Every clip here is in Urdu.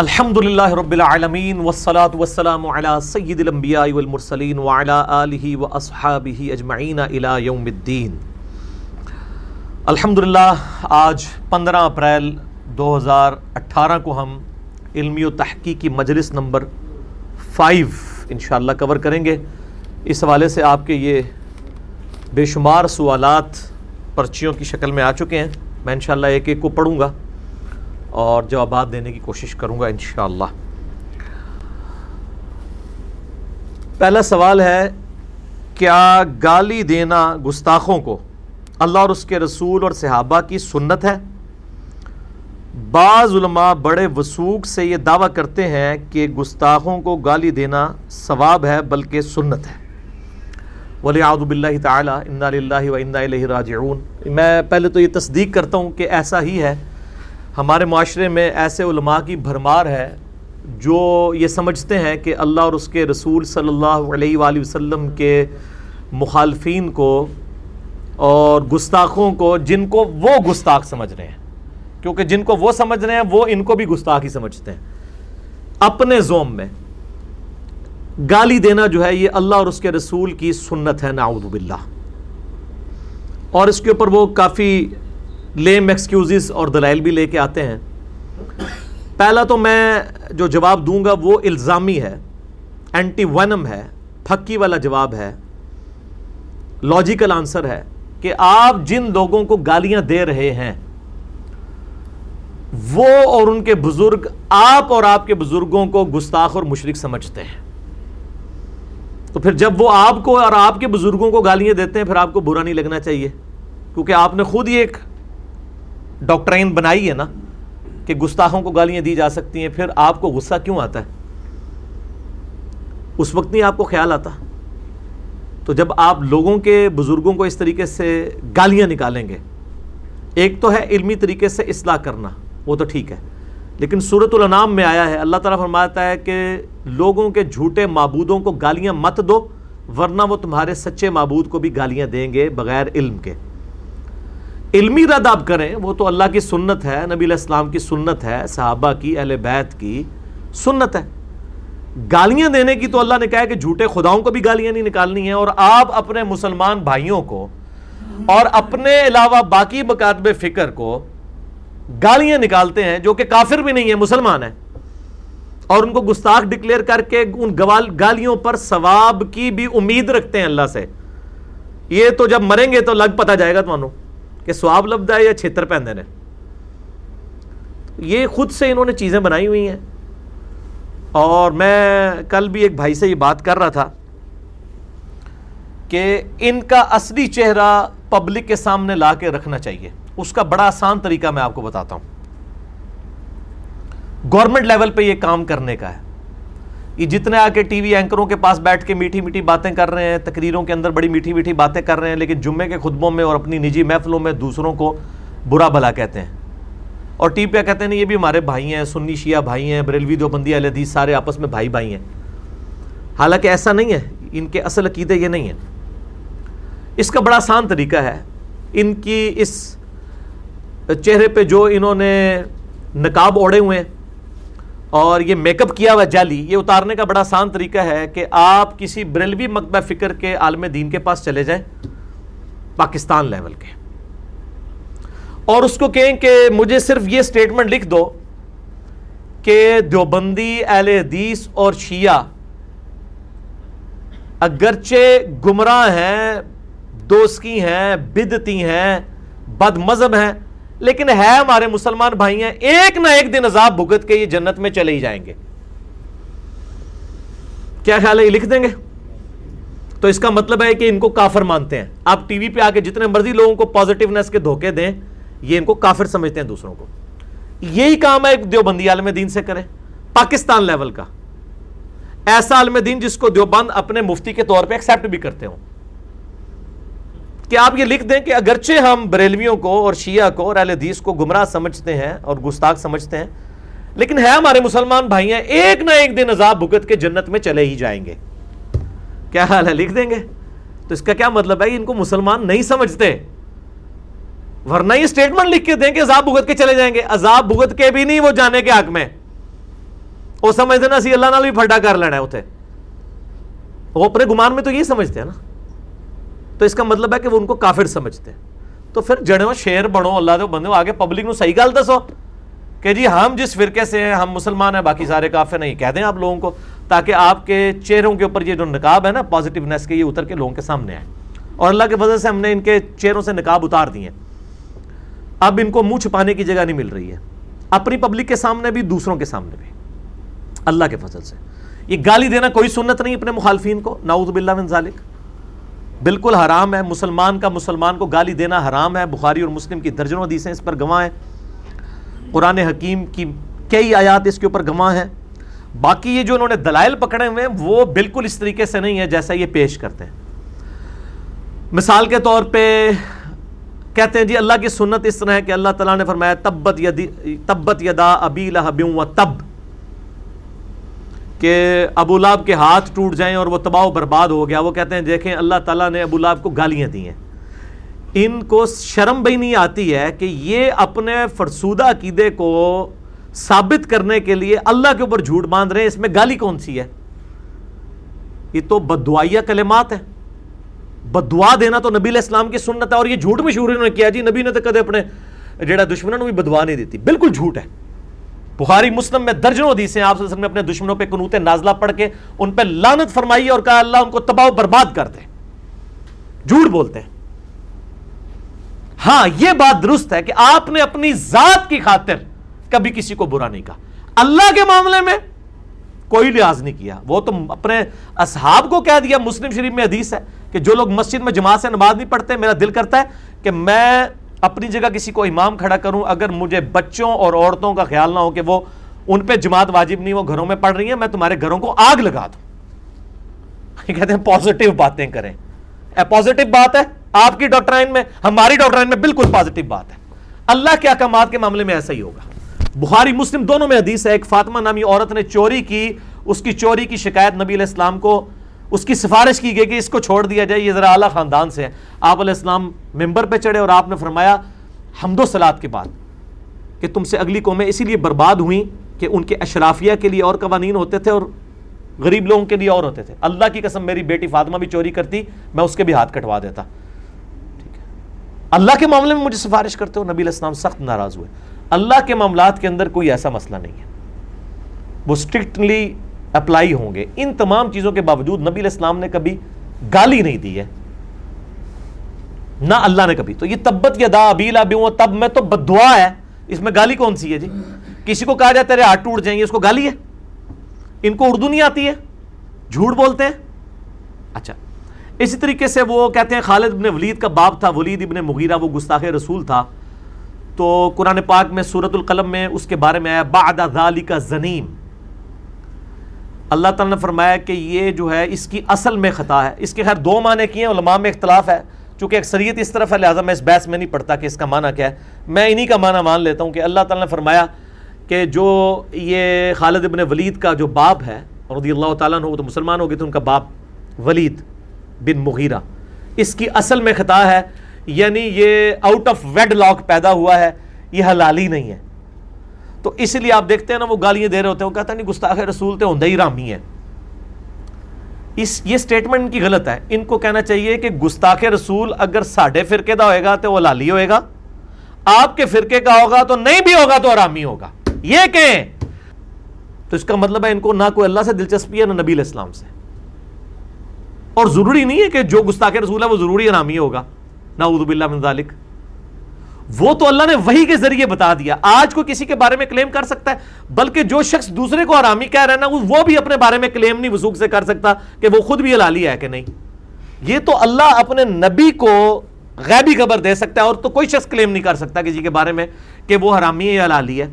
الحمد للہ رب العالمین والصلاة والسلام على سید الانبیاء والمرسلین وعلى آلہ واصحابہ اجمعین الى یوم الدین الحمدللہ آج پندرہ اپریل دو ہزار اٹھارہ کو ہم علمی و تحقیقی مجلس نمبر فائیو انشاءاللہ کور کریں گے اس حوالے سے آپ کے یہ بے شمار سوالات پرچیوں کی شکل میں آ چکے ہیں میں انشاءاللہ ایک ایک کو پڑھوں گا اور جوابات دینے کی کوشش کروں گا انشاءاللہ۔ پہلا سوال ہے، کیا گالی دینا گستاخوں کو اللہ اور اس کے رسول اور صحابہ کی سنت ہے؟ بعض علماء بڑے وسوق سے یہ دعویٰ کرتے ہیں کہ گستاخوں کو گالی دینا ثواب ہے، بلکہ سنت ہے۔ ولی آدب اللہ تعالیٰ اللہ و اللہ راجعون۔ میں پہلے تو یہ تصدیق کرتا ہوں کہ ایسا ہی ہے۔ ہمارے معاشرے میں ایسے علماء کی بھرمار ہے جو یہ سمجھتے ہیں کہ اللہ اور اس کے رسول صلی اللہ علیہ وآلہ وسلم کے مخالفین کو اور گستاخوں کو جن کو وہ گستاخ سمجھ رہے ہیں۔ کیونکہ جن کو وہ سمجھ رہے ہیں، وہ ان کو بھی گستاخ ہی سمجھتے ہیں۔ اپنے زوم میں گالی دینا جو ہے، یہ اللہ اور اس کے رسول کی سنت ہے، نعوذ باللہ۔ اور اس کے اوپر وہ کافی لیم ایکسکیوزز اور دلائل بھی لے کے آتے ہیں۔ پہلا تو میں جو جواب دوں گا وہ الزامی ہے اینٹی ونم ہے، پھکی والا جواب ہے۔ لاجیکل آنسر ہے کہ آپ جن لوگوں کو گالیاں دے رہے ہیں، وہ اور ان کے بزرگ آپ اور آپ کے بزرگوں کو گستاخ اور مشرق سمجھتے ہیں۔ تو پھر جب وہ آپ کو اور آپ کے بزرگوں کو گالیاں دیتے ہیں، پھر آپ کو برا نہیں لگنا چاہیے، کیونکہ آپ نے خود ہی ایک ڈاکٹرائن بنائی ہے نا کہ گستاخوں کو گالیاں دی جا سکتی ہیں، پھر آپ کو غصہ کیوں آتا ہے؟ اس وقت نہیں آپ کو خیال آتا؟ تو جب آپ لوگوں کے بزرگوں کو اس طریقے سے گالیاں نکالیں گے، ایک تو ہے علمی طریقے سے اصلاح کرنا، وہ تو ٹھیک ہے، لیکن صورت الانام میں آیا ہے، اللہ تعالیٰ فرماتا ہے کہ لوگوں کے جھوٹے معبودوں کو گالیاں مت دو، ورنہ وہ تمہارے سچے معبود کو بھی گالیاں دیں گے بغیر علم کے۔ علمی رد آپ کریں، وہ تو اللہ کی سنت ہے، نبی علیہ السلام کی سنت ہے، صحابہ کی، اہل بیت کی سنت ہے۔ گالیاں دینے کی تو اللہ نے کہا کہ جھوٹے خداؤں کو بھی گالیاں نہیں نکالنی ہیں اور آپ اپنے مسلمان بھائیوں کو اور اپنے علاوہ باقی مکاتب فکر کو گالیاں نکالتے ہیں، جو کہ کافر بھی نہیں ہے مسلمان ہے اور ان کو گستاخ ڈکلیئر کر کے ان گالیوں پر ثواب کی بھی امید رکھتے ہیں اللہ سے۔ یہ تو جب مریں گے تو لگ پتا جائے گا تمہوں کہ سواب لفظ ہے یا چھتر پہندے نے؟ یہ خود سے انہوں نے چیزیں بنائی ہوئی ہیں۔ اور میں کل بھی ایک بھائی سے یہ بات کر رہا تھا کہ ان کا اصلی چہرہ پبلک کے سامنے لا کے رکھنا چاہیے۔ اس کا بڑا آسان طریقہ میں آپ کو بتاتا ہوں۔ گورنمنٹ لیول پہ یہ کام کرنے کا ہے۔ یہ جتنے آ کے ٹی وی اینکروں کے پاس بیٹھ کے میٹھی میٹھی باتیں کر رہے ہیں، تقریروں کے اندر بڑی میٹھی میٹھی باتیں کر رہے ہیں، لیکن جمعے کے خطبوں میں اور اپنی نجی محفلوں میں دوسروں کو برا بھلا کہتے ہیں۔ اور ٹی پہ کہتے ہیں یہ بھی ہمارے بھائی ہیں، سنی شیعہ بھائی ہیں، بریلوی دو بندی حدیث، سارے آپس میں بھائی بھائی ہیں۔ حالانکہ ایسا نہیں ہے، ان کے اصل عقیدے یہ نہیں ہیں۔ اس کا بڑا آسان طریقہ ہے۔ ان کی اس چہرے پہ جو انہوں نے نقاب اوڑے ہوئے ہیں اور یہ میک اپ کیا ہوا جالی یہ اتارنے کا بڑا آسان طریقہ ہے کہ آپ کسی بریلوی مکبہ فکر کے عالم دین کے پاس چلے جائیں، پاکستان لیول کے۔ اور اس کو کہیں کہ مجھے صرف یہ سٹیٹمنٹ لکھ دو کہ دیوبندی اہل حدیث اور شیعہ اگرچہ گمراہ ہیں دوسکی ہیں، بدتی ہیں، بد مذہب ہیں لیکن ہے ہمارے مسلمان بھائی ہیں ایک نہ ایک دن عذاب بھگت کے یہ جنت میں چلے ہی جائیں گے۔ کیا خیال ہے، یہ لکھ دیں گے؟ تو اس کا مطلب ہے کہ ان کو کافر مانتے ہیں۔ آپ ٹی وی پہ آ کے جتنے مرضی لوگوں کو پازیٹیونیس کے دھوکے دیں، یہ ان کو کافر سمجھتے ہیں دوسروں کو۔ یہی کام ہے دیوبندی عالم دین سے کریں، پاکستان لیول کا۔ ایسا عالم دین جس کو دیوبند اپنے مفتی کے طور پہ ایکسپٹ بھی کرتے ہوں۔ کہ آپ یہ لکھ دیں کہ اگرچہ ہم بریلویوں کو اور شیعہ کو اور اہل حدیث کو گمراہ سمجھتے ہیں اور گستاخ سمجھتے ہیں، لیکن ہے ہمارے مسلمان بھائی ہیں ایک نہ ایک دن عذاب بھگت کے جنت میں چلے ہی جائیں گے۔ کیا حال ہے؟ لکھ دیں گے۔ تو اس کا کیا مطلب ہے؟ ان کو مسلمان نہیں سمجھتے۔ ورنہ یہ سٹیٹمنٹ لکھ کے دیں کہ عذاب بھگت کے چلے جائیں گے۔ عذاب بھگت کے بھی نہیں، وہ جانے کے حق میں۔ وہ سمجھتے نا سی اللہ نال بھی پھڈا کر لینا ہے اتنے وہ اپنے گمان میں تو یہ سمجھتے ہیں نا۔ تو اس کا مطلب ہے کہ وہ ان کو کافر سمجھتے ہیں۔ تو پھر جڑو شیر بڑھو اللہ دے بندے آگے پبلک نو صحیح گل دسو کہ جی ہم جس فرقے سے ہیں، ہم مسلمان ہیں، باقی سارے کافر نہیں۔ کہہ دیں آپ لوگوں کو تاکہ آپ کے چہروں کے اوپر یہ جو نکاب ہے نا پازیٹیونیس کے، یہ اتر کے لوگوں کے سامنے آئے۔ اور اللہ کے وجہ سے ہم نے ان کے چہروں سے نکاب اتار دیے۔ اب ان کو منہ چھپانے کی جگہ نہیں مل رہی ہے۔ اپنی پبلک کے سامنے بھی، دوسروں کے سامنے بھی۔ اللہ کے فضل سے۔ یہ گالی دینا کوئی سنت نہیں اپنے مخالفین کو۔ نعوذ باللہ من ذالک۔ بالکل حرام ہے، مسلمان کا مسلمان کو گالی دینا حرام ہے۔ بخاری اور مسلم کی درجنوں حدیثیں اس پر گواہ ہیں۔ قرآن حکیم کی کئی آیات اس کے اوپر گواہ ہیں۔ باقی یہ جو انہوں نے دلائل پکڑے ہوئے ہیں، وہ بالکل اس طریقے سے نہیں ہے جیسا یہ پیش کرتے ہیں۔ مثال کے طور پہ کہتے ہیں جی اللہ کی سنت اس طرح ہے کہ اللہ تعالیٰ نے فرمایا، تبت تبت یدا ابی لہب و تب۔ کہ ابو لاب کے ہاتھ ٹوٹ جائیں اور وہ تباہ و برباد ہو گیا۔ وہ کہتے ہیں، دیکھیں، اللہ تعالیٰ نے ابو لاب کو گالیاں دی ہیں۔ ان کو شرم بھی نہیں آتی ہے کہ یہ اپنے فرسودہ عقیدے کو ثابت کرنے کے لیے اللہ کے اوپر جھوٹ باندھ رہے ہیں۔ اس میں گالی کون سی ہے؟ یہ تو بدعائیہ کلمات ہے بدعا دینا تو نبی علیہ السلام کی سنت ہے اور یہ جھوٹ مشہور انہوں نے کیا۔ جی نبی نے تو کدے اپنے جڑا دشمنوں بھی بدعا نہیں دیتی۔ بالکل جھوٹ ہے۔ بخاری مسلم میں درجنوں حدیثیں آپ نے اپنے دشمنوں پہ قنوت نازلہ پڑھ کے ان پہ لانت فرمائی اور کہا اللہ ان کو تباہ و برباد کر دے۔ جھوٹ بولتے ہیں۔ ہاں یہ بات درست ہے کہ آپ نے اپنی ذات کی خاطر کبھی کسی کو برا نہیں کہا۔ اللہ کے معاملے میں کوئی لحاظ نہیں کیا۔ وہ تو اپنے اصحاب کو کہہ دیا، مسلم شریف میں حدیث ہے کہ جو لوگ مسجد میں جماعت سے نماز نہیں پڑھتے، میرا دل کرتا ہے کہ میں اپنی جگہ کسی کو امام کھڑا کروں، اگر مجھے بچوں اور عورتوں کا خیال نہ ہو کہ وہ ان پہ جماعت واجب نہیں، وہ گھروں میں پڑھ رہی ہیں، میں تمہارے گھروں کو آگ لگا دوں۔ کہتے ہیں پازیٹیو باتیں کریں۔ پازیٹیو بات ہے، آپ کی ڈاکٹرائن میں، ہماری ڈاکٹرائن میں بالکل پازیٹیو بات ہے۔ اللہ کے احکامات کے معاملے میں ایسا ہی ہوگا۔ بخاری، مسلم دونوں میں حدیث ہے، ایک فاطمہ نامی عورت نے چوری کی، اس کی چوری کی شکایت نبی علیہ السلام کو اس کی سفارش کی گئی کہ اس کو چھوڑ دیا جائے، یہ ذرا اعلیٰ خاندان سے ہے آپ علیہ السلام ممبر پہ چڑھے اور آپ نے فرمایا حمد و سلاد کے بعد کہ تم سے اگلی قومیں اسی لیے برباد ہوئیں کہ ان کے اشرافیہ کے لیے اور قوانین ہوتے تھے اور غریب لوگوں کے لیے اور ہوتے تھے۔ اللہ کی قسم، میری بیٹی فاطمہ بھی چوری کرتی، میں اس کے بھی ہاتھ کٹوا دیتا۔ اللہ کے معاملے میں مجھے سفارش کرتے ہو، نبی علیہ السلام سخت ناراض ہوئے۔ اللہ کے معاملات کے اندر کوئی ایسا مسئلہ نہیں ہے۔ وہ اسٹرکٹلی اپلائی ہوں گے۔ ان تمام چیزوں کے باوجود نبی علیہ السلام نے کبھی گالی نہیں دی ہے۔ نہ اللہ نے کبھی۔ تو یہ تبت یا دا ابیلا بھی تب میں تو بدعا ہے۔ اس میں گالی کون سی ہے جی؟ کسی کو کہا جائے تیرے ہاتھ ٹوٹ جائیں گے، اس کو گالی ہے۔ ان کو اردو نہیں آتی ہے۔ جھوٹ بولتے ہیں۔ اچھا۔ اسی طریقے سے وہ کہتے ہیں خالد ابن ولید کا باپ تھا، ولید ابن مغیرہ، وہ گستاخ رسول تھا۔ تو قرآن پاک میں سورت القلم میں اس کے بارے میں آیا، بعد ذالک زنیم۔ اللہ تعالیٰ نے فرمایا کہ یہ جو ہے اس کی اصل میں خطا ہے۔ اس کے خیر دو معنی کیے ہیں، علماء میں اختلاف ہے۔ چونکہ اکثریت اس طرف ہے، لہٰذا میں اس بحث میں نہیں پڑھتا کہ اس کا معنی کیا ہے۔ میں انہی کا معنی مان لیتا ہوں کہ اللہ تعالیٰ نے فرمایا کہ جو یہ خالد ابن ولید کا جو باپ ہے، رضی اللہ تعالیٰ وہ تو مسلمان ہو گئے تھے، ان کا باپ ولید بن مغیرہ۔ اس کی اصل میں خطا ہے یعنی یہ آؤٹ آف ویڈ لاک پیدا ہوا ہے، یہ حلالی نہیں ہے۔ تو اس لیے آپ دیکھتے ہیں نا وہ گالیاں دے رہے ہوتے ہیں، وہ کہتا نہیں، گستاخ رسول تو ہی رامی ہے۔ اس، یہ سٹیٹمنٹ کی غلط ہے۔ ان کو کہنا چاہیے کہ گستاخ رسول اگر ساڑھے فرقے دا ہوئے گا تو وہ لالی ہوئے گا، آپ کے فرقے کا ہوگا تو نہیں بھی ہوگا تو آرامی ہوگا۔ یہ کہیں۔ تو اس کا مطلب ہے ان کو نہ کوئی اللہ سے دلچسپی ہے، نہ نبی الاسلام سے۔ اور ضروری نہیں ہے کہ جو گستاخ رسول ہے وہ ضروری انامی ہوگا۔ نعوذ باللہ من ذالک۔ وہ تو اللہ نے وہی کے ذریعے بتا دیا۔ آج کو کسی کے بارے میں کلیم کر سکتا ہے، بلکہ جو شخص دوسرے کو آرامی کہہ رہا ہے نا، وہ بھی اپنے بارے میں کلیم نہیں وسوخ سے کر سکتا کہ وہ خود بھی حلالی ہے کہ نہیں۔ یہ تو اللہ اپنے نبی کو غیبی خبر دے سکتا ہے، اور تو کوئی شخص کلیم نہیں کر سکتا کسی کے بارے میں کہ وہ حرامی ہے یا حلالی ہے۔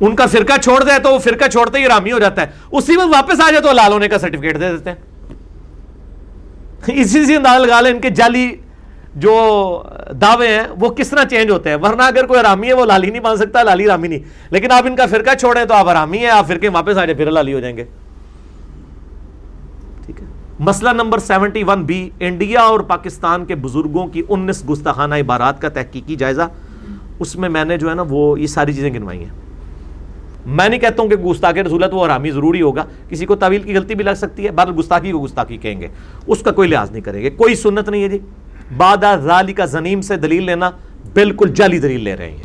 ان کا فرقہ چھوڑ دے تو وہ فرقہ چھوڑتے ہی رامی ہو جاتا ہے۔ اسی وقت واپس آ جائے تو لال ہونے کا سرٹیفکیٹ دے دیتے ہیں۔ اسی سے انداز لگا لیں، ان کے جعلی جو دعوے ہیں، وہ کس طرح چینج ہوتے ہیں؟ ورنہ اگر کوئی رامی ہے، وہ لالی نہیں مان سکتا، لالی رامی نہیں۔ لیکن آپ ان کا فرقہ چھوڑیں تو آپ رامی ہیں، آپ فرقے واپس آ جائے پھر لالی ہو جائیں گے۔ ٹھیک ہے۔ مسئلہ number seventy one B India اور پاکستان کے بزرگوں کی انیس گستاخانہ عبارات کا تحقیقی جائزہ۔ اس میں میں نے جو ہے نا، وہ یہ ساری چیزیں گنوائی ہیں۔ میں نہیں کہتا ہوں کہ گستاخ رسول تو وہ حرامی ضروری ہوگا۔ کسی کو طویل کی غلطی بھی لگ سکتی ہے، بہرحال گستاخی کو گستاخی کہیں گے۔ اس کا کوئی لحاظ نہیں کریں گے۔ کوئی سنت نہیں ہے جی۔ بادہ ذالی کا زنیم سے دلیل لینا بالکل جعلی دلیل لے رہے ہیں۔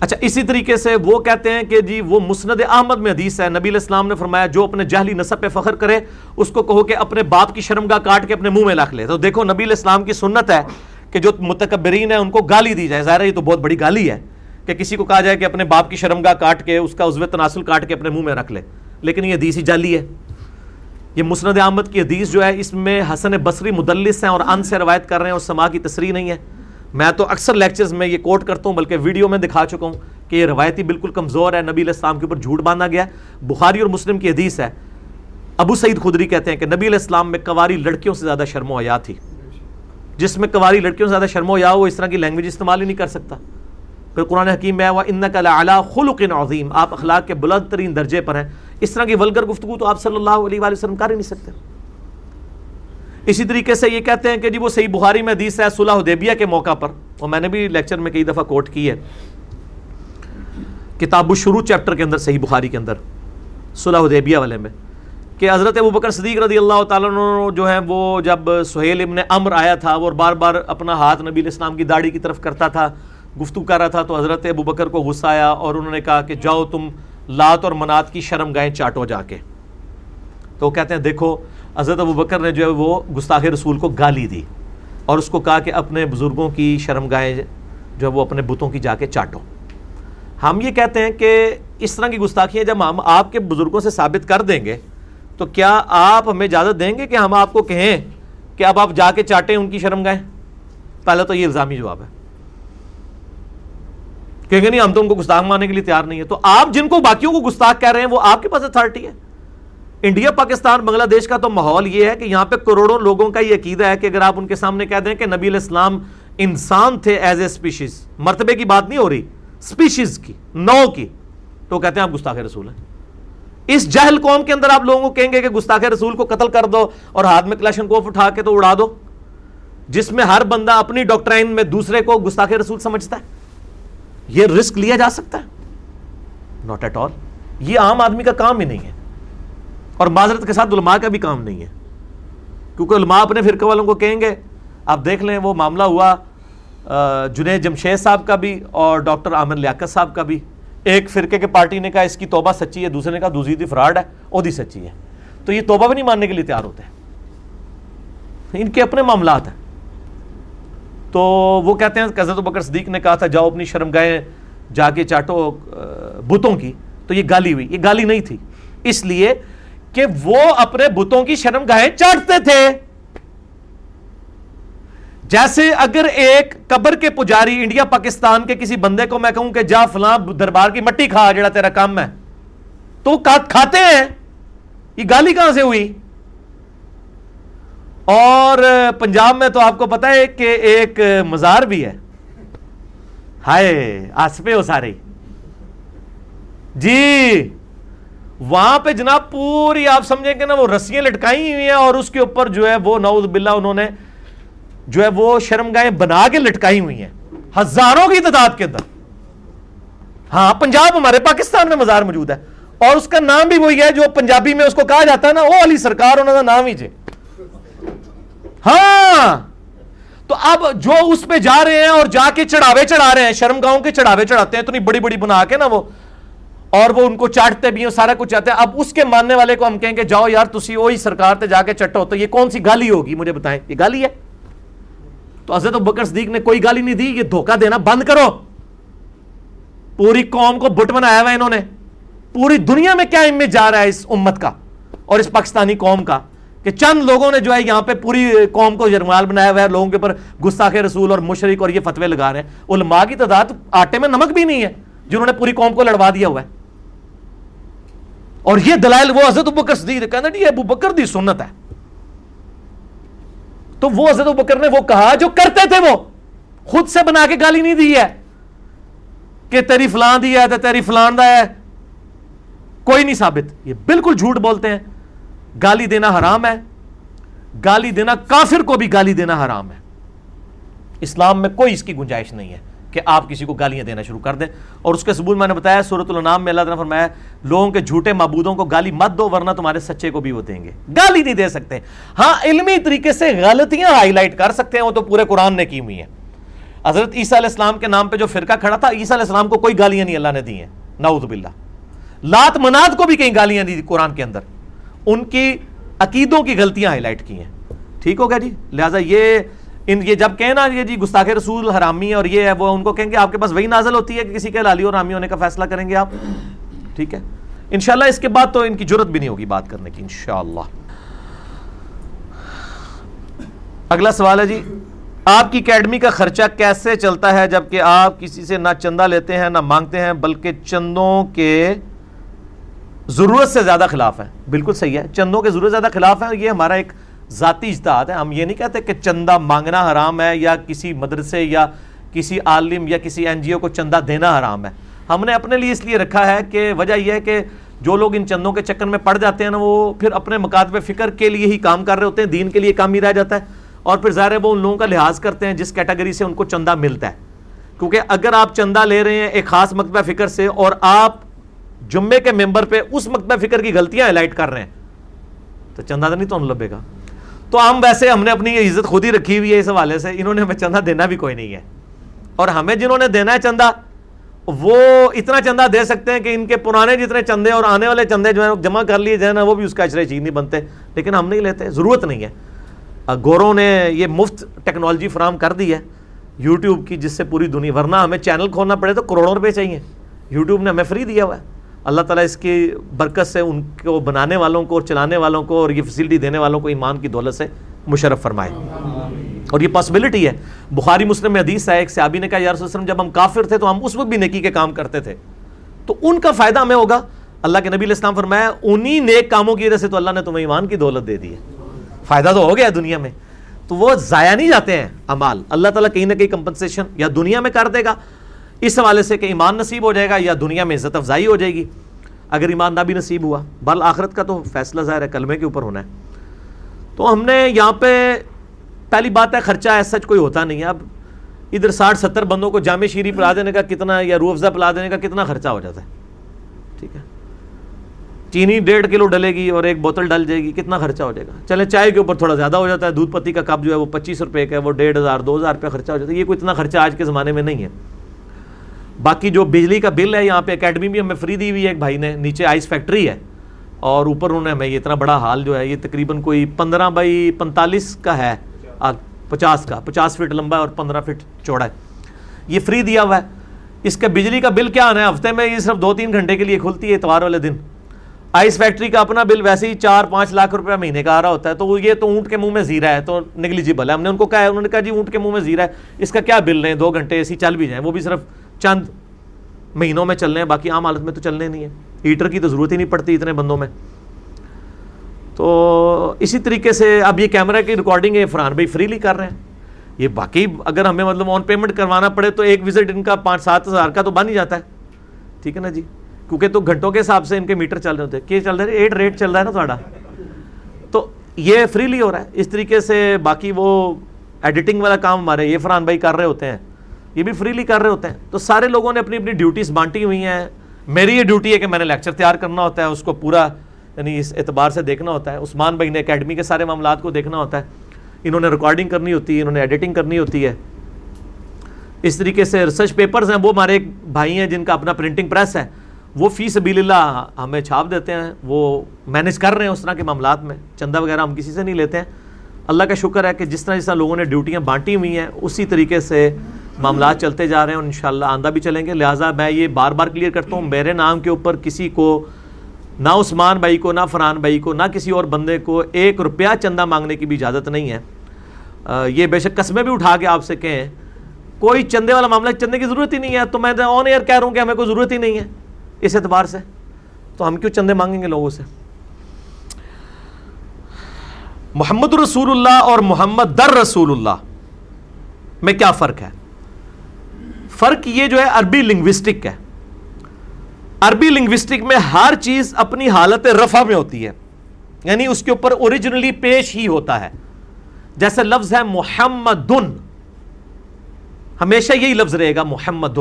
اچھا اسی طریقے سے وہ کہتے ہیں کہ جی وہ مسند احمد میں حدیث ہے۔ نبی علیہ السلام نے فرمایا، جو اپنے جہلی نصب پہ فخر کرے، اس کو کہو کہ اپنے باپ کی شرمگاہ کاٹ کے اپنے منہ میں لکھ لے۔ تو دیکھو، نبی علیہ السلام کی سنت ہے کہ جو متکبرین ہے ان کو گالی دی جائے۔ ظاہر ہے، یہ تو بہت بڑی گالی ہے کہ کسی کو کہا جائے کہ اپنے باپ کی شرمگاہ کاٹ کے، اس کا عزو تناسل کاٹ کے اپنے منہ میں رکھ لے۔ لیکن یہ حدیث ہی جعلی ہے۔ یہ مسند احمد کی حدیث جو ہے، اس میں حسن بصری مدلس ہیں اور ان سے روایت کر رہے ہیں اور سما کی تصریح نہیں ہے۔ میں تو اکثر لیکچرز میں یہ کوٹ کرتا ہوں، بلکہ ویڈیو میں دکھا چکا ہوں کہ یہ روایتی بالکل کمزور ہے۔ نبی علیہ السلام کے اوپر جھوٹ باندھا گیا۔ ہے بخاری اور مسلم کی حدیث ہے۔ ابو سعید خدری کہتے ہیں کہ نبی علیہ السلام میں کواری لڑکیوں سے زیادہ شرم و حیا تھی۔ جس میں کواری لڑکیوں سے زیادہ شرم و حیا وہ اس طرح کی لینگویج استعمال ہی نہیں کر سکتا۔ پھر قرآن حکیم میں ان کا خلق عظیم آپ اخلاق کے بلند ترین درجے پر ہیں۔ اس طرح کی ولگر گفتگو تو آپ صلی اللہ علیہ وآلہ وسلم کر ہی نہیں سکتے۔ اسی طریقے سے یہ کہتے ہیں کہ جی وہ صحیح بخاری میں حدیث ہے صلح حدیبیہ کے موقع پر۔ اور میں نے بھی لیکچر میں کئی دفعہ کوٹ کی ہے۔ کتاب الشروع چیپٹر کے اندر، صحیح بخاری کے اندر، صلح حدیبیہ والے میں۔ کہ حضرت ابو بکر صدیق رضی اللہ تعالیٰ جو ہے وہ جب سہیل ابن امر آیا تھا، وہ بار بار اپنا ہاتھ نبی علیہ السلام کی داڑھی کی طرف کرتا تھا، گفتگو کر رہا تھا، تو حضرت ابو بکر کو غصہ آیا اور انہوں نے کہا کہ جاؤ تم لات اور منات کی شرم گائیں چاٹو جا کے۔ تو وہ کہتے ہیں، دیکھو، حضرت ابو بکر نے جو ہے وہ گستاخ رسول کو گالی دی اور اس کو کہا کہ اپنے بزرگوں کی شرم گائیں جو ہے وہ اپنے بتوں کی جا کے چاٹو۔ ہم یہ کہتے ہیں کہ اس طرح کی گستاخیاں جب ہم آپ کے بزرگوں سے ثابت کر دیں گے، تو کیا آپ ہمیں اجازت دیں گے کہ ہم آپ کو کہیں کہ اب آپ جا کے چاٹیں ان کی شرم گائیں؟ پہلے تو یہ الزامی جواب ہے۔ کہیں گے نہیں، ہم تو ان کو گستاخ ماننے کے لیے تیار نہیں ہے تو آپ جن کو باقیوں کو گستاخ کہہ رہے ہیں، وہ آپ کے پاس اتھارٹی ہے۔ انڈیا، پاکستان، بنگلہ دیش کا تو ماحول یہ ہے کہ یہاں پہ کروڑوں لوگوں کا یہ عقیدہ ہے کہ اگر آپ ان کے سامنے کہہ دیں کہ نبی علیہ السلام انسان تھے ایز اے اسپیشیز مرتبے کی بات نہیں ہو رہی اسپیشیز کی، نو کی۔ تو کہتے ہیں آپ گستاخ رسول ہیں۔ اس جہل قوم کے اندر آپ لوگوں کو کہیں گے کہ گستاخ رسول کو قتل کر دو اور ہاتھ میں کلاشن کوف اٹھا کے تو اڑا دو۔ جس میں ہر بندہ اپنی ڈاکٹرائن میں دوسرے کو گستاخ رسول سمجھتا ہے۔ یہ رسک لیا جا سکتا ہے؟ ناٹ ایٹ آل یہ عام آدمی کا کام ہی نہیں ہے۔ اور معذرت کے ساتھ علماء کا بھی کام نہیں ہے۔ کیونکہ علماء اپنے فرقے والوں کو کہیں گے، آپ دیکھ لیں وہ معاملہ ہوا جنید جمشید صاحب کا بھی اور ڈاکٹر عامر لیاقت صاحب کا بھی۔ ایک فرقے کے پارٹی نے کہا، اس کی توبہ سچی ہے، دوسرے نے کہا، دوسری تھی فراڈ ہے ادی سچی ہے۔ تو یہ توبہ بھی نہیں ماننے کے لیے تیار ہوتے۔ ہیں ان کے اپنے معاملات ہیں۔ تو وہ کہتے ہیں حضرت بکر صدیق نے کہا تھا، جاؤ اپنی شرم گائے جا کے چاٹو بتوں کی۔ تو یہ گالی ہوئی۔ یہ گالی نہیں تھی۔ اس لیے کہ وہ اپنے بتوں کی شرم گاہیں چاٹتے تھے۔ جیسے اگر ایک قبر کے پجاری انڈیا، پاکستان کے کسی بندے کو میں کہوں کہ جا فلاں دربار کی مٹی کھا، جڑا تیرا کام ہے۔ تو کھاتے ہیں۔ یہ گالی کہاں سے ہوئی؟ اور پنجاب میں تو آپ کو پتا ہے کہ ایک مزار بھی ہے۔ ہائے آسپے ہو سارے جی وہاں پہ جناب پوری آپ سمجھیں کہ نا وہ رسیاں لٹکائی ہوئی ہیں اور اس کے اوپر جو ہے وہ نعوذ باللہ انہوں نے جو ہے وہ شرم گاہیں بنا کے لٹکائی ہوئی ہیں۔ ہزاروں کی تعداد کے اندر۔ ہاں پنجاب ہمارے پاکستان میں مزار موجود ہے۔ اور اس کا نام بھی وہی ہے جو پنجابی میں اس کو کہا جاتا ہے نا، وہ علی سرکار، انہوں کا نام ہی جے ہاں! تو اب جو اس پہ جا رہے ہیں اور جا کے چڑھاوے چڑھا رہے ہیں، شرم گاؤں کے چڑھاوے چڑھاتے ہیں، تو نہیں بڑی بڑی بنا کے نا وہ، اور وہ ان کو چاٹتے بھی ہیں، سارا کچھ چاہتے ہیں۔ اب اس کے ماننے والے کو ہم کہیں کہ جاؤ یار، تسی وہی سرکار تے جا کے چٹو تو یہ کون سی گالی ہوگی؟ مجھے بتائیں، یہ گالی ہے؟ تو حضرت بکر صدیق نے کوئی گالی نہیں دی، یہ دھوکہ دینا بند کرو۔ پوری قوم کو بٹ بنایا ہوا انہوں نے۔ پوری دنیا میں کیا امیج جا رہا ہے اس امت کا اور اس پاکستانی قوم کا؟ کہ چند لوگوں نے جو ہے یہاں پہ پوری قوم کو جرمال بنایا ہوا ہے، لوگوں کے اوپر گستاخ رسول اور مشرق اور یہ فتوے لگا رہے ہیں۔ علماء کی تعداد آٹے میں نمک بھی نہیں ہے، جنہوں نے پوری قوم کو لڑوا دیا ہوا ہے۔ اور یہ دلائل وہ حضرت بکر صدیق کہنا جی ابو بکر دی سنت ہے۔ تو وہ حضرت بکر نے وہ کہا جو کرتے تھے وہ، خود سے بنا کے گالی نہیں دی ہے کہ تیری فلان دی ہے تو تیری فلان دا ہے۔ کوئی نہیں ثابت۔ یہ بالکل جھوٹ بولتے ہیں۔ گالی دینا حرام ہے۔ گالی دینا کافر کو بھی گالی دینا حرام ہے۔ اسلام میں کوئی اس کی گنجائش نہیں ہے کہ آپ کسی کو گالیاں دینا شروع کر دیں۔ اور اس کے ثبوت میں نے بتایا صورت النام میں اللہ تعالیٰ فرمایا لوگوں کے جھوٹے معبودوں کو گالی مت دو، ورنہ تمہارے سچے کو بھی وہ دیں گے۔ گالی نہیں دے سکتے۔ ہاں علمی طریقے سے غلطیاں ہائی لائٹ کر سکتے ہیں، وہ تو پورے قرآن نے کی ہوئی ہیں۔ حضرت عیسیٰ علیہ السلام کے نام پہ جو فرقہ کھڑا تھا، عیسیٰ علیہ السلام کو کوئی گالیاں نہیں اللہ نے دی ہیں۔ نعوذ باللہ۔ لات مناد کو بھی کہیں گالیاں دی قرآن کے اندر۔ ان کی عقیدوں کی غلطیاں ہائی لائٹ کی ہیں۔ ٹھیک ہو گیا جی؟ لہٰذا یہ ان یہ جب کہیں نا یہ جی گستاخ رسول حرامی اور یہ ہے وہ ان کو کہیں گے آپ کے پاس وہی نازل ہوتی ہے کہ کسی کے لالی اور حرامی ہونے کا فیصلہ کریں گے آپ۔ ٹھیک ہے؟ انشاءاللہ اس کے بعد تو ان کی ضرورت بھی نہیں ہوگی بات کرنے کی، انشاءاللہ۔ اگلا سوال ہے جی آپ کی اکیڈمی کا خرچہ کیسے چلتا ہے جبکہ آپ کسی سے نہ چندہ لیتے ہیں، نہ مانگتے ہیں، بلکہ چندوں کے ضرورت سے زیادہ خلاف ہیں بالکل صحیح ہے۔ چندوں کے ضرورت زیادہ خلاف ہیں یہ ہمارا ایک ذاتی اجتہاد ہے۔ ہم یہ نہیں کہتے کہ چندہ مانگنا حرام ہے یا کسی مدرسے یا کسی عالم یا کسی این جی او کو چندہ دینا حرام ہے۔ ہم نے اپنے لیے اس لیے رکھا ہے کہ وجہ یہ ہے کہ جو لوگ ان چندوں کے چکر میں پڑ جاتے ہیں نا، وہ پھر اپنے مکاتب فکر کے لیے ہی کام کر رہے ہوتے ہیں، دین کے لیے کام ہی رہ جاتا ہے۔ اور پھر ظاہر ہے وہ ان لوگوں کا لحاظ کرتے ہیں جس کیٹیگری سے ان کو چندہ ملتا ہے۔ کیونکہ اگر آپ چندہ لے رہے ہیں ایک خاص مکتبہ فکر سے اور آپ جمعے کے ممبر پہ اس مکتبہ فکر کی غلطیاں ہائلائٹ کر رہے ہیں۔ تو چندہ تو نہیں تو لبے گا۔ تو ہم ویسے ہم نے اپنی یہ عزت خود ہی رکھی ہوئی ہے اس حوالے سے، انہوں نے ہمیں چندہ دینا بھی کوئی نہیں ہے۔ اور ہمیں جنہوں نے دینا ہے چندہ، وہ اتنا چندہ دے سکتے ہیں کہ ان کے پرانے جتنے چندے اور آنے والے چندے جو ہیں جمع کر لیے جائیں نا وہ بھی اس کا اشرے چیز نہیں بنتے۔ لیکن ہم نہیں لیتے، ضرورت نہیں ہے۔ گوروں نے یہ مفت ٹیکنالوجی فراہم کر دی ہے۔ یوٹیوب کی جس سے پوری دنیا، ورنہ ہمیں چینل کھولنا پڑے تو کروڑوں روپے چاہیے۔ یوٹیوب نے ہمیں فری دیا ہوا ہے۔ اللہ تعالیٰ اس کی برکت سے ان کو بنانے والوں کو اور چلانے والوں کو اور یہ فیسلٹی دینے والوں کو ایمان کی دولت سے مشرف فرمائے۔ اور یہ پاسبلٹی ہے۔ بخاری مسلم میں حدیث ہے، ایک صحابی نے کہا، یا رسول وسلم، جب ہم کافر تھے تو ہم اس وقت بھی نیکی کے کام کرتے تھے۔ تو ان کا فائدہ ہمیں ہوگا۔ اللہ کے نبی علیہ السلام فرمایا، انہی نیک کاموں کی وجہ سے تو اللہ نے تمہیں ایمان کی دولت دے دی ہے۔ فائدہ تو ہو گیا دنیا میں۔ تو وہ ضائع نہیں جاتے ہیں۔ امال، اللہ تعالیٰ کہیں نہ کہیں کمپنسیشن یا دنیا میں کر دے گا۔ اس حوالے سے کہ ایمان نصیب ہو جائے گا یا دنیا میں عزت افزائی ہو جائے گی۔ اگر ایمان نہ بھی نصیب ہوا، بل آخرت کا تو فیصلہ ظاہر ہے، کلمے کے اوپر ہونا ہے۔ تو ہم نے یہاں پہ پہلی بات ہے، خرچہ ایسا سچ کوئی ہوتا نہیں ہے۔ اب ادھر ساٹھ ستر بندوں کو جامع شیری پلا دینے کا کتنا یا روح افزا پلا دینے کا کتنا خرچہ ہو جاتا ہے۔ ٹھیک ہے۔ چینی ڈیڑھ کلو ڈلے گی اور ایک بوتل ڈل جائے گی، کتنا خرچہ ہو جائے گا؟ چلے، چائے کے اوپر تھوڑا زیادہ ہو جاتا ہے۔ دودھ پتی کا کپ جو ہے وہ پچیس روپے کا ہے، وہ ڈیڑھ ہزار، دو ہزار روپے خرچہ ہو جاتا ہے۔ یہ کوئی اتنا خرچہ آج کے زمانے میں نہیں ہے۔ باقی جو بجلی کا بل ہے یہاں پہ اکیڈمی بھی ہمیں فری دی ہوئی ہے، ایک بھائی نے نیچے آئس فیکٹری ہے اور اوپر انہوں نے ہمیں یہ اتنا بڑا حال جو ہے، یہ تقریباً کوئی پندرہ بائی پنتالیس کا ہے پچاس کا، پچاس فٹ لمبا ہے اور پندرہ فٹ چوڑا ہے۔ یہ فری دیا ہوا ہے۔ اس کا بجلی کا بل کیا آنا ہے؟ ہفتے میں یہ صرف دو تین گھنٹے کے لیے کھلتی ہے، اتوار والے دن۔ آئس فیکٹری کا اپنا بل ویسے ہی چار پانچ لاکھ روپے مہینے کا آ رہا ہوتا ہے، تو یہ تو اونٹ کے منہ میں زیرا ہے، تو نگلیجیبل ہے۔ ہم نے ان کو کہا ہے، انہوں نے کہا جی اونٹ کے منہ میں زیرا ہے۔ اس کا کیا بل لیں دو گھنٹے ایسی چل بھی جائیں وہ بھی صرف چند مہینوں میں چلنے ہیں، باقی عام حالت میں تو چلنے نہیں ہے ہیٹر کی تو ضرورت ہی نہیں پڑتی اتنے بندوں میں۔ تو اسی طریقے سے اب یہ کیمرہ کی ریکارڈنگ ہے، فرحان بھائی فریلی کر رہے ہیں۔ یہ باقی اگر ہمیں مطلب آن پیمنٹ کروانا پڑے تو ایک وزٹ ان کا پانچ سات ہزار کا تو بن ہی جاتا ہے۔ ٹھیک ہے نا جی؟ کیونکہ تو گھنٹوں کے حساب سے ان کے میٹر چل رہے ہوتے ہیں۔ کہ چل رہے ایٹ ریٹ چل رہا ہے نا تھوڑا۔ تو یہ فریلی ہو رہا ہے۔ اس طریقے سے باقی وہ ایڈیٹنگ والا کام ہمارے یہ فرحان بھائی کر رہے ہوتے ہیں۔ یہ بھی فریلی کر رہے ہوتے ہیں۔ تو سارے لوگوں نے اپنی اپنی ڈیوٹیز بانٹی ہوئی ہیں۔ میری یہ ڈیوٹی ہے کہ میں نے لیکچر تیار کرنا ہوتا ہے، اس کو پورا یعنی اس اعتبار سے دیکھنا ہوتا ہے۔ عثمان بھائی نے اکیڈمی کے سارے معاملات کو دیکھنا ہوتا ہے۔ انہوں نے ریکارڈنگ کرنی ہوتی ہے، انہوں نے ایڈیٹنگ کرنی ہوتی ہے۔ اس طریقے سے ریسرچ پیپرز ہیں۔ وہ ہمارے ایک بھائی ہیں جن کا اپنا پرنٹنگ پریس ہے۔ وہ فی سبیل اللہ ہمیں چھاپ دیتے ہیں۔ وہ مینج کر رہے ہیں اس طرح کے معاملات میں۔ چندہ وغیرہ ہم کسی سے نہیں لیتے ہیں۔ اللہ کا شکر ہے کہ جس طرح جس طرح لوگوں نے ڈیوٹیاں بانٹی ہوئی ہیں، اسی طریقے سے معاملات چلتے جا رہے ہیں اور انشاءاللہ آندہ بھی چلیں گے۔ لہٰذا میں یہ بار بار کلیئر کرتا ہوں، میرے نام کے اوپر کسی کو، نہ عثمان بھائی کو، نہ فرحان بھائی کو، نہ کسی اور بندے کو ایک روپیہ چندہ مانگنے کی بھی اجازت نہیں ہے۔ یہ بے شک قسمیں بھی اٹھا کے آپ سے کہیں، کوئی چندے والا معاملہ چندے کی ضرورت ہی نہیں ہے۔ تو میں آن ایئر کہہ رہا ہوں کہ ہمیں کوئی ضرورت ہی نہیں ہے اس اعتبار سے۔ تو ہم کیوں چندے مانگیں گے لوگوں سے؟ محمد رسول اللہ اور محمد در رسول اللہ، میں کیا فرق ہے؟ فرق یہ جو ہے عربی لنگوسٹک ہے۔ عربی لنگوسٹک میں ہر چیز اپنی حالت رفع میں ہوتی ہے۔ یعنی اس کے اوپر اوریجنلی پیش ہی ہوتا ہے۔ جیسے لفظ ہے محمد ہمیشہ یہی لفظ رہے گا محمد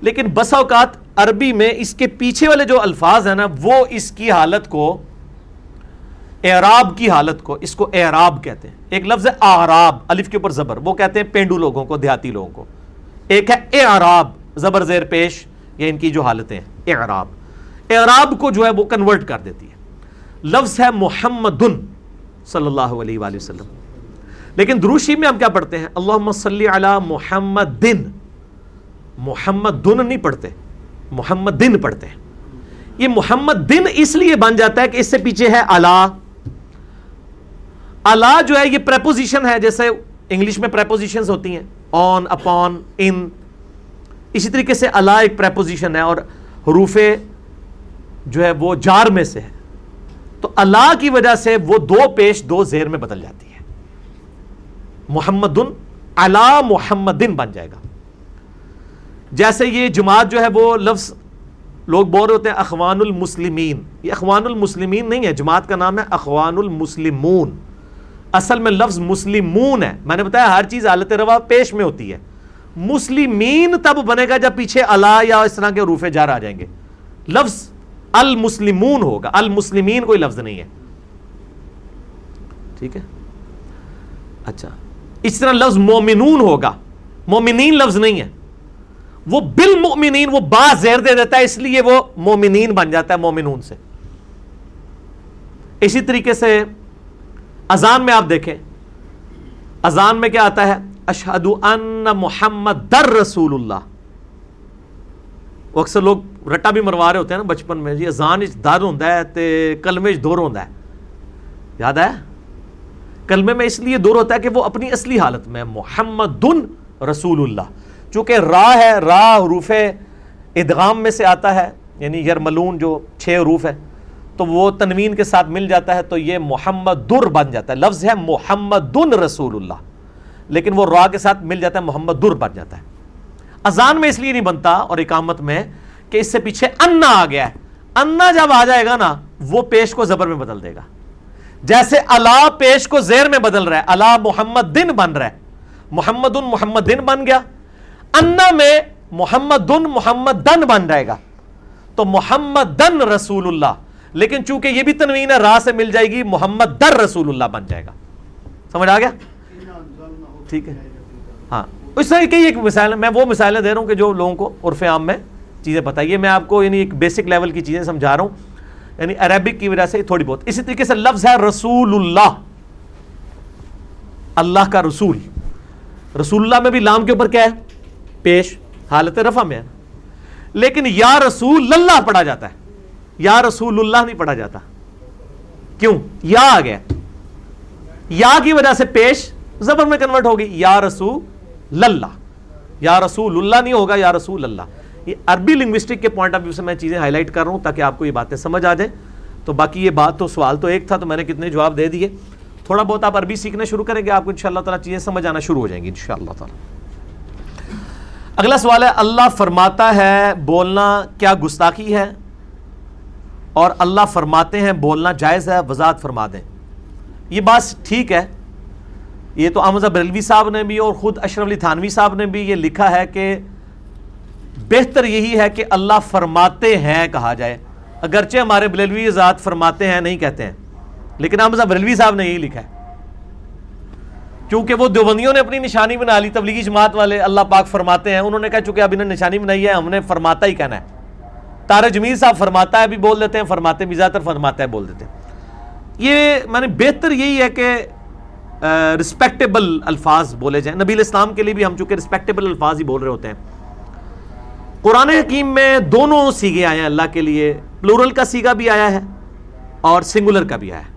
لیکن بس اوقات عربی میں اس کے پیچھے والے جو الفاظ ہیں نا، وہ اس کی حالت کو، اعراب کی حالت کو، اس کو اعراب کہتے ہیں۔ ایک لفظ ہے آراب الف کے اوپر زبر، وہ کہتے ہیں پینڈو لوگوں کو، دیہاتی لوگوں کو۔ ایک ہے اعراب، زبر زیر پیش یا ان کی جو حالتیں ہیں، اعراب۔ اعراب کو جو ہے وہ کنورٹ کر دیتی ہے۔ لفظ ہے محمد صلی اللہ علیہ وآلہ وسلم۔ لیکن دروشی میں ہم کیا پڑھتے ہیں؟ اللہ صلی علی محمد دن محمد دن نہیں پڑھتے محمد دن پڑھتے ہیں۔ یہ محمد دن اس لیے بن جاتا ہے کہ اس سے پیچھے ہے اللہ اللہ جو ہے یہ پریپوزیشن ہے، جیسے انگلش میں پریپوزیشن ہوتی ہیں۔ آن اپون ان اسی طریقے سے اللہ ایک پریپوزیشن ہے اور حروف جو ہے وہ جار میں سے ہے۔ تو اللہ کی وجہ سے وہ دو پیش دو زیر میں بدل جاتی ہے۔ محمد اللہ محمد بن جائے گا۔ جیسے یہ جماعت جو ہے وہ لفظ لوگ بول رہے ہوتے ہیں اخوان المسلمین۔ یہ اخوان المسلمین نہیں ہے، جماعت کا نام ہے اخوان المسلمون۔ اصل میں لفظ مسلمون ہے۔ میں نے بتایا ہر چیز حالت روا پیش میں ہوتی ہے۔ مسلمین تب بنے گا جب پیچھے اللہ یا اس طرح کے روفے جار آ جائیں گے۔ لفظ المسلمون ہوگا۔ المسلمین کوئی لفظ نہیں ہے۔ ٹھیک ہے؟ اچھا۔ اس طرح لفظ مومنون ہوگا۔ مومنین لفظ نہیں ہے۔ وہ بالمؤمنین وہ با زیر دے دیتا ہے، اس لیے وہ مومنین بن جاتا ہے مومنون سے۔ اسی طریقے سے اذان میں آپ دیکھیں۔ اذان میں کیا آتا ہے؟ اشہد ان محمد در رسول اللہ۔ وہ اکثر لوگ رٹا بھی مروا رہے ہوتے ہیں نا بچپن میں۔ جی اذان در ہوں تے کلمے دور ہوں یاد ہے؟ کلمے میں اس لیے دور ہوتا ہے کہ وہ اپنی اصلی حالت میں محمد رسول اللہ۔ چونکہ را ہے، را حروف ادغام میں سے آتا ہے یعنی یرملون جو چھ حروف ہے تو وہ تنوین کے ساتھ مل جاتا ہے تو یہ محمد در بن جاتا ہے۔ لفظ ہے محمد رسول اللہ۔ لیکن وہ را کے ساتھ مل جاتا ہے، محمد در بن جاتا ہے۔ اذان میں اس لیے نہیں بنتا اور اقامت میں کہ اس سے پیچھے انا آ گیا ہے۔ انا جب آ جائے گا نا، وہ پیش کو زبر میں بدل دے گا۔ جیسے اللہ پیش کو زیر میں بدل رہا ہے اللہ محمد دن بن رہا ہے۔ محمد محمد دن بن گیا۔ انا میں محمد دن محمد دن بن جائے گا۔ تو محمد دن رسول اللہ۔ لیکن چونکہ یہ بھی تنوین ہے، راہ سے مل جائے گی، محمد در رسول اللہ بن جائے گا۔ سمجھ آ گیا؟ ٹھیک ہے۔ ہاں۔ اس طرح کی ایک مثال، میں وہ مثالیں دے رہا ہوں کہ جو لوگوں کو عرف عام میں چیزیں بتائیے۔ میں آپ کو یعنی ایک بیسک لیول کی چیزیں سمجھا رہا ہوں۔ یعنی عربک کی وجہ سے تھوڑی بہت۔ اسی طریقے سے لفظ ہے رسول اللہ۔ اللہ کا رسول۔ رسول اللہ میں بھی لام کے اوپر کیا ہے؟ پیش، حالت رفع میں ہے۔ لیکن یا رسول اللہ پڑھا جاتا ہے۔ یا رسول اللہ نہیں پڑھا جاتا۔ کیوں؟ یا آ گیا۔ یا کی وجہ سے پیش زبر میں کنورٹ ہوگی۔ یا رسول اللہ یا رسول اللہ نہیں ہوگا، یا رسول اللہ یہ عربی لنگوسٹک کے پوائنٹ آف ویو سے میں چیزیں ہائی لائٹ کر رہا ہوں تاکہ آپ کو یہ باتیں سمجھ آ جائیں۔ تو باقی یہ بات تو سوال تو ایک تھا تو میں نے کتنے جواب دے دیے۔ تھوڑا بہت آپ عربی سیکھنا شروع کریں گے، آپ کو ان شاء اللہ تعالیٰ چیزیں سمجھ آنا شروع ہو جائیں گی ان شاء اللہ اگلا سوال ہے، اللہ فرماتا ہے، بولنا کیا گستاخی ہے؟ اور اللہ فرماتے ہیں، بولنا جائز ہے، وضاحت فرما دیں۔ یہ بات ٹھیک ہے۔ یہ تو احمد بریلوی صاحب نے بھی اور خود اشرف علی تھانوی صاحب نے بھی یہ لکھا ہے کہ بہتر یہی ہے کہ اللہ فرماتے ہیں کہا جائے۔ اگرچہ ہمارے بریلوی ذات فرماتے ہیں، نہیں کہتے ہیں۔ لیکن احمد بریلوی صاحب نے یہی لکھا ہے۔ کیونکہ وہ دیوبندیوں نے اپنی نشانی بنا لی، تبلیغی جماعت والے اللہ پاک فرماتے ہیں۔ انہوں نے کہا، چونکہ اب انہیں نشانی بنائی ہے، ہم نے فرماتا ہی کہنا ہے۔ تارے جمیل صاحب فرماتا ہے بھی بول دیتے ہیں، فرماتے بھی زیادہ تر فرماتا ہے، بول دیتے ہیں۔ یہ میں نے بہتر یہی ہے کہ رسپیکٹیبل الفاظ بولے جائیں۔ نبی اسلام کے لیے بھی ہم چونکہ رسپیکٹیبل الفاظ ہی بول رہے ہوتے ہیں۔ قرآن حکیم میں دونوں سیگے آئے ہیں اللہ کے لیے۔ پلورل کا سیگا بھی آیا ہے اور سنگولر کا بھی آیا ہے۔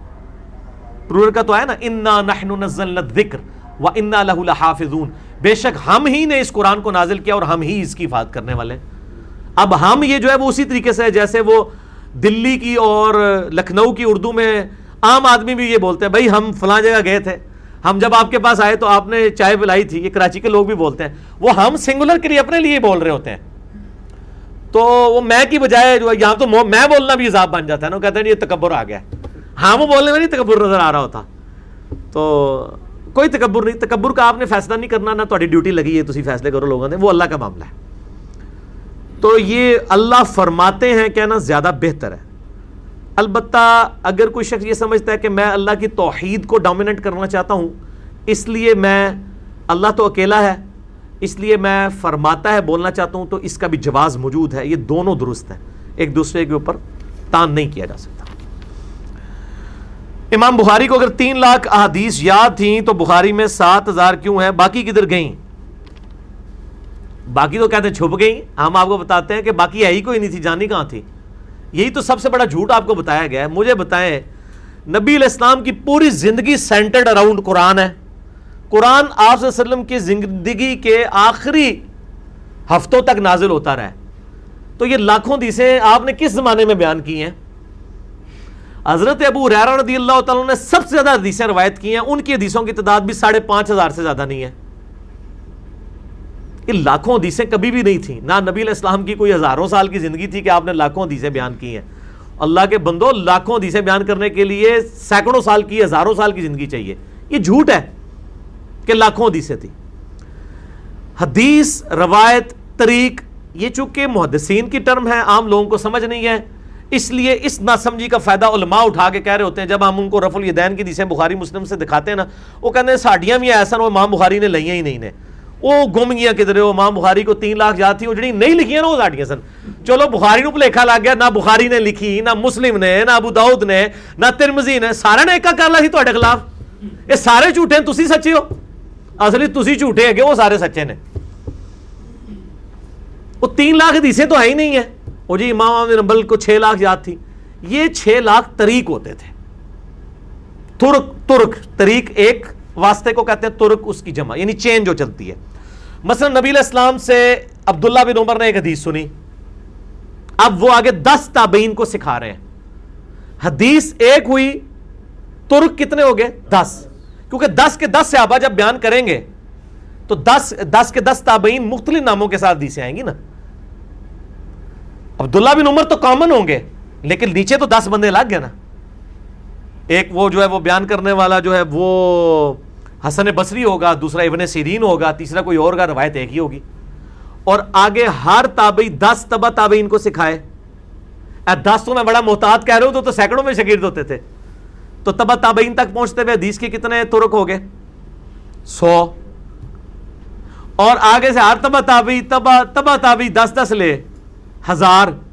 پلورل کا تو ہے نا انا نحن نزلنا الذکر و انا له لحافظون۔ بے شک ہم ہی نے اس قرآن کو نازل کیا اور ہم ہی اس کی حفاظت کرنے والے اب ہم یہ جو ہے وہ اسی طریقے سے جیسے وہ دلی کی اور لکھنؤ کی اردو میں عام آدمی بھی یہ بولتے ہیں، بھائی ہم فلاں جگہ گئے تھے، ہم جب آپ کے پاس آئے تو آپ نے چائے پلائی تھی، یہ کراچی کے لوگ بھی بولتے ہیں۔ وہ ہم سنگولر کے لیے اپنے لیے بول رہے ہوتے ہیں۔ تو وہ میں کی بجائے جو یہاں تو میں بولنا بھی عذاب بن جاتا ہے نا کہتے ہیں، یہ تکبر آ گیا۔ ہاں وہ بولنے میں نہیں تکبر نظر آ رہا ہوتا۔ تو کوئی تکبر نہیں، تکبر کا آپ نے فیصلہ نہیں کرنا، نہ تاری ڈیوٹی لگی ہے تھی فیصلے کرو لوگوں نے وہ اللہ کا معاملہ ہے۔ تو یہ اللہ فرماتے ہیں کہنا زیادہ بہتر ہے۔ البتہ اگر کوئی شخص یہ سمجھتا ہے کہ میں اللہ کی توحید کو ڈومیننٹ کرنا چاہتا ہوں، اس لیے میں اللہ تو اکیلا ہے، اس لیے میں فرماتا ہے، بولنا چاہتا ہوں، تو اس کا بھی جواز موجود ہے۔ یہ دونوں درست ہیں۔ ایک دوسرے کے اوپر تان نہیں کیا جا سکتا۔ امام بخاری کو اگر تین لاکھ احادیث یاد تھیں تو بخاری میں سات ہزار کیوں ہیں؟ باقی کدھر گئیں؟ باقی تو کہتے ہیں چھپ گئی ہم آپ کو بتاتے ہیں کہ باقی ہے ہی کوئی نہیں تھی، جانی کہاں تھی؟ یہی تو سب سے بڑا جھوٹ آپ کو بتایا گیا ہے۔ مجھے بتائیں، نبی علیہ السلام کی پوری زندگی سینٹرڈ اراؤنڈ قرآن ہے۔ قرآن آپ وسلم کی زندگی کے آخری ہفتوں تک نازل ہوتا رہا تو یہ لاکھوں دیسیں آپ نے کس زمانے میں بیان کی ہیں؟ حضرت ابو ریرا رضی اللہ تعالیٰ نے سب سے زیادہ حدیثیں روایت کی ہیں۔ ان کی حدیثوں کی تعداد بھی ساڑھے پانچ ہزار سے زیادہ نہیں ہے۔ یہ لاکھوں حدیثیں کبھی بھی نہیں تھیں۔ نہ نبی علیہ السلام کی کوئی ہزاروں سال کی زندگی تھی کہ آپ نے لاکھوں حدیثیں بیان کی ہیں۔ اللہ کے بندو، لاکھوں حدیثیں بیان کرنے کے لیے سینکڑوں سال کی، ہزاروں سال کی زندگی چاہیے۔ یہ جھوٹ ہے کہ لاکھوں حدیثیں تھیں۔ حدیث، روایت، طریق، یہ چونکہ محدثین کی ٹرم ہے، عام لوگوں کو سمجھ نہیں ہے۔ اس لیے اس ناسمجھی کا فائدہ علماء اٹھا کے کہہ رہے ہوتے ہیں۔ جب ہم ان کو رف الیدین کی دیسیں بخاری، مسلم سے دکھاتے ہیں نا، وہ کہتے ہیں ساڑیاں بھی ایسا وہ امام بخاری نے لئیاں ہی نہیں نے وہ گم گیا کدھر وہ امام بخاری کو تین لاکھ یاد تھی وہ جڑی نہیں لکھی نا وہ ساڑیاں سن چلو بخاری نو لکھا لگ گیا نہ بخاری نے لکھی نہ مسلم نے نہ ابو داؤد نے نہ ترمزی نے سارے نے ایک کر لا سی خلاف یہ سارے جھوٹے ہیں تسی سچے ہو اصلی تسی جھوٹے ہیں کہ وہ سارے سچے نے وہ تین لاکھ حدیثیں تو ہے ہی نہیں ہے وہ جی امام نمبل کو چھ لاکھ یاد تھی یہ چھ لاکھ طریق ہوتے تھے ترک ترک طریق ایک واسطے کو کہتے ہیں ترک اس کی جمع یعنی چین جو چلتی ہے۔ مثلا نبی علیہ السلام سے عبداللہ بن عمر نے ایک حدیث سنی۔ اب وہ آگے دس تابعین کو سکھا رہے ہیں۔ حدیث ایک ہوئی، ترک کتنے ہو گئے؟ دس۔ کیونکہ دس کے دس صحابہ جب بیان کریں گے، تو دس دس کے دس تابعین مختلف ناموں کے ساتھ حدیثیں آئیں گی نا۔ عبداللہ بن عمر تو کامن ہوں گے، لیکن نیچے تو دس بندے لگ گئے نا۔ ایک وہ جو ہے وہ بیان کرنے والا جو ہے وہ حسن بصری ہوگا دوسرا ابن سیرین ہوگا تیسرا کوئی اور کا روایت ایک ہی ہوگی۔ اور آگے ہر تابعی دس تبا تابعین کو سکھائے۔ دس تو میں بڑا محتاط کہہ رہا ہوں تو, تو سینکڑوں میں شگرد ہوتے تھے۔ تو تبا تابعین تک پہنچتے ہوئے حدیث کے کتنے ترک ہو گئے؟ سو۔ اور آگے سے ہر تبا تابعی تبا تبا تابعی دس دس لے۔ ہزار۔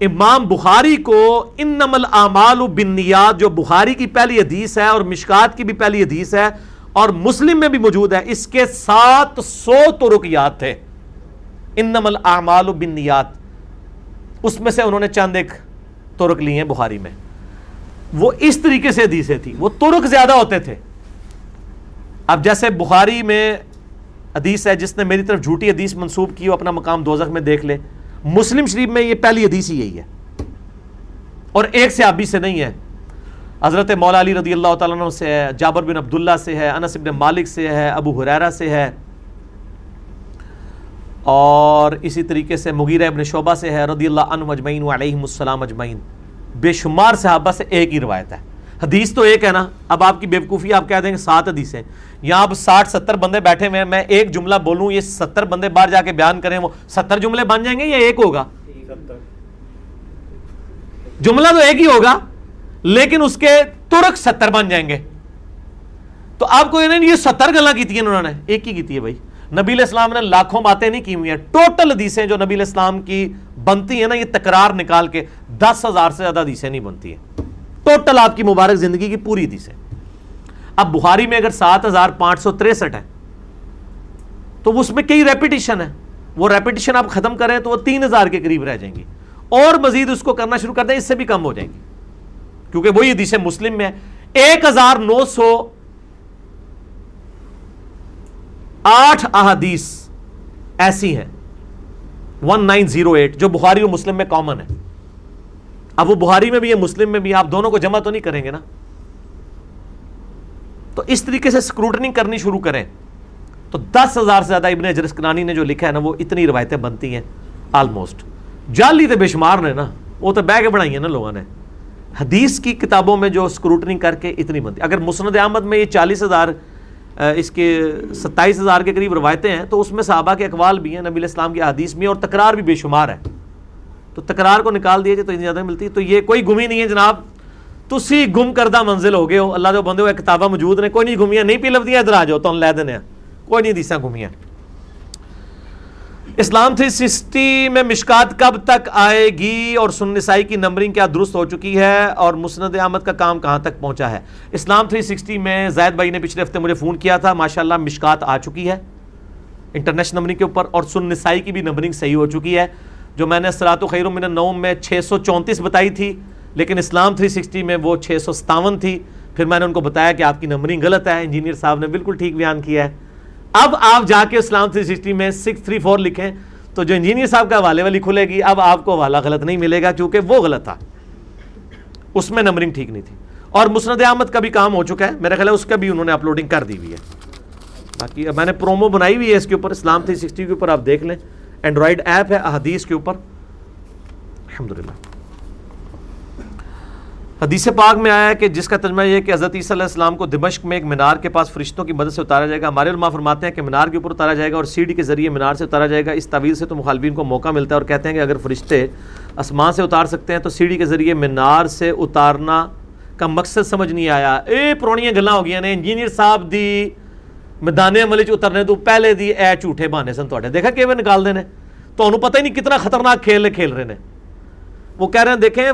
امام بخاری کو ان نمل اعمال بنیاد، جو بخاری کی پہلی حدیث ہے اور مشکات کی بھی پہلی حدیث ہے اور مسلم میں بھی موجود ہے، اس کے سات سو ترک یاد تھے۔ ان نمل اعمال بنیاد۔ اس میں سے انہوں نے چند ایک ترک لی ہیں بخاری میں۔ وہ اس طریقے سے حدیثیں تھی وہ ترک زیادہ ہوتے تھے۔ اب جیسے بخاری میں حدیث ہے، جس نے میری طرف جھوٹی حدیث منسوب کی وہ اپنا مقام دوزخ میں دیکھ لے۔ مسلم شریف میں یہ پہلی حدیث ہی یہی ہے۔ اور ایک سے آبی سے نہیں ہے۔ حضرت مولا علی رضی اللہ تعالیٰ عنہ سے ہے، جابر بن عبداللہ سے ہے، انس بن مالک سے ہے، ابو حریرہ سے ہے۔ اور اسی طریقے سے مغیرہ ابن شعبہ سے ہے، رضی اللہ عنہ اجمعین علیہم السلام اجمعین۔ بے شمار صحابہ سے ایک ہی روایت ہے۔ حدیث تو ایک ہے نا۔ اب آپ کی بیوقوفی آپ کہہ دیں گے، سات حدیثیں۔ یہاں اب ساٹھ ستر بندے بیٹھے ہوئے ہیں۔ میں ایک جملہ بولوں، یہ ستر بندے باہر جا کے بیان کریں، وہ ستر جملے بن جائیں گے یا ایک ہوگا؟ جملہ تو ایک ہی ہوگا، لیکن اس کے ترک ستر بن جائیں گے۔ تو آپ کو یہ ستر گلا کی انہوں نے؟ ایک ہی کی ہے بھائی۔ نبی علیہ السلام نے لاکھوں باتیں نہیں کی ہوئی ہیں۔ ٹوٹل حدیثیں جو نبی علیہ السلام کی بنتی ہیں نا، یہ تکرار نکال کے دس ہزار سے زیادہ حدیثیں نہیں بنتی ہیں۔ ٹوٹل آپ کی مبارک زندگی کی پوری حدیثیں۔ اب بخاری میں اگر سات ہزار پانچ سو تریسٹھ ہے، تو اس میں کئی ریپیٹیشن ہے وہ ریپیٹیشن آپ ختم کریں تو وہ تین ہزار کے قریب رہ جائیں گی۔ اور مزید اس کو کرنا شروع کر دیں، اس سے بھی کم ہو جائیں گی۔ کیونکہ وہی حدیث مسلم میں ایک ہزار نو سو آٹھ احادیث ایسی ہیں۔ ون نائن زیرو ایٹ، جو بخاری اور مسلم میں کامن ہے اب وہ بخاری میں بھی ہے مسلم میں بھی آپ دونوں کو جمع تو نہیں کریں گے نا؟ تو اس طریقے سے اسکروٹنگ کرنی شروع کریں۔ تو دس ہزار سے زیادہ ابن جرسکنانی نے جو لکھا ہے نا، وہ اتنی روایتیں بنتی ہیں آلموسٹ جالی تو بے شمار نے نا، وہ تو بہ کے بنائی ہیں نا لوگوں نے۔ حدیث کی کتابوں میں جو اسکروٹنی کر کے اتنی بنتی۔ اگر مسند احمد میں یہ چالیس ہزار اس کے ستائیس ہزار کے قریب روایتیں ہیں، تو اس میں صحابہ کے اقوال بھی ہیں، نبی الاسلام کی حدیث بھی ہیں اور تکرار بھی بے شمار ہے۔ تو تکرار کو نکال دیا جائے تو اتنی زیادہ ملتی۔ ہے تو یہ کوئی گمی نہیں ہے جناب۔ تسی گم کردہ منزل ہو گئے ہو اللہ جو بندے ہو کتابہ موجود نے کوئی نہیں گھومیاں نہیں پی لفدیاں ادھر آ جاؤ تو لے دینے ہیں کوئی نہیں دیسا گھومیاں اسلام تھری سکسٹی میں مشکات کب تک آئے گی اور سن نسائی کی نمبرنگ کیا درست ہو چکی ہے اور مسند احمد کا کام کہاں تک پہنچا ہے اسلام تھری سکسٹی میں زید بھائی نے پچھلے ہفتے مجھے فون کیا تھا ماشاءاللہ مشکات آ چکی ہے انٹرنیشنل نمبرنگ کے اوپر اور سن نسائی کی بھی نمبرنگ صحیح ہو چکی ہے جو میں نے سرات و خیر من نوم میں چھ سو چونتیس بتائی تھی لیکن اسلام تھری سکسٹی میں وہ چھ سو ستاون تھی۔ پھر میں نے ان کو بتایا کہ آپ کی نمبرنگ غلط ہے، انجینئر صاحب نے بالکل ٹھیک بیان کیا ہے۔ اب آپ جا کے اسلام تھری سکسٹی میں سکس تھری فور لکھیں تو جو انجینئر صاحب کا حوالے والی کھلے گی، اب آپ کو حوالہ غلط نہیں ملے گا کیونکہ وہ غلط تھا۔ اس میں نمبرنگ ٹھیک نہیں تھی۔ اور مسند احمد کا بھی کام ہو چکا ہے۔ میرا خیال ہے اس کا بھی انہوں نے اپلوڈنگ کر دی ہوئی ہے۔ باقی میں نے پرومو بنائی ہوئی ہے اس کے اوپر، اسلام تھری سکسٹی کے اوپر، آپ دیکھ لیں۔ اینڈرائڈ ایپ ہے، احادیث کے اوپر۔ الحمدللہ۔ حدیث پاک میں آیا ہے کہ جس کا ترجمہ یہ ہے کہ حضرت عیسیٰ علیہ السلام کو دمشق میں ایک مینار کے پاس فرشتوں کی مدد سے اتارا جائے گا۔ ہمارے علماء فرماتے ہیں کہ مینار کے اوپر اتارا جائے گا اور سیڑھی کے ذریعے مینار سے اتارا جائے گا۔ اس طویل سے تو مخالفین کو موقع ملتا ہے اور کہتے ہیں کہ اگر فرشتے آسمان سے اتار سکتے ہیں تو سیڑھی کے ذریعے مینار سے اتارنا کا مقصد سمجھ نہیں آیا۔ اے پرونیاں گلاں ہو گیا نے، انجینئر صاحب دی، میدان عمل چ اترنے تو پہلے دی، اے جھوٹے بانے سن تھوڑے دیکھا کہ نکال دینے تو انہوں پتہ ہی نہیں کتنا خطرناک کھیل کھیل رہے ہیں وہ کہہ رہے ہیں، دیکھیں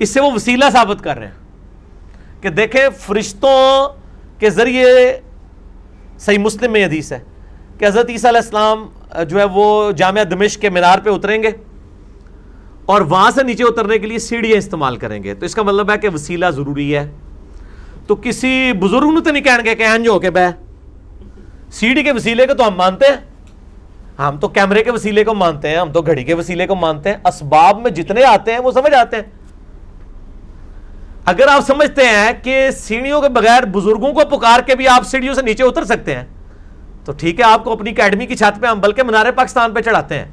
اس سے وہ وسیلہ ثابت کر رہے ہیں کہ دیکھیں فرشتوں کے ذریعے صحیح مسلم میں حدیث ہے کہ حضرت عیسیٰ علیہ السلام جو ہے وہ جامعہ دمشق کے مینار پہ اتریں گے اور وہاں سے نیچے اترنے کے لیے سیڑھیاں استعمال کریں گے تو اس کا مطلب ہے کہ وسیلہ ضروری ہے تو کسی بزرگ نے تو نہیں کہیں گے کہ ہو کے بہ۔ سیڑھی کے وسیلے کو تو ہم مانتے ہیں۔ ہم تو کیمرے کے وسیلے کو مانتے ہیں، ہم تو گھڑی کے وسیلے کو مانتے ہیں، اسباب میں جتنے آتے ہیں وہ سمجھ آتے ہیں۔ اگر آپ سمجھتے ہیں کہ سیڑھیوں کے بغیر بزرگوں کو پکار کے بھی آپ سیڑھیوں سے نیچے اتر سکتے ہیں، تو ٹھیک ہے، آپ کو اپنی اکیڈمی کی چھت پہ ہم، بلکہ منارے پاکستان پہ چڑھاتے ہیں۔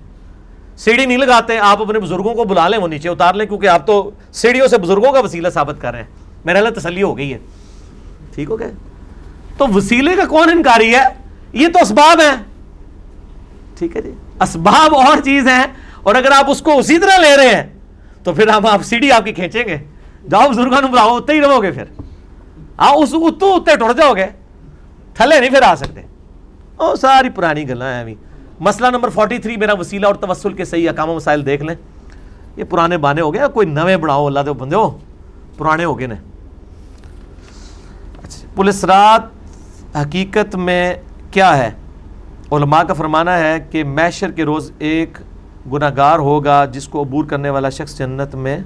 سیڑھی نہیں لگاتے ہیں آپ اپنے بزرگوں کو بلا لیں، وہ نیچے اتار لیں، کیونکہ آپ تو سیڑھیوں سے بزرگوں کا وسیلہ ثابت کر رہے ہیں۔ میرے حال تسلی ہو گئی ہے۔ ٹھیک ہو گیا۔ تو وسیلے کا کون انکاری ہے؟ یہ تو اسباب ہیں۔ ٹھیک ہے جی۔ اسباب اور چیز ہیں، اور اگر آپ اس کو اسی طرح لے رہے ہیں، تو پھر ہم آپ سیڑھی آپ کی کھینچیں گے۔ جاؤ بزرگوں بلاؤ اتنے ہی رہو گے پھر ہاں اس اتو اتنے ٹوٹ جاؤ گے تھلے نہیں پھر آ سکتے او ساری پرانی گلا ہیں ابھی مسئلہ نمبر فورٹی تھری میرا وسیلہ اور توسل کے صحیح اقام مسائل دیکھ لیں یہ پرانے بانے ہو گئے کوئی نوے بڑھاؤ اللہ دے بندے ہو پرانے ہو گئے نا اچھا پولیس رات حقیقت میں کیا ہے علماء کا فرمانا ہے کہ میشر کے روز ایک گناہ گار ہوگا جس کو عبور کرنے والا شخص جنت میں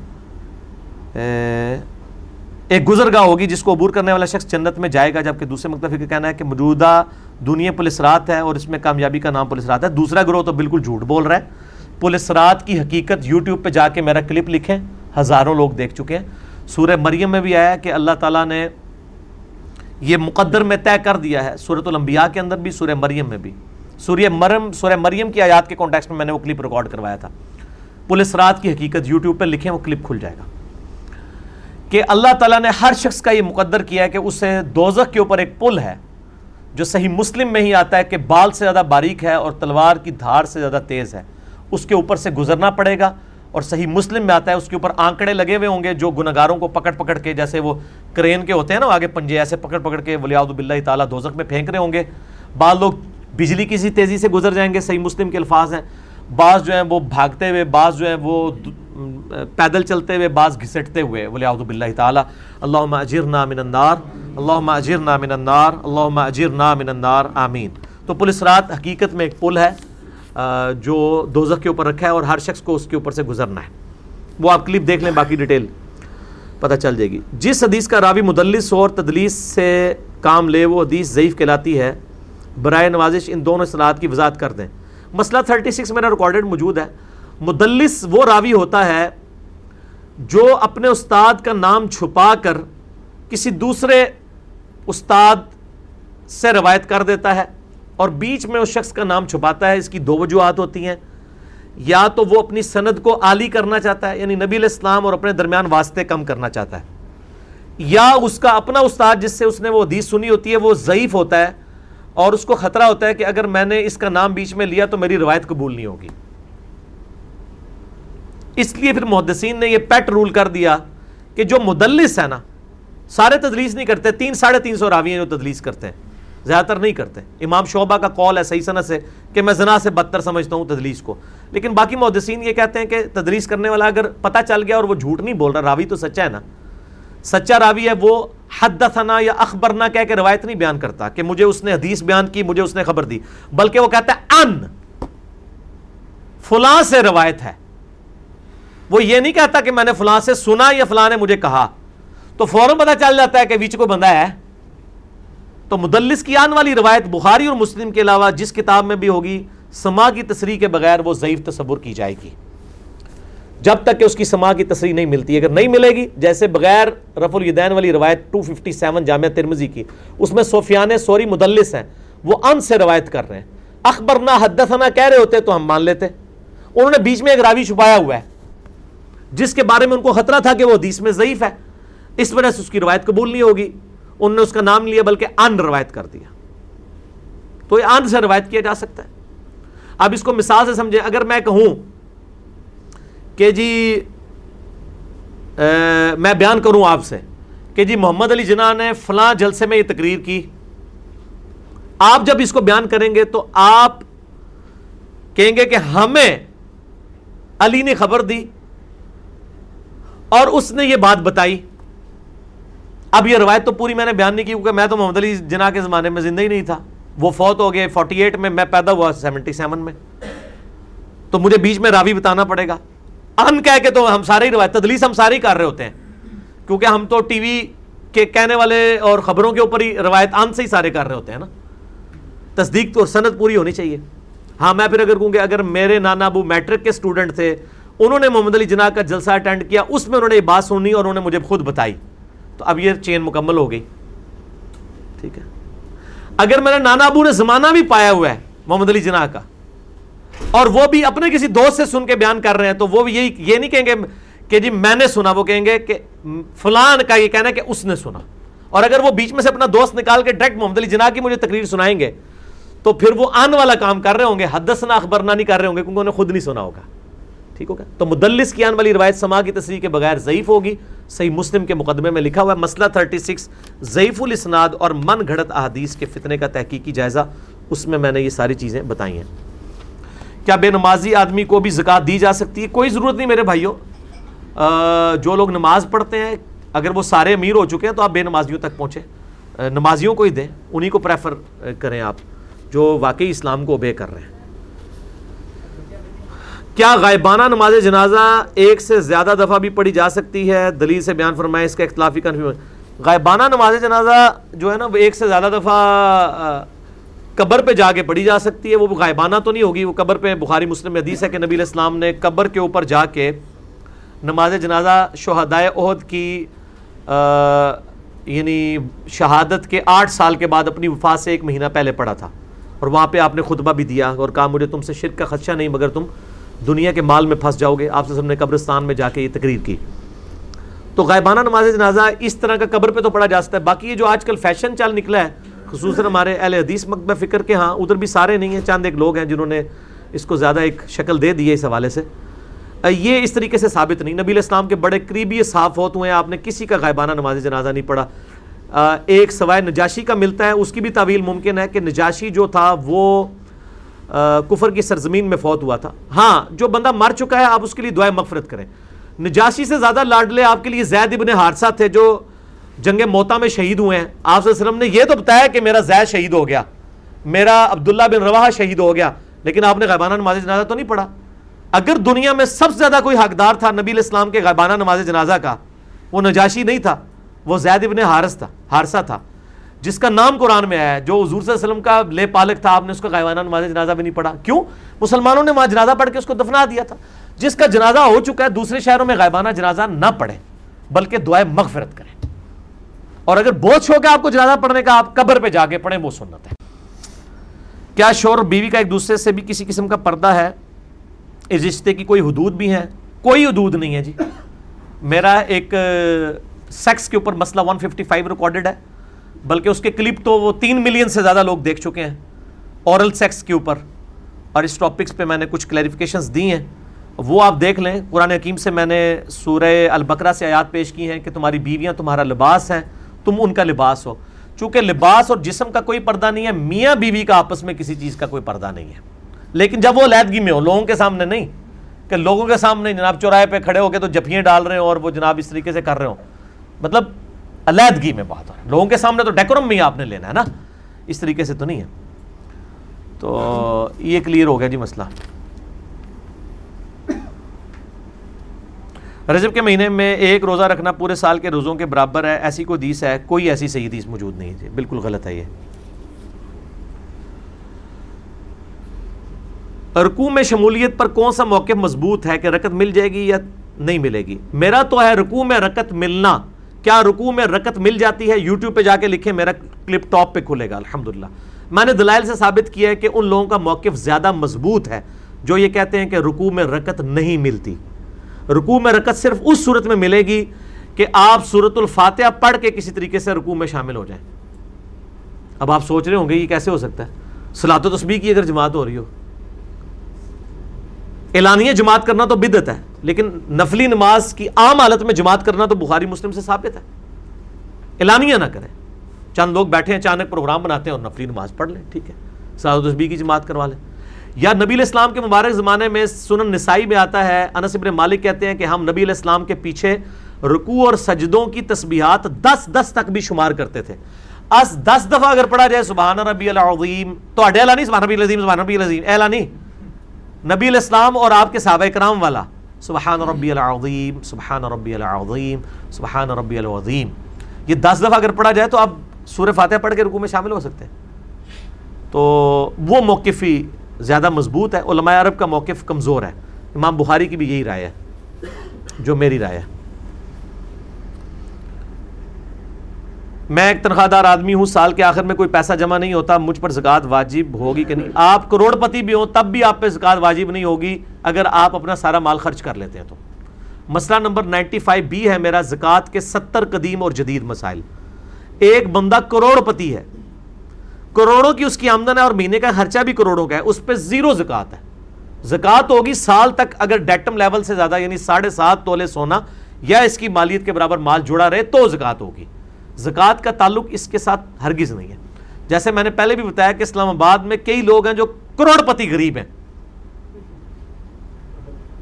ایک گزرگاہ ہوگی جس کو عبور کرنے والا شخص جنت میں جائے گا جبکہ دوسرے مکتفی کا کہنا ہے کہ موجودہ دنیا پولیس رات ہے اور اس میں کامیابی کا نام پولیس رات ہے۔ دوسرا گروہ تو بالکل جھوٹ بول رہا ہے۔ پولیس رات کی حقیقت یوٹیوب پہ جا کے میرا کلپ لکھیں۔ ہزاروں لوگ دیکھ چکے ہیں۔ سورہ مریم میں بھی آیا کہ اللہ تعالیٰ نے یہ مقدر میں طے کر دیا ہے۔ سورت الانبیاء کے اندر بھی، سورہ مریم میں بھی۔ سورہ مرم، سورہ مریم کی آیات کے کانٹیکس میں میں نے وہ کلپ ریکارڈ کروایا تھا۔ پولیس رات کی حقیقت یوٹیوب پہ لکھیں، وہ کلپ کھل جائے گا۔ کہ اللہ تعالیٰ نے ہر شخص کا یہ مقدر کیا ہے کہ اسے دوزخ کے اوپر ایک پل ہے، جو صحیح مسلم میں ہی آتا ہے کہ بال سے زیادہ باریک ہے اور تلوار کی دھار سے زیادہ تیز ہے۔ اس کے اوپر سے گزرنا پڑے گا اور صحیح مسلم میں آتا ہے، اس کے اوپر آنکڑے لگے ہوئے ہوں گے جو گناگاروں کو پکڑ پکڑ کے، جیسے وہ کرین کے ہوتے ہیں نا آگے پنجے، ایسے پکڑ پکڑ کے ولیاد بلّہ تعالیٰ دوزخ میں پھینک رہے ہوں گے۔ بعض لوگ بجلی کسی تیزی سے گزر جائیں گے، صحیح مسلم کے الفاظ ہیں۔ بعض جو ہیں وہ بھاگتے ہوئے، بعض جو ہیں وہ پیدل چلتے ہوئے بعض گھسٹتے ہوئے، بولے، اعوذ باللہ تعالیٰ اللہ اجرنا من النار اللہ اجرنا من النار اللہ اجرنا من النار، آمین۔ تو پولیس رات حقیقت میں ایک پل ہے جو دوزخ کے اوپر رکھا ہے اور ہر شخص کو اس کے اوپر سے گزرنا ہے۔ وہ آپ کلپ دیکھ لیں باقی ڈیٹیل، پتہ چل جائے گی۔ جس حدیث کا راوی مدلس اور تدلیس سے کام لے، وہ حدیث ضعیف کہلاتی ہے۔ برائے نوازش ان دونوں اصلاحات کی وضاحت کر دیں۔ مسئلہ 36 میرا ریکارڈڈ موجود ہے۔ مدلس وہ راوی ہوتا ہے جو اپنے استاد کا نام چھپا کر کسی دوسرے استاد سے روایت کر دیتا ہے اور بیچ میں اس شخص کا نام چھپاتا ہے، اس کی دو وجوہات ہوتی ہیں۔ یا تو وہ اپنی سند کو عالی کرنا چاہتا ہے یعنی نبی علیہ السلام اور اپنے درمیان واسطے کم کرنا چاہتا ہے۔ یا اس کا اپنا استاد جس سے اس نے وہ حدیث سنی ہوتی ہے، وہ ضعیف ہوتا ہے اور اس کو خطرہ ہوتا ہے کہ اگر میں نے اس کا نام بیچ میں لیا تو میری روایت قبول نہیں ہوگی۔ اس لیے پھر محدثین نے یہ پیٹ رول کر دیا کہ جو مدلس ہے نا، سارے تدلیس نہیں کرتے، تین ساڑھے تین سو راوی ہیں جو تدلیس کرتے ہیں، زیادہ تر نہیں کرتے۔ امام شعبہ کا کال ہے صحیح صنعت سے کہ میں زنا سے بدتر سمجھتا ہوں تدلیس کو۔ لیکن باقی محدثین یہ کہتے ہیں کہ تدلیس کرنے والا اگر پتہ چل گیا اور وہ جھوٹ نہیں بول رہا، راوی تو سچا ہے نا۔ سچا راوی ہے، وہ حدثنا یا اخبرنا کہہ کے روایت نہیں بیان کرتا کہ مجھے اس نے حدیث بیان کی، مجھے اس نے خبر دی، بلکہ وہ کہتا ہے، ان فلاں سے روایت ہے۔ وہ یہ نہیں کہتا کہ میں نے فلاں سے سنا یا فلاں نے مجھے کہا۔ تو فوراً پتا چل جاتا ہے کہ بیچ کو بندہ ہے۔ تو مدلس کی آن والی روایت بخاری اور مسلم کے علاوہ جس کتاب میں بھی ہوگی سما کی تصریح کے بغیر وہ ضعیف تصور کی جائے گی۔ جب تک کہ اس کی سما کی تصریح نہیں ملتی، اگر نہیں ملے گی، جیسے بغیر رف الیدین والی روایت 257 جامعہ ترمزی کی، اس میں سفیان سوری مدلس ہیں۔ وہ ان سے روایت کر رہے ہیں۔ اخبر نہ حدثنا کہہ رہے ہوتے تو ہم مان لیتے۔ انہوں نے بیچ میں ایک راوی چھپایا ہوا ہے۔ جس کے بارے میں ان کو خطرہ تھا کہ وہ حدیث میں ضعیف ہے، اس وجہ سے اس کی روایت قبول نہیں ہوگی۔ انہوں نے اس کا نام لیا، بلکہ ان روایت کر دیا۔ تو یہ ان سے روایت کیا جا سکتا ہے؟ اب اس کو مثال سے سمجھے اگر میں کہوں کہ جی میں بیان کروں آپ سے کہ جی محمد علی جناح نے فلاں جلسے میں یہ تقریر کی۔ آپ جب اس کو بیان کریں گے تو آپ کہیں گے کہ ہمیں علی نے خبر دی۔ اور اس نے یہ بات بتائی۔ اب یہ روایت تو پوری میں نے بیان نہیں کی کیونکہ میں تو محمد علی جناح کے زمانے میں زندہ ہی نہیں تھا۔ وہ فوت ہو گئے فورٹی ایٹ میں میں پیدا ہوا سیونٹی سیون میں۔ تو مجھے بیچ میں راوی بتانا پڑے گا۔ ان کہہ کے تو ہم سارے ہی روایت، تدلیس ہم سارے ہی کر رہے ہوتے ہیں۔ کیونکہ ہم تو ٹی وی کے کہنے والے اور خبروں کے اوپر ہی روایت ان سے ہی سارے کر رہے ہوتے ہیں نا۔ تصدیق تو سند پوری ہونی چاہیے۔ ہاں میں پھر اگر کہوں کہ اگر میرے نانا ابو میٹرک کے اسٹوڈنٹ تھے انہوں نے محمد علی جناح کا جلسہ اٹینڈ کیا، اس میں انہوں نے یہ بات سنی اور انہوں نے مجھے خود بتائی۔ تو اب یہ چین مکمل ہو گئی۔ ٹھیک ہے۔ اگر میرے نانا ابو نے زمانہ بھی پایا ہوا ہے محمد علی جناح کا، اور وہ بھی اپنے کسی دوست سے سن کے بیان کر رہے ہیں، تو وہ بھی یہی، یہ نہیں کہیں گے کہ جی میں نے سنا، وہ کہیں گے کہ فلان کا یہ کہنا ہے کہ اس نے سنا۔ اور اگر وہ بیچ میں سے اپنا دوست نکال کے ڈائریکٹ محمد علی جناح کی مجھے تقریر سنائیں گے، تو پھر وہ آن والا کام کر رہے ہوں گے۔ حدثنا، اخبرنا نہیں کر رہے ہوں گے، کیونکہ انہیں خود نہیں سنا ہوگا۔ ٹھیک ہوگا تو مدلس کی آن والی روایت سما کی تصریح کے بغیر ضعیف ہوگی۔ صحیح مسلم کے مقدمے میں لکھا ہوا ہے، مسئلہ 36 ضعیف الاسناد اور من گھڑت احادیث کے فتنے کا تحقیقی جائزہ۔ اس میں میں نے یہ ساری چیزیں بتائی ہیں۔ کیا بے نمازی آدمی کو بھی زکوٰۃ دی جا سکتی ہے؟ کوئی ضرورت نہیں میرے بھائیوں۔ جو لوگ نماز پڑھتے ہیں، اگر وہ سارے امیر ہو چکے ہیں تو آپ بے نمازیوں تک پہنچے نمازیوں کو ہی دیں، انہی کو پریفر کریں آپ، جو واقعی اسلام کو اوبے کر رہے ہیں۔ کیا غائبانہ نماز جنازہ ایک سے زیادہ دفعہ بھی پڑھی جا سکتی ہے؟ دلیل سے بیان فرمائے اس کا اختلافی کنفیوژن غائبانہ نماز جنازہ جو ہے نا، وہ ایک سے زیادہ دفعہ قبر پہ جا کے پڑھی جا سکتی ہے۔ وہ غائبانہ تو نہیں ہوگی، وہ قبر پہ بخاری مسلم حدیث ہے کہ نبی علیہ السلام نے قبر کے اوپر جا کے نماز جنازہ شہدائے عہد کی یعنی شہادت کے آٹھ سال کے بعد اپنی وفات سے ایک مہینہ پہلے پڑھا تھا۔ اور وہاں پہ آپ نے خطبہ بھی دیا اور کہا، مجھے تم سے شرک کا خدشہ نہیں، مگر تم دنیا کے مال میں پھنس جاؤ گے، آپ سے سب نے قبرستان میں جا کے یہ تقریر کی۔ تو غائبانہ نماز جنازہ اس طرح کا قبر پہ تو پڑھا جا سکتا ہے۔ باقی یہ جو آج کل فیشن چل نکلا ہے، خصوصاً ہمارے اہل حدیث مکبہ فکر کے ہاں ادھر بھی سارے نہیں ہیں چاند ایک لوگ ہیں جنہوں نے اس کو زیادہ ایک شکل دے دی ہے اس حوالے سے۔ یہ اس طریقے سے ثابت نہیں۔ نبی اسلام کے بڑے قریبی صاف ہوتے ہیں، آپ نے کسی کا غائبانہ نماز جنازہ نہیں پڑھا۔ ایک سوائے نجاشی کا ملتا ہے، اس کی بھی تعویل ممکن ہے کہ نجاشی جو تھا وہ کفر کی سرزمین میں فوت ہوا تھا۔ ہاں جو بندہ مر چکا ہے، آپ اس کے لیے دعائیں مغفرت کریں۔ نجاشی سے زیادہ لاڈلے آپ کے لیے زید ابن حادثہ تھے، جو جنگ موتا میں شہید ہوئے ہیں۔ آپ وسلم نے یہ تو بتایا کہ میرا زید شہید ہو گیا، میرا عبداللہ بن روا شہید ہو گیا، لیکن آپ نے غیبانہ نماز جنازہ تو نہیں پڑھا۔ اگر دنیا میں سب سے زیادہ کوئی حقدار تھا نبی الاسلام کے غیبانہ نماز جنازہ کا، وہ نجاشی نہیں تھا، وہ زید ابن حارث تھا، حارثہ تھا۔ جس کا نام قرآن میں آیا ہے، جو حضور صلی اللہ علیہ وسلم کا لے پالک تھا، آپ نے اس کا غائبانہ نماز جنازہ بھی نہیں پڑھا۔ کیوں؟ مسلمانوں نے وہاں جنازہ پڑھ کے اس کو دفنا دیا تھا۔ جس کا جنازہ ہو چکا ہے، دوسرے شہروں میں غائبانہ جنازہ نہ پڑھے بلکہ دعائیں مغفرت کریں۔ اور اگر بوجھ ہو گیا آپ کو جنازہ پڑھنے کا، آپ قبر پہ جا کے پڑھیں، وہ سنت ہے۔ کیا شور اور بیوی کا ایک دوسرے سے بھی کسی قسم کا پردہ ہے؟ اس رشتے کی کوئی حدود بھی ہے کوئی حدود نہیں ہے جی۔ میرا ایک سیکس کے اوپر مسئلہ 155 ریکارڈڈ ہے۔ بلکہ اس کے کلپ تو وہ تین ملین سے زیادہ لوگ دیکھ چکے ہیں۔ اورل سیکس کے اوپر۔ اور اس ٹاپکس پہ میں نے کچھ کلیریفکیشنز دی ہیں۔ وہ آپ دیکھ لیں۔ قرآن حکیم سے میں نے سورہ البقرہ سے آیات پیش کی ہیں کہ تمہاری بیویاں تمہارا لباس ہیں۔ تم ان کا لباس ہو۔ چونکہ لباس اور جسم کا کوئی پردہ نہیں ہے، میاں بیوی کا آپس میں کسی چیز کا کوئی پردہ نہیں ہے۔ لیکن جب وہ علیحدگی میں ہو لوگوں کے سامنے نہیں، کہ لوگوں کے سامنے جناب چوراہے پہ کھڑے ہو کے تو جفیاں ڈال رہے ہوں اور وہ جناب اس طریقے سے کر رہے ہوں۔ مطلب علیحدگی میں بات ہو لوگوں کے سامنے تو ڈیکورم میں آپ نے لینا ہے نا۔ اس طریقے سے تو نہیں ہے۔ تو یہ کلیئر ہو گیا جی مسئلہ۔ رجب کے مہینے میں ایک روزہ رکھنا پورے سال کے روزوں کے برابر ہے، ایسی کوئی دیس ہے، کوئی ایسی صحیح دیس موجود نہیں ہے جی۔ بالکل غلط ہے یہ۔ رکوع میں شمولیت پر کون سا موقف مضبوط ہے کہ رکت مل جائے گی یا نہیں ملے گی؟ میرا تو ہے رکوع میں رکت ملنا۔ کیا رکوع میں رکت مل جاتی ہے؟ یوٹیوب پہ جا کے لکھیں، میرا کلپ ٹاپ پہ کھلے گا، الحمدللہ۔ میں نے دلائل سے ثابت کیا ہے کہ ان لوگوں کا موقف زیادہ مضبوط ہے، جو یہ کہتے ہیں کہ رکوع میں رکت نہیں ملتی۔ رکوع میں رکت صرف اس صورت میں ملے گی کہ آپ صورت الفاتحہ پڑھ کے کسی طریقے سے رکوع میں شامل ہو جائیں۔ اب آپ سوچ رہے ہوں گے یہ کیسے ہو سکتا ہے؟ سلاد و تسبیح کی اگر جماعت ہو رہی ہو اعلانیہ جماعت کرنا تو بدت ہے، لیکن نفلی نماز کی عام حالت میں جماعت کرنا تو بخاری مسلم سے ثابت ہے۔ اعلانیہ نہ کریں۔ چند لوگ بیٹھے ہیں، اچانک پروگرام بناتے ہیں اور نفلی نماز پڑھ لیں، ٹھیک ہے۔ سعود تسبیح کی جماعت کروا لیں۔ یا نبی علیہ السلام کے مبارک زمانے میں سنن نسائی میں آتا ہے، انس ابن مالک کہتے ہیں کہ ہم نبی علیہ السلام کے پیچھے رکوع اور سجدوں کی تسبیحات دس دس تک بھی شمار کرتے تھے۔ اس دس دفعہ اگر پڑھا جائے، سبحان ربی العظیم، تو اڈے نہیں سبحان ربی العظیم، سبحان ربی العظیم اعلیٰ نہیں نبی الاسلام اور آپ کے صحابہ کرام والا۔ سبحان ربی العظیم، سبحان ربی العظیم، سبحان ربی العظیم۔ یہ دس دفعہ اگر پڑھا جائے تو آپ سورہ فاتحہ پڑھ کے رکوع میں شامل ہو سکتے ہیں۔ تو وہ موقف ہی زیادہ مضبوط ہے۔ علماء عرب کا موقف کمزور ہے۔ امام بخاری کی بھی یہی رائے ہے، جو میری رائے ہے۔ میں ایک تنخواہ دار آدمی ہوں، سال کے آخر میں کوئی پیسہ جمع نہیں ہوتا، مجھ پر زکوٰۃ واجب ہوگی کہ نہیں؟ آپ کروڑ پتی بھی ہوں، تب بھی آپ پہ زکوٰۃ واجب نہیں ہوگی اگر آپ اپنا سارا مال خرچ کر لیتے ہیں تو۔ مسئلہ نمبر نائنٹی فائیو بی ہے میرا زکوٰۃ کے ستر قدیم اور جدید مسائل۔ ایک بندہ کروڑ پتی ہے۔ کروڑوں کی اس کی آمدن ہے اور مہینے کا خرچہ بھی کروڑوں کا ہے، اس پہ زیرو زکات ہے۔ زکات ہوگی سال تک اگر ڈیٹم لیول سے زیادہ یعنی ساڑھے سات تولے سونا یا اس کی مالیت کے برابر مال جڑا رہے تو زکات ہوگی۔ زکات کا تعلق اس کے ساتھ ہرگز نہیں ہے۔ جیسے میں نے پہلے بھی بتایا کہ اسلام آباد میں کئی لوگ ہیں جو کروڑ پتی غریب ہیں۔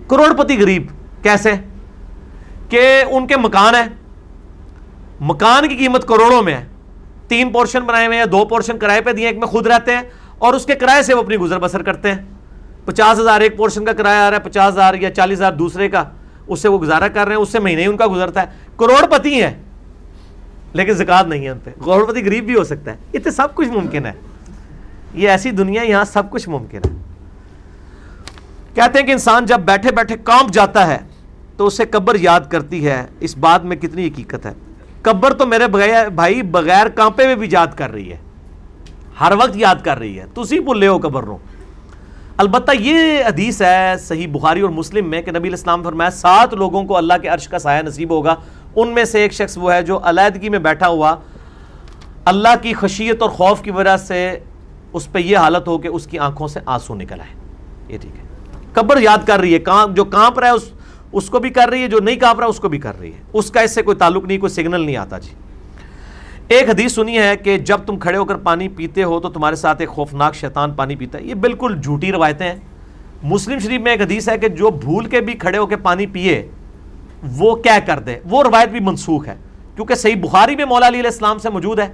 کروڑ پتی غریب کیسے؟ کہ ان کے مکان ہے مکان کی قیمت کروڑوں میں ہے۔ تین پورشن بنائے ہوئے ہیں دو پورشن کرائے پہ دیے ایک میں خود رہتے ہیں اور اس کے کرائے سے وہ اپنی گزر بسر کرتے ہیں۔ پچاس ہزار ایک پورشن کا کرایہ آ رہا ہے، پچاس ہزار یا چالیس ہزار دوسرے کا، اس سے وہ گزارا کر رہے ہیں، اس سے مہینے ہی ان کا گزرتا ہے۔ کروڑ پتی ہے لیکن زکات نہیں ہے ان پہ۔ کروڑ غریب بھی ہو سکتا ہے۔ اتنے سب کچھ ممکن ہے۔ یہ ایسی دنیا یہاں سب کچھ ممکن ہے۔ کہتے ہیں کہ انسان جب بیٹھے بیٹھے کانپ جاتا ہے تو اسے قبر یاد کرتی ہے۔ اس بات میں کتنی حقیقت ہے۔ قبر تو میرے بغیر بھائی بغیر کانپے میں بھی یاد کر رہی ہے۔ ہر وقت یاد کر رہی ہے۔ تسی بھولے ہو قبر رو۔ البتہ یہ حدیث ہے، صحیح بخاری اور مسلم میں کہ نبی الاسلام فرمایا، سات لوگوں کو اللہ کے عرش کا سایہ نصیب ہوگا۔ ان میں سے ایک شخص وہ ہے جو علیحدگی میں بیٹھا ہوا اللہ کی خشیت اور خوف کی وجہ سے اس پہ یہ حالت ہو کہ اس کی آنکھوں سے آنسو نکل آئے۔ یہ ٹھیک ہے۔ قبر یاد کر رہی ہے جو کانپ رہا ہے، اس اس کو بھی کر رہی ہے، جو نہیں کانپ رہا، اس کو بھی کر رہی ہے۔ اس کا اس سے کوئی تعلق نہیں، کوئی سگنل نہیں آتا جی۔ ایک حدیث سنی ہے کہ جب تم کھڑے ہو کر پانی پیتے ہو تو تمہارے ساتھ ایک خوفناک شیطان پانی پیتا ہے۔ یہ بالکل جھوٹی روایتیں ہیں۔ مسلم شریف میں ایک حدیث ہے کہ جو بھول کے بھی کھڑے ہو کے پانی پیے وہ کیا کر دے؟ وہ روایت بھی منسوخ ہے۔ کیونکہ صحیح بخاری میں مولا علیہ السلام سے موجود ہے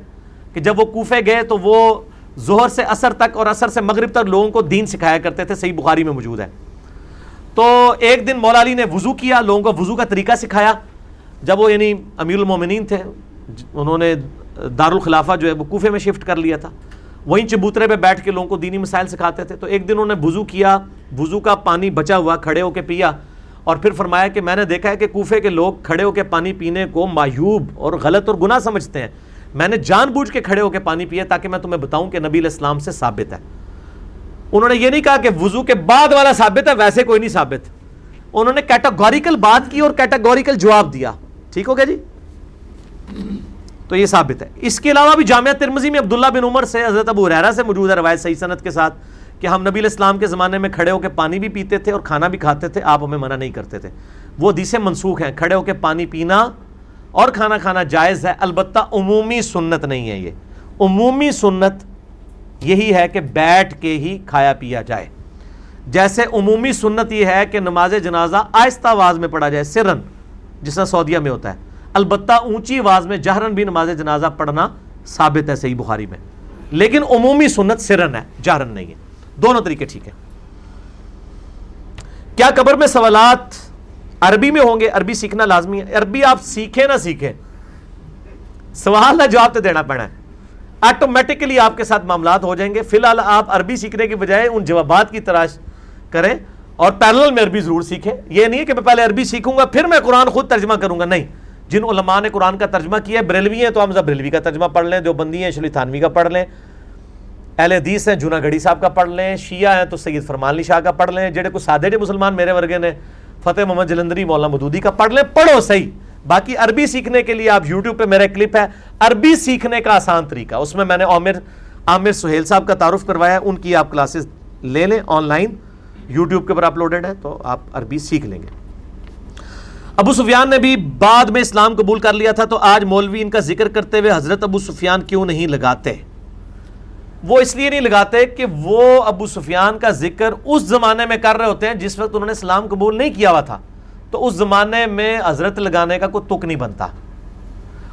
کہ جب وہ کوفے گئے تو وہ ظہر سے اثر تک اور اثر سے مغرب تک لوگوں کو دین سکھایا کرتے تھے، صحیح بخاری میں موجود ہے۔ تو ایک دن مولا علی نے وضو کیا، لوگوں کو وضو کا طریقہ سکھایا۔ جب وہ یعنی امیر المومنین تھے، انہوں نے دارالخلافہ جو ہے وہ کوفے میں شفٹ کر لیا تھا۔ وہیں چبوترے پہ بیٹھ کے لوگوں کو دینی مسائل سکھاتے تھے۔ تو ایک دن انہوں نے وضو کیا، وضو کا پانی بچا ہوا، کھڑے ہو کے پیا۔ اور پھر فرمایا کہ میں نے دیکھا ہے کہ کوفے کے لوگ کھڑے ہو کے پانی پینے کو مایوب اور غلط اور گناہ سمجھتے ہیں۔ میں نے جان بوجھ کے کھڑے ہو کے پانی پیا تاکہ میں تمہیں بتاؤں کہ نبی الاسلام سے ثابت ہے۔ انہوں نے یہ نہیں کہا کہ وضو کے بعد والا ثابت ہے، ویسے کوئی نہیں ثابت۔ انہوں نے کیٹاگوریکل بات کی اور کیٹاگوریکل جواب دیا۔ ٹھیک ہو گیا جی؟ تو یہ ثابت ہے۔ اس کے علاوہ بھی جامعہ ترمزی میں عبداللہ بن عمر سے حضرت ابو ریرا سے موجود ہے، روایت صحیح صنعت کے ساتھ۔ کہ ہم نبی الاسلام کے زمانے میں کھڑے ہو کے پانی بھی پیتے تھے اور کھانا بھی کھاتے تھے، آپ ہمیں منع نہیں کرتے تھے۔ وہ دیسے منسوخ ہیں، کھڑے ہو کے پانی پینا اور کھانا کھانا جائز ہے۔ البتہ عمومی سنت نہیں ہے یہ۔ عمومی سنت یہی ہے کہ بیٹھ کے ہی کھایا پیا جائے۔ جیسے عمومی سنت یہ ہے کہ نماز جنازہ آہستہ آواز میں پڑھا جائے، سرن، جس طرح سعودیہ میں ہوتا ہے۔ البتہ اونچی آواز میں جہرن بھی نماز جنازہ پڑھنا ثابت ہے، صحیح بخاری میں۔ لیکن عمومی سنت سرن ہے جہرن نہیں ہے۔ دونوں طریقے ٹھیک ہے کیا قبر میں سوالات عربی میں ہوں گے؟ عربی سیکھنا لازمی ہے۔ عربی آپ سیکھیں نہ سیکھیں۔ سوال کا جواب تو دینا پڑنا ہے۔ آٹومیٹکلی آپ کے ساتھ معاملات ہو جائیں گے۔ فی الحال آپ عربی سیکھنے کی بجائے ان جوابات کی تلاش کریں اور پیرل میں عربی ضرور سیکھیں۔ یہ نہیں ہے کہ میں پہلے عربی سیکھوں گا، پھر میں قرآن خود ترجمہ کروں گا۔ نہیں، جن علماء نے قرآن کا ترجمہ کیا ہے، بریلوی ہیں، تو ہم بریلوی کا ترجمہ پڑھ لیں۔ جو بندی ہیں شلی تھانوی کا پڑھ لیں۔ اہل حدیث ہیں، جونا گڑی صاحب کا پڑھ لیں، شیعہ ہیں تو سید فرمان علی شاہ کا پڑھ لیں، جڑے کو سادے جے مسلمان میرے ورگے نے، فتح محمد جلندری، مولانا مدودی کا پڑھ لیں، پڑھو صحیح۔ باقی عربی سیکھنے کے لیے آپ یوٹیوب پہ میرا کلپ ہے، عربی سیکھنے کا آسان طریقہ۔ اس میں میں نے عامر عامر سہیل صاحب کا تعارف کروایا ہے، ان کی آپ کلاسز لے لیں آن لائن، یوٹیوب کے اوپر اپلوڈڈ ہے، تو آپ عربی سیکھ لیں گے۔ ابو سفیان نے بھی بعد میں اسلام قبول کر لیا تھا، تو آج مولوی ان کا ذکر کرتے ہوئے حضرت ابو سفیان کیوں نہیں لگاتے؟ وہ اس لیے نہیں لگاتے کہ وہ ابو سفیان کا ذکر اس زمانے میں کر رہے ہوتے ہیں جس وقت انہوں نے اسلام قبول نہیں کیا ہوا تھا۔ تو اس زمانے میں حضرت لگانے کا کوئی تک نہیں بنتا۔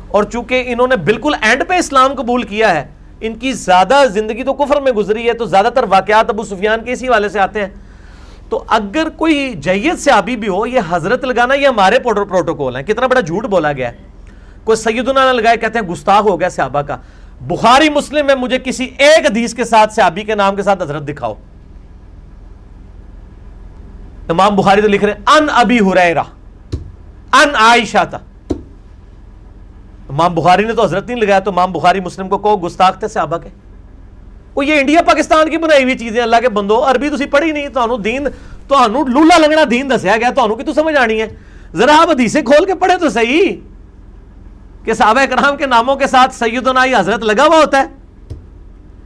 اور چونکہ انہوں نے بالکل اینڈ پہ اسلام قبول کیا ہے، ان کی زیادہ زندگی تو کفر میں گزری ہے، تو زیادہ تر واقعات ابو سفیان کے اسی والے سے آتے ہیں۔ تو اگر کوئی جید سے ابھی بھی ہو، یہ حضرت لگانا یہ ہمارے پروٹوکول ہیں۔ کتنا بڑا جھوٹ بولا گیا ہے۔ کوئی سیدنا نہ لگائے کہتے ہیں گستاخ ہو گیا صحابہ کا۔ بخاری مسلم میں مجھے کسی ایک حدیث کے ساتھ صحابی کے نام کے ساتھ حضرت دکھاؤ۔ امام بخاری تو لکھ رہے ہیں، ان ابی ہریرہ، ان عائشہ تھا امام بخاری نے تو حضرت نہیں لگایا تو امام بخاری مسلم کو کو گستاخ تھے صحابہ کے۔ وہ یہ انڈیا، پاکستان کی بنائی ہوئی چیزیں، اللہ کے بندو، عربی تسی پڑھی نہیں تو دین تو لولا لنگنا دین دسیا گیا تو سمجھ آنی ہے؟ ذرا آپ حدیثیں کھول کے پڑھے تو صحیح۔ کہ صحابہ کرام کے ناموں کے ساتھ سیدنا یہ حضرت لگا ہوا ہوتا ہے؟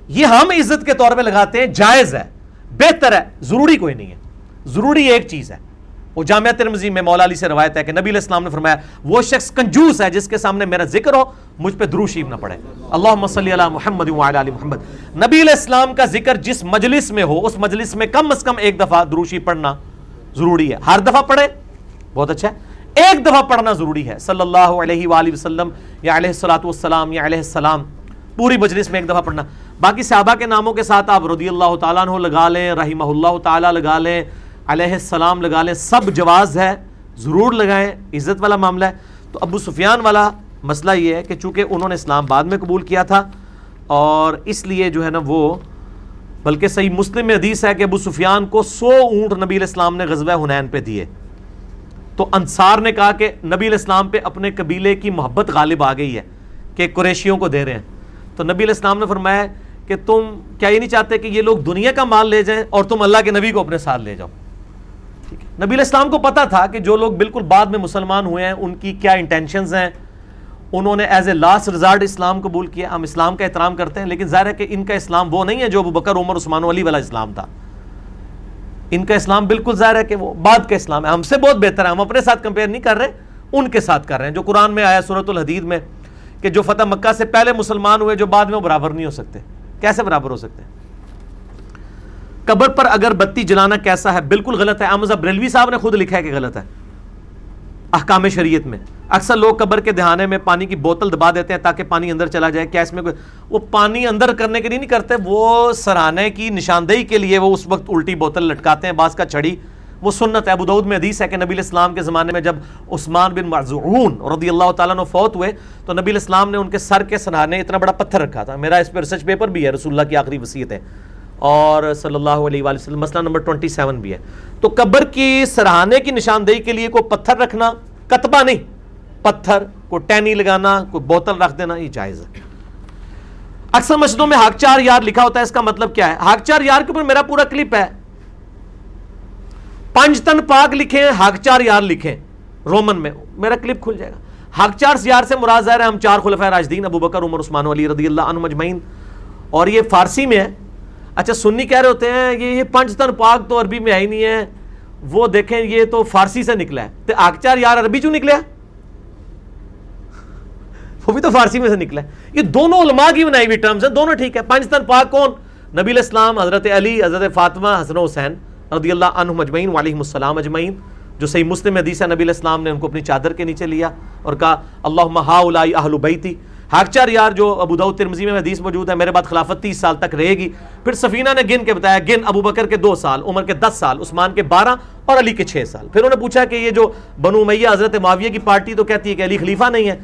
یہ ہم عزت کے طور پہ لگاتے ہیں، جائز ہے، بہتر ہے، ضروری کوئی نہیں ہے۔ ضروری ایک چیز ہے۔ وہ جامعہ ترمزی میں مولا علی سے روایت ہے کہ نبی علیہ السلام نے فرمایا، وہ شخص کنجوس ہے جس کے سامنے میرا ذکر ہو، مجھ پہ دروشیب نہ پڑے۔ اللہ صلی اللہ محمد علی محمد۔ نبی علیہ السلام کا ذکر جس مجلس میں ہو، اس مجلس میں کم از کم ایک دفعہ دروشی پڑھنا ضروری ہے۔ ہر دفعہ پڑھے، بہت اچھا ہے۔ ایک دفعہ پڑھنا ضروری ہے۔ صلی اللہ علیہ وآلہ وسلم، یا علیہ السلاۃ والسلام، یا علیہ السلام، پوری مجلس میں ایک دفعہ پڑھنا۔ باقی صحابہ کے ناموں کے ساتھ آپ رضی اللہ تعالیٰ عنہ لگا لیں، رحمہ اللہ تعالیٰ لگا لیں، علیہ السلام لگا لیں، سب جواز ہے۔ ضرور لگائیں، عزت والا معاملہ ہے۔ تو ابو سفیان والا مسئلہ یہ ہے کہ چونکہ انہوں نے اسلام بعد میں قبول کیا تھا، اور اس لیے جو ہے نا وہ، بلکہ صحیح مسلم میں حدیث ہے کہ ابو سفیان کو سو اونٹ نبی علیہ السلام نے غزوہ حنین پہ دیے۔ تو انصار نے کہا کہ نبی علیہ السلام پہ اپنے قبیلے کی محبت غالب آ گئی ہے کہ قریشیوں کو دے رہے ہیں۔ تو نبی علیہ السلام نے فرمایا کہ تم کیا یہ نہیں چاہتے کہ یہ لوگ دنیا کا مال لے جائیں اور تم اللہ کے نبی کو اپنے ساتھ لے جاؤ؟ نبی علیہ السلام کو پتا تھا کہ جو لوگ بالکل بعد میں مسلمان ہوئے ہیں، ان کی کیا انٹینشنز ہیں؟ انہوں نے ایز اے لاسٹ ریزارٹ اسلام قبول کیا۔ ہم اسلام کا احترام کرتے ہیں، لیکن ظاہر ہے کہ ان کا اسلام وہ نہیں ہے جو ابو بکر عمر، عثمان، علی والا اسلام تھا۔ ان کا اسلام بالکل ظاہر ہے کہ وہ بعد کا اسلام ہے۔ ہم سے بہت بہتر ہے ہم اپنے ساتھ کمپیئر نہیں کر رہے، ان کے ساتھ کر رہے ہیں۔ جو قرآن میں آیا صورت الحدید میں کہ جو فتح مکہ سے پہلے مسلمان ہوئے، جو بعد میں وہ برابر نہیں ہو سکتے۔ کیسے برابر ہو سکتے؟ قبر پر اگر بتی جلانا کیسا ہے؟ بالکل غلط ہے۔ احمد بریلوی صاحب نے خود لکھا ہے کہ غلط ہے۔ احکام شریعت میں۔ اکثر لوگ قبر کے دہانے میں پانی کی بوتل دبا دیتے ہیں تاکہ پانی اندر چلا جائے، کیا اس میں کوئی وہ پانی اندر کرنے کے لیے نہیں کرتے، وہ سرانے کی نشاندہی کے لیے وہ اس وقت الٹی بوتل لٹکاتے ہیں، بعض کا چھڑی۔ وہ سنت ہے ابو دعود میں حدیث ہے کہ نبی الاسلام کے زمانے میں جب عثمان بن معذعون رضی اللہ تعالیٰ نے فوت ہوئے، تو نبی الاسلام نے ان کے سر کے سرانے اتنا بڑا پتھر رکھا تھا۔ میرا اس پہ ریسرچ پیپر بھی ہے، رسول اللہ کی آخری وصیت ہے اور صلی اللہ علیہ وآلہ وسلم، مسئلہ نمبر 27 بھی ہے۔ تو قبر کی سرحانے کی نشاندہی کے لیے کوئی پتھر رکھنا کتبہ نہیں۔ پتھر، کوئی ٹینی لگانا، کوئی بوتل رکھ دینا، یہ جائز ہے۔ اکثر مسجدوں میں ہاک چار یار لکھا ہوتا ہے، اس کا مطلب کیا ہے؟ ہاک چار یار کے اوپر میرا پورا کلپ ہے۔ پنج تن پاک لکھیں ہاک چار یار لکھیں۔ رومن میں میرا کلپ کھل جائے گا۔ حق چار سیار سے مراد ظاہر ہے، ہم چار خلفۂ راجدین ابو بکر عمر، عثمان علی رضی اللہ عنہ مجمعین اور یہ فارسی میں ہے۔ اچھا سنی کہہ رہے ہوتے ہیں یہ یہ پنج تن پاک تو عربی میں آئی نہیں ہے۔ وہ دیکھیں، یہ تو فارسی سے نکلا ہے۔ تو حق چار یار عربی چوں نکلیا وہ بھی تو فارسی میں سے نکلا ہے۔ یہ دونوں علماء کی بنائی ہوئی ٹرمز ہیں، دونوں ٹھیک ہے پنج تن پاک کون؟ نبی الاسلام حضرت علی، حضرت فاطمہ، حسن حسین رضی اللہ عنہ مجمعین وعلیہم السلام اجمعین۔ جو صحیح مسلم حدیث ہے، نبی الاسلام نے ان کو اپنی چادر کے نیچے لیا اور کہا اللہ ہا اہل بیتی چار یار جو ابو داؤد ترمزی میں حدیث موجود ہے، میرے بعد خلافت تیس سال تک رہے گی۔ پھر سفینہ نے گن کے بتایا، گن ابو بکر کے دو سال، عمر کے دس سال، عثمان کے بارہ اور علی کے چھ سال۔ پھر انہوں نے پوچھا کہ یہ جو بنو میہ حضرت معاویہ کی پارٹی تو کہتی ہے کہ علی خلیفہ نہیں ہے۔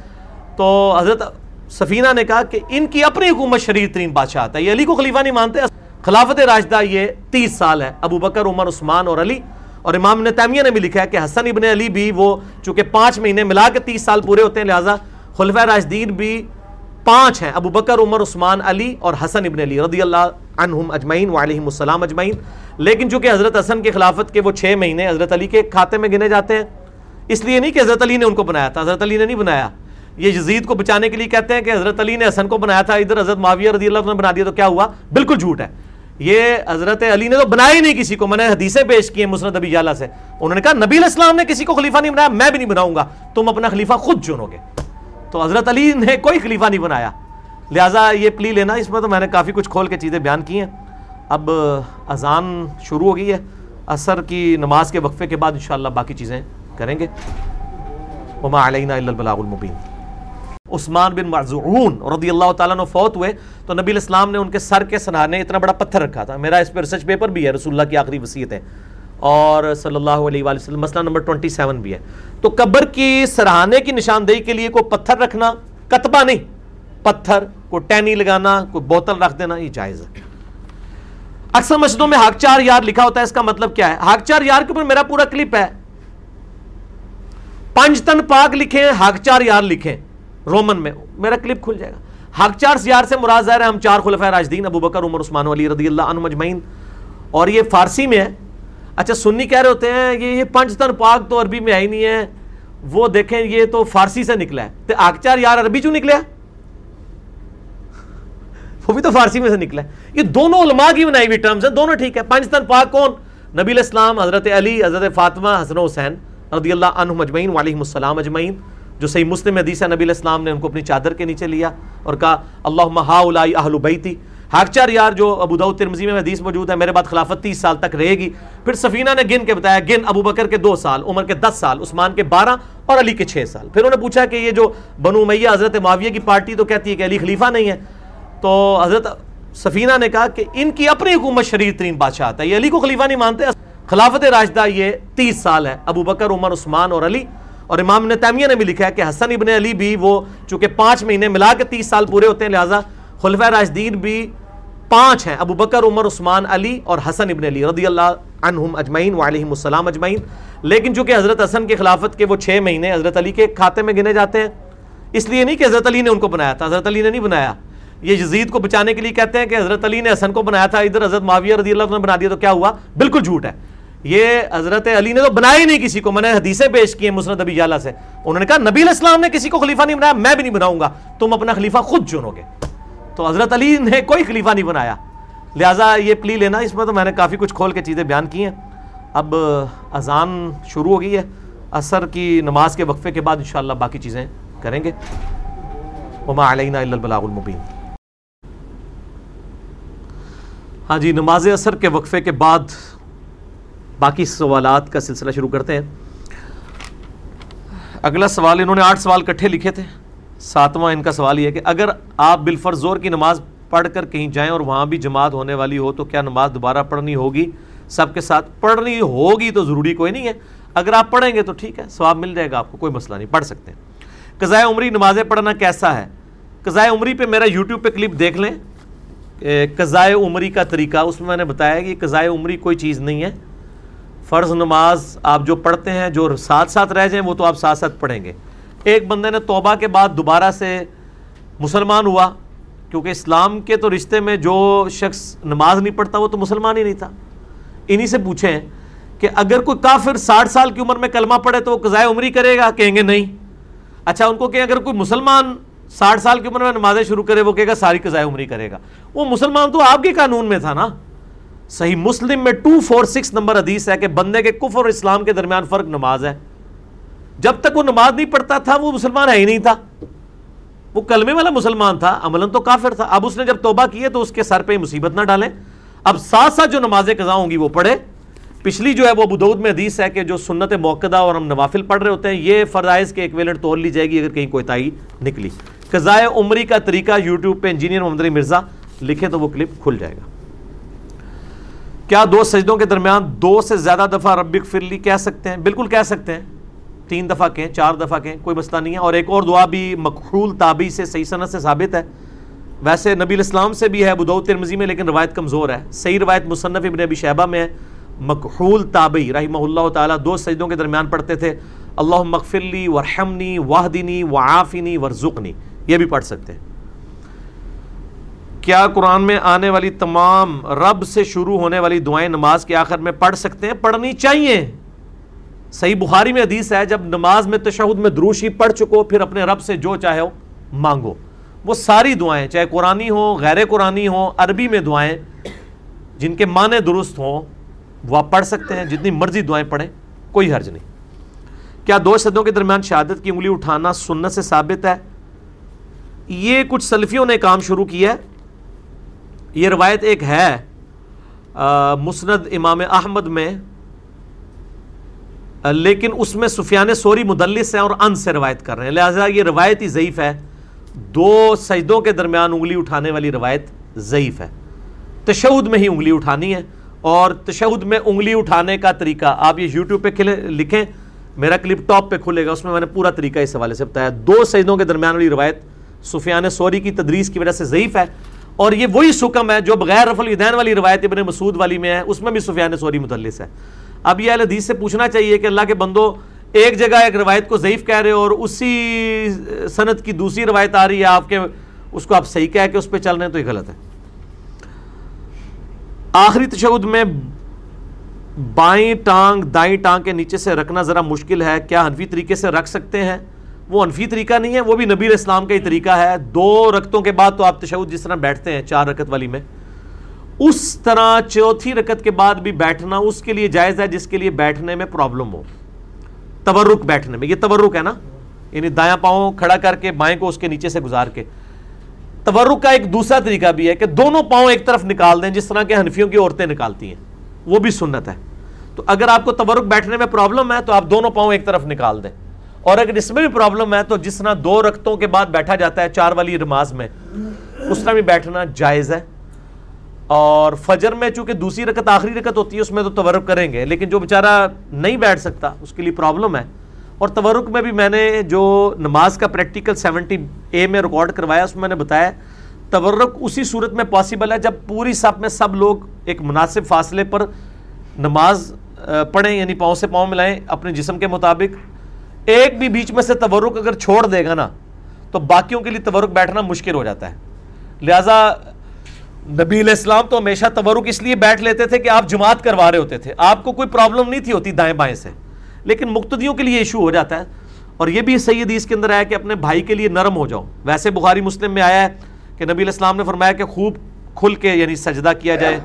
تو حضرت سفینہ نے کہا کہ ان کی اپنی حکومت شریر ترین بادشاہ ہے، یہ علی کو خلیفہ نہیں مانتے۔ خلافت راجدہ یہ تیس سال ہے، ابو بکر، عمر، عثمان اور علی۔ اور امام نے تیمیہ نے بھی لکھا ہے کہ حسن ابن علی بھی وہ چونکہ پانچ مہینے ملا کے تیس سال پورے ہوتے ہیں، لہٰذا خلفۂ راجدین بھی پانچ ہیں، ابو بکر، عمر، عثمان، علی اور حسن ابن علی رضی اللہ عنہم اجمعین وعلیہم السلام اجمعین۔ لیکن چونکہ حضرت حسن کی خلافت کے وہ چھ مہینے حضرت علی کے کھاتے میں گنے جاتے ہیں، اس لیے نہیں کہ حضرت علی نے ان کو بنایا تھا۔ حضرت علی نے نہیں بنایا۔ یہ یزید کو بچانے کے لیے کہتے ہیں کہ حضرت علی نے حسن کو بنایا تھا۔ ادھر حضرت معاویہ رضی اللہ نے بنا دیا تو کیا ہوا؟ بالکل جھوٹ ہے۔ یہ حضرت علی نے تو بنایا ہی نہیں کسی کو۔ میں نے حدیثیں پیش کی ہیں مسرت ابی جالا سے۔ انہوں نے کہا نبی الاسلام نے کسی کو خلیفہ نہیں بنایا، میں بھی نہیں بناؤں گا۔ تم اپنا خلیفہ خود چنو گے۔ تو حضرت علی نے کوئی خلیفہ نہیں بنایا۔ لہٰذا یہ پلی لینا، اس میں تو میں نے کافی کچھ کھول کے چیزیں بیان کی ہیں۔ اب اذان شروع ہو گئی ہے۔ عصر کی نماز کے وقفے کے بعد انشاءاللہ باقی چیزیں کریں گے۔ وما علینا الا البلاغ المبین۔ عثمان بن معزعون رضی اللہ تعالیٰ نے فوت ہوئے۔ تو نبی الاسلام نے ان کے سر کے سنانے اتنا بڑا پتھر رکھا تھا۔ میرا اس پہ ریسرچ پیپر بھی ہے، رسول اللہ کی آخری وصیت ہے اور صلی اللہ علیہ وآلہ وسلم، مسئلہ نمبر 27 بھی ہے۔ تو قبر کی سرحانے کی نشاندہی کے لیے کوئی پتھر رکھنا کتبہ نہیں۔ پتھر، کوئی ٹینی لگانا، کوئی بوتل رکھ دینا، یہ جائز ہے۔ اکثر مسجدوں میں ہاک چار یار لکھا ہوتا ہے، اس کا مطلب کیا ہے؟ ہاک چار یار کے اوپر میرا پورا کلپ ہے۔ پنج تن پاک لکھیں ہاک چار یار لکھیں۔ رومن میں میرا کلپ کھل جائے گا۔ حق چار سیار سے مراد ظاہر ہے، ہم چار خلفۂ راجدین ابو بکر، عمر، عثمان علی رضی اللہ عنہ مجمعین اور یہ فارسی میں ہے۔ اچھا سنی کہہ رہے ہوتے ہیں یہ یہ پنج تن پاک تو عربی میں آئی نہیں ہے۔ وہ دیکھیں، یہ تو فارسی سے نکلا ہے۔ تو حق چار یار عربی چوں نکلیا وہ بھی تو فارسی میں سے نکلا ہے۔ یہ دونوں علماء کی بنائی ہوئی ٹرمز ہیں، دونوں ٹھیک ہے پنج تن پاک کون؟ نبی الاسلام حضرت علی، حضرت فاطمہ حسن حسین رضی اللہ عنہ مجمعین وعلیہم السلام اجمعین۔ جو صحیح مسلم حدیث ہے، نبی الاسلام نے ان کو اپنی چادر کے نیچے لیا اور کہا اللہ ہا اہل بیتی حق چار یار جو ابو داؤد ترمزی میں حدیث موجود ہے، میرے بعد خلافت تیس سال تک رہے گی۔ پھر سفینہ نے گن کے بتایا، گن ابو بکر کے دو سال، عمر کے دس سال، عثمان کے بارہ اور علی کے چھ سال۔ پھر انہوں نے پوچھا کہ یہ جو بنو میہ حضرت معاویہ کی پارٹی تو کہتی ہے کہ علی خلیفہ نہیں ہے۔ تو حضرت سفینہ نے کہا کہ ان کی اپنی حکومت شریر ترین بادشاہ ہے یہ علی کو خلیفہ نہیں مانتے۔ خلافت راشدہ یہ تیس سال ہے۔ ابو بکر، عمر، عثمان اور علی۔ اور امام نے تیمیہ نے بھی لکھا ہے کہ حسن ابن علی بھی وہ، چونکہ پانچ مہینے ملا کے تیس سال پورے ہوتے ہیں، لہٰذا خلفۂ راجدین بھی پانچ ہیں، ابو بکر، عمر، عثمان، علی اور حسن ابن علی رضی اللہ عنہم اجمعین وعلیہم السلام اجمعین۔ لیکن چونکہ حضرت حسن کی خلافت کے وہ چھ مہینے حضرت علی کے کھاتے میں گنے جاتے ہیں، اس لیے نہیں کہ حضرت علی نے ان کو بنایا تھا۔ حضرت علی نے نہیں بنایا۔ یہ یزید کو بچانے کے لیے کہتے ہیں کہ حضرت علی نے حسن کو بنایا تھا، ادھر حضرت معاویہ رضی اللہ نے بنا دیا تو کیا ہوا؟ بالکل جھوٹ ہے۔ یہ حضرت علی نے تو بنایا ہی نہیں کسی کو۔ میں نے حدیثیں پیش کی ہیں مسرت ابی جالا سے۔ انہوں نے کہا نبی الاسلام نے کسی کو خلیفہ نہیں بنایا، میں بھی نہیں بناؤں گا۔ تم اپنا خلیفہ خود چنو گے۔ تو حضرت علی نے کوئی خلیفہ نہیں بنایا۔ لہٰذا یہ پلی لینا، اس میں تو میں نے کافی کچھ کھول کے چیزیں بیان کی ہیں۔ اب اذان شروع ہو گئی ہے۔ عصر کی نماز کے وقفے کے بعد انشاءاللہ باقی چیزیں کریں گے۔ وما علینا الا البلاغ المبین۔ ہاں جی نماز عصر کے وقفے کے بعد باقی سوالات کا سلسلہ شروع کرتے ہیں۔ اگلا سوال، انہوں نے آٹھ سوال کٹھے لکھے تھے۔ ساتواں ان کا سوال یہ ہے کہ اگر آپ بالفر زور کی نماز پڑھ کر کہیں جائیں اور وہاں بھی جماعت ہونے والی ہو تو کیا نماز دوبارہ پڑھنی ہوگی؟ سب کے ساتھ پڑھنی ہوگی تو ضروری کوئی نہیں ہے۔ اگر آپ پڑھیں گے تو ٹھیک ہے سواب مل جائے گا آپ کو، کوئی مسئلہ نہیں، پڑھ سکتے قضائے عمری نمازیں پڑھنا کیسا ہے؟ قضائے عمری پہ میرا یوٹیوب پہ کلپ دیکھ لیں۔ قضائے عمری کا طریقہ، اس میں میں نے بتایا کہ قضائے عمری کوئی چیز نہیں ہے۔ فرض نماز آپ جو پڑھتے ہیں، جو ساتھ ساتھ رہ جائیں، وہ تو آپ ساتھ ساتھ پڑھیں گے۔ ایک بندے نے توبہ کے بعد دوبارہ سے مسلمان ہوا، کیونکہ اسلام کے تو رشتے میں جو شخص نماز نہیں پڑھتا وہ تو مسلمان ہی نہیں تھا۔ انہی سے پوچھیں کہ اگر کوئی کافر ساٹھ سال کی عمر میں کلمہ پڑھے تو وہ قضائے عمری کرے گا؟ کہیں گے نہیں۔ اچھا ان کو کہ اگر کوئی مسلمان ساٹھ سال کی عمر میں نمازیں شروع کرے، وہ کہے گا ساری قضائے عمری کرے گا۔ وہ مسلمان تو آپ کے قانون میں تھا نا۔ صحیح مسلم میں ٹو فور سکس نمبر حدیث ہے کہ بندے کے کفر اور اسلام کے درمیان فرق نماز ہے۔ جب تک وہ نماز نہیں پڑھتا تھا، وہ مسلمان ہے ہی نہیں تھا۔ وہ کلمے والا مسلمان تھا، عملاً تو کافر تھا۔ اب اس نے جب توبہ کی ہے تو اس کے سر پہ مصیبت نہ ڈالیں۔ اب ساتھ ساتھ جو نمازیں قضا ہوں گی وہ پڑھے پچھلی جو ہے وہ بدود میں حدیث ہے کہ جو سنت موقع اور ہم نوافل پڑھ رہے ہوتے ہیں، یہ فرائض کے ایک ویلٹ توڑ لی جائے گی اگر کہیں کوئی تائی نکلی۔ قضائے عمری کا طریقہ یوٹیوب پہ انجینئر محمد علی مرزا لکھے تو وہ کلپ کھل جائے گا۔ کیا دو سجدوں کے درمیان دو سے زیادہ دفعہ ربک فرلی کہہ سکتے ہیں؟ بالکل کہہ سکتے ہیں۔ تین دفعہ کہیں، چار دفعہ کہیں، کوئی مسئلہ نہیں ہے۔ اور ایک اور دعا بھی مقحول تابی سے، صحیح صنعت سے ثابت ہے۔ ویسے نبی الاسلام سے بھی ہے بدو ترمزی میں، لیکن روایت کمزور ہے۔ صحیح روایت مصنف ابن ابی شہبہ میں ہے۔ مقحول تابعی، رحمہ اللہ تعالیٰ، دو سجدوں کے درمیان پڑھتے تھے۔ اللہ مغفرلی ورحمنی واہدینی وعافنی ورزقنی۔ یہ بھی پڑھ سکتے ہیں۔ کیا قرآن میں آنے والی تمام رب سے شروع ہونے والی دعائیں نماز کے آخر میں پڑھ سکتے ہیں؟ پڑھنی چاہیے۔ صحیح بخاری میں حدیث ہے، جب نماز میں تشہد میں دروشی پڑھ چکو، پھر اپنے رب سے جو چاہے ہو مانگو۔ وہ ساری دعائیں، چاہے قرآنی ہوں، غیر قرآنی ہوں، عربی میں دعائیں، جن کے معنی درست ہوں، وہ آپ پڑھ سکتے ہیں۔ جتنی مرضی دعائیں پڑھیں، کوئی حرج نہیں۔ کیا دو صدوں کے درمیان شہادت کی انگلی اٹھانا سنت سے ثابت ہے؟ یہ کچھ سلفیوں نے کام شروع کیا ہے۔ یہ روایت ایک ہے مسند امام احمد میں لیکن اس میں سفیان سوری مدلس ہے اور ان سے روایت کر رہے ہیں۔ لہٰذا یہ روایت ہی ضعیف ہے۔ دو سجدوں کے درمیان انگلی اٹھانے والی روایت ضعیف ہے۔ تشہد میں ہی انگلی اٹھانی ہے۔ اور تشہد میں انگلی اٹھانے کا طریقہ آپ یہ یوٹیوب پہ کھلے، لکھیں۔ میرا کلپ ٹاپ پہ کھلے گا، اس میں میں نے پورا طریقہ اس حوالے سے بتایا۔ دو سجدوں کے درمیان والی روایت سفیان سوری کی تدریس کی وجہ سے ضعیف ہے۔ اور یہ وہی سکم ہے جو بغیر رف الدین والی روایت ابن مسعود والی میں ہے، اس میں بھی سفیان سوری مدلس ہے۔ اب یہ حدیث سے پوچھنا چاہیے کہ اللہ کے بندو ایک جگہ ایک روایت کو ضعیف کہہ رہے ہو اور اسی صنعت کی دوسری روایت آ رہی ہے آپ کے، اس کو آپ صحیح کہہ کے اس پہ چل رہے ہیں تو یہ غلط ہے۔ آخری تشہد میں بائیں ٹانگ، دائیں ٹانگ کے نیچے سے رکھنا ذرا مشکل ہے۔ کیا حنفی طریقے سے رکھ سکتے ہیں؟ وہ انفی طریقہ نہیں ہے، وہ بھی نبی اسلام کا ہی طریقہ ہے۔ دو رکتوں کے بعد تو آپ تشہد جس طرح بیٹھتے ہیں، چار رکت والی میں۔ اس طرح چوتھی رکت کے بعد بھی بیٹھنا اس کے لیے جائز ہے جس کے لیے بیٹھنے میں پرابلم ہو۔ تورک بیٹھنے میں، یہ تورک ہے نا؟ یعنی دایاں پاؤں کھڑا کر کے، بائیں کو اس کے نیچے سے گزار کے۔ تورک کا ایک دوسرا طریقہ بھی ہے کہ دونوں پاؤں ایک طرف نکال دیں، جس طرح کے ہنفیوں کی عورتیں نکالتی ہیں۔ وہ بھی سنت ہے۔ تو اگر آپ کو تورک بیٹھنے میں پرابلم ہے، تو آپ دونوں پاؤں ایک طرف نکال دیں۔ اور اگر اس میں بھی پرابلم ہے، تو جس طرح دو رختوں کے بعد بیٹھا جاتا ہے چار والی نماز میں، اس طرح بھی بیٹھنا جائز ہے۔ اور فجر میں چونکہ دوسری رکت آخری رکت ہوتی ہے، اس میں تو تورک کریں گے، لیکن جو بیچارہ نہیں بیٹھ سکتا، اس کے لیے پرابلم ہے۔ اور تورک میں بھی میں نے جو نماز کا پریکٹیکل سیونٹی اے میں ریکارڈ کروایا، اس میں نے بتایا، تورک اسی صورت میں پاسبل ہے جب پوری سب میں سب لوگ ایک مناسب فاصلے پر نماز پڑھیں یعنی پاؤں سے پاؤں ملائیں اپنے جسم کے مطابق۔ ایک بھی بیچ میں سے تورک اگر چھوڑ دے گا نا، تو باقیوں کے لیے تورک بیٹھنا مشکل ہو جاتا ہے۔ لہٰذا نبی علیہ السلام تو ہمیشہ تورک اس لیے بیٹھ لیتے تھے کہ آپ جماعت کروا رہے ہوتے تھے۔ آپ کو کوئی پرابلم نہیں تھی ہوتی دائیں بائیں سے۔ لیکن مقتدیوں کے لیے ایشو ہو جاتا ہے۔ اور یہ بھی صحیح حدیث کے اندر آیا کہ اپنے بھائی کے لیے نرم ہو جاؤ۔ ویسے بخاری مسلم میں آیا ہے کہ نبی علیہ السلام نے فرمایا کہ خوب کھل کے یعنی سجدہ کیا جائے۔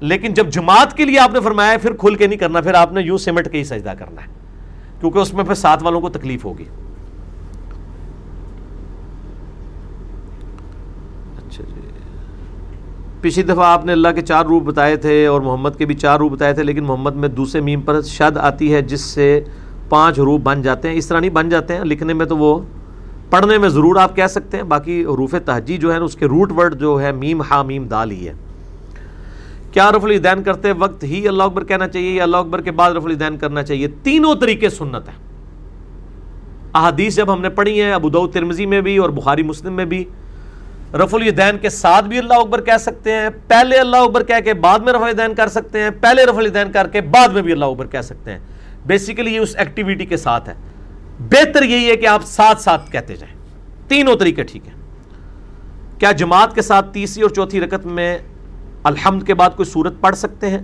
لیکن جب جماعت کے لیے آپ نے فرمایا پھر کھل کے نہیں کرنا، پھر آپ نے یوں سمٹ کے ہی سجدہ کرنا ہے۔ کیونکہ اس میں پھر ساتھ والوں کو تکلیف ہوگی اچھا جی پچھلی دفعہ آپ نے اللہ کے چار روپ بتائے تھے اور محمد کے بھی چار روپ بتائے تھے، لیکن محمد میں دوسرے میم پر شد آتی ہے، جس سے پانچ روپ بن جاتے ہیں۔ اس طرح نہیں بن جاتے ہیں، لکھنے میں تو وہ پڑھنے میں ضرور آپ کہہ سکتے ہیں۔ باقی حروف تہجی جو ہے نا اس کے روٹ ورڈ جو ہے، میم، ہا، میم، دال ہی ہے۔ کیا رف الدین کرتے وقت ہی اللہ اکبر کہنا چاہیے؟ یا اللہ اکبر کے بعد رف الدین کرنا چاہیے؟ تینوں طریقے سنت ہیں۔ احادیث جب ہم نے پڑھی ہیں، ابو ترمزی میں بھی اور بخاری مسلم میں بھی رف الدین کے ساتھ بھی اللہ اکبر کہہ سکتے ہیں، پہلے اللہ اکبر کہہ کے بعد میں رف الدین کر سکتے ہیں، پہلے رف الدین کر کے بعد میں بھی اللہ اکبر کہہ سکتے ہیں۔ بیسیکلی یہ اس ایکٹیویٹی کے ساتھ ہے۔ بہتر یہی ہے کہ آپ ساتھ ساتھ کہتے جائیں۔ تینوں طریقے ٹھیک ہیں۔ کیا جماعت کے ساتھ تیسری اور چوتھی رکت میں الحمد کے بعد کوئی صورت پڑھ سکتے ہیں؟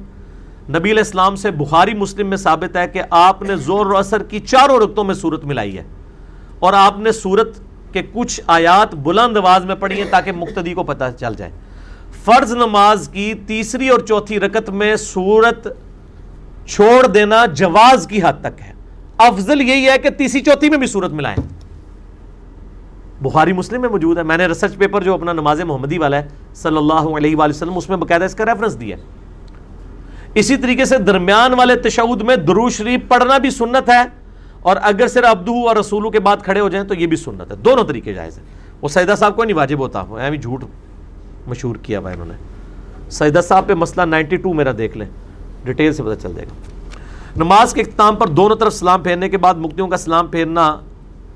نبی علیہ السلام سے بخاری مسلم میں ثابت ہے کہ آپ نے زور و اثر کی چاروں رکتوں میں صورت ملائی ہے۔ اور آپ نے سورت کے کچھ آیات بلند آواز میں پڑھی ہیں تاکہ مقتدی کو پتہ چل جائے۔ فرض نماز کی تیسری اور چوتھی رکت میں سورت چھوڑ دینا جواز کی حد تک ہے۔ افضل یہی ہے کہ تیسری چوتھی میں بھی سورت ملائیں۔ بخاری مسلم میں موجود ہے۔ میں نے ریسرچ پیپر جو اپنا نماز محمدی والا ہے، صلی اللہ علیہ وآلہ وسلم، اس میں باقاعدہ اس کا ریفرنس دیا ہے۔ اسی طریقے سے درمیان والے تشہد میں درو شریف پڑھنا بھی سنت ہے۔ اور اگر صرف ابدو اور رسولوں کے بعد کھڑے ہو جائیں تو یہ بھی سنت ہے۔ دونوں طریقے جائز ہیں۔ وہ سیدہ صاحب کو نہیں واجب ہوتا۔ ہے بھی جھوٹ مشہور کیا بھائی انہوں نے۔ سیدہ صاحب پہ مسئلہ نائنٹی ٹو میرا دیکھ لیں۔ ڈیٹیل سے پتہ چل جائے گا۔ نماز کے اختتام پر دونوں طرف سلام پھیرنے کے بعد مکتیوں کا سلام پھیرنا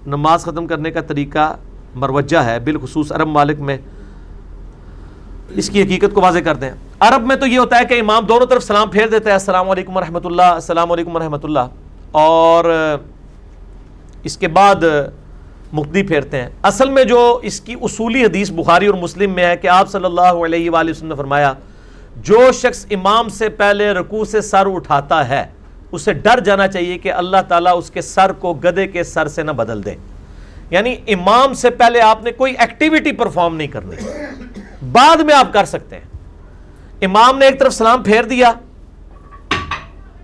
نماز ختم کرنے کا طریقہ مروجہ ہے۔ بالخصوص عرب مالک میں اس کی حقیقت کو واضح کرتے ہیں عرب میں تو یہ ہوتا ہے کہ امام دونوں طرف سلام پھیر دیتا ہے السلام علیکم ورحمۃ اللہ۔ السلام علیکم ورحمۃ اللہ۔ اور اس کے بعد مقدی پھیرتے ہیں۔ اصل میں جو اس کی اصولی حدیث بخاری اور مسلم میں ہے کہ آپ صلی اللہ علیہ وآلہ وسلم نے فرمایا، جو شخص امام سے پہلے رکوع سے سر اٹھاتا ہے، اسے ڈر جانا چاہیے کہ اللہ تعالیٰ اس کے سر کو گدے کے سر سے نہ بدل دے۔ یعنی امام سے پہلے آپ نے کوئی ایکٹیویٹی پرفارم نہیں کرنی۔ بعد میں آپ کر سکتے ہیں۔ امام نے ایک طرف سلام پھیر دیا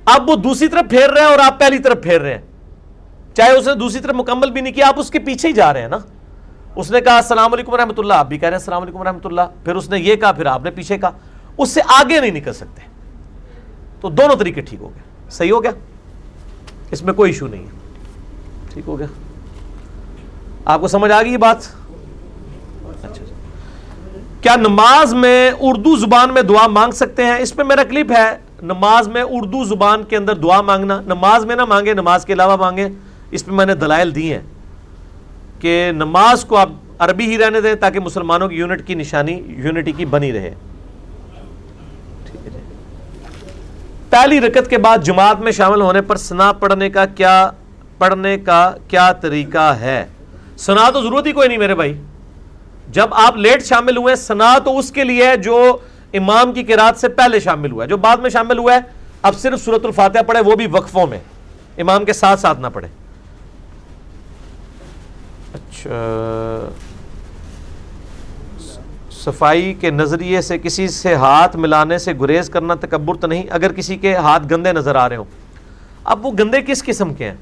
اب وہ دوسری طرف پھیر رہے ہیں اور آپ پہلی طرف پھیر رہے ہیں۔ چاہے اس نے دوسری طرف مکمل بھی نہیں کیا، آپ اس کے پیچھے ہی جا رہے ہیں نا۔ اس نے کہا، السلام علیکم رحمۃ اللہ۔ آپ بھی کہہ رہے ہیں، السلام علیکم رحمۃ اللہ۔ پھر اس نے یہ کہا، پھر آپ نے پیچھے کہا۔ اس سے آگے نہیں نکل سکتے۔ تو دونوں طریقے ٹھیک ہو گئے۔ صحیح ہو گیا؟ اس میں کوئی ایشو نہیں ہے۔ ٹھیک ہو گیا۔ آپ کو سمجھ آ گئی یہ بات؟ اچھا جی۔ کیا نماز میں اردو زبان میں دعا مانگ سکتے ہیں؟ اس پہ میرا کلپ ہے۔ نماز میں اردو زبان کے اندر دعا مانگنا، نماز میں نہ مانگے، نماز کے علاوہ مانگے، اس پہ میں نے دلائل دی ہیں کہ نماز کو آپ عربی ہی رہنے دیں تاکہ مسلمانوں کی یونٹ کی نشانی، یونٹی کی بنی رہے۔ جی۔ پہلی رکت کے بعد جماعت میں شامل ہونے پر سنا پڑھنے کا کیا، پڑھنے کا کیا طریقہ ہے؟ سنا تو ضرورت ہی کوئی نہیں میرے بھائی۔ جب آپ لیٹ شامل ہوئے، سنا تو اس کے لیے جو امام کی قرآت سے پہلے شامل ہوا ہے۔ جو بعد میں شامل ہوا ہے، اب صرف صورت الفاتحہ پڑھے، وہ بھی وقفوں میں۔ امام کے ساتھ ساتھ نہ پڑھے۔ اچھا۔ صفائی کے نظریے سے کسی سے ہاتھ ملانے سے گریز کرنا تکبر تو نہیں، اگر کسی کے ہاتھ گندے نظر آ رہے ہوں۔ اب وہ گندے کس قسم کے ہیں؟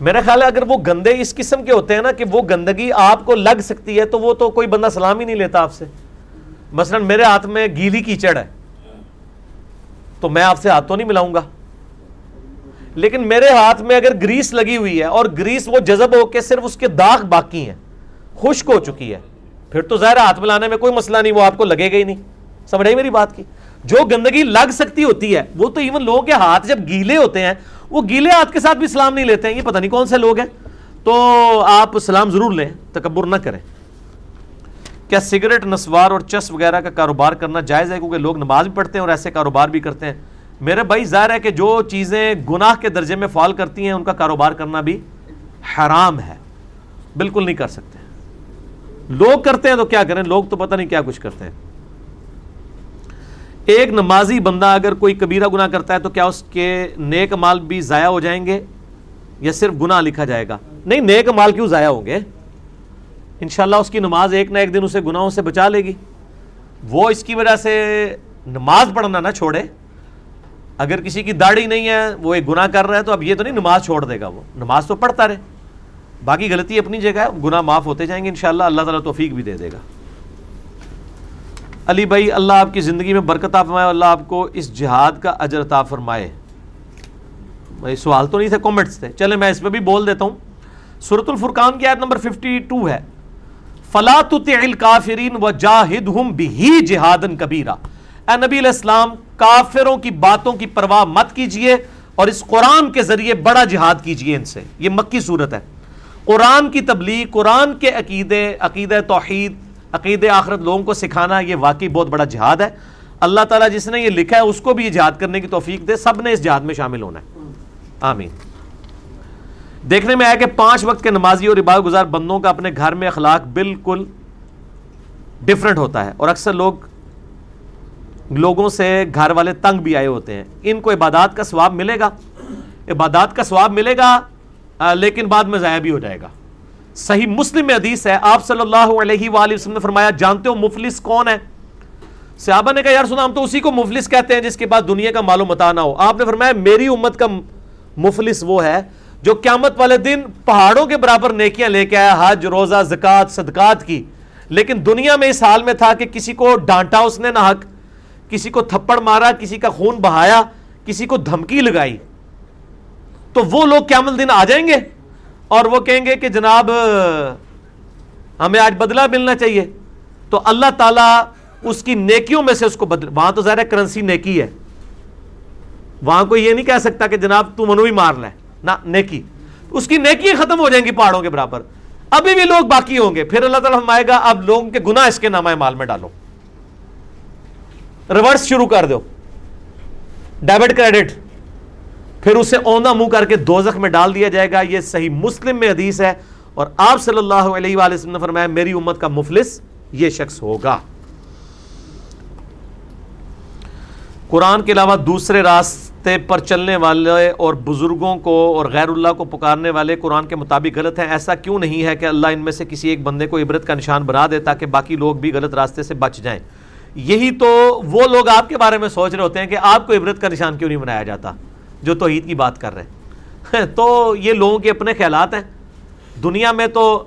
میرا خیال ہے اگر وہ گندے اس قسم کے ہوتے ہیں نا کہ وہ گندگی آپ کو لگ سکتی ہے تو وہ تو کوئی بندہ سلام ہی نہیں لیتا آپ سے۔ مثلا میرے ہاتھ میں گیلی کیچڑ ہے، تو میں آپ سے ہاتھ تو نہیں ملاؤں گا۔ لیکن میرے ہاتھ میں اگر گریس لگی ہوئی ہے اور گریس وہ جذب ہو کے صرف اس کے داغ باقی ہیں، خشک ہو چکی ہے، پھر تو ظاہر ہاتھ ملانے میں کوئی مسئلہ نہیں، وہ آپ کو لگے گا ہی نہیں۔ سمجھ رہی میری بات کی؟ جو گندگی لگ سکتی ہوتی ہے، وہ تو ایون لوگوں کے ہاتھ جب گیلے ہوتے ہیں، وہ گیلے ہاتھ کے ساتھ بھی سلام نہیں لیتے ہیں۔ یہ پتہ نہیں کون سے لوگ ہیں۔ تو آپ سلام ضرور لیں، تکبر نہ کریں۔ کیا سگریٹ، نسوار اور چس وغیرہ کا کاروبار کرنا جائز ہے؟ کیونکہ لوگ نماز بھی پڑھتے ہیں اور ایسے کاروبار بھی کرتے ہیں۔ میرے بھائی، ظاہر ہے کہ جو چیزیں گناہ کے درجے میں فال کرتی ہیں، ان کا کاروبار کرنا بھی حرام ہے۔ بالکل نہیں کر سکتے۔ لوگ کرتے ہیں تو کیا کریں؟ لوگ تو پتہ نہیں کیا کچھ کرتے ہیں۔ ایک نمازی بندہ اگر کوئی کبیرہ گناہ کرتا ہے تو کیا اس کے نیک مال بھی ضائع ہو جائیں گے یا صرف گناہ لکھا جائے گا؟ نہیں، نیک مال کیوں ضائع ہوں گے؟ انشاءاللہ اس کی نماز ایک نہ ایک دن اسے گناہوں سے بچا لے گی۔ وہ اس کی وجہ سے نماز پڑھنا نہ چھوڑے۔ اگر کسی کی داڑھی نہیں ہے، وہ ایک گناہ کر رہا ہے، تو اب یہ تو نہیں نماز چھوڑ دے گا وہ۔ نماز تو پڑھتا رہے۔ باقی غلطی اپنی جگہ ہے، گناہ معاف ہوتے جائیں گے انشاءاللہ۔ اللہ تعالیٰ توفیق بھی دے دے گا۔ علی بھائی، اللہ آپ کی زندگی میں برکت فرمائے، اللہ آپ کو اس جہاد کا اجر عطا فرمائے۔ بھائی سوال تو نہیں تھے کومنٹس تھے۔ چلے میں اس پہ بھی بول دیتا ہوں۔ سورت الفرقان کی آیت نمبر 52 ہے۔ فلا تطع الکافرین وجاہدہم بہی جہادن کبیرہ۔ اے نبی علیہ السلام، کافروں کی باتوں کی پرواہ مت کیجیے اور اس قرآن کے ذریعے بڑا جہاد کیجیے ان سے۔ یہ مکی صورت ہے۔ قرآن کی تبلیغ، قرآن کے عقیدے، عقیدہ توحید عقید آخرت لوگوں کو سکھانا، یہ واقعی بہت بڑا جہاد ہے۔ اللہ تعالیٰ جس نے یہ لکھا ہے، اس کو بھی یہ جہاد کرنے کی توفیق دے۔ سب نے اس جہاد میں شامل ہونا ہے۔ آمین۔ دیکھنے میں آیا کہ پانچ وقت کے نمازی اور عبادت گزار بندوں کا اپنے گھر میں اخلاق بالکل ڈفرنٹ ہوتا ہے اور اکثر لوگ لوگوں سے گھر والے تنگ بھی آئے ہوتے ہیں۔ ان کو عبادات کا ثواب ملے گا۔ عبادات کا ثواب ملے گا لیکن بعد میں ضائع بھی ہو جائے گا۔ صحیح مسلم میں حدیث ہے، آپ صلی اللہ علیہ وآلہ وسلم نے فرمایا، جانتے ہو مفلس کون ہے؟ صحابہ نے کہا، یار سنا، ہم تو اسی کو مفلس کہتے ہیں، جس کے بعد دنیا کا مال و متا نہ ہو۔ آپ نے فرمایا، میری امت کا مفلس وہ ہے جو قیامت والے دن پہاڑوں کے برابر نیکیاں لے کے آیا، حج، روزہ زکات صدقات کی۔ لیکن دنیا میں اس حال میں تھا کہ کسی کو ڈانٹا اس نے نہ حق، کسی کو تھپڑ مارا، کسی کا خون بہایا، کسی کو دھمکی لگائی۔ تو وہ لوگ قیامت دن آ جائیں گے اور وہ کہیں گے کہ جناب، ہمیں آج بدلہ ملنا چاہیے۔ تو اللہ تعالیٰ اس کی نیکیوں میں سے اس کو بدل، وہاں تو ظاہر کرنسی نیکی ہے۔ وہاں کوئی یہ نہیں کہہ سکتا کہ جناب، تو منو ہی مار لے۔ نہ نیکی۔ اس کی نیکی ختم ہو جائیں گی پہاڑوں کے برابر۔ ابھی بھی لوگ باقی ہوں گے۔ پھر اللہ تعالیٰ ہم آئے گا، اب لوگوں کے گناہ اس کے نامہ مال میں ڈالو۔ ریورس شروع کر دو۔ Debit credit. پھر اسے اوندہ منہ کر کے دوزخ میں ڈال دیا جائے گا۔ یہ صحیح مسلم میں حدیث ہے۔ اور آپ صلی اللہ علیہ وآلہ وسلم نے فرمایا، میری امت کا مفلس یہ شخص ہوگا۔ قرآن کے علاوہ دوسرے راستے پر چلنے والے اور بزرگوں کو اور غیر اللہ کو پکارنے والے قرآن کے مطابق غلط ہیں۔ ایسا کیوں نہیں ہے کہ اللہ ان میں سے کسی ایک بندے کو عبرت کا نشان بنا دے تاکہ باقی لوگ بھی غلط راستے سے بچ جائیں۔ یہی تو وہ لوگ آپ کے بارے میں سوچ رہے ہوتے ہیں کہ آپ کو عبرت کا نشان کیوں نہیں بنایا جاتا، جو توحید کی بات کر رہے ہیں۔ تو یہ لوگوں کے اپنے خیالات ہیں۔ دنیا میں تو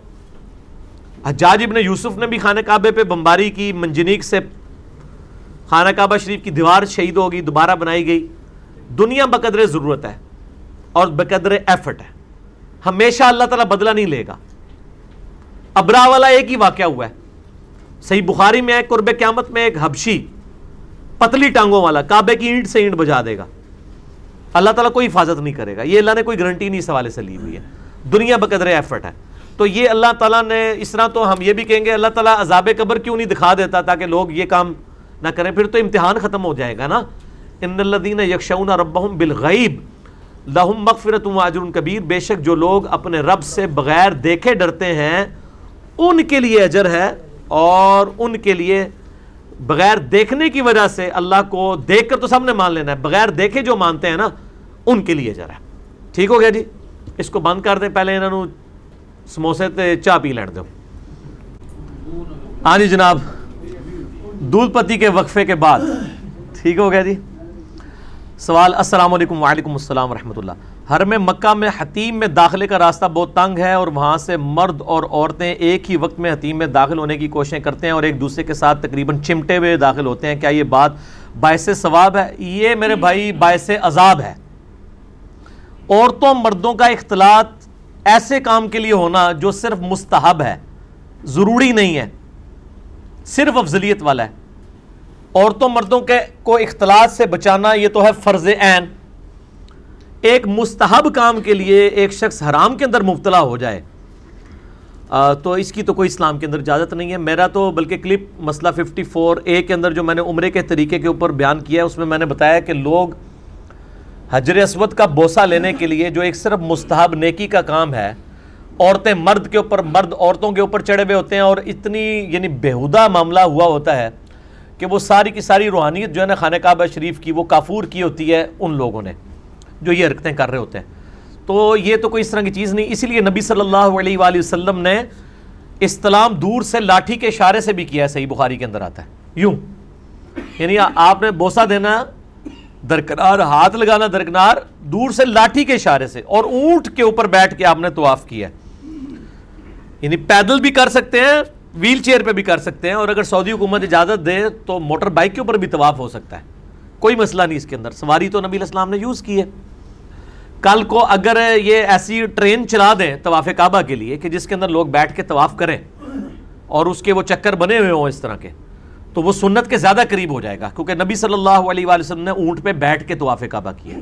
حجاج ابن یوسف نے بھی خانہ کعبے پہ بمباری کی منجنیک سے خانہ کعبہ شریف کی دیوار شہید ہوگی، دوبارہ بنائی گئی۔ دنیا بقدر ضرورت ہے اور بقدر ایفٹ ہے۔ ہمیشہ اللہ تعالیٰ بدلہ نہیں لے گا۔ ابرا والا ایک ہی واقعہ ہوا ہے۔ صحیح بخاری میں ہے، قرب قیامت میں ایک حبشی پتلی ٹانگوں والا کعبے کی اینٹ سے اینٹ بجا دے گا۔ اللہ تعالیٰ کوئی حفاظت نہیں کرے گا۔ یہ اللہ نے کوئی گارنٹی نہیں اس حوالے سے لی ہوئی ہے۔ دنیا بقدر ایفٹ ہے۔ تو یہ اللہ تعالیٰ نے، اس طرح تو ہم یہ بھی کہیں گے، اللہ تعالیٰ عذاب قبر کیوں نہیں دکھا دیتا تاکہ لوگ یہ کام نہ کریں، پھر تو امتحان ختم ہو جائے گا نا۔ ان الدین یکشون ربہم بالغیب، لہم مغفرت واجر کبیر۔ بے شک جو لوگ اپنے رب سے بغیر دیکھے ڈرتے ہیں، ان کے لیے اجر ہے۔ اور ان کے لیے بغیر دیکھنے کی وجہ سے اللہ کو دیکھ کر تو سب نے مان لینا ہے۔ بغیر دیکھے جو مانتے ہیں نا، ان کے لیے اجر ہے۔ ٹھیک ہو گیا جی؟ اس کو بند کر دیں۔ پہلے انہوں سموسے تے چاہ پی لین دو۔ ہاں جی جناب۔ دودھ پتی کے وقفے کے بعد۔ ٹھیک ہو گیا جی؟ سوال، السلام علیکم، وعلیکم السلام ورحمۃ اللہ۔ ہر میں مکہ میں حتیم میں داخلے کا راستہ بہت تنگ ہے اور وہاں سے مرد اور عورتیں ایک ہی وقت میں حتیم میں داخل ہونے کی کوششیں کرتے ہیں اور ایک دوسرے کے ساتھ تقریباً چمٹے ہوئے داخل ہوتے ہیں۔ کیا یہ بات باعث ثواب ہے؟ یہ میرے بھائی باعث عذاب ہے۔ عورتوں مردوں کا اختلاط ایسے کام کے لیے ہونا جو صرف مستحب ہے، ضروری نہیں ہے۔ صرف افضلیت والا ہے۔ عورتوں مردوں کے کو اختلاط سے بچانا یہ تو ہے فرض عین۔ ایک مستحب کام کے لیے ایک شخص حرام کے اندر مبتلا ہو جائے۔ تو اس کی تو کوئی اسلام کے اندر اجازت نہیں ہے۔ میرا تو بلکہ کلپ مسئلہ 54 اے کے اندر جو میں نے عمرے کے طریقے کے اوپر بیان کیا ہے، اس میں میں نے بتایا کہ لوگ حجر اسود کا بوسہ لینے کے لیے جو ایک صرف مستحب نیکی کا کام ہے عورتیں مرد کے اوپر، مرد عورتوں کے اوپر چڑھے ہوئے ہوتے ہیں اور اتنی یعنی بےحدہ معاملہ ہوا ہوتا ہے کہ وہ ساری کی ساری روحانیت جو ہے نا خانہ کعبہ شریف کی، وہ کافور کی ہوتی ہے ان لوگوں نے جو یہ حرکتیں کر رہے ہوتے ہیں۔ تو یہ تو کوئی اس طرح کی چیز نہیں، اسی لیے نبی صلی اللہ علیہ وآلہ وسلم نے استلام دور سے لاٹھی کے اشارے سے بھی کیا ہے، صحیح بخاری کے اندر آتا ہے۔ یوں یعنی آپ نے بوسا دینا، درکنار، ہاتھ لگانا درکنار، دور سے لاٹھی کے اشارے سے اور اونٹ کے اوپر بیٹھ کے آپ نے طواف کیا ہے۔ یعنی پیدل بھی کر سکتے ہیں ویل چیئر پہ بھی کر سکتے ہیں، اور اگر سعودی حکومت اجازت دے تو موٹر بائک کے اوپر بھی طواف ہو سکتا ہے۔ کوئی مسئلہ نہیں اس کے اندر۔ سواری تو نبی السلام نے یوز کی ہے۔ کل کو اگر یہ ایسی ٹرین چلا دیں طواف کعبہ کے لیے کہ جس کے اندر لوگ بیٹھ کے طواف کریں اور اس کے وہ چکر بنے ہوئے ہوں اس طرح کے، تو وہ سنت کے زیادہ قریب ہو جائے گا۔ کیونکہ نبی صلی اللہ علیہ وآلہ وسلم نے اونٹ پہ بیٹھ کے طواف کعبہ کیا۔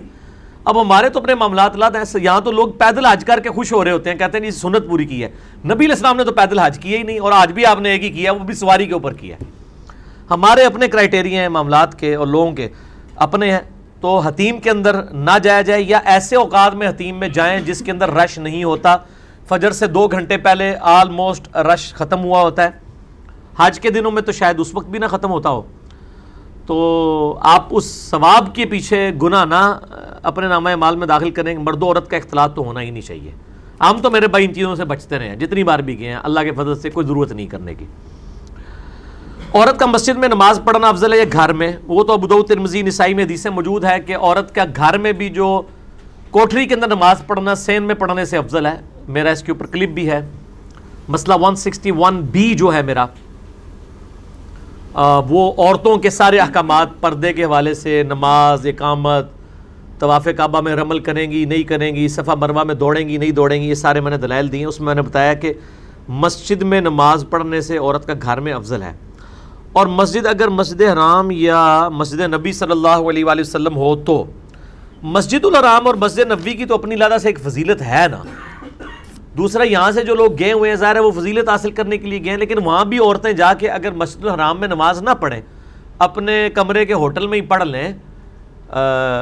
اب ہمارے تو اپنے معاملات لاد ہیں، یہاں تو لوگ پیدل حج کر کے خوش ہو رہے ہوتے ہیں، کہتے ہیں سنت پوری کی ہے۔ نبی علیہ السلام نے تو پیدل حج کیا ہی نہیں، اور آج بھی آپ نے ایک ہی کیا وہ بھی سواری کے اوپر کیا ہے۔ ہمارے اپنے کرائٹیریا ہیں معاملات کے اور لوگوں کے۔ اپنے ہیں، تو حتیم کے اندر نہ جایا جائے یا ایسے اوقات میں حتیم میں جائیں جس کے اندر رش نہیں ہوتا۔ فجر سے دو گھنٹے پہلے آلموسٹ رش ختم ہوا ہوتا ہے۔ حج کے دنوں میں تو شاید اس وقت بھی نہ ختم ہوتا ہو۔ تو آپ اس ثواب کے پیچھے گناہ نہ اپنے نامہ مال میں داخل کریں مرد و عورت کا اختلاط تو ہونا ہی نہیں چاہیے۔ ہم تو میرے بھائی ان چیزوں سے بچتے رہے ہیں جتنی بار بھی گئے ہیں، اللہ کے فضل سے کوئی ضرورت نہیں کرنے کی۔ عورت کا مسجد میں نماز پڑھنا افضل ہے یا گھر میں؟ وہ تو ابود ترمزی نسائی میں حدیث موجود ہے کہ عورت کا گھر میں بھی جو کوٹری کے اندر نماز پڑھنا، سین میں پڑھنے سے افضل ہے۔ میرا اس کے اوپر کلپ بھی ہے۔ مسئلہ 161 بی جو ہے میرا۔ وہ عورتوں کے سارے احکامات پردے کے حوالے سے نماز، اقامت، طواف کعبہ میں رمل کریں گی، نہیں کریں گی، صفحہ مروا میں دوڑیں گی، نہیں دوڑیں گی، یہ سارے میں نے دلائل دیے اس میں میں نے بتایا کہ مسجد میں نماز پڑھنے سے عورت کا گھر میں افضل ہے۔ اور مسجد اگر مسجد حرام یا مسجد نبی صلی اللہ علیہ وآلہ وسلم ہو تو مسجد الحرام اور مسجد نبی کی تو اپنی لادہ سے ایک فضیلت ہے نا۔ دوسرا، یہاں سے جو لوگ گئے ہوئے ہیں، ظاہر ہے وہ فضیلت حاصل کرنے کے لیے گئے ہیں، لیکن وہاں بھی عورتیں جا کے اگر مسجد الحرام میں نماز نہ پڑھیں، اپنے کمرے کے ہوٹل میں ہی پڑھ لیں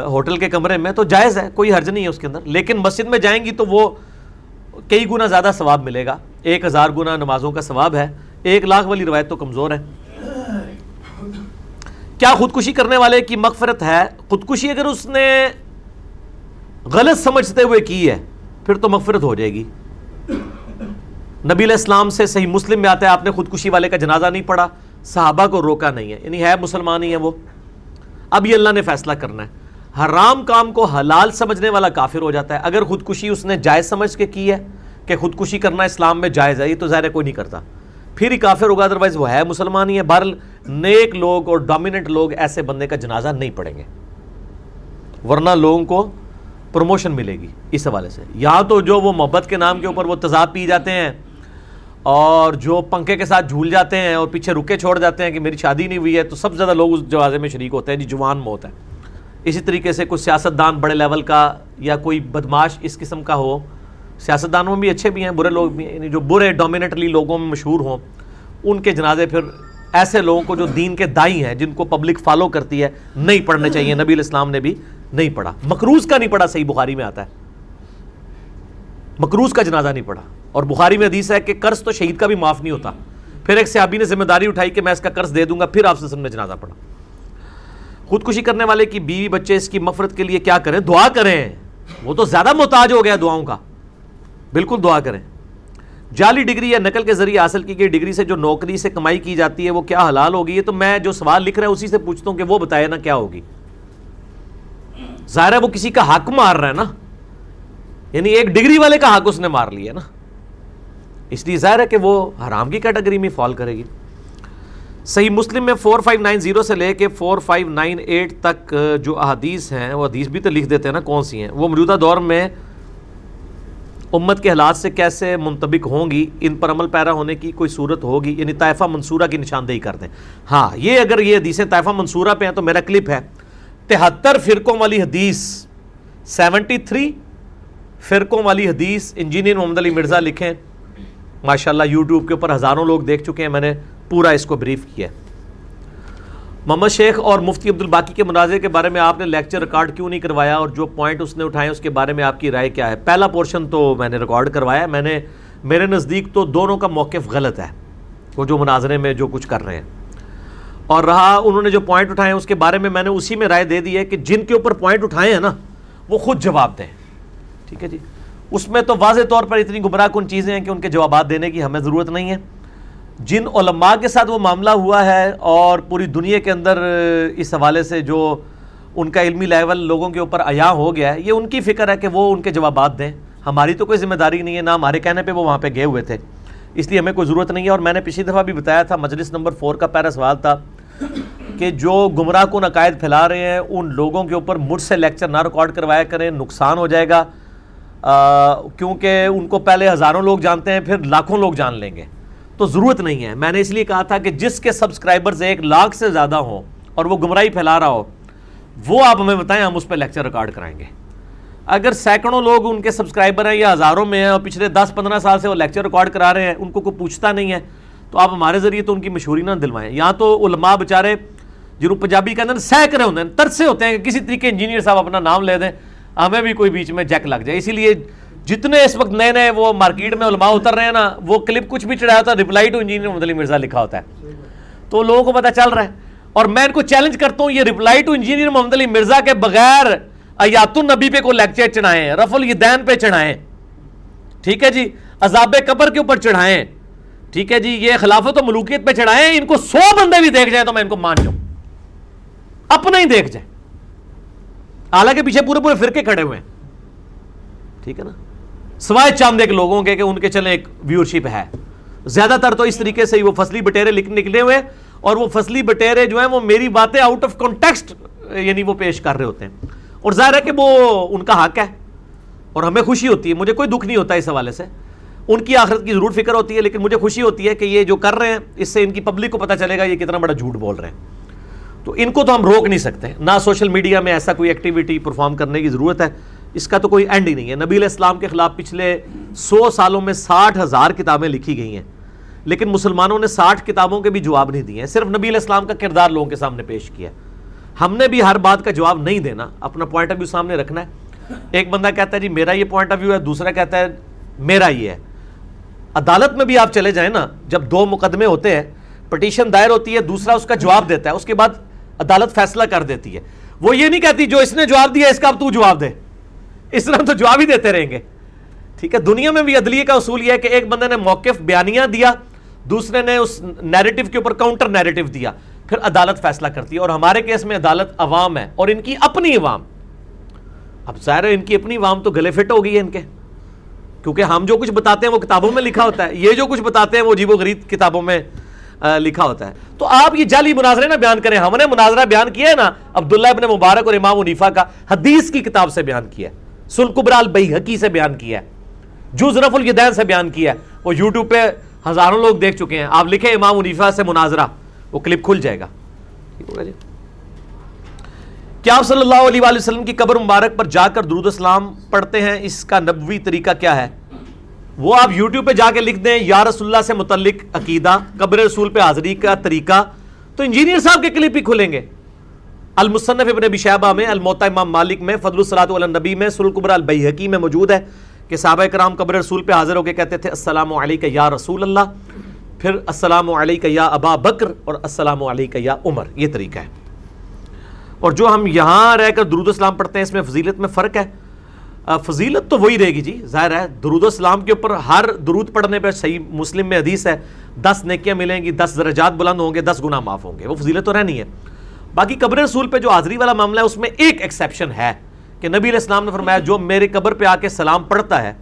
ہوٹل کے کمرے میں، تو جائز ہے، کوئی حرج نہیں ہے اس کے اندر۔ لیکن مسجد میں جائیں گی تو وہ کئی گنا زیادہ ثواب ملے گا۔ ایک ہزار گنا نمازوں کا ثواب ہے۔ ایک لاکھ والی روایت تو کمزور ہے۔ کیا خودکشی کرنے والے کی مغفرت ہے؟ خودکشی اگر اس نے غلط سمجھتے ہوئے کی ہے، پھر تو مغفرت ہو جائے گی۔ نبی علیہ السلام سے صحیح مسلم میں آتا ہے آپ نے خودکشی والے کا جنازہ نہیں پڑھا، صحابہ کو روکا نہیں ہے۔ یعنی ہے مسلمان ہی ہے وہ۔ اب یہ اللہ نے فیصلہ کرنا ہے۔ حرام کام کو حلال سمجھنے والا کافر ہو جاتا ہے۔ اگر خودکشی اس نے جائز سمجھ کے کی ہے کہ خودکشی کرنا اسلام میں جائز ہے، یہ تو ظاہر کوئی نہیں کرتا۔ پھر ہی کافر ہوگا ادروائز وہ ہے مسلمان ہی ہے بہرل نیک لوگ اور ڈومیننٹ لوگ ایسے بندے کا جنازہ نہیں پڑھیں گے۔ ورنہ لوگوں کو پروموشن ملے گی۔ اس حوالے سے۔ یہاں تو جو وہ محبت کے نام کے اوپر وہ تضاد پی جاتے ہیں اور جو پنکھے کے ساتھ جھول جاتے ہیں اور پیچھے رکے چھوڑ جاتے ہیں کہ میری شادی نہیں ہوئی ہے، تو سب سے زیادہ لوگ اس جوازے میں شریک ہوتے ہیں۔ جی جوان موت ہے اسی طریقے سے کوئی سیاست دان بڑے لیول کا یا کوئی بدماش اس قسم کا ہو سیاست دانوں میں بھی اچھے بھی ہیں، برے لوگ بھی ہیں یعنی جو برے ڈومینٹلی لوگوں میں مشہور ہوں، ان کے جنازے پھر ایسے لوگوں کو جو دین کے دائی ہیں، جن کو پبلک فالو کرتی ہے، نہیں پڑھنے چاہیے۔ نبی الاسلام نے بھی نہیں پڑھا۔ مکروز کا نہیں پڑھا، صحیح بخاری میں آتا ہے۔ مکروز کا جنازہ نہیں پڑھا اور بخاری میں حدیث ہے کہ قرض تو شہید کا بھی معاف نہیں ہوتا۔ پھر ایک صحابی نے ذمہ داری اٹھائی کہ میں اس کا قرض دے دوں گا، پھر آپ سے نے جنازہ پڑھا۔ خودکشی کرنے والے کی بیوی بچے اس کی مفرت کے لیے کیا کریں؟ دعا کریں۔ وہ تو زیادہ محتاج ہو گیا دعاؤں کا۔ بالکل دعا کریں۔ جعلی ڈگری یا نقل کے ذریعے حاصل کی گئی ڈگری سے جو نوکری سے کمائی کی جاتی ہے، وہ کیا حلال ہوگی؟ یہ تو میں جو سوال لکھ رہا ہے اسی سے پوچھتا ہوں کہ وہ بتایا نا کیا ہوگی۔ ظاہر ہے وہ کسی کا حق مار رہا ہے نا۔ یعنی ایک ڈگری والے کا حق اس نے مار لیا نا۔ اس لیے ظاہر ہے کہ وہ حرام کی کیٹیگری میں فال کرے گی۔ صحیح مسلم میں فور فائیو نائن زیرو سے لے کے فور فائیو نائن ایٹ تک جو احادیث ہیں، وہ حدیث بھی تو لکھ دیتے ہیں نا، کون سی ہیں؟ وہ موجودہ دور میں امت کے حالات سے کیسے منطبق ہوں گی، ان پر عمل پیرا ہونے کی کوئی صورت ہوگی؟ یعنی طائفہ منصورہ کی نشاندہی کر دیں۔ ہاں یہ اگر یہ حدیثیں طائفہ منصورہ پہ ہیں تو میرا کلپ ہے۔ تہتر فرقوں والی حدیث سیونٹی تھری فرقوں والی حدیث انجینئر محمد علی مرزا لکھیں۔ ماشاء اللہ یوٹیوب کے اوپر ہزاروں لوگ دیکھ چکے ہیں، میں نے پورا اس کو بریف کیا محمد شیخ اور مفتی عبد الباقی کے مناظر کے بارے میں آپ نے لیکچر ریکارڈ کیوں نہیں کروایا اور جو پوائنٹ اس نے اٹھائے اس کے بارے میں آپ کی رائے کیا ہے؟ پہلا پورشن تو میں نے ریکارڈ کروایا، میں نے میرے نزدیک تو دونوں کا موقف غلط ہے۔ وہ جو مناظرے میں جو کچھ کر رہے ہیں۔ اور رہا، انہوں نے جو پوائنٹ اٹھائے ہیں، اس کے بارے میں میں نے اسی میں رائے دے دی ہے کہ جن کے اوپر پوائنٹ اٹھائے ہیں نا، وہ خود جواب دیں۔ ٹھیک ہے جی۔ اس میں تو واضح طور پر اتنی گمراہ کن چیزیں ہیں کہ ان کے جوابات دینے کی ہمیں ضرورت نہیں ہے۔ جن علماء کے ساتھ وہ معاملہ ہوا ہے اور پوری دنیا کے اندر اس حوالے سے جو ان کا علمی لیول لوگوں کے اوپر عیاں ہو گیا ہے، یہ ان کی فکر ہے کہ وہ ان کے جوابات دیں۔ ہماری تو کوئی ذمہ داری نہیں ہے، نہ ہمارے کہنے پہ وہ وہاں پہ گئے ہوئے تھے۔ اس لیے ہمیں کوئی ضرورت نہیں ہے۔ اور میں نے پچھلی دفعہ بھی بتایا تھا، مجلس نمبر فور کا پہلا سوال تھا کہ جو گمراہ کن عقائد پھیلا رہے ہیں، ان لوگوں کے اوپر مجھ سے لیکچر نہ ریکارڈ کروایا کریں، نقصان ہو جائے گا۔ کیونکہ ان کو پہلے ہزاروں لوگ جانتے ہیں، پھر لاکھوں لوگ جان لیں گے۔ تو ضرورت نہیں ہے۔ میں نے اس لیے کہا تھا کہ جس کے سبسکرائبرز ایک لاکھ سے زیادہ ہوں اور وہ گمراہی پھیلا رہا ہو، وہ آپ ہمیں بتائیں، ہم اس پہ لیکچر ریکارڈ کرائیں گے۔ اگر سینکڑوں لوگ ان کے سبسکرائبر ہیں یا ہزاروں میں ہیں اور پچھلے دس پندرہ سال سے وہ لیکچر ریکارڈ کرا رہے ہیں، ان کو کوئی پوچھتا نہیں ہے، تو آپ ہمارے ذریعے تو ان کی مشہوری نہ دلوائیں۔ یہاں تو علماء بچارے جنہوں پنجابی کے اندر سینکڑے ہوتے ہیں، ترسے ہوتے ہیں کہ کسی طریقے انجینئر صاحب اپنا نام لے دیں۔ ہمیں بھی کوئی بیچ میں جیک لگ جائے۔ اسی لیے جتنے اس وقت نئے نئے وہ مارکیٹ میں علماء اتر رہے ہیں نا، وہ کلپ کچھ بھی چڑھایا ہوتا ہے reply to engineer Muhammad Ali Mirza لکھا ہوتا ہے۔ تو لوگوں کو پتا چل رہا ہے۔ اور میں ان کو چیلنج کرتا ہوں، یہ reply to engineer Muhammad Ali Mirza کے بغیر ایات النبی پہ کو لیکچر چڑھائیں رف الدین پہ چڑھائیں۔ ٹھیک ہے جی؟ عذاب قبر کے اوپر چڑھائیں۔ ٹھیک ہے جی؟ یہ خلافت و ملوکیت پہ چڑھائیں، ان کو سو بندے بھی دیکھ جائیں تو میں ان کو مان جاؤں۔ اپنا ہی دیکھ جائیں۔ حالانکہ پیچھے پورے پورے فرقے کھڑے ہوئے ہیں۔ ٹھیک ہے نا؟ سوائے چاند ایک لوگوں کے کہ ان کے چلے ایک ویورشپ ہے۔ زیادہ تر تو اس طریقے سے ہی وہ فصلی بٹیرے نکلے ہوئے اور وہ فصلی بٹیرے جو ہیں وہ میری باتیں آؤٹ آف کانٹیکسٹ یعنی وہ پیش کر رہے ہوتے ہیں۔ اور ظاہر ہے کہ وہ ان کا حق ہے اور ہمیں خوشی ہوتی ہے۔ مجھے کوئی دکھ نہیں ہوتا اس حوالے سے۔ ان کی آخرت کی ضرور فکر ہوتی ہے، لیکن مجھے خوشی ہوتی ہے کہ یہ جو کر رہے ہیں، اس سے ان کی پبلک کو پتہ چلے گا یہ کتنا بڑا جھوٹ بول رہے ہیں۔ تو ان کو تو ہم روک نہیں سکتے، نہ سوشل میڈیا میں ایسا کوئی ایکٹیویٹی پرفارم کرنے کی ضرورت ہے، اس کا تو کوئی اینڈ ہی نہیں ہے۔ نبی علیہ السلام کے خلاف پچھلے سو سالوں میں ساٹھ ہزار کتابیں لکھی گئی ہیں، لیکن مسلمانوں نے ساٹھ کتابوں کے بھی جواب نہیں دیے۔ ہیں صرف نبی علیہ السلام کا کردار لوگوں کے سامنے پیش کیا ہم نے بھی ہر بات کا جواب نہیں دینا، اپنا پوائنٹ آف ویو سامنے رکھنا ہے۔ ایک بندہ کہتا ہے جی میرا یہ پوائنٹ آف ویو ہے۔ دوسرا کہتا ہے، میرا یہ ہے۔ عدالت میں بھی آپ چلے جائیں نا، جب دو مقدمے ہوتے ہیں پٹیشن دائر ہوتی ہے، دوسرا اس کا جواب دیتا ہے۔ اس کے بعد عدالت فیصلہ کر دیتی ہے۔ وہ یہ نہیں کہتی جو اس نے جواب دیا اس کا اب تو جواب دے۔ اس طرح تو جواب ہی دیتے رہیں گے۔ ٹھیک ہے، دنیا میں بھی عدلیہ کا اصول یہ ہے کہ ایک بندے نے موقف بیانیاں دیا، دوسرے نے اس نیریٹو کے اوپر کاؤنٹر نیریٹو دیا، پھر عدالت فیصلہ کرتی ہے۔ اور ہمارے کیس میں عدالت عوام ہے اور ان کی اپنی عوام۔ اب ظاہر ہے ان کی اپنی عوام تو گلے فٹ ہو گئی ہے ان کے۔ کیونکہ ہم جو کچھ بتاتے ہیں وہ کتابوں میں لکھا ہوتا ہے۔ یہ جو کچھ بتاتے ہیں وہ جیب و غریب کتابوں میں لکھا ہوتا ہے۔ تو آپ یہ جعلی مناظرے نہ بیان کریں۔ ہم نے مناظرہ بیان کیا ہے نا، عبداللہ ابن مبارک اور امام ونیفا کا حدیث کی کتاب سے بیان کیا ہے۔ سلقبرال بیحقی سے بیان کیا ہے۔ جو ظرف الیدین سے بیان کیا ہے۔ وہ یوٹیوب پہ ہزاروں لوگ دیکھ چکے ہیں۔ آپ لکھیں امام ونیفا سے مناظرہ۔ وہ کلپ کھل جائے گا۔ کیا آپ صلی اللہ علیہ وسلم کی قبر مبارک پر جا کر درود اسلام پڑھتے ہیں؟ اس کا نبوی طریقہ کیا ہے؟ وہ آپ یوٹیوب پہ جا کے لکھ دیں، یا رسول اللہ سے متعلق عقیدہ، قبر رسول پہ حاضری کا طریقہ، تو انجینئر صاحب کے کلپ ہی کھلیں گے۔ المصنف ابن ابی شہبہ میں الموتا امام مالک میں، فضل الصلاۃ النبی میں سلقبر البیحقی میں موجود ہے کہ صحابہ کرام قبر رسول پہ حاضر ہو کے کہتے تھے، السلام علیکہ یا رسول اللہ۔ پھر السلام علیکہ یا ابا بکر اور السلام علیکہ یا عمر، یہ طریقہ ہے۔ اور جو ہم یہاں رہ کر درود اسلام پڑھتے ہیں، اس میں فضیلت میں فرق ہے۔ فضیلت تو وہی رہے گی جی ظاہر ہے، درود اسلام کے اوپر ہر درود پڑھنے پہ صحیح مسلم میں حدیث ہے، دس نیکیاں ملیں گی، دس درجات بلند ہوں گے، دس گناہ معاف ہوں گے، وہ فضیلت تو رہنی ہے۔ باقی قبر رسول پہ جو حاضری والا معاملہ ہے، اس میں ایک ایکسیپشن ہے کہ نبی علیہ السلام نے فرمایا، جو میرے قبر پہ آ کے سلام پڑھتا ہے،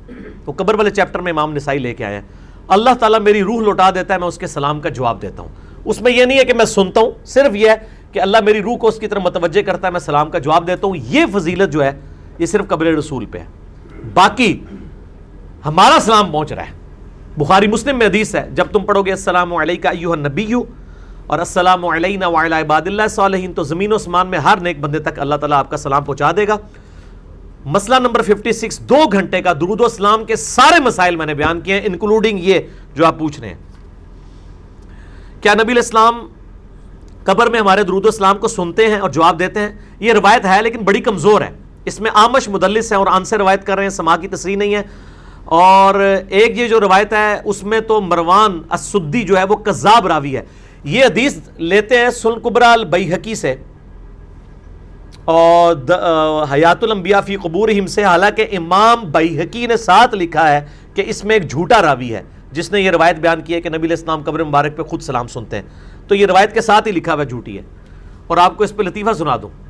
وہ قبر والے چیپٹر میں امام نسائی لے کے آئے ہیں۔ اللہ تعالیٰ میری روح لوٹا دیتا ہے، میں اس کے سلام کا جواب دیتا ہوں۔ اس میں یہ نہیں ہے کہ میں سنتا ہوں، صرف یہ ہے کہ اللہ میری روح کو اس کی طرف متوجہ کرتا ہے، میں سلام کا جواب دیتا ہوں۔ یہ فضیلت جو ہے یہ صرف قبر رسول پہ ہے۔ باقی ہمارا سلام پہنچ رہا ہے۔ بخاری مسلم میں حدیث ہے، جب تم پڑھو گے السلام علیکہ ایوہ النبی اور السلام علینا وعلی عباد اللہ صالحین، تو زمین و اسمان میں ہر نیک بندے تک اللہ تعالیٰ آپ کا سلام پہنچا دے گا۔ مسئلہ نمبر 56 دو گھنٹے کا درود و اسلام کے سارے مسائل میں نے بیان کیے ہیں انکلوڈنگ یہ جو آپ پوچھ رہے ہیں۔ کیا نبی الاسلام قبر میں ہمارے درود و اسلام کو سنتے ہیں اور جواب دیتے ہیں؟ یہ روایت ہے لیکن بڑی کمزور ہے۔ اس میں آمش مدلس ہیں اور آن سے روایت کر رہے ہیں سما کی تصریح نہیں ہے۔ اور ایک یہ جو روایت ہے، اس میں تو مروان السدی جو ہے، وہ قذاب راوی ہے۔ یہ حدیث لیتے ہیں سن قبرا البیحقی سے۔ اور حیات الانبیاء فی قبورہم سے، حالانکہ امام بیحقی نے ساتھ لکھا ہے کہ اس میں ایک جھوٹا راوی ہے۔ جس نے یہ روایت بیان کی ہے کہ نبی علیہ السلام قبر مبارک پہ خود سلام سنتے ہیں۔ تو یہ روایت کے ساتھ ہی لکھا ہوا جھوٹی ہے۔ اور آپ کو اس پہ لطیفہ سنا دوں۔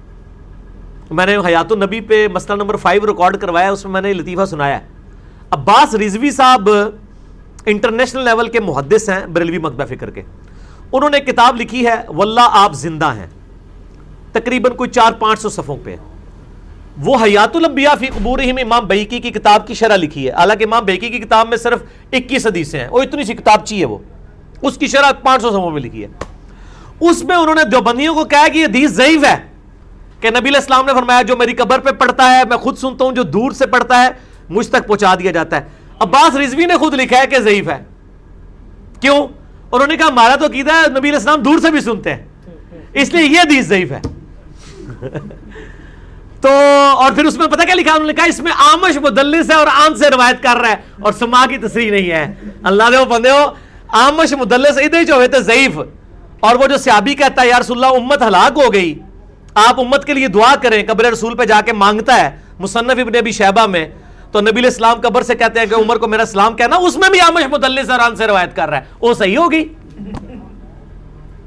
میں نے حیات النبی پہ مسئلہ نمبر فائیو ریکارڈ کروایا، اس میں میں نے لطیفہ سنایا ہے۔ عباس رضوی صاحب انٹرنیشنل لیول کے محدث ہیں بریلوی مکبہ فکر کے۔ انہوں نے کتاب لکھی ہے، واللہ آپ زندہ ہیں۔ تقریباً کوئی چار پانچ سو صفوں پہ۔ وہ حیات الانبیاء فی قبورہم امام بیکی کی کتاب کی شرح لکھی ہے۔ حالانکہ امام بیکی کی کتاب میں صرف اکیس حدیثیں ہیں۔ وہ اتنی سی کتاب چاہیے وہ۔ اس کی شرح پانچ سو صفوں میں لکھی ہے۔ اس میں انہوں نے دیوبندیوں کو کہا کہ یہ حدیث ضعیف ہے۔ کہ نبی علیہ السلام نے فرمایا جو میری قبر پہ پڑھتا ہے، میں خود سنتا ہوں جو دور سے پڑھتا ہے، مجھ تک پہنچا دیا جاتا ہے۔ عباس رضوی نے خود لکھا ہے کہ ضعیف ہے۔ کیوں؟ انہوں نے کہا، ہمارا تو عقیدہ ہے، نبی علیہ السلام دور سے بھی سنتے ہیں۔ اس لیے یہ حدیث ضعیف ہے۔ تو، اور پھر اس میں پتہ کیا لکھا انہوں نے کہا، اس میں آمش مدلس ہے اور آن سے روایت کر رہا ہے، اور سما کی تصریح نہیں ہے۔ اللہ دے بندے ہو آمش مدلس ادھر جو ہوئے تھے ضعیف۔ اور وہ جو سیابی کہتا ہے، یا رسول اللہ، امت ہلاک ہو گئی۔ آپ امت کے لیے دعا کریں، قبر رسول پہ جا کے مانگتا ہے۔ مصنف ابن ابی شہبہ میں تو نبی اسلام قبر سے کہتے ہیں کہ عمر کو میرا اسلام کہنا، اس میں بھی آمش مدلس اران سے روایت کر رہا ہے۔ وہ صحیح ہوگی۔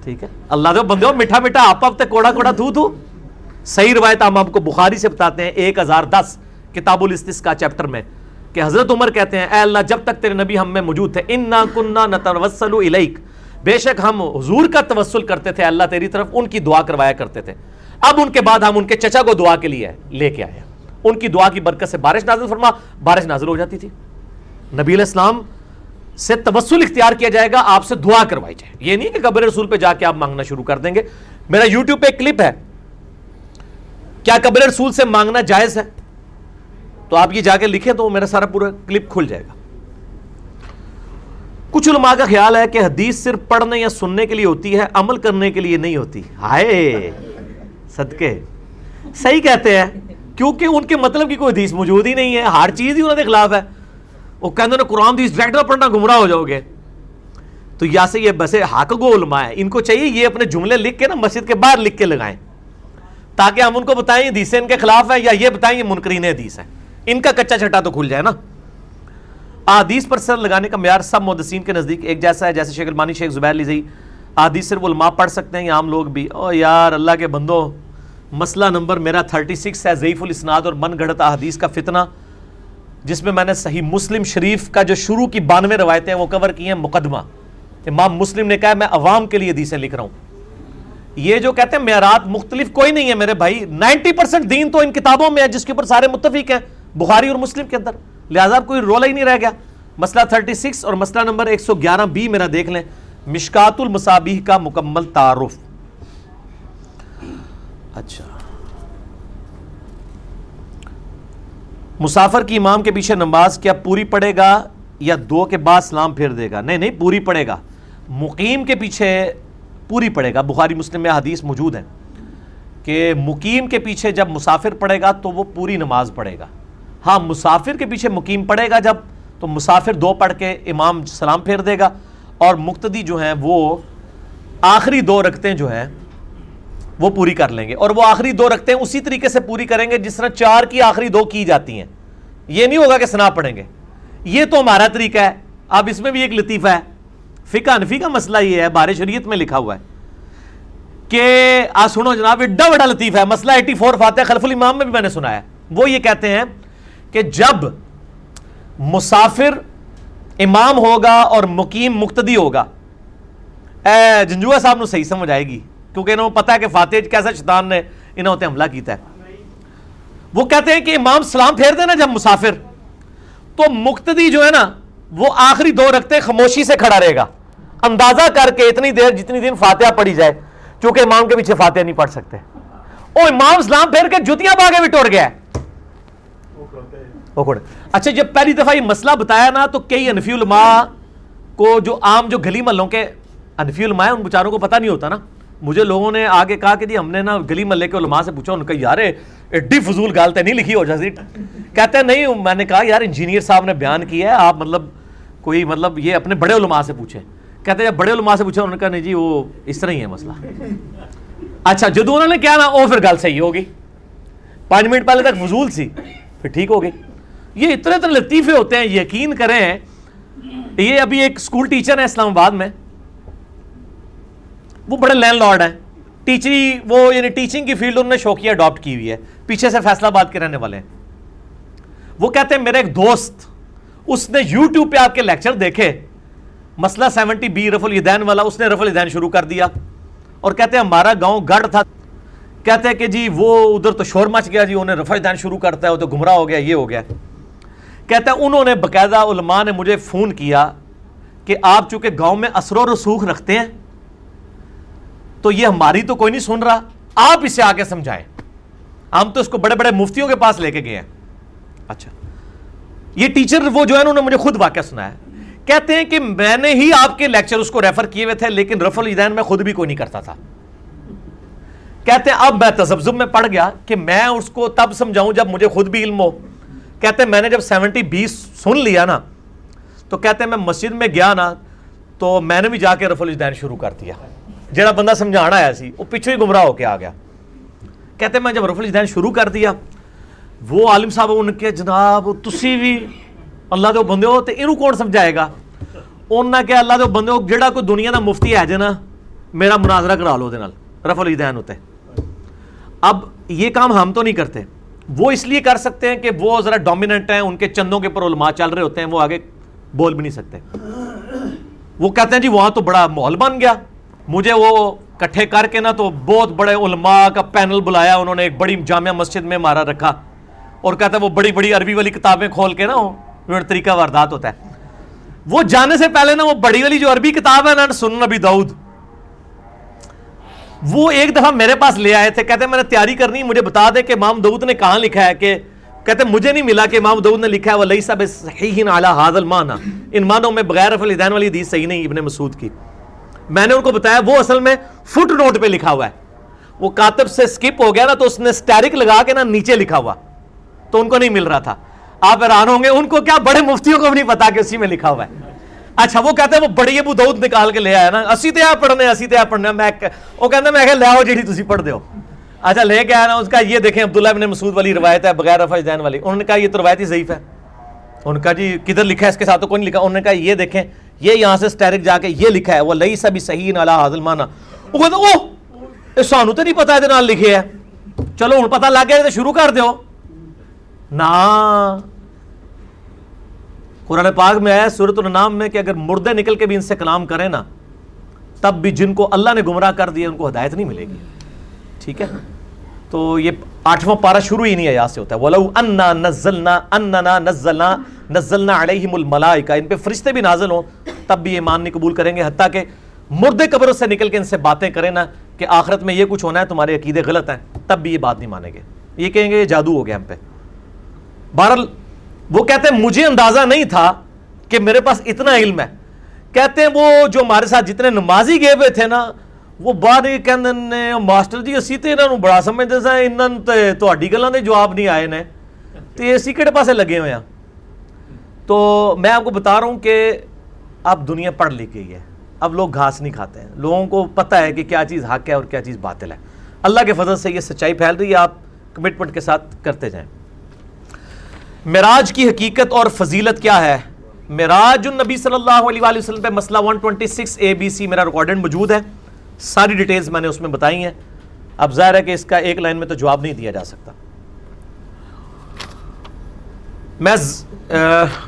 ٹھیک ہے۔ اللہ دے بندے ہو میٹھا میٹھا آپ آپ کوڑا کوڑا تھو تھو صحیح روایت ہم آپ کو بخاری سے بتاتے ہیں، ایک ہزار دس کتاب الاستس کا چیپٹر میں کہ حضرت عمر کہتے ہیں، اے اللہ جب تک تیرے نبی ہم میں موجود تھے، انا کننا نتوسل الیک۔ بے شک ہم حضور کا توسل کرتے تھے، اللہ تیری طرف ان کی دعا کروایا کرتے تھے۔ اب ان کے بعد ہم ان کے چچا کو دعا کے لیے لے کے آئے ان کی دعا کی برکت سے بارش نازل فرما، بارش نازل ہو جاتی تھی۔ نبی علیہ السلام سے تبسل اختیار کیا جائے گا، آپ سے دعا کروائی جائے۔ یہ نہیں کہ قبر رسول پہ جا کے آپ مانگنا شروع کر دیں گے۔ میرا یوٹیوب پہ ایک کلپ ہے۔ کیا قبر رسول سے مانگنا جائز ہے؟ تو آپ یہ جا کے لکھیں تو میرا سارا پورا کلپ کھل جائے گا۔ کچھ علماء کا خیال ہے کہ حدیث صرف پڑھنے یا سننے کے لیے ہوتی ہے، عمل کرنے کے لیے نہیں ہوتی۔ ہائے! صدقے۔ صحیح کہتے ہیں، کیونکہ ان کے مطلب کی کوئی حدیث موجود ہی نہیں ہے، ہر چیز ہی انہوں کے خلاف ہے۔ وہ کہتے ہیں قرآن حدیث ڈائریکٹ پڑھنا گمراہ ہو جاؤ گے۔ تو یا سے یہ بسے حق گو علماء ہے ان کو چاہیے یہ اپنے جملے لکھ کے نا مسجد کے باہر لکھ کے لگائیں۔ تاکہ ہم ان کو بتائیں حدیث ان کے خلاف ہے یا یہ بتائیں یہ منکرین حدیث ہے ان کا کچا چھٹا تو کھل جائے نا۔ آدیس پر سر لگانے کا معیار سب مدسین کے نزدیک ایک جیسا ہے، جیسے شیخ المانی، شیخ زبیر لیزی آدیس صرف علماء پڑھ سکتے ہیں یا عام لوگ بھی۔ او یار، اللہ کے بندو، مسئلہ نمبر میرا 36 ہے، ضعیف الاسناد اور من گھڑتا حدیث کا فتنہ، جس میں میں نے صحیح مسلم شریف کا جو شروع کی بانوے روایتیں ہیں، وہ کور کی ہیں، مقدمہ۔ امام مسلم نے کہا میں عوام کے لیے حدیثیں لکھ رہا ہوں۔ یہ جو کہتے ہیں معیارات مختلف کوئی نہیں ہے میرے بھائی۔ نائنٹی پرسنٹ دین تو ان کتابوں میں ہے، جس کے اوپر سارے متفق ہیں، بخاری اور مسلم کے اندر۔ لہٰذا کوئی رولا ہی نہیں رہ گیا۔ مسئلہ 36 اور مسئلہ نمبر 111 بی میرا دیکھ لیں۔ مشکات المصابیح کا مکمل تعارف۔ اچھا۔ مسافر کی امام کے پیچھے نماز کیا پوری پڑے گا یا دو کے بعد سلام پھیر دے گا؟ نہیں نہیں، پوری پڑے گا۔ مقیم کے پیچھے پوری پڑے گا۔ بخاری مسلم میں حدیث موجود ہے کہ مقیم کے پیچھے جب مسافر پڑے گا تو وہ پوری نماز پڑھے گا۔ ہاں مسافر کے پیچھے مقیم پڑے گا جب تو مسافر دو پڑھ کے امام سلام پھیر دے گا۔ اور مقتدی جو ہیں وہ آخری دو رکھتے جو ہیں وہ پوری کر لیں گے اور وہ آخری دو رکھتے ہیں اسی طریقے سے پوری کریں گے جس طرح چار کی آخری دو کی جاتی ہیں۔ یہ نہیں ہوگا کہ سنا پڑھیں گے۔ یہ تو ہمارا طریقہ ہے۔ اب اس میں بھی ایک لطیفہ ہے۔ فقہ انفی کا مسئلہ یہ ہے، بار شریعت میں لکھا ہوا ہے کہ آ سنو جناب، ایڈا بڑا لطیفہ ہے۔ مسئلہ ایٹی فور فاتح خلف الامام میں بھی میں نے سنا ہے۔ وہ یہ کہتے ہیں کہ جب مسافر امام ہوگا اور مقیم مقتدی ہوگا۔ اے جنجوہ صاحب نو صحیح سمجھ آئے گی، کیونکہ انہوں پتا ہے کہ فاتح کیسا شیطان نے انہوں نے حملہ کیتا ہے۔ وہ کہتے ہیں کہ امام سلام پھیر دینا جب مسافر، تو مقتدی جو ہے نا، وہ آخری دو رکھتے خاموشی سے کھڑا رہے گا۔ اندازہ کر کے اتنی دیر جتنی دن فاتحہ پڑھی جائے، چونکہ امام کے پیچھے فاتحہ نہیں پڑھ سکتے۔ او امام سلام پھیر کے جتیاں باغے بھی ٹوٹ گیا ہے۔ اچھا جب پہلی دفعہ یہ مسئلہ بتایا نا، تو کئی انفی علماء کو جو عام جو گلی محلوں کے انفی علماء ہیں، ان بچاروں کو پتہ نہیں ہوتا نا۔ مجھے لوگوں نے آگے کہا کہ جی ہم نے نا گلی محلے کے علماء سے پوچھا، ان کا یار ایڈی فضول گالتے نہیں لکھی ہو جیسے کہتے ہیں، نہیں، میں نے کہا، یار، انجینئر صاحب نے بیان کیا ہے، آپ مطلب کوئی مطلب یہ اپنے بڑے علماء سے پوچھیں۔ کہتے ہیں، جب بڑے علماء سے پوچھا انہوں نے کہا، نہیں جی وہ اس طرح ہی ہے مسئلہ۔ اچھا جدو انہوں نے کیا نا، وہ پھر گل صحیح ہوگی۔ پانچ منٹ پہلے تک فضول سی، پھر ٹھیک ہو گئی یہ اتنے اتنے لطیفے ہوتے ہیں، یقین کریں۔ یہ ابھی ایک اسکول ٹیچر ہے اسلام آباد میں۔ وہ بڑے لینڈ لارڈ ہیں۔ ٹیچری وہ یعنی ٹیچنگ کی فیلڈ انہوں نے شوقیہ اڈاپٹ کی ہوئی ہے۔ پیچھے سے فیصلہ آباد کے رہنے والے ہیں۔ وہ کہتے ہیں میرے ایک دوست، اس نے یوٹیوب پہ آپ کے لیکچر دیکھے۔ مسئلہ سیونٹی بی رف الدین والا، اس نے رف الدین شروع کر دیا۔ اور کہتے ہیں، ہمارا گاؤں گڑھ تھا۔ کہتے ہیں کہ جی وہ ادھر تو شور مچ گیا جی انہیں رف الدین شروع کرتا ہے، وہ تو گمراہ ہو گیا، یہ ہو گیا۔ کہتا ہے، انہوں نے باقاعدہ علماء نے مجھے فون کیا کہ آپ چونکہ گاؤں میں اثر و رسوخ رکھتے ہیں، تو یہ ہماری تو کوئی نہیں سن رہا، آپ اسے آگے سمجھائیں۔ ہم تو اس کو بڑے بڑے مفتیوں کے پاس لے کے گئے ہیں۔ اچھا۔ یہ ٹیچر وہ جو ہے، انہوں نے مجھے خود واقعہ سنا ہے کہتے ہیں کہ میں نے ہی آپ کے لیکچر اس کو ریفر کیے ہوئے تھے، لیکن رف الدین میں خود بھی کوئی نہیں کرتا تھا۔ کہتے ہیں، اب میں تذبذب میں پڑ گیا کہ میں اس کو تب سمجھاؤں جب مجھے خود بھی علم ہو۔ کہتے ہیں میں نے جب سیونٹی بیس سن لیا نا، تو کہتے ہیں میں مسجد میں گیا نا، تو میں نے بھی جا کے رف الجدین شروع کر دیا۔ جڑا بندہ سمجھانا آیا سی، وہ پیچھے ہی گمراہ ہو کے آ گیا۔ کہتے ہیں میں جب رف الجدین شروع کر دیا، وہ عالم صاحب ان کے جناب، تسی بھی اللہ دے بندے ہو تو یہ کون سمجھائے گا؟ انہیں کہ اللہ دے بندے ہو جڑا کوئی دنیا دا مفتی ہے جنا میرا مناظرہ کرا لو رف الدین ہوتے۔ اب یہ کام ہم تو نہیں کرتے۔ وہ اس لیے کر سکتے ہیں کہ وہ ذرا ڈومیننٹ ہیں، ان کے چندوں کے پر علماء چل رہے ہوتے ہیں، وہ آگے بول بھی نہیں سکتے۔ وہ کہتے ہیں جی وہاں تو بڑا ماحول بن گیا۔ مجھے وہ کٹھے کر کے نا تو بہت بڑے علماء کا پینل بلایا، انہوں نے ایک بڑی جامعہ مسجد میں مارا رکھا۔ اور کہتا ہے، وہ بڑی بڑی عربی والی کتابیں کھول کے نا وہ طریقہ واردات ہوتا ہے۔ وہ جانے سے پہلے نا وہ بڑی والی جو عربی کتاب ہے نا سن نبی داؤد۔ وہ ایک دفعہ میرے پاس لے آئے تھے، کہتے ہیں، میں نے تیاری کرنی، مجھے بتا دے کہ امام دعود نے کہاں لکھا ہے، کہ کہتے ہیں، مجھے نہیں ملا کہ امام دعود نے لکھا ہے وہ لئی صاحب صحیح اعلیٰ حاضل مانا ان مانوں میں بغیر افل دین والی حدیث صحیح نہیں، ابن مسعود کی۔ میں نے ان کو بتایا، وہ اصل میں فٹ نوٹ پہ لکھا ہوا ہے۔ وہ کاتب سے سکپ ہو گیا نا، تو اس نے سٹیرک لگا کے نا نیچے لکھا ہوا۔ تو ان کو نہیں مل رہا تھا۔ آپ حیران ہوں گے، ان کو کیا بڑے مفتیوں کو بھی نہیں پتا کہ اسی میں لکھا ہوا ہے۔ اچھا وہ کہتے ہیں وہ بڑی ابو دعود نکال کے لے آیا نا۔ اسی تے آپ پڑھنے، اسی تے آپ پڑھنے۔ میں وہ کہتے میں کہ لے آؤ جی تسی پڑھ دیو اچھا لے کے آیا نا، اس کا یہ دیکھیں، عبداللہ ابن مسعود والی روایت ہے، بغیر رفع دین والی۔ انہوں نے کہا، یہ تو روایت ہی ضعیف ہے۔ انہوں نے کہا جی کدھر لکھا ہے؟ اس کے ساتھ تو کوئی نہیں لکھا۔ انہوں نے کہا، یہ دیکھیں، یہ یہاں سے سٹیرک جا کے یہ لکھا ہے وہ لئی سبھی صحیح نالا حاضل مانا وہ کہتے اوہ سانو تو نہیں پتا ہے نال لکھے ہے۔ چلو ہوں پتہ لگ گیا تو شروع کر دیو۔ نا قرآن پاک میں ہے صورت النام میں کہ اگر مردے نکل کے بھی ان سے کلام کریں نا، تب بھی جن کو اللہ نے گمراہ کر دیا، ان کو ہدایت نہیں ملے گی۔ ٹھیک ہے؟ تو یہ آٹھواں پارا شروع ہی نہیں ہے، یہاں سے ہوتا ہے۔ وَلَوْ أَنَّا نَزَّلْنَا، أَنَّنَا نَزَّلْنَا نَزَّلْنَا عَلَيْهِمُ الْمَلَائِكَ ان پہ فرشتے بھی نازل ہوں، تب بھی ایمان نہیں قبول کریں گے۔ حتیٰ کہ مردے قبروں سے نکل کے ان سے باتیں کریں نا کہ آخرت میں یہ کچھ ہونا ہے، تمہارے عقیدے غلط ہیں، تب بھی یہ بات نہیں مانیں گے۔ یہ کہیں گے، یہ جادو ہو گیا ہم پہ۔ بہرحال وہ کہتے ہیں مجھے اندازہ نہیں تھا کہ میرے پاس اتنا علم ہے۔ کہتے ہیں وہ جو ہمارے ساتھ جتنے نمازی گئے ہوئے تھے نا، وہ بعد کہ ماسٹر جی اسی تے انہوں بڑا سمجھتے سا انہوں تے تو گلوں دے جواب نہیں آئے نے۔ تو یہ اسی کہڑے پاسے لگے ہوئے ہیں تو میں آپ کو بتا رہا ہوں کہ اب دنیا پڑھ لکھ گئی ہے۔ اب لوگ گھاس نہیں کھاتے ہیں۔ لوگوں کو پتہ ہے کہ کیا چیز حق ہے اور کیا چیز باطل ہے۔ اللہ کے فضل سے یہ سچائی پھیل رہی ہے۔ آپ کمٹمنٹ کے ساتھ کرتے جائیں۔ معراج کی حقیقت اور فضیلت کیا ہے؟ معراج النبی صلی اللہ علیہ وآلہ وسلم پہ مسئلہ 126 اے بی سی میرا ریکارڈنٹ موجود ہے۔ ساری ڈیٹیلز میں نے اس میں بتائی ہیں۔ اب ظاہر ہے کہ اس کا ایک لائن میں تو جواب نہیں دیا جا سکتا۔ میں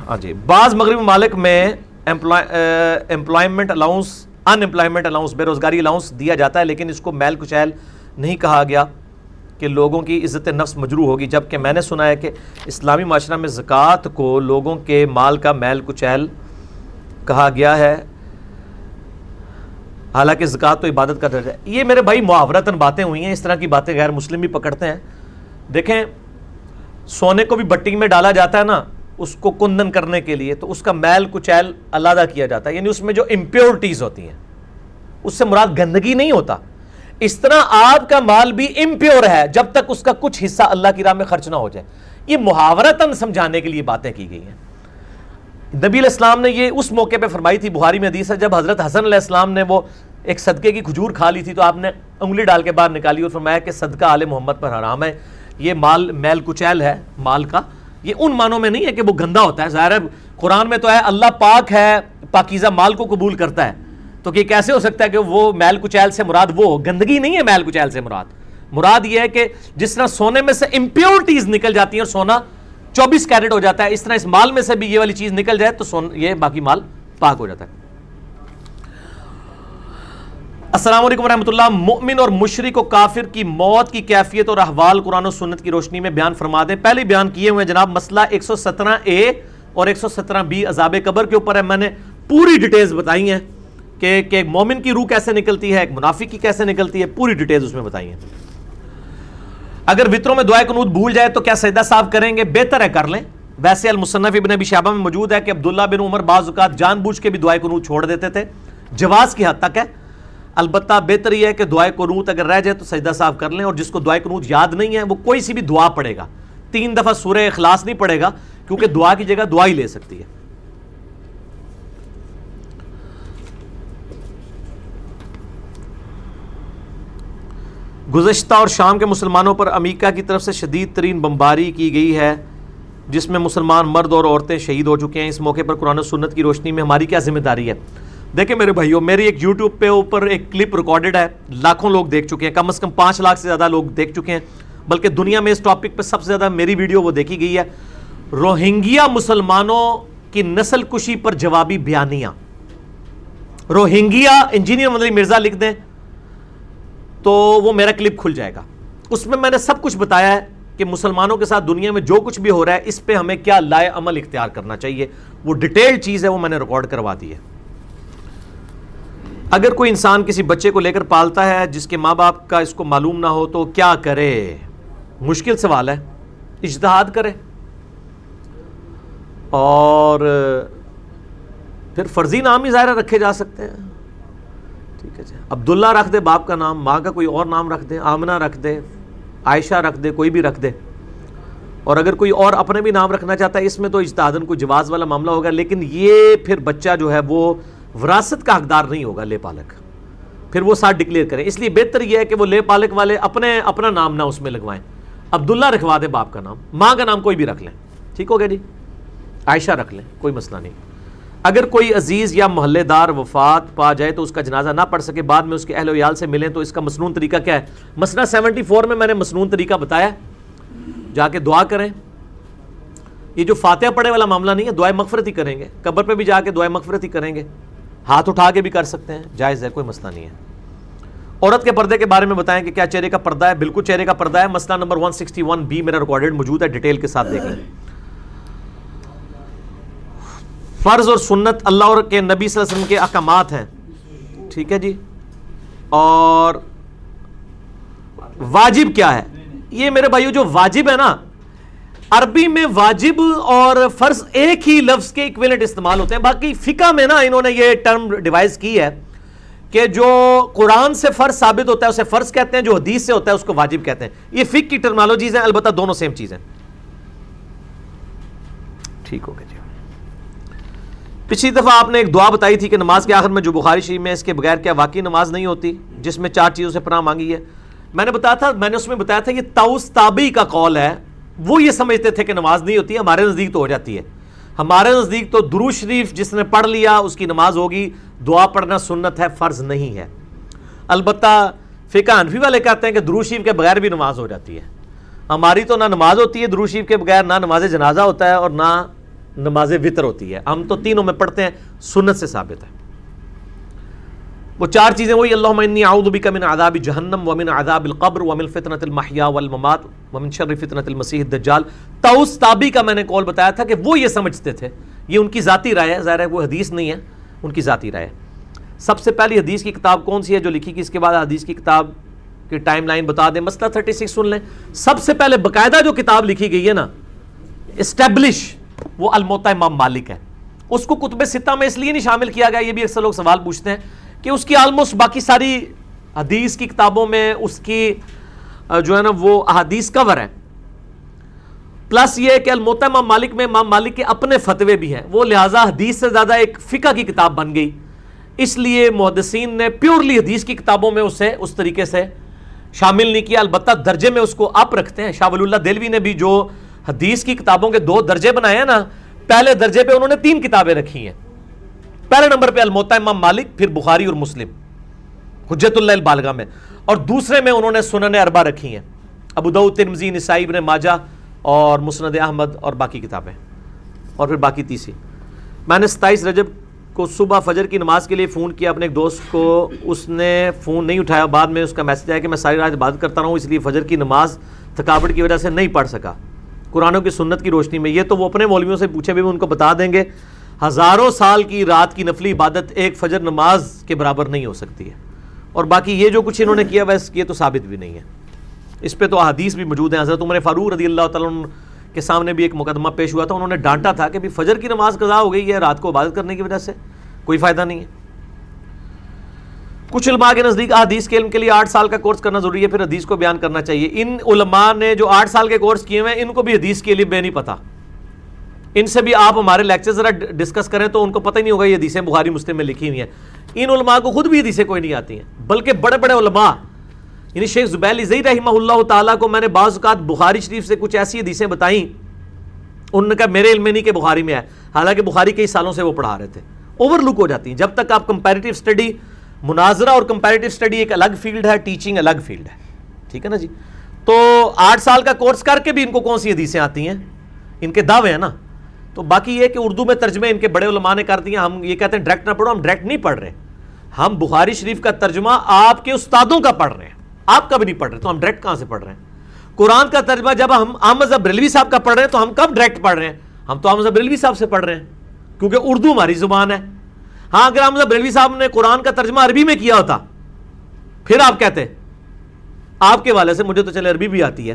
ہاں جی بعض مغربی ممالک میں employment allowance unemployment allowance بے روزگاری الاؤنس دیا جاتا ہے، لیکن اس کو میل کچیل نہیں کہا گیا۔ کہ لوگوں کی عزت نفس مجروح ہوگی۔ جبکہ میں نے سنا ہے کہ اسلامی معاشرہ میں زکوٰۃ کو لوگوں کے مال کا میل کچیل کہا گیا ہے۔ حالانکہ زکوٰۃ تو عبادت کا درجہ ہے۔ یہ میرے بھائی محاورتاً باتیں ہوئی ہیں۔ اس طرح کی باتیں غیر مسلم بھی پکڑتے ہیں۔ دیکھیں، سونے کو بھی بٹی میں ڈالا جاتا ہے نا، اس کو کندن کرنے کے لیے، تو اس کا میل کچیل علیحدہ کیا جاتا ہے۔ یعنی اس میں جو امپیورٹیز ہوتی ہیں، اس سے مراد گندگی نہیں ہوتا۔ اس طرح آپ کا مال بھی امپیور ہے، جب تک اس کا کچھ حصہ اللہ کی راہ میں خرچ نہ ہو جائے۔ یہ محاورتاً سمجھانے کے لیے باتیں کی گئی ہیں۔ نبی علیہ السلام نے یہ اس موقع پہ فرمائی تھی بہاری میں حدیث ہے، جب حضرت حسن علیہ السلام نے وہ ایک صدقے کی کھجور کھا لی تھی تو آپ نے انگلی ڈال کے باہر نکالی اور فرمایا کہ صدقہ آل محمد پر حرام ہے۔ یہ مال میل کچیل ہے، مال کا۔ یہ ان معنوں میں نہیں ہے کہ وہ گندا ہوتا ہے۔ ظاہر ہے، قرآن میں تو ہے، اللہ پاک ہے، پاکیزہ مال کو قبول کرتا ہے۔ تو کہ کیسے ہو سکتا ہے کہ وہ میل کچیل سے مراد، وہ گندگی نہیں ہے میل کچیل سے مراد۔ مراد یہ ہے کہ جس طرح سونے میں سے امپیورٹیز نکل جاتی ہیں اور سونا چوبیس کیرٹ ہو جاتا ہے، اس طرح اس مال میں سے بھی یہ والی چیز نکل جائے تو سون، یہ باقی مال پاک ہو جاتا ہے۔ السلام علیکم ورحمۃ اللہ۔ مؤمن اور مشرق و کافر کی موت کی کیفیت اور احوال قرآن و سنت کی روشنی میں بیان فرما دیں۔ پہلے بیان کیے ہوئے جناب، مسئلہ 117 اے اور 117 بی عذاب قبر کے اوپر ہے۔ میں نے پوری ڈیٹیلز بتائی ہیں۔ کہ ایک مومن کی روح کیسے نکلتی ہے، ایک منافق کی کیسے نکلتی ہے، پوری ڈیٹیلز اس میں بتائی ہیں اگر وطروں میں دعائے قنوت بھول جائے تو کیا سجدہ صاحب کریں گے؟ بہتر ہے، کر لیں۔ ویسے المصنف ابن ابی شعبہ میں موجود ہے کہ عبداللہ بن عمر بعض اوقات جان بوجھ کے بھی دعائے قنوت چھوڑ دیتے تھے۔ جواز کی حد تک ہے۔ البتہ بہتر یہ ہے کہ دعائے قنوت اگر رہ جائے تو سجدہ صاحب کر لیں اور جس کو دعائے قنوت یاد نہیں ہے، وہ کوئی سی بھی دعا پڑے گا۔ تین دفعہ سورہ اخلاص نہیں پڑے گا، کیونکہ دعا کی جگہ دعا ہی لے سکتی ہے۔ گزشتہ اور شام کے مسلمانوں پر امریکہ کی طرف سے شدید ترین بمباری کی گئی ہے، جس میں مسلمان مرد اور عورتیں شہید ہو چکے ہیں۔ اس موقع پر قرآن و سنت کی روشنی میں ہماری کیا ذمہ داری ہے؟ دیکھیں میرے بھائیوں، میری ایک یوٹیوب پہ اوپر ایک کلپ ریکارڈڈ ہے۔ لاکھوں لوگ دیکھ چکے ہیں، کم از کم پانچ لاکھ سے زیادہ لوگ دیکھ چکے ہیں۔ بلکہ دنیا میں اس ٹاپک پہ سب سے زیادہ میری ویڈیو وہ دیکھی گئی ہے۔ روہنگیا مسلمانوں کی نسل کشی پر جوابی بیانیاں۔ روہنگیا انجینئر مدری مرزا لکھ دیں۔ تو وہ میرا کلپ کھل جائے گا۔ اس میں میں نے سب کچھ بتایا ہے کہ مسلمانوں کے ساتھ دنیا میں جو کچھ بھی ہو رہا ہے، اس پہ ہمیں کیا لائے عمل اختیار کرنا چاہیے۔ وہ ڈیٹیل چیز ہے، وہ میں نے ریکارڈ کروا دی ہے۔ اگر کوئی انسان کسی بچے کو لے کر پالتا ہے جس کے ماں باپ کا اس کو معلوم نہ ہو، تو کیا کرے؟ مشکل سوال ہے۔ اجتہاد کرے۔ اور پھر فرضی نام ہی ظاہر رکھے جا سکتے ہیں۔ ٹھیک ہے جی۔ عبداللہ رکھ دے، باپ کا نام، ماں کا کوئی اور نام رکھ دے، آمنہ رکھ دے، عائشہ رکھ دے، کوئی بھی رکھ دے۔ اور اگر کوئی اور اپنے بھی نام رکھنا چاہتا ہے، اس میں تو اجتہادن کو جواز والا معاملہ ہوگا، لیکن یہ پھر بچہ جو ہے وہ وراثت کا حقدار نہیں ہوگا لے پالک۔ پھر وہ ساتھ ڈکلیئر کریں۔ اس لیے بہتر یہ ہے کہ وہ لے پالک والے اپنے، اپنا نام نہ اس میں لگوائیں۔ عبداللہ رکھوا دیں باپ کا نام، ماں کا نام کوئی بھی رکھ لیں۔ ٹھیک ہو گیا جی؟ عائشہ رکھ لیں، کوئی مسئلہ نہیں۔ اگر کوئی عزیز یا محلے دار وفات پا جائے تو اس کا جنازہ نہ پڑھ سکے، بعد میں اس کے اہل ویال سے ملیں تو اس کا مصنون طریقہ کیا ہے؟ مسئلہ سیونٹی فور میں میں نے مصنون طریقہ بتایا جا کے دعا کریں۔ یہ جو فاتحہ پڑھے والا معاملہ نہیں ہے دعائیں مغفرت ہی کریں گے۔ قبر پہ بھی جا کے دعائیں مغفرت ہی کریں گے۔ ہاتھ اٹھا کے بھی کر سکتے ہیں، جائز ہے، کوئی مسئلہ نہیں ہے۔ عورت کے پردے کے بارے میں بتائیں کہ کیا چہرے کا پردہ ہے؟ بالکل چہرے کا پردہ ہے۔ مسئلہ نمبر 161 بی میرا ریکارڈڈ موجود ہے، ڈیٹیل کے ساتھ دیکھ لیں۔ فرض اور سنت اللہ اور کے نبی صلی اللہ علیہ وسلم کے احکامات ہیں۔ ٹھیک ہے جی؟ اور واجب کیا ہے؟ یہ میرے بھائیو جو واجب ہے نا، عربی میں واجب اور فرض ایک ہی لفظ کے اکویلنٹ استعمال ہوتے ہیں۔ باقی فقہ میں نا انہوں نے یہ ٹرم ڈیوائز کی ہے کہ جو قرآن سے فرض ثابت ہوتا ہے، اسے فرض کہتے ہیں، جو حدیث سے ہوتا ہے، اس کو واجب کہتے ہیں۔ یہ فک کی ٹرمالوجیز ہیں، البتہ دونوں سیم چیزیں ٹھیک ہو گیا جی۔ پچھلی دفعہ آپ نے ایک دعا بتائی تھی کہ نماز کے آخر میں جو بخاری شریف میں اس کے بغیر کیا واقعی نماز نہیں ہوتی، جس میں چار چیزوں سے پناہ مانگی ہے۔ میں نے بتایا تھا، میں نے اس میں بتایا تھا یہ تاؤس تابی کا قول ہے، وہ یہ سمجھتے تھے کہ نماز نہیں ہوتی، ہمارے نزدیک تو ہو جاتی ہے۔ ہمارے نزدیک تو درو شریف جس نے پڑھ لیا، اس کی نماز ہوگی، دعا پڑھنا سنت ہے، فرض نہیں ہے۔ البتہ فقہ انفی والے کہتے ہیں کہ درو شریف کے بغیر بھی نماز ہو جاتی ہے۔ ہماری تو نہ نماز ہوتی ہے درو شریف کے بغیر، نہ نماز جنازہ ہوتا ہے اور نہ نماز وطر ہوتی ہے ہم تو تینوں میں پڑھتے ہیں، سنت سے ثابت ہے۔ وہ چار چیزیں، وہی اللہ انی اعوذ بک من عذاب جہنم ومن عذاب القبر ومن فتنة المحیا والممات ومن شر فتنة المسیح الدجال۔ تاؤس تابی کا میں نے کول بتایا تھا کہ وہ یہ سمجھتے تھے۔ یہ ان کی ذاتی رائے ہے۔ ظاہر ہے وہ حدیث نہیں ہے۔ ان کی ذاتی رائے ہے۔ سب سے پہلی حدیث کی کتاب کون سی ہے جو لکھی کی اس کے بعد حدیث کی کتاب کی ٹائم لائن بتا دیں۔ مسئلہ 36 سن لیں۔ سب سے پہلے باقاعدہ جو کتاب لکھی گئی ہے نا، اسٹیبلش وہ الموتا امام مالک ہے۔ اس کو کتب ستہ میں اس لیے نہیں شامل کیا گیا، یہ بھی اکثر لوگ سوال پوچھتے ہیں کہ اس کی آلموسٹ باقی ساری حدیث کی کتابوں میں اس کی جو ہے نا، وہ احادیث کور ہے پلس یہ کہ الموتا امام مالک میں امام مالک کے اپنے فتوے بھی ہیں۔ وہ لہٰذا حدیث سے زیادہ ایک فقہ کی کتاب بن گئی۔ اس لیے محدثین نے پیورلی حدیث کی کتابوں میں اسے اس طریقے سے شامل نہیں کیا۔ البتہ درجے میں اس کو آپ رکھتے ہیں۔ شاہ ولی اللہ دلوی نے بھی جو حدیث کی کتابوں کے دو درجے بنائے ہیں نا، پہلے درجے پہ انہوں نے تین کتابیں رکھی ہیں۔ پہلے نمبر پہ الموتا امام مالک، پھر بخاری اور مسلم حجت اللہ البالغہ میں۔ اور دوسرے میں انہوں نے سنن اربا رکھی ہیں۔ ابو ترمزی نسائی، ابن ماجہ اور مسند احمد اور باقی کتابیں۔ اور پھر باقی تیسری۔ میں نے ستائیس رجب کو صبح فجر کی نماز کے لیے فون کیا، اپنے ایک دوست کو، اس نے فون نہیں اٹھایا۔ بعد میں اس کا میسج آیا کہ میں ساری رات بات کرتا رہا ہوں، اس لیے فجر کی نماز تھکاوٹ کی وجہ سے نہیں پڑھ سکا۔ قرآنوں کی سنت کی روشنی میں یہ تو وہ اپنے مولویوں سے پوچھے بھی ان کو بتا دیں گے۔ ہزاروں سال کی رات کی نفلی عبادت ایک فجر نماز کے برابر نہیں ہو سکتی ہے۔ اور باقی یہ جو کچھ انہوں نے کیا ویسے یہ تو ثابت بھی نہیں ہے۔ اس پہ تو احادیث بھی موجود ہیں۔ حضرت عمر فاروق رضی اللہ تعالیٰ کے سامنے بھی ایک مقدمہ پیش ہوا تھا۔ انہوں نے ڈانٹا تھا کہ بھی فجر کی نماز قضا ہو گئی ہے، رات کو عبادت کرنے کی وجہ سے۔ کوئی فائدہ نہیں ہے۔ کچھ علماء کے نزدیک حدیث کے علم کے لیے آٹھ سال کا کورس کرنا ضروری ہے، پھر حدیث کو بیان کرنا چاہیے۔ ان علماء نے جو آٹھ سال کے کورس کیے ہوئے ان کو بھی حدیث کے لیے بے نہیں پتا۔ ان سے بھی آپ ہمارے لیکچر ذرا ڈسکس کریں تو ان کو پتہ ہی نہیں ہوگا، یہ حدیثیں بخاری، مسلم میں لکھی ہوئی ہیں۔ ان علماء کو خود بھی حدیثیں کوئی نہیں آتی ہیں، بلکہ بڑے بڑے علماء۔ یعنی شیخ زبیل زئی رحمہ اللہ تعالیٰ کو میں نے بعض اوقات بخاری شریف سے کچھ ایسی حدیثیں بتائیں۔ انہوں نے کہا میرے علم میں نہیں کہ بخاری میں ہے، حالانکہ بخاری کئی سالوں سے وہ پڑھا رہے تھے۔ اوور لک ہو جاتی ہیں۔ جب تک آپ کمپیریٹیو اسٹڈی مناظرہ اور کمپیریٹیو اسٹڈی ایک الگ فیلڈ ہے ٹیچنگ الگ فیلڈ ہے۔ ٹھیک ہے نا جی؟ تو آٹھ سال کا کورس کر کے بھی ان کو کون سی حدیثیں آتی ہیں؟ ان کے دعوے ہیں نا۔ تو باقی یہ کہ اردو میں ترجمے ان کے بڑے علماء نے کر دیے، ہم یہ کہتے ہیں ڈائریکٹ نہ پڑھو، ہم ڈائریکٹ نہیں پڑھ رہے۔ ہم بخاری شریف کا ترجمہ آپ کے استادوں کا پڑھ رہے ہیں۔ آپ کا بھی نہیں پڑھ رہے، تو ہم ڈائریکٹ کہاں سے پڑھ رہے ہیں؟ قرآن کا ترجمہ جب ہم احمد بریلوی صاحب کا پڑھ رہے ہیں، تو ہم کب ڈائریکٹ پڑھ رہے ہیں؟ ہم تو احمد بریلوی صاحب سے پڑھ رہے ہیں۔ کیونکہ اردو ہماری زبان ہے۔ ہاں اگر احمد مطلب بریلوی صاحب نے قرآن کا ترجمہ عربی میں کیا ہوتا، پھر آپ کہتے، آپ کے والے سے، مجھے تو چلے عربی بھی آتی ہے،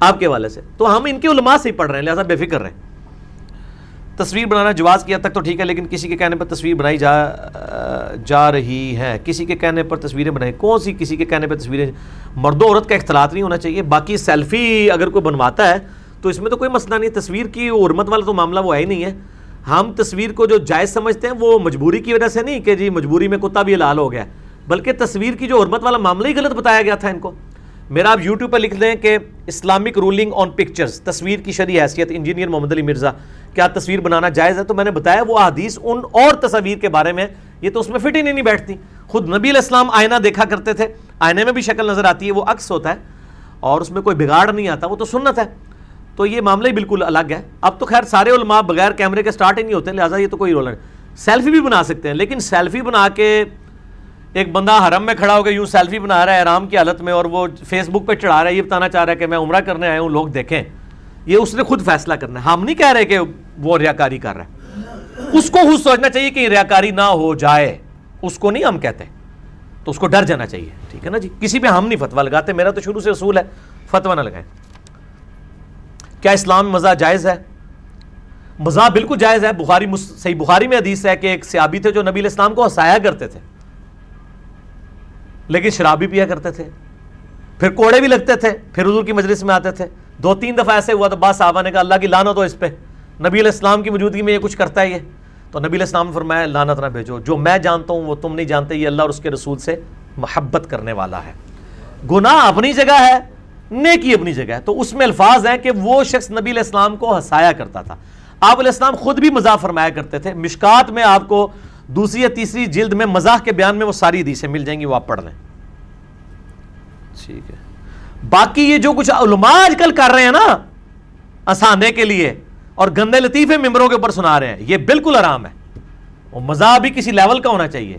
آپ کے والے سے۔ تو ہم ان کے علماء سے ہی پڑھ رہے ہیں، لہٰذا بے فکر رہے ہیں۔ تصویر بنانا جواز کیا تک تو ٹھیک ہے، لیکن کسی کے کہنے پر تصویر بنائی جا جا رہی ہے۔ کسی کے کہنے پر تصویریں بنائی، کون سی کسی کے کہنے پر تصویریں؟ مرد و عورت کا اختلاط نہیں ہونا چاہیے، باقی سیلفی اگر کوئی بنواتا ہے، تو اس میں تو کوئی مسئلہ نہیں، تصویر کی حرمت والا تو معاملہ وہ ہے ہی نہیں ہے۔ ہم تصویر کو جو جائز سمجھتے ہیں وہ مجبوری کی وجہ سے نہیں کہ جی مجبوری میں کتا بھی لال ہو گیا۔ بلکہ تصویر کی جو حرمت والا معاملہ ہی غلط بتایا گیا تھا ان کو۔ میرا آپ یوٹیوب پہ لکھ دیں کہ اسلامک رولنگ آن پکچرز تصویر کی شرعی حیثیت، انجینئر محمد علی مرزا، کیا تصویر بنانا جائز ہے؟ تو میں نے بتایا وہ حدیث ان اور تصویر کے بارے میں، یہ تو اس میں فٹ ہی نہیں بیٹھتی۔ خود نبی علیہ السلام آئینہ دیکھا کرتے تھے آئینے میں بھی شکل نظر آتی ہے، وہ عکس ہوتا ہے اور اس میں کوئی بگاڑ نہیں آتا، وہ تو سنت ہے۔ تو یہ معاملہ ہی بالکل الگ ہے اب تو خیر سارے علماء بغیر کیمرے کے سٹارٹ ہی نہیں ہوتے، لہٰذا یہ تو کوئی رول نہیں۔ سیلفی بھی بنا سکتے ہیں، لیکن سیلفی بنا کے ایک بندہ حرم میں کھڑا ہو کے یوں سیلفی بنا رہا ہے آرام کی حالت میں اور وہ فیس بک پہ چڑھا رہا ہے، یہ بتانا چاہ رہا ہے کہ میں عمرہ کرنے آیا ہوں، لوگ دیکھیں۔ یہ اس نے خود فیصلہ کرنا ہے۔ ہم نہیں کہہ رہے کہ وہ ریاکاری کر رہا ہے۔ اس کو خود سوچنا چاہیے کہ ریاکاری نہ ہو جائے۔ اس کو نہیں ہم کہتے۔ تو اس کو ڈر جانا چاہیے، ٹھیک ہے نا جی؟ کسی پہ ہم نہیں فتوا لگاتے، میرا تو شروع سے اصول ہے۔ فتوا نہ لگائیں۔ کیا اسلام مزہ جائز ہے؟ مزہ بالکل جائز ہے۔ بخاری صحیح بخاری میں حدیث ہے کہ ایک سیابی تھے جو نبی الاسلام کو ہسایا کرتے تھے۔ لیکن شراب بھی پیا کرتے تھے۔ پھر کوڑے بھی لگتے تھے۔ پھر حضور کی مجلس میں آتے تھے۔ دو تین دفعہ ایسے ہوا تو بعض صحابہ نے کہا، اللہ کی لانت ہو اس پہ۔ نبی علیہ السلام کی موجودگی میں یہ کچھ کرتا ہے یہ۔ تو نبی علیہ السلام نے فرمایا لانت نہ بھیجو۔ جو میں جانتا ہوں وہ تم نہیں جانتے، یہ اللہ اور اس کے رسول سے محبت کرنے والا ہے۔ گناہ اپنی جگہ ہے۔ نیکی اپنی جگہ ہے۔ تو اس میں الفاظ ہیں کہ وہ شخص نبی علیہ السلام کو ہسایا کرتا تھا۔ آپ علیہ السلام خود بھی مزاح فرمایا کرتے تھے۔ مشکات میں آپ کو دوسری یا تیسری جلد میں مزاح کے بیان میں وہ ساری حدیثیں مل جائیں گی، وہ آپ پڑھ لیں۔ ٹھیک ہے۔ باقی یہ جو کچھ علماء آج کل کر رہے ہیں نا، آسانے کے لیے اور گندے لطیفے ممبروں کے اوپر سنا رہے ہیں، یہ بالکل آرام ہے۔ وہ مزاح بھی کسی لیول کا ہونا چاہیے۔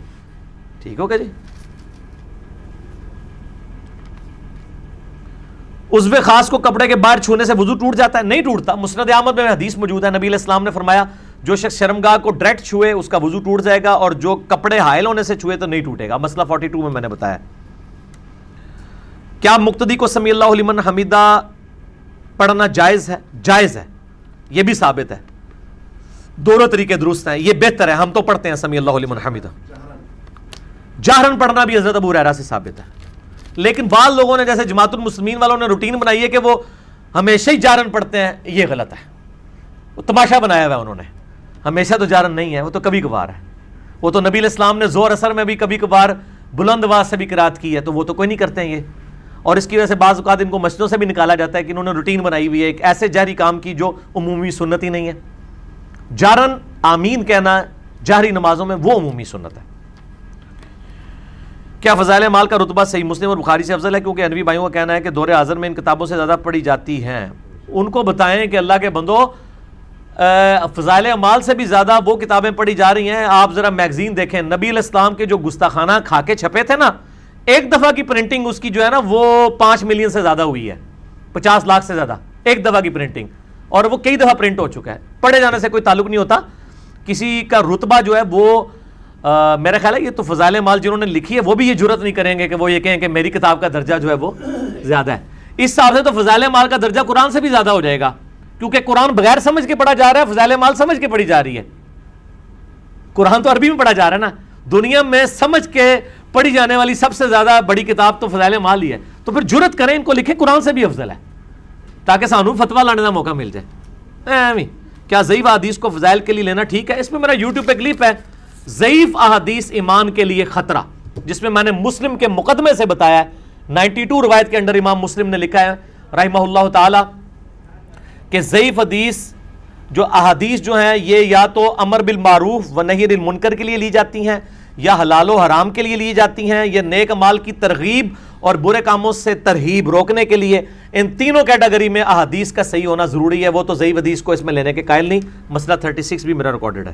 ٹھیک ہوگا جی؟ عزو خاص کو کپڑے کے باہر چھونے سے وضو ٹوٹ جاتا ہے، نہیں ٹوٹتا۔ مسند احمد میں حدیث موجود ہے۔ نبی علیہ السلام نے فرمایا، جو شخص شرمگاہ کو ڈائریکٹ چھوئے، اس کا وضو ٹوٹ جائے گا اور جو کپڑے حائل ہونے سے چھوئے تو نہیں ٹوٹے گا۔ مسئلہ 42 میں میں نے بتایا۔ کیا مقتدی کو سمی اللہ علیہ حمیدہ پڑھنا جائز ہے؟ جائز ہے۔ یہ بھی ثابت ہے۔ دونوں طریقے درست ہیں۔ یہ بہتر ہے۔ ہم تو پڑھتے ہیں سمی اللہ علیہ حمیدہ۔ جہرن۔ پڑھنا بھی حضرت ابو ریرا سے ثابت ہے۔ لیکن بعض لوگوں نے جیسے جماعت المسلمین والوں نے روٹین بنائی ہے کہ وہ ہمیشہ ہی جارن پڑھتے ہیں، یہ غلط ہے۔ وہ تماشا بنایا ہوا انہوں نے۔ ہمیشہ تو جارن نہیں ہے، وہ تو کبھی کبھار ہے۔ وہ تو نبی الاسلام نے زور اثر میں بھی کبھی کبھار بلند آواز سے بھی کرات کی ہے، تو وہ تو کوئی نہیں کرتے ہیں یہ۔ اور اس کی وجہ سے بعض اوقات ان کو مسجدوں سے بھی نکالا جاتا ہے کہ انہوں نے روٹین بنائی ہوئی ہے، ایک ایسے جہری کام کی جو عمومی سنت ہی نہیں ہے۔ جارن آمین کہنا جہری نمازوں میں وہ عمومی سنت ہے۔ کیا فضائل مال کا رتبہ صحیح مسلم اور بخاری سے افضل ہے؟ کیونکہ انوی بھائیوں کا کہنا ہے کہ دور حاضر میں ان کتابوں سے زیادہ پڑھی جاتی ہیں۔ ان کو بتائیں کہ اللہ کے بندو فضائل مال سے بھی زیادہ وہ کتابیں پڑھی جا رہی ہیں۔ آپ ذرا میگزین دیکھیں۔ نبی الاسلام کے جو گستاخانہ کھا کے چھپے تھے نا، ایک دفعہ کی پرنٹنگ اس کی جو ہے نا، وہ پانچ ملین سے زیادہ ہوئی ہے۔ پچاس لاکھ سے زیادہ۔ ایک دفعہ کی پرنٹنگ اور وہ کئی دفعہ پرنٹ ہو چکا ہے۔ پڑھے جانے سے کوئی تعلق نہیں ہوتا۔ کسی کا رتبہ جو ہے وہ میرا خیال ہے یہ تو فضائل مال جنہوں نے لکھی ہے، وہ بھی یہ جرت نہیں کریں گے کہ وہ یہ کہیں کہ میری کتاب کا درجہ جو ہے وہ زیادہ ہے۔ اس حساب سے تو فضائل مال کا درجہ قرآن سے بھی زیادہ ہو جائے گا۔ کیونکہ قرآن بغیر سمجھ کے پڑھا جا رہا ہے، فضائل مال سمجھ کے پڑھی جا رہی ہے۔ قرآن تو عربی میں پڑھا جا رہا ہے نا۔ دنیا میں سمجھ کے پڑھی جانے والی سب سے زیادہ بڑی کتاب تو فضائل مال ہی ہے۔ تو پھر جرت کریں، ان کو لکھیں، قرآن سے بھی افضل ہے۔ تاکہ سانو فتوا لانے کا موقع مل جائے۔ کیا ضعیف حدیث کو فضائل کے لیے لینا ٹھیک ہے؟ اس میں میرا یوٹیوب پہ کلپ ہے۔ ضعیف احادیث ایمان کے لیے خطرہ، جس میں میں نے مسلم کے مقدمے سے بتایا نائنٹی ٹو روایت کے اندر امام مسلم نے لکھا ہے رحمہ اللہ تعالی، کہ ضعیف حدیث، جو احادیث جو ہیں، یہ یا تو امر بالمعروف و نہیر المنکر کے لیے لی جاتی ہیں، یا حلال و حرام کے لیے لی جاتی ہیں، یا نیک مال کی ترغیب اور برے کاموں سے ترہیب روکنے کے لیے۔ ان تینوں کیٹیگری میں احادیث کا صحیح ہونا ضروری ہے، وہ تو ضعیف حدیث کو اس میں لینے کے قائل نہیں۔ مسئلہ 36 بھی میرا ریکارڈڈ ہے۔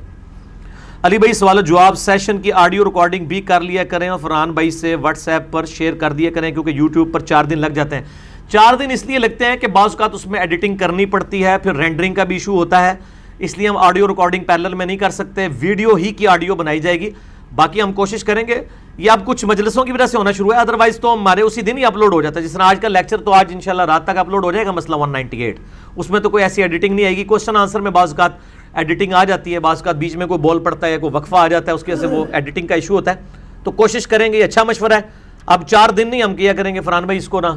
علی بھائی، سوال جواب سیشن کی آڈیو ریکارڈنگ بھی کر لیا کریں اور فرحان بھائی سے واٹس ایپ پر شیئر کر دیا کریں کیونکہ یوٹیوب پر چار دن لگ جاتے ہیں۔ چار دن اس لیے لگتے ہیں کہ بعض اوقات اس میں ایڈیٹنگ کرنی پڑتی ہے، پھر رینڈرنگ کا بھی ایشو ہوتا ہے۔ اس لیے ہم آڈیو ریکارڈنگ پیرل میں نہیں کر سکتے، ویڈیو ہی کی آڈیو بنائی جائے گی۔ باقی ہم کوشش کریں گے، یہ اب کچھ مجلسوں کی وجہ سے ہونا شروع ہے ادروائز تو ہمارے اسی دن ہی اپلوڈ ہو جاتا ہے۔ جس طرح آج کا لیکچر تو آج انشاءاللہ رات تک اپلوڈ ہو جائے گا مسئلہ 198 اس میں تو کوئی ایسی ایڈیٹنگ نہیں آئے گی کوشچن آنسر میں بعض اوقات ایڈیٹنگ آ جاتی ہے، بعض اوقات بیچ میں کوئی بول پڑتا ہے کوئی وقفہ آ جاتا ہے، اس کی وجہ سے وہ ایڈیٹنگ کا ایشو ہوتا ہے۔ تو کوشش کریں گے، یہ اچھا مشورہ ہے۔ اب چار دن نہیں ہم کیا کریں گے فرحان بھائی اس کو نا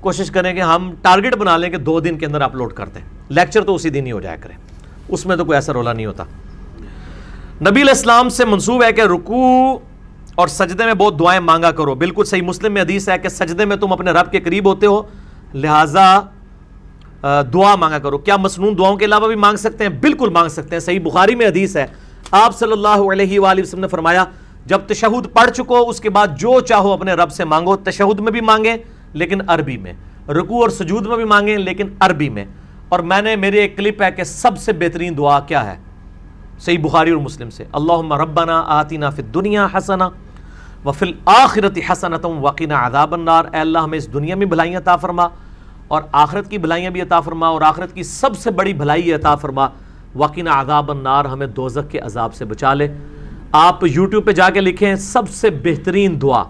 کوشش کریں گے ہم ٹارگٹ بنا لیں کہ دو دن کے اندر اپلوڈ کرتے ہیں لیکچر تو اسی دن ہی ہو جایا کریں اس میں تو کوئی ایسا رولا نہیں ہوتا۔ نبی الاسلام سے منصوب ہے کہ رکوع اور سجدے میں بہت دعائیں مانگا کرو۔ بالکل صحیح مسلم میں حدیث ہے کہ سجدے میں تم اپنے رب کے قریب ہوتے ہو، لہٰذا دعا مانگا کرو۔ کیا مصنون دعاؤں کے علاوہ بھی مانگ سکتے ہیں؟ بالکل مانگ سکتے ہیں۔ صحیح بخاری میں حدیث ہے۔ آپ صلی اللہ علیہ وآلہ وسلم نے فرمایا، جب تشہد پڑھ چکو، اس کے بعد جو چاہو اپنے رب سے مانگو۔ تشہد میں بھی مانگیں، لیکن عربی میں۔ رکوع اور سجود میں بھی مانگیں، لیکن عربی میں۔ اور میں نے میرے ایک کلپ ہے کہ سب سے بہترین دعا کیا ہے؟ صحیح بخاری اور مسلم سے۔ اللہم ربنا آتنا فی الدنیا حسنا وفی الاخرت حسنتم وقنا عذاب النار۔ اے اللہ، ہمیں اس دنیا میں بھلائیاں عطا فرما۔ اور آخرت کی بھلائیاں بھی عطا فرما اور آخرت کی سب سے بڑی بھلائی عطا فرما۔ وقنا عذاب النار، ہمیں دوزک کے عذاب سے بچا لے۔ آپ یوٹیوب پہ جا کے لکھیں، سب سے بہترین دعا،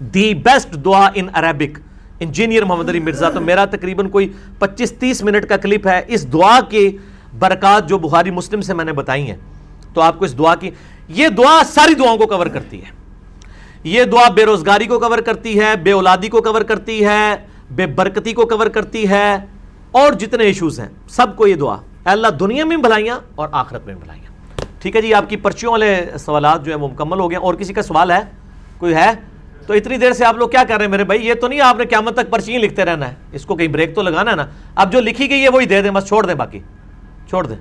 دی بیسٹ دعا in Arabic. Engineer Muhammad Ali Mirza, تو میرا تقریباً کوئی پچیس تیس منٹ کا کلپ ہے۔ اس دعا کی برکات جو بخاری مسلم سے میں نے بتائی ہیں۔ تو آپ کو اس دعا کی، یہ دعا ساری دعاؤں کو کور کرتی ہے۔ یہ دعا بے روزگاری کو کور کرتی ہے، بے اولادی کو کور کرتی ہے۔ بے برکتی کو کور کرتی ہے اور جتنے ایشوز ہیں، سب کو یہ دعا۔ اے اللہ، دنیا میں بھلائیاں اور آخرت میں بھلائیاں۔ ٹھیک ہے جی آپ کی پرچیوں والے سوالات جو ہیں وہ مکمل ہو گئے اور کسی کا سوال ہے، کوئی ہے؟ تو اتنی دیر سے آپ لوگ کیا کر رہے ہیں میرے بھائی؟ یہ تو نہیں آپ نے قیامت تک پرچی لکھتے رہنا ہے۔ اس کو کہیں بریک تو لگانا ہے نا۔ اب جو لکھی گئی ہے وہی دے دیں، بس چھوڑ دیں باقی۔ چھوڑ دیں۔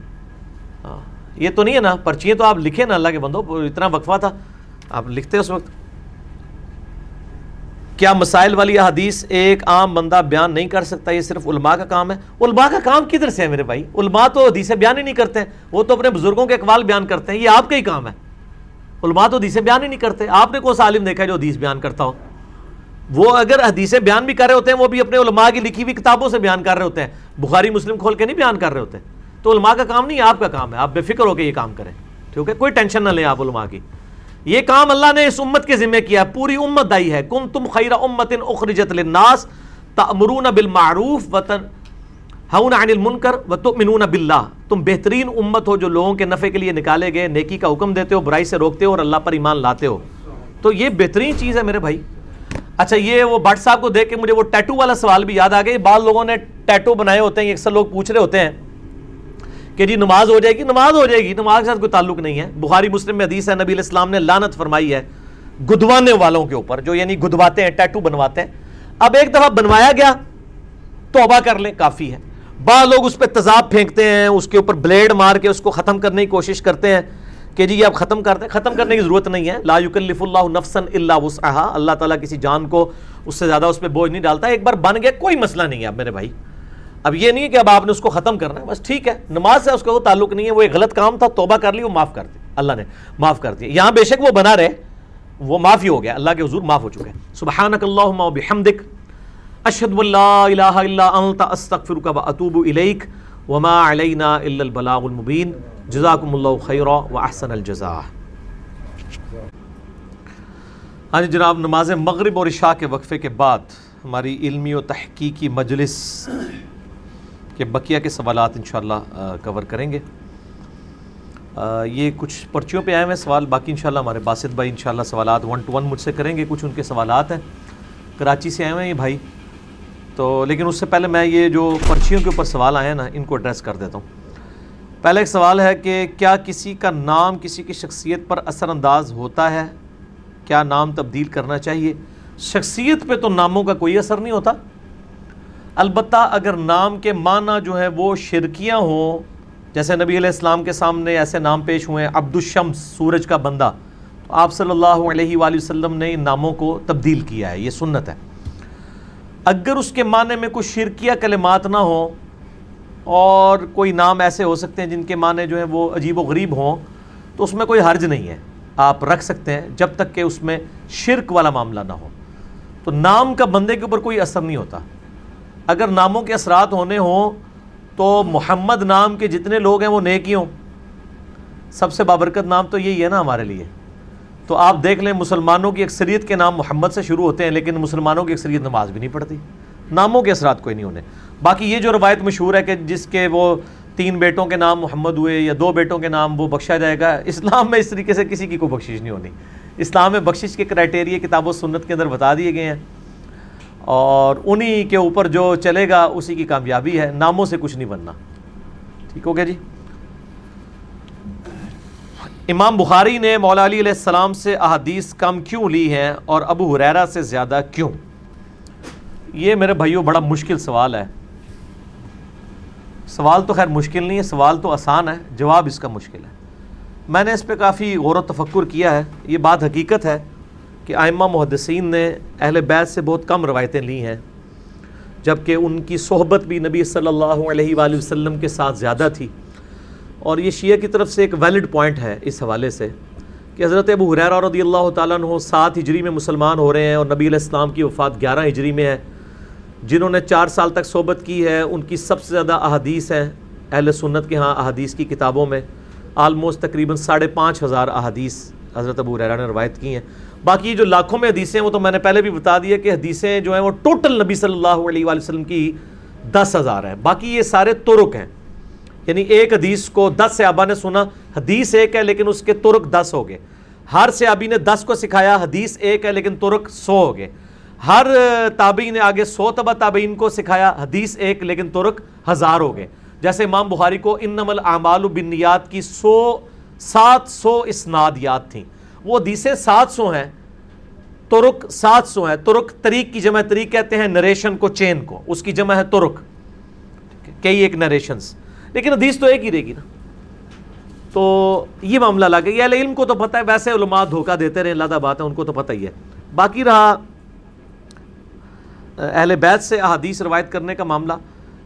ہاں یہ تو نہیں ہے نا۔ پرچیاں تو آپ لکھیں نا، اللہ کے بندو، اتنا وقفہ تھا۔ آپ لکھتے اس وقت۔ کیا مسائل والی حدیث ایک عام بندہ بیان نہیں کر سکتا؟ یہ صرف علماء کا کام ہے۔ علماء کا کام کدھر سے ہے میرے بھائی؟ علماء تو حدیثیں بیان ہی نہیں کرتے۔ ہیں وہ تو اپنے بزرگوں کے اقوال بیان کرتے ہیں۔ یہ آپ کا ہی کام ہے۔ علماء تو حدیثیں بیان ہی نہیں کرتے۔ آپ نے کون سا عالم دیکھا ہے جو حدیث بیان کرتا ہو؟ وہ اگر حدیثیں بیان بھی کر رہے ہوتے ہیں، وہ بھی اپنے علماء کی لکھی ہوئی کتابوں سے بیان کر رہے ہوتے ہیں۔ بخاری، مسلم کھول کے نہیں بیان کر رہے ہوتے۔ تو علماء کا کام نہیں، آپ کا کام ہے۔ آپ بے فکر ہو کے یہ کام کریں۔ ٹھیک ہے؟ کوئی ٹینشن نہ لیں آپ علماء کی۔ یہ کام اللہ نے اس امت کے ذمہ کیا، پوری امت دائی ہے۔ کن تم خیر امت اخرجت للناس تأمرون بالمعروف وطن ہون عن المنکر وتؤمنون باللہ۔ تم بہترین امت ہو جو لوگوں کے نفع کے لیے نکالے گئے، نیکی کا حکم دیتے ہو، برائی سے روکتے ہو اور اللہ پر ایمان لاتے ہو۔ تو یہ بہترین چیز ہے میرے بھائی۔ اچھا یہ وہ بٹ صاحب کو دیکھ کے مجھے وہ ٹیٹو والا سوال بھی یاد آ گیا۔ بعض لوگوں نے ٹیٹو بنائے ہوتے ہیں اکثر لوگ پوچھ رہے ہوتے ہیں۔ کہ جی نماز ہو جائے گی، نماز ہو جائے گی، نماز کے ساتھ کوئی تعلق نہیں ہے۔ بخاری، مسلم میں حدیث ہے، نبی الاسلام نے لانت فرمائی ہے گدوانے والوں کے اوپر، جو یعنی گدواتے ہیں، ٹیٹو بنواتے ہیں۔ اب ایک دفعہ بنوایا گیا، توبہ کر لیں، کافی ہے۔ بعض لوگ اس پہ تذاب پھینکتے ہیں، اس کے اوپر بلیڈ مار کے اس کو ختم کرنے کی کوشش کرتے ہیں کہ جی یہ آپ ختم کرتے ہیں۔ ختم کرنے کی ضرورت نہیں ہے۔ لا یکلف اللہ نفسن اللہ وسعہ اللہ تعالیٰ کسی جان کو اس سے زیادہ اس پہ بوجھ نہیں ڈالتا۔ ایک بار بن گیا، کوئی مسئلہ نہیں ہے۔ اب میرے بھائی اب یہ نہیں ہے کہ اب آپ نے اس کو ختم کرنا ہے، بس ٹھیک ہے، نماز سے اس کا وہ تعلق نہیں ہے، وہ ایک غلط کام تھا، توبہ کر لی، وہ معاف کر دی۔ اللہ نے معاف کر دیا یہاں بے شک وہ بنا رہے، وہ معافی ہو گیا۔ اللہ کے حضور معاف ہو چکے سبحانک اللہم و بحمدک، اشہد واللہ الہ الا انت، استغفرک و اتوب الیک وما علینا الا البلاغ المبین۔ جزاکم اللہ خیرہ و احسن الجزاء۔ ہاں جی جناب، نماز مغرب اور عشاء کے وقفے کے بعد ہماری علمی و تحقیقی مجلس کے بقیہ کے سوالات انشاءاللہ کور کریں گے۔ یہ کچھ پرچیوں پہ آئے ہوئے سوال، باقی انشاءاللہ ہمارے باسط بھائی انشاءاللہ سوالات ون ٹو ون مجھ سے کریں گے، کچھ ان کے سوالات ہیں۔ کراچی سے آئے ہوئے ہیں یہ بھائی۔ تو لیکن اس سے پہلے میں یہ جو پرچیوں کے اوپر سوال آئے ہیں نا، ان کو ایڈریس کر دیتا ہوں۔ پہلا ایک سوال ہے کہ کیا کسی کا نام کسی کی شخصیت پر اثر انداز ہوتا ہے؟ کیا نام تبدیل کرنا چاہیے؟ شخصیت پہ تو ناموں کا کوئی اثر نہیں ہوتا۔ البتہ اگر نام کے معنی جو ہے وہ شرکیاں ہوں، جیسے نبی علیہ السلام کے سامنے ایسے نام پیش ہوئے ہیں، عبد الشمس، سورج کا بندہ، تو آپ صلی اللہ علیہ وآلہ وسلم نے ان ناموں کو تبدیل کیا ہے، یہ سنت ہے۔ اگر اس کے معنی میں کچھ شرکیہ کلمات نہ ہوں اور کوئی نام ایسے ہو سکتے ہیں جن کے معنی جو ہیں وہ عجیب و غریب ہوں، تو اس میں کوئی حرج نہیں ہے۔ آپ رکھ سکتے ہیں جب تک کہ اس میں شرک والا معاملہ نہ ہو۔ تو نام کا بندے کے اوپر کوئی اثر نہیں ہوتا۔ اگر ناموں کے اثرات ہونے ہوں تو محمد نام کے جتنے لوگ ہیں وہ نیکی ہوں۔ سب سے بابرکت نام تو یہی ہے نا ہمارے لیے۔ تو آپ دیکھ لیں مسلمانوں کی اکثریت کے نام محمد سے شروع ہوتے ہیں، لیکن مسلمانوں کی اکثریت نماز بھی نہیں پڑھتی۔ ناموں کے اثرات کوئی نہیں ہونے۔ باقی یہ جو روایت مشہور ہے کہ جس کے وہ تین بیٹوں کے نام محمد ہوئے یا دو بیٹوں کے نام وہ بخشا جائے گا، اسلام میں اس طریقے سے کسی کی کوئی بخشش نہیں ہونی۔ اسلام میں بخشش کے کرائٹیریا کتاب و سنت کے اندر بتا دیے گئے ہیں۔ اور انہی کے اوپر جو چلے گا اسی کی کامیابی ہے۔ ناموں سے کچھ نہیں بننا۔ ٹھیک ہو گیا جی؟ امام بخاری نے مولا علی علیہ السلام سے احادیث کم کیوں لی ہیں اور ابو حریرہ سے زیادہ کیوں؟ یہ میرے بھائیوں بڑا مشکل سوال ہے۔ سوال تو خیر مشکل نہیں ہے، سوال تو آسان ہے، جواب اس کا مشکل ہے۔ میں نے اس پہ کافی غور و تفکر کیا ہے، یہ بات حقیقت ہے۔ کہ آئمہ محدثین نے اہل بیت سے بہت کم روایتیں لی ہیں، جبکہ ان کی صحبت بھی نبی صلی اللہ علیہ وآلہ وسلم کے ساتھ زیادہ تھی۔ اور یہ شیعہ کی طرف سے ایک ویلڈ پوائنٹ ہے اس حوالے سے کہ حضرت ابو حریرہ رضی اللہ تعالیٰ عنہ سات ہجری میں مسلمان ہو رہے ہیں اور نبی علیہ السلام کی وفات گیارہ ہجری میں ہے۔ جنہوں نے چار سال تک صحبت کی ہے، ان کی سب سے زیادہ احادیث ہیں اہل سنت کے ہاں احادیث کی کتابوں میں۔ آلموسٹ تقریباً ساڑھے پانچ ہزار احادیث حضرت ابو ریرا نے روایت کی ہیں۔ باقی جو لاکھوں میں حدیثیں ہیں وہ تو میں نے پہلے بھی بتا دیا کہ حدیثیں جو ہیں وہ ٹوٹل نبی صلی اللہ علیہ وآلہ وسلم کی دس ہزار ہیں۔ باقی یہ سارے ترک ہیں۔ یعنی ایک حدیث کو دس صحابہ نے سنا، حدیث ایک ہے لیکن اس کے ترک دس ہو گئے۔ ہر صحابی نے دس کو سکھایا، حدیث ایک ہے لیکن ترک سو ہو گئے۔ ہر تابعی نے آگے سو تبا تابعین کو سکھایا، حدیث ایک لیکن ترک ہزار ہو گئے۔ جیسے امام بخاری کو انم الاعمال بنیات کی سو، سات سو اسنادیات تھیں۔ وہ حدیثیں سات سو ہیں۔ ترک سات سو ہیں۔ ترک طریق کی جمع طریق کہتے ہیں نریشن کو چین کو۔ اس کی جمع ہے ترک۔ کئی ایک نریشنز لیکن حدیث تو ایک ہی رہے گی نا۔ تو یہ معاملہ لگے یہ علم کو تو پتہ ہے، ویسے علماء دھوکہ دیتے رہے اللہ بات ہے، ان کو تو پتہ ہی ہے۔ باقی رہا، اہل بیت سے احادیث روایت کرنے کا معاملہ۔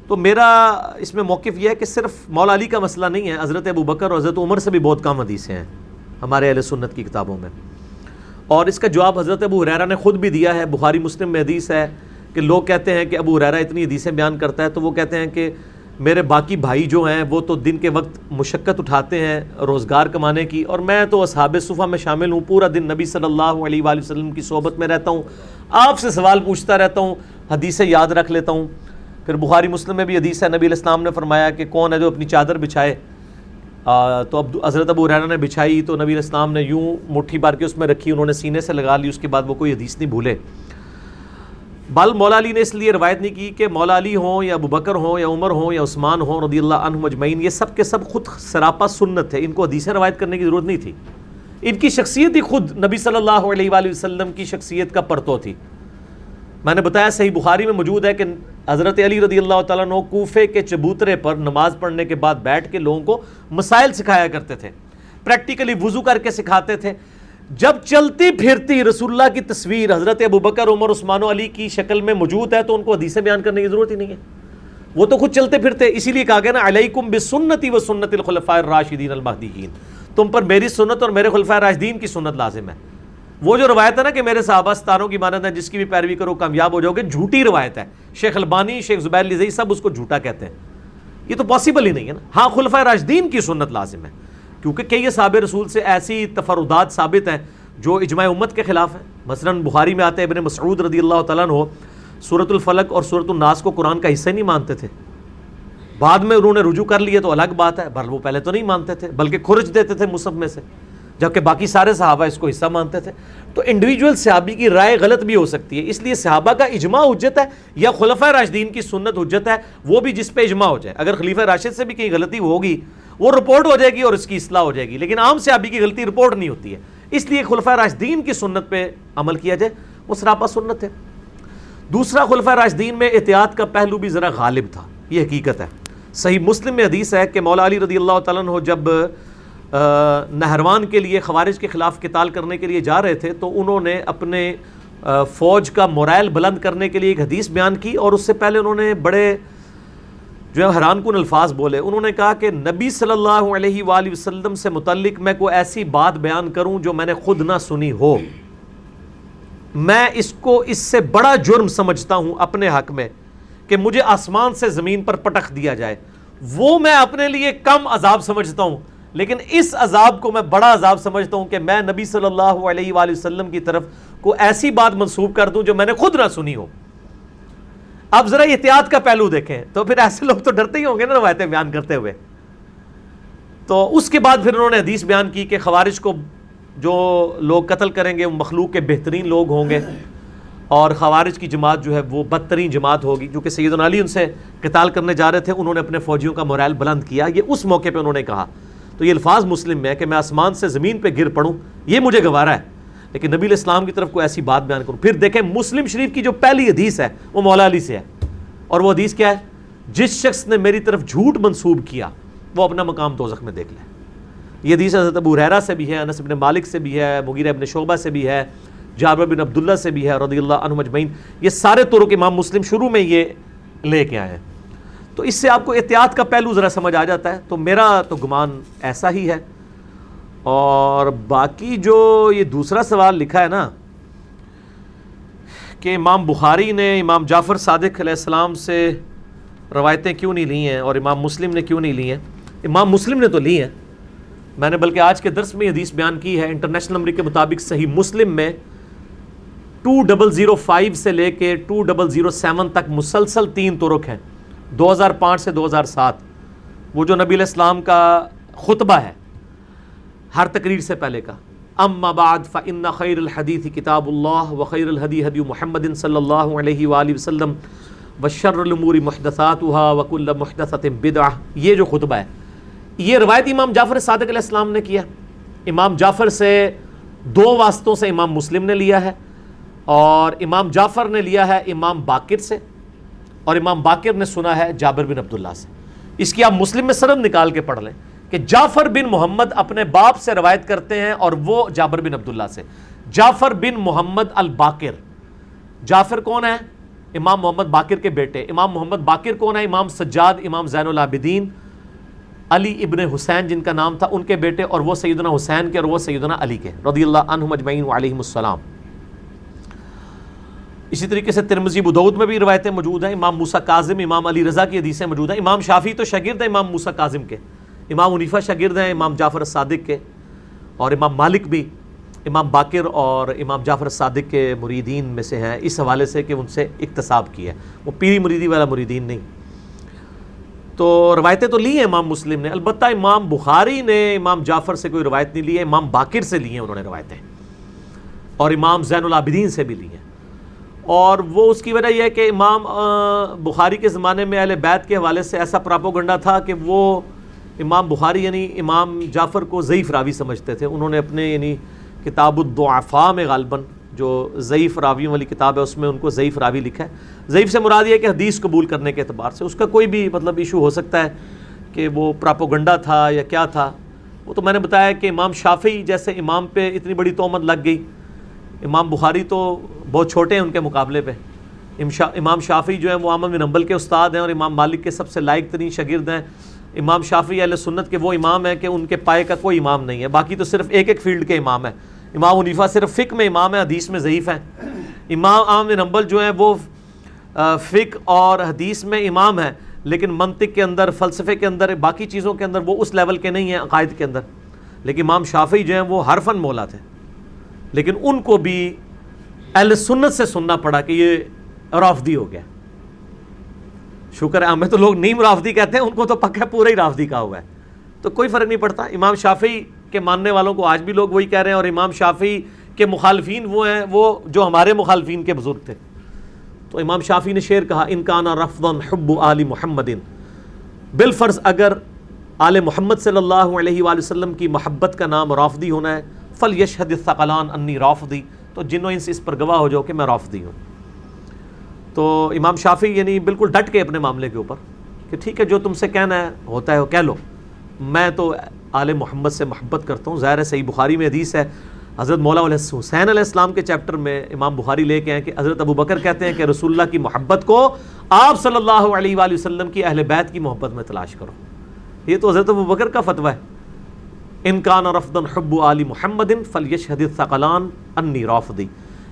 تو میرا اس میں موقف یہ ہے کہ صرف مولا علی کا مسئلہ نہیں ہے، حضرت ابو بکر اور حضرت عمر سے بھی بہت کم حدیثیں ہیں۔ ہمارے اہل سنت کی کتابوں میں۔ اور اس کا جواب حضرت ابو حریرہ نے خود بھی دیا ہے۔ بخاری مسلم میں حدیث ہے کہ لوگ کہتے ہیں کہ ابو حریرہ اتنی حدیثیں بیان کرتا ہے تو وہ کہتے ہیں کہ میرے باقی بھائی جو ہیں وہ تو دن کے وقت مشقت اٹھاتے ہیں روزگار کمانے کی، اور میں تو اصحاب صفحہ میں شامل ہوں۔ پورا دن نبی صلی اللہ علیہ وآلہ وسلم کی صحبت میں رہتا ہوں۔ آپ سے سوال پوچھتا رہتا ہوں، حدیثیں یاد رکھ لیتا ہوں۔ پھر بخاری مسلم میں بھی حدیث ہے۔ نبی علیہ السلام نے فرمایا کہ کون ہے جو اپنی چادر بچھائے؟ تو اب حضرت ابو رینا نے بچھائی تو نبی علیہ السلام نے یوں مٹھی بار کے اس میں رکھی، انہوں نے سینے سے لگا لی، اس کے بعد وہ کوئی حدیث نہیں بھولے۔ بل مولا علی نے اس لیے روایت نہیں کی کہ مولا علی ہوں یا ابو بکر ہوں یا عمر ہوں یا عثمان ہوں، رضی اللہ عنہ مجمعین یہ سب کے سب خود سراپا سنت ہے۔ ان کو حدیثیں روایت کرنے کی ضرورت نہیں تھی۔ ان کی شخصیت ہی خود نبی صلی اللہ علیہ وآلہ وسلم کی شخصیت کا پرتو تھی۔ میں نے بتایا، صحیح بخاری میں موجود ہے کہ حضرت علی رضی اللہ تعالیٰ نے کوفے کے چبوترے پر نماز پڑھنے کے بعد بیٹھ کے لوگوں کو مسائل سکھایا کرتے تھے پریکٹیکلی وضو کر کے سکھاتے تھے۔ جب چلتی پھرتی رسول اللہ کی تصویر حضرت ابو بکر، عمر، عثمان و علی کی شکل میں موجود ہے تو ان کو حدیثیں بیان کرنے کی ضرورت ہی نہیں ہے۔ وہ تو خود چلتے پھرتے، اسی لیے کہا گیا نا، علیکم بسنتی و سنت الخلفاء الراشدین المہدیین۔ تم پر میری سنت اور میرے خلفاء راشدین کی سنت لازم ہے۔ وہ جو روایت ہے نا کہ میرے صحابہ ستاروں کی مانند ہے جس کی بھی پیروی کرو، کامیاب ہو جاؤ گے، جھوٹی روایت ہے۔ شیخ البانی، شیخ زبیر لزئی سب اس کو جھوٹا کہتے ہیں۔ یہ تو پاسبل ہی نہیں ہے نا۔ ہاں خلفۂ راشدین کی سنت لازم ہے۔ کیونکہ کئی صحاب رسول سے ایسی تفردات ثابت ہیں جو اجماع امت کے خلاف ہیں۔ مثلا بخاری میں آتے ابن مسعود رضی اللہ تعالیٰ ہو صورت الفلق اور صورت الناس کو قرآن کا حصہ نہیں مانتے تھے۔ بعد میں انہوں نے رجوع کر لیے تو الگ بات ہے بھر وہ پہلے تو نہیں مانتے تھے، بلکہ خرج دیتے تھے مصحف میں سے۔ جبکہ باقی سارے صحابہ اس کو حصہ مانتے تھے۔ تو انڈیویجول صحابی کی رائے غلط بھی ہو سکتی ہے۔ اس لیے صحابہ کا اجماع حجت ہے یا خلفۂ راشدین کی سنت حجت ہے، وہ بھی جس پہ اجماع ہو جائے۔ اگر خلیفہ راشد سے بھی کہیں غلطی ہوگی، وہ رپورٹ ہو جائے گی اور اس کی اصلاح ہو جائے گی۔ لیکن عام صحابی کی غلطی رپورٹ نہیں ہوتی ہے۔ اس لیے خلفۂ راشدین کی سنت پہ عمل کیا جائے۔ وہ سراپا سنت ہے۔ دوسرا خلفہ راشدین میں احتیاط کا پہلو بھی ذرا غالب تھا۔ یہ حقیقت ہے۔ صحیح مسلم میں حدیث ہے کہ مولا علی رضی اللہ تعالیٰ جب نہروان کے لیے، خوارج کے خلاف قتال کرنے کے لیے جا رہے تھے، تو انہوں نے اپنے فوج کا مرائل بلند کرنے کے لیے ایک حدیث بیان کی اور اس سے پہلے انہوں نے بڑے، جو ہے، حیران کن الفاظ بولے۔ انہوں نے کہا کہ نبی صلی اللہ علیہ وآلہ وسلم سے متعلق میں کوئی ایسی بات بیان کروں جو میں نے خود نہ سنی ہو۔ میں اس کو، اس سے بڑا جرم سمجھتا ہوں اپنے حق میں کہ مجھے آسمان سے زمین پر پٹخ دیا جائے۔ وہ میں اپنے لیے کم عذاب سمجھتا ہوں۔ لیکن اس عذاب کو میں بڑا عذاب سمجھتا ہوں کہ میں نبی صلی اللہ علیہ وآلہ وسلم کی طرف کو ایسی بات منسوب کر دوں جو میں نے خود نہ سنی ہو۔ اب ذرا احتیاط کا پہلو دیکھیں۔ تو پھر ایسے لوگ تو ڈرتے ہی ہوں گے نا روایتیں بیان کرتے ہوئے۔ تو اس کے بعد پھر انہوں نے حدیث بیان کی کہ خوارش کو جو لوگ قتل کریں گے، وہ مخلوق کے بہترین لوگ ہوں گے۔ اور خوارج کی جماعت جو ہے وہ بدترین جماعت ہوگی۔ کیونکہ سید علی ان سے قتال کرنے جا رہے تھے، انہوں نے اپنے فوجیوں کا مرائل بلند کیا۔ یہ اس موقع پہ انہوں نے کہا۔ تو یہ الفاظ مسلم میں ہے کہ میں آسمان سے زمین پہ گر پڑوں، یہ مجھے گوارا ہے۔ لیکن نبی الاسلام کی طرف کوئی ایسی بات بیان کروں۔ پھر دیکھیں مسلم شریف کی جو پہلی حدیث ہے، وہ مولا علی سے ہے۔ اور وہ حدیث کیا ہے؟ جس شخص نے میری طرف جھوٹ منسوب کیا، وہ اپنا مقام دوزخ میں دیکھ لے۔ یہ حدیث حضرت ابو ریرا سے بھی ہے، انس بن مالک سے بھی ہے، مغیرہ ابن شعبہ سے بھی ہے، جابر بن عبداللہ سے بھی ہے، رضی اللہ عنہ مجمعین یہ سارے طرق امام مسلم شروع میں یہ لے کے آئے ہیں۔ تو اس سے آپ کو احتیاط کا پہلو ذرا سمجھ آ جاتا ہے۔ تو میرا تو گمان ایسا ہی ہے۔ اور باقی جو یہ دوسرا سوال لکھا ہے نا کہ امام بخاری نے امام جعفر صادق علیہ السلام سے روایتیں کیوں نہیں لی ہیں اور امام مسلم نے کیوں نہیں لی ہیں؟ امام مسلم نے تو لی ہیں۔ میں نے بلکہ آج کے درس میں حدیث بیان کی ہے۔ انٹرنیشنل نمبر کے مطابق صحیح مسلم میں ٹو ڈبل زیرو فائیو سے لے کے ٹو ڈبل زیرو سیون تک مسلسل تین ترک ہیں۔ دو ہزار پانچ سے دو ہزار سات، وہ جو نبی علیہ السلام کا خطبہ ہے، ہر تقریر سے پہلے کا۔ اما بعد فإن خیر الحدیث کتاب اللہ و خیر الحدی حدی محمد صلی اللہ علیہ وآلہ وسلم وشر الامور محدثاتها وکل محدثت بدعہ۔ یہ جو خطبہ ہے، یہ روایت امام جعفر صادق علیہ السلام نے کیا امام جعفر سے دو واسطوں سے امام مسلم نے لیا ہے اور امام جعفر نے لیا ہے امام باقر سے۔ اور امام باقر نے سنا ہے جابر بن عبداللہ سے۔ اس کی آپ مسلم میں سرد نکال کے پڑھ لیں کہ جعفر بن محمد اپنے باپ سے روایت کرتے ہیں اور وہ جابر بن عبداللہ سے۔ جعفر بن محمد الباقر۔ جعفر کون ہے؟ امام محمد باقر کے بیٹے۔ امام محمد باقر کون ہے؟ امام سجاد، امام زین العابدین۔ علی ابن حسین جن کا نام تھا ان کے بیٹے اور وہ سیدنا حسین کے اور وہ سیدنا علی کے۔ رضی اللہ عنہ مجمعین علیہم السلام۔ اسی طریقے سے ترمزی بدعود میں بھی روایتیں موجود ہیں۔ امام موسا کاظم، امام علی رضا کی حدیثیں موجود ہیں۔ امام شافی تو شاگرد ہیں، امام موسا کاظم کے۔ امام عنیفہ شاگرد ہیں، امام جعفر صادق کے۔ اور امام مالک بھی۔ امام باقر اور امام جعفر صادق کے مریدین میں سے ہیں۔ اس حوالے سے کہ ان سے اقتصاب کیا ہے۔ وہ پیری مریدی والا مریدین نہیں۔ تو روایتیں تو لی ہیں امام مسلم نے۔ البتہ امام بخاری نے امام جعفر سے کوئی روایت نہیں لی ہے، امام باقر سے لی ہیں انہوں نے روایتیں۔ اور امام زین العابدین سے بھی لی ہیں۔ اور وہ اس کی وجہ یہ ہے کہ امام بخاری کے زمانے میں اہل بیت کے حوالے سے ایسا پراپوگنڈا تھا کہ وہ امام بخاری یعنی امام جعفر کو ضعیف راوی سمجھتے تھے۔ انہوں نے اپنے یعنی کتاب الدعفاء میں غالباً جو ضعیف راویوں والی کتاب ہے اس میں ان کو ضعیف راوی لکھا ہے۔ ضعیف سے مراد یہ ہے کہ حدیث قبول کرنے کے اعتبار سے اس کا کوئی بھی مطلب ایشو ہو سکتا ہے کہ وہ پراپوگنڈا تھا یا کیا تھا۔ وہ تو میں نے بتایا کہ امام شافی جیسے امام پہ اتنی بڑی تومت لگ گئی۔ امام بخاری تو بہت چھوٹے ہیں ان کے مقابلے پہ۔ امام شافی جو ہیں وہ امام بن نمبل کے استاد ہیں اور امام مالک کے سب سے لائق ترین شاگرد ہیں۔ امام شافی علیہ سنت کے وہ امام ہیں کہ ان کے پائے کا کوئی امام نہیں ہے۔ باقی تو صرف ایک ایک فیلڈ کے امام ہیں۔ امام عنیفہ صرف فک میں امام ہے حدیث میں ضعیف ہیں۔ امام عام بن نمبل جو ہیں وہ فک اور حدیث میں امام ہیں، لیکن منطق کے اندر، فلسفے کے اندر، باقی چیزوں کے اندر وہ اس لیول کے نہیں ہیں، عقائد کے اندر۔ لیکن امام شافی جو ہیں وہ ہر فن مولا تھے۔ لیکن ان کو بھی اہل سنت سے سننا پڑا کہ یہ رافدی ہو گیا۔ شکر ہے، ہمیں تو لوگ نیم رافدی کہتے ہیں، ان کو تو پکا پورا ہی رافدی کا ہوا ہے۔ تو کوئی فرق نہیں پڑتا۔ امام شافی کے ماننے والوں کو آج بھی لوگ وہی کہہ رہے ہیں، اور امام شافی کے مخالفین وہ ہیں، وہ جو ہمارے مخالفین کے بزرگ تھے۔ تو امام شافی نے شعر کہا، ان کا نا رفظ حب علی محمد بالفرض اگر آل محمد صلی اللہ علیہ وآلہ وسلم کی محبت کا نام رافدی ہونا ہے فل یشہد ثقلان انی رافدی تو جنوں انس اس پر گواہ ہو جاؤ کہ میں رافضی ہوں۔ تو امام شافی یعنی بالکل ڈٹ کے اپنے معاملے کے اوپر کہ ٹھیک ہے، جو تم سے کہنا ہے، ہوتا ہے وہ کہہ لو۔ میں تو آل محمد سے محبت کرتا ہوں۔ ظاہر ہے، صحیح بخاری میں حدیث ہے۔ حضرت مولا علیہ حسین علیہ السلام کے چیپٹر میں امام بخاری لے کے ہیں کہ حضرت ابو بکر کہتے ہیں کہ رسول اللہ کی محبت کو آپ صلی اللہ علیہ وآلہ وسلم کی اہل بیت کی محبت میں تلاش کرو۔ یہ تو حضرت ابو بکر کا فتویٰ ہے۔ انکان رفدن حب علی محمد فلیش حدیث ثقلان انی رافدی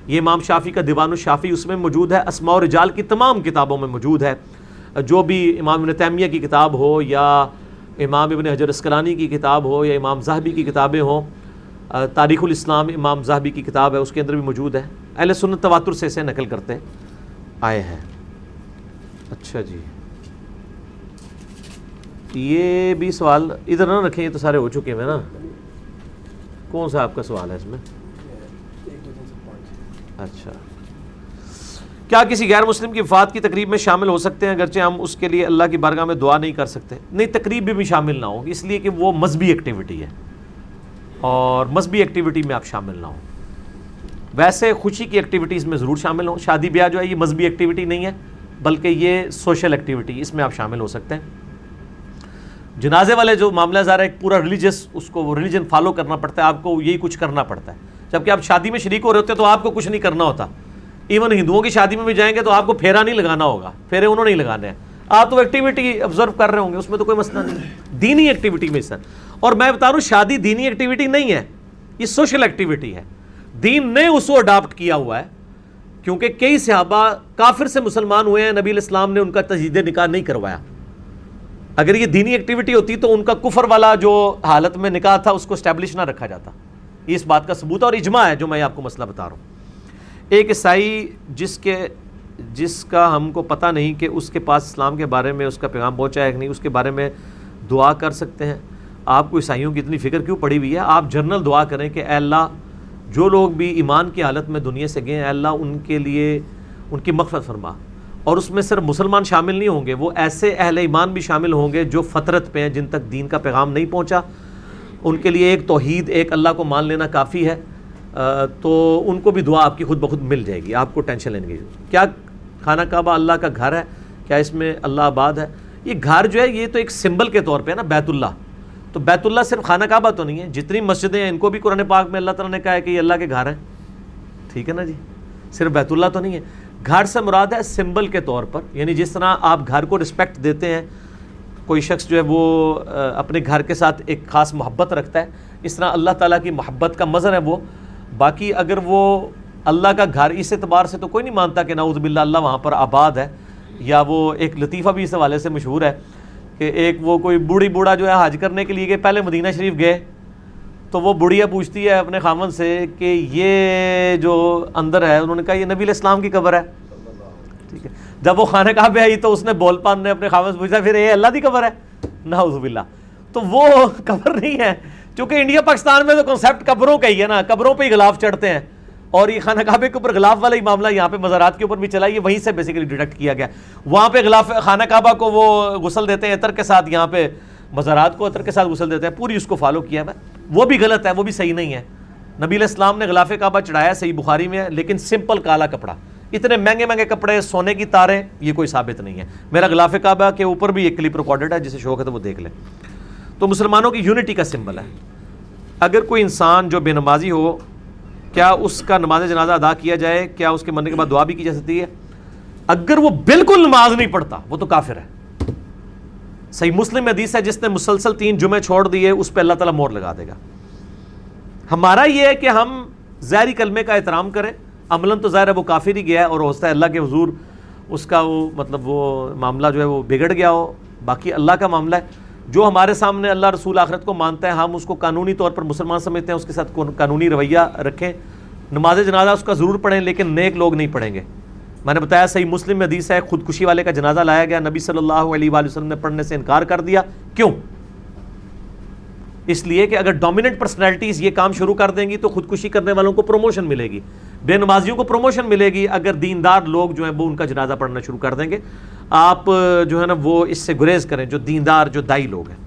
یہ امام شافی کا دیوان الشافی اس میں موجود ہے، اسماء و رجال کی تمام کتابوں میں موجود ہے۔ جو بھی امام ابن تیمیہ کی کتاب ہو یا امام ابن حجر اسکلانی کی کتاب ہو یا امام زہبی کی کتابیں ہوں تاریخ الاسلام امام زہبی کی کتاب ہے، اس کے اندر بھی موجود ہے۔ اہل سنت تواتر سے اسے نقل کرتے آئے ہیں۔ اچھا جی۔ یہ بھی سوال ادھر نہ رکھیں یہ تو سارے ہو چکے ہیں نا۔ کون سا آپ کا سوال ہے اس میں؟ اچھا۔ کیا کسی غیر مسلم کی وفات کی تقریب میں شامل ہو سکتے ہیں؟ اگرچہ ہم اس کے لیے اللہ کی بارگاہ میں دعا نہیں کر سکتے۔ نہیں تقریب بھی, بھی شامل نہ ہو اس لیے کہ وہ مذہبی ایکٹیویٹی ہے۔ اور مذہبی ایکٹیویٹی میں آپ شامل نہ ہوں۔ ویسے خوشی کی ایکٹیویٹیز میں ضرور شامل ہوں۔ شادی بیاہ جو ہے یہ مذہبی ایکٹیویٹی نہیں ہے بلکہ یہ سوشل ایکٹیویٹی اس میں آپ شامل ہو سکتے ہیں۔ جنازے والے جو معاملہ ظاہر ایک پورا ریلیجس اس کو وہ ریلیجن فالو کرنا پڑتا ہے، آپ کو یہی کچھ کرنا پڑتا ہے۔ جبکہ آپ شادی میں شریک ہو رہے ہوتے ہیں تو آپ کو کچھ نہیں کرنا ہوتا۔ ایون ہندوؤں کی شادی میں بھی جائیں گے تو آپ کو پھیرا نہیں لگانا ہوگا۔ پھیرے انہوں نہیں لگانے ہیں۔ آپ تو ایکٹیویٹی آبزرو کر رہے ہوں گے، اس میں تو کوئی مسئلہ نہیں۔ دینی ایکٹیویٹی میں سر۔ اور میں بتا رہا ہوں، شادی دینی ایکٹیویٹی نہیں ہے۔ یہ سوشل ایکٹیویٹی ہے۔ دین نے اس کو اڈاپٹ کیا ہوا ہے۔ کیونکہ کئی صحابہ کافر سے مسلمان ہوئے ہیں، نبی الاسلام نے ان کا تجدید نکاح نہیں کروایا۔ اگر یہ دینی ایکٹیویٹی ہوتی تو ان کا کفر والا جو حالت میں نکاح تھا، اس کو اسٹیبلش نہ رکھا جاتا۔ یہ اس بات کا ثبوت اور اجماع ہے جو میں آپ کو مسئلہ بتا رہا ہوں۔ ایک عیسائی جس کے، جس کا ہم کو پتہ نہیں کہ اس کے پاس اسلام کے بارے میں اس کا پیغام پہنچا ہے کہ نہیں، اس کے بارے میں دعا کر سکتے ہیں۔ آپ کو عیسائیوں کی اتنی فکر کیوں پڑی ہوئی ہے؟ آپ جنرل دعا کریں کہ اے اللہ، جو لوگ بھی ایمان کی حالت میں دنیا سے گئے اے اللہ ان کے لیے ان کی مغفرت فرما۔ اور اس میں صرف مسلمان شامل نہیں ہوں گے، وہ ایسے اہل ایمان بھی شامل ہوں گے جو فطرت پہ ہیں، جن تک دین کا پیغام نہیں پہنچا۔ ان کے لیے ایک توحید، ایک اللہ کو مان لینا کافی ہے۔ تو ان کو بھی دعا آپ کی خود بخود مل جائے گی۔ آپ کو ٹینشن لینے کی۔ کیا خانہ کعبہ اللہ کا گھر ہے؟ کیا اس میں اللہ آباد ہے؟ یہ گھر جو ہے، یہ تو ایک سمبل کے طور پہ ہے نا، بیت اللہ۔ تو بیت اللہ صرف خانہ کعبہ تو نہیں ہے، جتنی مسجدیں ہیں، ان کو بھی قرآن پاک میں اللہ تعالیٰ نے کہا ہے کہ یہ اللہ کے گھر ہیں۔ ٹھیک ہے نا جی؟ صرف بیت اللہ تو نہیں ہے۔ گھر سے مراد ہے سمبل کے طور پر یعنی جس طرح آپ گھر کو رسپیکٹ دیتے ہیں، کوئی شخص جو ہے وہ اپنے گھر کے ساتھ ایک خاص محبت رکھتا ہے، اس طرح اللہ تعالیٰ کی محبت کا مظہر ہے وہ۔ باقی اگر وہ اللہ کا گھر اس اعتبار سے تو کوئی نہیں مانتا کہ نعوذ باللہ اللہ وہاں پر آباد ہے، یا وہ ایک لطیفہ بھی اس حوالے سے مشہور ہے کہ ایک وہ کوئی بوڑھی بوڑھا جو ہے حج کرنے کے لیے گئے، پہلے مدینہ شریف گئے۔ تو وہ بڑھیا پوچھتی ہے اپنے خامن سے کہ یہ جو اندر ہے، انہوں نے کہا یہ نبی الاسلام کی قبر ہے۔ ٹھیک ہے۔ جب وہ خانہ کہاں پہ آئی تو اس نے بول پان نے اپنے خامن سے پوچھا، پھر یہ اللہ کی قبر ہے؟ نعوذ باللہ۔ تو وہ قبر نہیں ہے، چونکہ انڈیا، پاکستان میں تو کنسیپٹ قبروں کا ہی ہے نا، قبروں پہ ہی غلاف چڑھتے ہیں۔ اور یہ خانہ کعبے کے اوپر غلاف والا ہی معاملہ یہاں پہ مزارات کے اوپر بھی چلا، یہ وہیں سے بیسیکلی ڈیٹیکٹ کیا گیا۔ وہاں پہ غلاف، خانہ کعبہ کو وہ غسل دیتے ہیں، عطر کے ساتھ یہاں پہ۔ مزارات کو عطر کے ساتھ غسل دیتے ہیں، پوری اس کو فالو کیا ہے وہ بھی غلط ہے، وہ بھی صحیح نہیں ہے۔ نبی الاسلام نے غلاف کعبہ چڑھایا، صحیح بخاری میں ہے، لیکن سمپل کالا کپڑا۔ اتنے مہنگے مہنگے کپڑے، سونے کی تاریں یہ کوئی ثابت نہیں ہے۔ میرا غلاف کعبہ کے اوپر بھی ایک کلپ ریکارڈڈ ہے، جسے شوق ہے تو وہ دیکھ لیں۔ تو مسلمانوں کی یونٹی کا سمبل ہے۔ اگر کوئی انسان جو بے نمازی ہو، کیا اس کا نماز جنازہ ادا کیا جائے؟ کیا اس کے مرنے کے بعد دعا بھی کی جا سکتی ہے؟ اگر وہ بالکل نماز نہیں پڑھتا، وہ تو کافر ہے۔ صحیح مسلم حدیث ہے، جس نے مسلسل تین جمعے چھوڑ دیے، اس پہ اللہ تعالیٰ مور لگا دے گا۔ ہمارا یہ ہے کہ ہم ظاہری کلمے کا احترام کریں۔ عملاً تو ظاہر ہے وہ کافر ہی گیا ہے اور ہوتا ہے اللہ کے حضور اس کا وہ مطلب وہ معاملہ جو ہے وہ بگڑ گیا ہو۔ باقی اللہ کا معاملہ ہے۔ جو ہمارے سامنے اللہ رسول آخرت کو مانتا ہے، ہم اس کو قانونی طور پر مسلمان سمجھتے ہیں، اس کے ساتھ قانونی رویہ رکھیں۔ نماز جنازہ اس کا ضرور پڑھیں، لیکن نیک لوگ نہیں پڑھیں گے۔ میں نے بتایا صحیح مسلم میں حدیث ہے، خودکشی والے کا جنازہ لایا گیا، نبی صلی اللہ علیہ وآلہ وسلم نے پڑھنے سے انکار کر دیا۔ کیوں؟ اس لیے کہ اگر ڈومیننٹ پرسنالٹیز یہ کام شروع کر دیں گی تو خودکشی کرنے والوں کو پروموشن ملے گی۔ بے نمازیوں کو پروموشن ملے گی۔ اگر دیندار لوگ جو ہیں وہ ان کا جنازہ پڑھنا شروع کر دیں گے۔ آپ جو ہے نا وہ اس سے گریز کریں، جو دیندار، جو دائی لوگ ہیں۔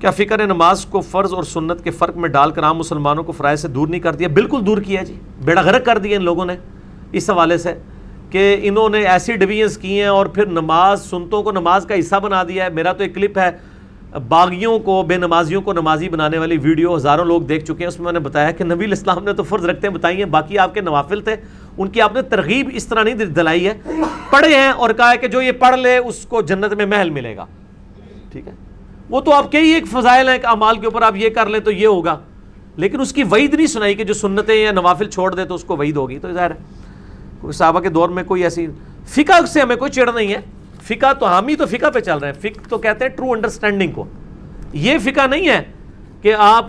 کیا فکر ہے نماز کو فرض اور سنت کے فرق میں ڈال کر عام مسلمانوں کو فرائض سے دور نہیں کر دیا؟ بالکل دور کیا جی بیڑا غرق کر دیا ان لوگوں نے۔ اس حوالے سے کہ انہوں نے ایسی ڈویژنس کی ہیں اور پھر نماز سنتوں کو نماز کا حصہ بنا دیا ہے۔ میرا تو ایک کلپ ہے، باغیوں کو، بے نمازیوں کو نمازی بنانے والی ویڈیو۔ ہزاروں لوگ دیکھ چکے ہیں۔ اس میں میں نے بتایا کہ نبی الاسلام نے تو فرض رکھتے ہیں، بتائی ہیں، باقی آپ کے نوافل تھے، ان کی آپ نے ترغیب اس طرح نہیں دلائی ہے۔ پڑھے ہیں اور کہا ہے کہ جو یہ پڑھ لے، اس کو جنت میں محل ملے گا۔ ٹھیک ہے؟ وہ تو آپ کے ہی ایک فضائل ہیں کہ امال کے اوپر آپ یہ کر لیں تو یہ ہوگا۔ لیکن اس کی وعید نہیں سنائی کہ جو سنتیں یا نوافل چھوڑ دے تو اس کو وعید ہوگی۔ تو ظاہر ہے صحابہ کے دور میں کوئی ایسی فقہ سے ہمیں کوئی چڑ نہیں ہے۔ فقہ تو ہم ہی تو فقہ پہ چل رہے ہیں۔ فقہ تو کہتے ہیں ٹرو انڈرسٹینڈنگ کو۔ یہ فقہ نہیں ہے کہ آپ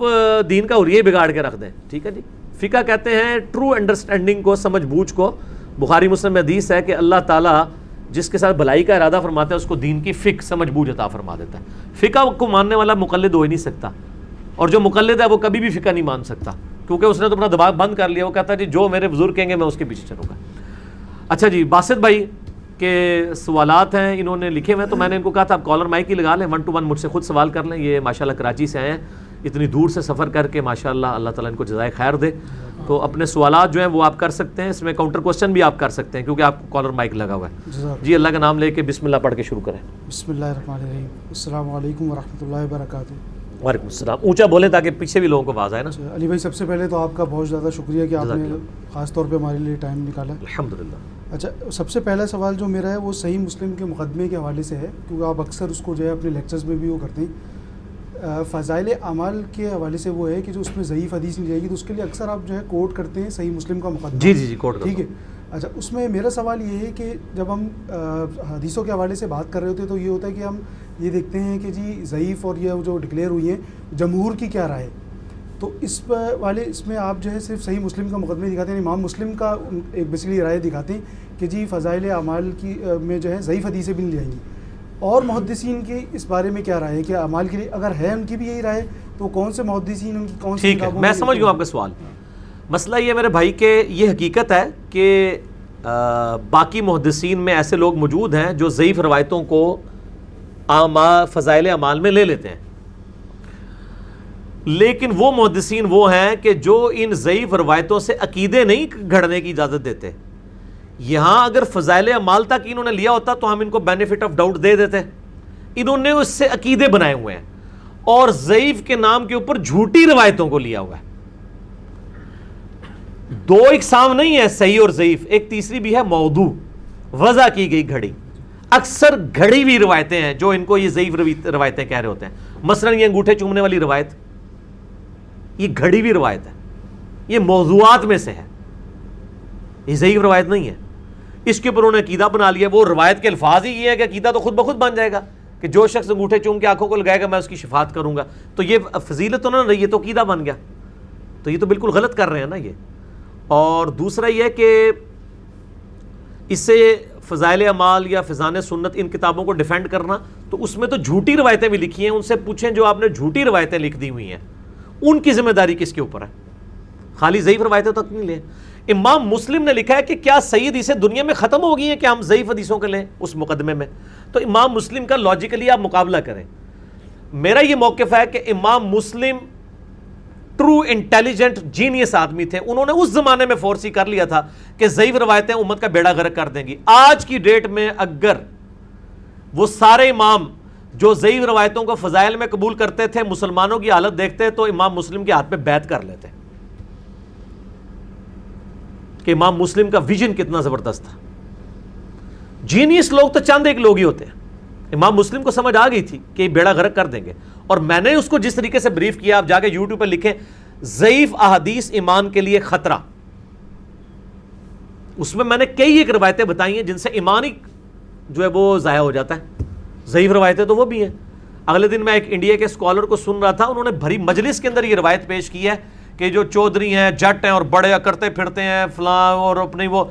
دین کا اریے بگاڑ کے رکھ دیں۔ ٹھیک ہے جی؟ فقہ کہتے ہیں ٹرو انڈرسٹینڈنگ کو، سمجھ بوجھ کو۔ بخاری مسلم حدیث ہے کہ اللہ تعالیٰ جس کے ساتھ بھلائی کا ارادہ فرماتا ہے، اس کو دین کی فک سمجھ بوجھ عطا فرما دیتا ہے۔ فقہ کو ماننے والا مقلد ہو ہی نہیں سکتا۔ اور جو مقلد ہے، وہ کبھی بھی فقہ نہیں مان سکتا۔ کیونکہ اس نے تو اپنا دباغ بند کر لیا۔ وہ کہتا ہے جی جو میرے بزرگ کہیں گے، میں اس کے پیچھے چلوں گا۔ اچھا جی باسط بھائی کے سوالات ہیں انہوں نے لکھے ہوئے تو میں نے ان کو کہا تھا آپ کالر مائک ہی لگا لیں ون ٹو ون مجھ سے خود سوال کر لیں یہ ماشاء اللہ کراچی سے آئے ہیں اتنی دور سے سفر کر کے ماشاء اللہ تعالیٰ ان کو جزائے خیر دے۔ تو اپنے سوالات جو ہیں وہ آپ کر سکتے ہیں اس میں کاؤنٹر کوشچن بھی آپ کر سکتے ہیں کیونکہ آپ کو کالر مائک لگا ہوا ہے۔ جی اللہ کا نام لے کے بسم اللہ پڑھ کے شروع کریں۔ بسم اللہ الرحمن الرحیم۔ السلام علیکم ورحمۃ اللہ وبرکاتہ۔ وعلیکم السلام۔ اونچا بولیں تاکہ پیچھے بھی لوگوں کو آواز آئے نا۔ اچھا، علی بھائی سب سے پہلے تو آپ کا بہت زیادہ شکریہ کہ آپ نے خاص طور پہ ہمارے لیے ٹائم نکالا۔ الحمد للہ اچھا سب سے پہلا سوال جو میرا ہے وہ صحیح مسلم کے مقدمے کے حوالے سے ہے کیونکہ آپ اکثر اس کو جو ہے اپنے لیکچرز میں بھی وہ کرتے ہیں۔ فضائل اعمال کے حوالے سے وہ ہے کہ جو اس میں ضعیف حدیث نہیں جائے گی تو اس کے لیے اکثر آپ جو ہے کوٹ کرتے ہیں صحیح مسلم کا مقدمہ۔ جی جی جی کوٹ ٹھیک ہے۔ اچھا اس میں میرا سوال یہ ہے کہ جب ہم حدیثوں کے حوالے سے بات کر رہے ہوتے ہیں تو یہ ہوتا ہے کہ ہم یہ دیکھتے ہیں کہ جی ضعیف اور یہ جو ڈکلیئر ہوئی ہیں جمہور کی کیا رائے؟ تو اس والے اس میں آپ جو ہے صرف صحیح مسلم کا مقدمے دکھاتے ہیں امام مسلم کا ایک بیسکلی رائے دکھاتے ہیں کہ جی فضائل اعمال کی میں جو ہے ضعیف حدیثیں بھی نہیں جائیں گی۔ اور محدثین کی اس بارے میں کیا رائے ہے؟ کہ اعمال کے لیے اگر ہے ان کی بھی یہی رائے تو کون سے محدثین ان کی کون سی میں سمجھ گیا آپ کا سوال۔ مسئلہ یہ میرے بھائی کہ یہ حقیقت ہے کہ باقی محدثین میں ایسے لوگ موجود ہیں جو ضعیف روایتوں کو فضائل اعمال میں لے لیتے ہیں۔ لیکن وہ محدثین وہ ہیں کہ جو ان ضعیف روایتوں سے عقیدے نہیں گھڑنے کی اجازت دیتے۔ یہاں اگر فضائل اعمال تک انہوں نے لیا ہوتا تو ہم ان کو بینیفٹ آف ڈاؤٹ دے دیتے۔ انہوں نے اس سے عقیدے بنائے ہوئے ہیں۔ اور ضعیف کے نام کے اوپر جھوٹی روایتوں کو لیا ہوا ہے۔ دو اقسام نہیں ہے صحیح اور ضعیف، ایک تیسری بھی ہے موضوع، وضع کی گئی گھڑی۔ اکثر گھڑی ہوئی روایتیں ہیں جو ان کو یہ ضعیف روایتیں کہہ رہے ہوتے ہیں۔ مثلا یہ انگوٹھے چومنے والی روایت۔ یہ گھڑی ہوئی روایت ہے۔ یہ موضوعات میں سے ہے۔ یہ ضعیف روایت نہیں ہے۔ اس کے اوپر انہوں نے عقیدہ بنا لیا، وہ روایت کے الفاظ ہی یہ ہے کہ عقیدہ تو خود بخود بن جائے گا کہ جو شخص انگوٹھے چوم کے آنکھوں کو لگائے گا، میں اس کی شفات کروں گا۔ تو یہ فضیلت تو نہ رہی ہے تو عقیدہ بن گیا۔ تو یہ تو بالکل غلط کر رہے ہیں نا یہ۔ اور دوسرا یہ کہ اس سے فضائل اعمال یا فضان سنت ان کتابوں کو ڈیفینڈ کرنا، تو اس میں تو جھوٹی روایتیں بھی لکھی ہیں۔ ان سے پوچھیں جو آپ نے جھوٹی روایتیں لکھ دی ہوئی ہیں۔ ان کی ذمہ داری کس کے اوپر ہے؟ خالی ضعیف روایتیں تک نہیں لیں۔ امام مسلم نے لکھا ہے کہ کیا سید اسے دنیا میں ختم ہو گئی ہیں کہ ہم ضعیف حدیثوں کے لیں اس مقدمے میں؟ تو امام مسلم کا لاجیکلی آپ مقابلہ کریں۔ میرا یہ موقف ہے کہ امام مسلم ٹرو انٹیلیجنٹ جینیس آدمی تھے۔ انہوں نے اس زمانے میں فورسی کر لیا تھا کہ ضعیف روایتیں امت کا بیڑا غرق کر دیں گی۔ آج کی ڈیٹ میں اگر وہ سارے امام جو ضعیف روایتوں کو فضائل میں قبول کرتے تھے، مسلمانوں کی حالت دیکھتے تو امام مسلم کے ہاتھ میں بیت کر لیتے کہ امام مسلم کا ویژن کتنا زبردست تھا۔ جینیس لوگ تو چند ایک لوگ ہی ہوتے ہیں۔ امام مسلم کو سمجھ آ گئی تھی کہ یہ بیڑا غرق کر دیں گے۔ اور میں نے اس کو جس طریقے سے بریف کیا، آپ جا کے یوٹیوب پہ لکھیں ضعیف احادیث ایمان کے لیے خطرہ۔ اس میں میں نے کئی ایک روایتیں بتائی ہیں جن سے ایمان ہی جو ہے وہ ضائع ہو جاتا ہے۔ ضعیف روایتیں تو وہ بھی ہیں۔ اگلے دن میں ایک انڈیا کے اسکالر کو سن رہا تھا، انہوں نے بھری مجلس کے اندر یہ روایت پیش کی ہے کہ جو چودھری ہیں، جٹ ہیں اور بڑے کرتے پھرتے ہیں، فلاں اور اپنی وہ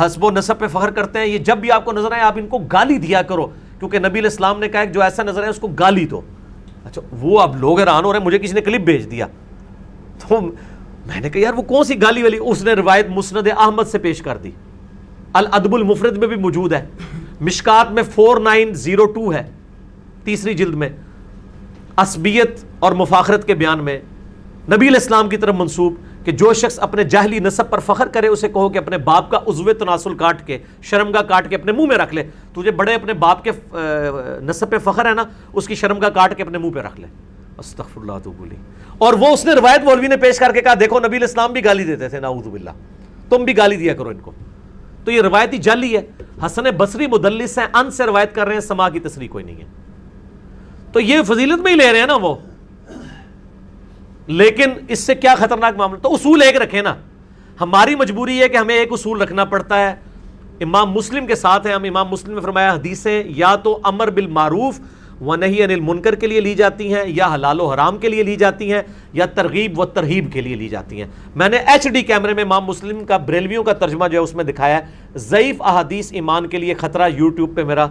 حسب و نصب پہ فخر کرتے ہیں۔ یہ جب بھی آپ کو نظر آئے، آپ ان کو گالی دیا کرو، کیونکہ نبی علیہ السلام نے کہا کہ جو ایسا نظر ہے اس کو گالی دو۔ اچھا وہ اب لوگ حیران ہو رہے ہیں، مجھے کسی نے کلپ بھیج دیا۔ تو میں نے کہا، یار، وہ کون سی گالی والی؟ اس نے روایت مسند احمد سے پیش کر دی۔ الادب المفرد میں بھی موجود ہے۔ مشکات میں فور نائن زیرو ٹو ہے، تیسری جلد میں۔ عصبیت اور مفاخرت کے بیان میں نبی علیہ السلام کی طرف منسوب کہ جو شخص اپنے جہلی نصب پر فخر کرے، اسے کہو کہ اپنے باپ کا عضو تناسل کاٹ کے شرم کا کاٹ کے اپنے منہ میں رکھ لے۔ تجھے بڑے اپنے باپ کے نصب پہ فخر ہے نا، اس کی شرم کا کاٹ کے اپنے منہ پہ رکھ لے۔ استغفر اللہ تو بولی۔ اور وہ اس نے روایت مولوی نے پیش کر کے کہا، دیکھو نبی علیہ السلام بھی گالی دیتے تھے، نعوذ باللہ۔ تم بھی گالی دیا کرو ان کو۔ تو یہ روایتی جعلی ہے۔ حسن بصری مدلس ہیں، ان سے روایت کر رہے ہیں سما کی تصریح کوئی نہیں ہے۔ تو یہ فضیلت میں ہی لے رہے ہیں نا وہ۔ لیکن اس سے کیا خطرناک معاملہ؟ تو اصول ایک رکھے نا۔ ہماری مجبوری ہے کہ ہمیں ایک اصول رکھنا پڑتا ہے۔ امام مسلم کے ساتھ ہیں، ہم امام مسلم نے فرمایا حدیثیں، یا تو امر بالمعروف و نہیں انل منکر کے لیے لی جاتی ہیں، یا حلال و حرام کے لیے لی جاتی ہیں، یا ترغیب و ترغیب کے لیے لی جاتی ہیں۔ میں نے ایچ ڈی کیمرے میں امام مسلم کا بریلویوں کا ترجمہ جو ہے اس میں دکھایا ہے۔ ضعیف احادیث ایمان کے لیے خطرہ یوٹیوب پہ میرا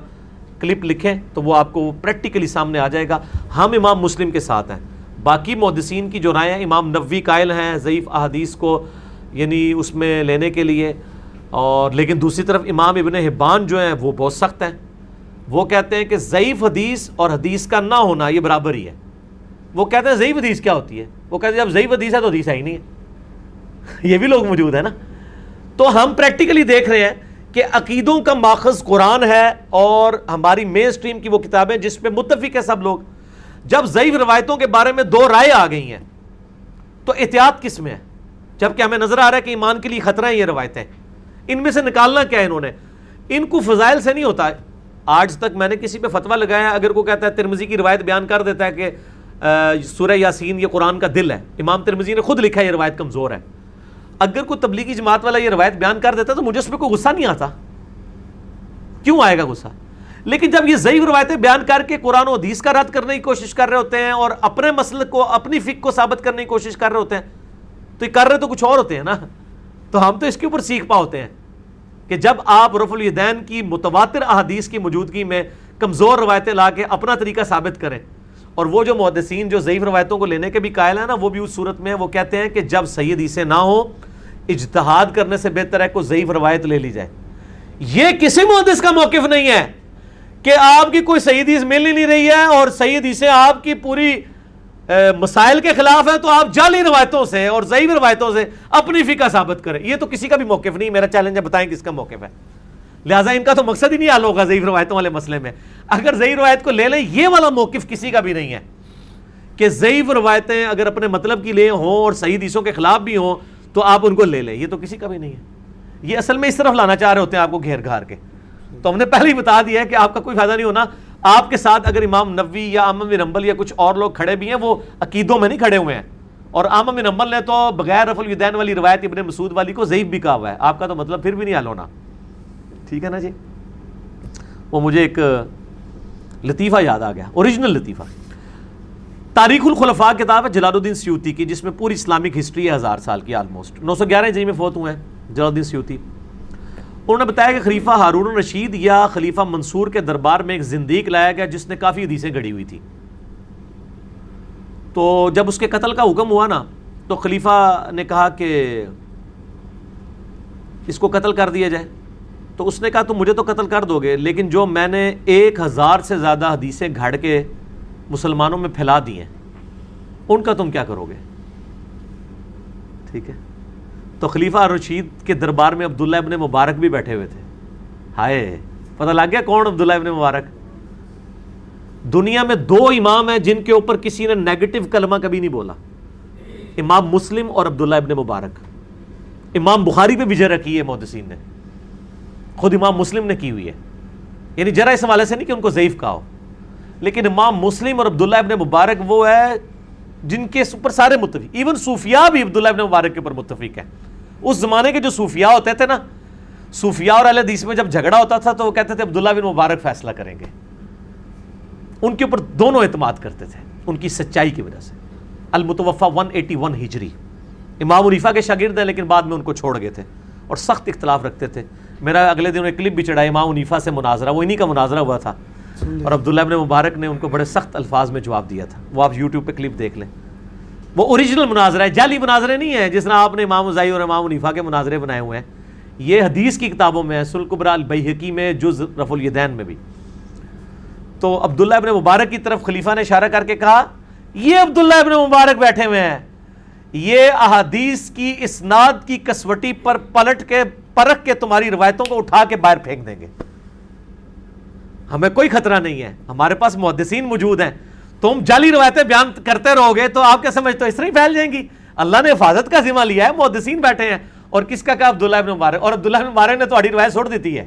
کلپ لکھیں تو وہ آپ کو پریکٹیکلی سامنے آ جائے گا۔ ہم امام مسلم کے ساتھ ہیں۔ باقی محدثین کی جو رائے ہیں، امام نبوی قائل ہیں ضعیف احادیث کو یعنی اس میں لینے کے لیے۔ اور لیکن دوسری طرف امام ابن حبان جو ہیں، وہ بہت سخت ہیں۔ وہ کہتے ہیں کہ ضعیف حدیث اور حدیث کا نہ ہونا یہ برابر ہی ہے۔ وہ کہتے ہیں ضعیف حدیث کیا ہوتی ہے؟ وہ کہتے ہیں جب ضعیف حدیث ہے تو حدیث ہے ہی نہیں ہے۔ یہ بھی لوگ موجود ہیں نا۔ تو ہم پریکٹیکلی دیکھ رہے ہیں کہ عقیدوں کا ماخذ قرآن ہے اور ہماری مین اسٹریم کی وہ کتابیں جس پہ متفق ہے سب لوگ۔ جب ضعیف روایتوں کے بارے میں دو رائے آ گئی ہیں، تو احتیاط کس میں ہے؟ جبکہ ہمیں نظر آ رہا ہے کہ ایمان کے لیے خطرہ ہیں یہ روایتیں۔ ان میں سے نکالنا کیا ہے انہوں نے؟ ان کو فضائل سے نہیں ہوتا آج تک میں نے کسی پہ فتویٰ لگایا اگر کوئی کہتا ہے ترمزی کی روایت بیان کر دیتا ہے کہ سورہ یاسین یہ قرآن کا دل ہے۔ امام ترمزی نے خود لکھا ہے، یہ روایت کمزور ہے۔ اگر کوئی تبلیغی جماعت والا یہ روایت بیان کر دیتا ہے تو مجھے اس پہ کوئی غصہ نہیں آتا۔ کیوں آئے گا غصہ؟ لیکن جب یہ ضعیف روایتیں بیان کر کے قرآن و حدیث کا رد کرنے کی کوشش کر رہے ہوتے ہیں اور اپنے مسئلے کو، اپنی فک کو ثابت کرنے کی کوشش کر رہے ہوتے ہیں، تو یہ کر رہے تو کچھ اور ہوتے ہیں نا۔ تو ہم تو اس کے اوپر سیکھ پا ہوتے ہیں۔ کہ جب آپ رف الیدین کی متواتر احادیث کی موجودگی میں کمزور روایتیں لا کے اپنا طریقہ ثابت کریں، اور وہ جو محدثین جو ضعیف روایتوں کو لینے کے بھی قائل ہیں نا، وہ بھی اس صورت میں وہ کہتے ہیں کہ جب صحیح حدیثیں نہ ہو، اجتہاد کرنے سے بہتر ہے کوئی ضعیف روایت لے لی جائے۔ یہ کسی محدث کا موقف نہیں ہے کہ آپ کی کوئی صحیح حدیث مل ہی نہیں رہی ہے اور صحیح حدیثیں آپ کی پوری مسائل کے خلاف ہے تو آپ جعلی روایتوں سے اور ضعیف روایتوں سے اپنی فقہ ثابت کریں۔ یہ تو کسی کا بھی موقف نہیں، میرا چیلنج ہے، بتائیں کس کا موقف ہے۔ لہٰذا ان کا تو مقصد ہی نہیں حل ہوگا ضعیف روایتوں والے مسئلے میں۔ اگر ضعیف روایت کو لے لیں، یہ والا موقف کسی کا بھی نہیں ہے۔ کہ ضعیف روایتیں اگر اپنے مطلب کی لیں ہوں اور صحیح حدیثوں کے خلاف بھی ہوں، تو آپ ان کو لے لیں۔ یہ تو کسی کا بھی نہیں ہے۔ یہ اصل میں اس طرف لانا چاہ رہے ہوتے ہیں آپ کو گھیر گھار کے۔ تو ہم نے پہلے ہی بتا دیا ہے کہ آپ کا کوئی فائدہ نہیں ہونا۔ آپ کے ساتھ اگر امام نبوی یا امام بن نمبل یا کچھ اور لوگ کھڑے بھی ہیں، وہ عقیدوں میں نہیں کھڑے ہوئے ہیں۔ اور امام بن نمبل نے تو بغیر رف الدین والی روایت ابن مسعود والی کو ضعیف بھی کہا ہوا ہے۔ آپ کا تو مطلب پھر بھی نہیں حل ہونا۔ ٹھیک ہے نا جی؟ وہ مجھے ایک لطیفہ یاد آ گیا اوریجنل لطیفہ۔ تاریخ الخلفاء کتاب ہے جلال الدین سیوتی کی، جس میں پوری اسلامک ہسٹری ہے، ہزار سال کی آلموسٹ نو سو گیارہ جی میں فوت ہوئے ہیں جلال الدین سیوتی انہوں نے بتایا کہ خلیفہ ہارون الرشید یا خلیفہ منصور کے دربار میں ایک زندیق لایا گیا جس نے کافی حدیثیں گڑی ہوئی تھی تو جب اس کے قتل کا حکم ہوا نا، تو خلیفہ نے کہا کہ اس کو قتل کر دیا جائے۔ تو اس نے کہا، تم مجھے تو قتل کر دو گے، لیکن جو میں نے ایک ہزار سے زیادہ حدیثیں گھڑ کے مسلمانوں میں پھیلا دی ہیں، ان کا تم کیا کرو گے؟ ٹھیک ہے۔ تو خلیفہ رشید کے دربار میں عبداللہ ابن مبارک بھی بیٹھے ہوئے تھے۔ ہائے، پتہ لگ گیا کون عبداللہ ابن مبارک؟ دنیا میں دو امام ہیں جن کے اوپر کسی نے نیگیٹو کلمہ کبھی نہیں بولا۔ امام مسلم اور عبداللہ ابن مبارک۔ امام بخاری پہ وجہ رکھی ہے، محدثین نے۔ خود امام مسلم نے کی ہوئی ہے۔ یعنی ذرا اس حوالے سے نہیں کہ ان کو ضعیف کہا ہو۔ لیکن امام مسلم اور عبداللہ ابن مبارک وہ ہے جن کے اوپر سارے متفق ایون صوفیاء بھی عبداللہ ابن مبارک کے اوپر متفق ہے اس زمانے کے جو صوفیاء ہوتے تھے نا صوفیاء اور اہل حدیث میں جب جھگڑا ہوتا تھا تو وہ کہتے تھے عبداللہ بن مبارک فیصلہ کریں گے۔ ان کے اوپر دونوں اعتماد کرتے تھے ان کی سچائی کی وجہ سے۔ المتوفا 181 ہجری۔ امام عریفہ کے شاگرد ہیں لیکن بعد میں ان کو چھوڑ گئے تھے اور سخت اختلاف رکھتے تھے۔ میرا اگلے دن ایک کلپ بھی چڑھا امام عنیفا سے مناظرہ وہ انہی کا مناظرہ ہوا تھا۔ اور عبداللہ ابن مبارک نے ان کو بڑے سخت الفاظ میں جواب دیا تھا۔ وہ آپ یوٹیوب پہ کلپ دیکھ لیں۔ وہ اوریجنل مناظرہ ہے، جعلی مناظرے نہیں ہیں، جس طرح آپ نے امام ازائی اور امام منیفا کے مناظرے بنائے ہوئے ہیں۔ یہ حدیث کی کتابوں میں ہے سلقبرا البحقی میں جز رف الیدین میں بھی۔ تو عبداللہ ابن مبارک کی طرف خلیفہ نے اشارہ کر کے کہا، یہ عبداللہ ابن مبارک بیٹھے ہوئے ہیں۔ یہ احادیث کی اسناد کی کسوٹی پر پلٹ کے پرکھ کے تمہاری روایتوں کو اٹھا کے باہر پھینک دیں گے۔ ہمیں کوئی خطرہ نہیں ہے۔ ہمارے پاس محدثین موجود ہیں۔ تم جعلی روایتیں بیان کرتے رہو گے تو آپ کیا سمجھتے ہو اس طرح ہی پھیل جائیں گی۔ اللہ نے حفاظت کا ذمہ لیا ہے، محدثین بیٹھے ہیں۔ اور کس کا کہا؟ عبداللہ ابن مبارک۔ اور عبداللہ ابن مبارک نے تو روایت چھوڑ دیتی ہے۔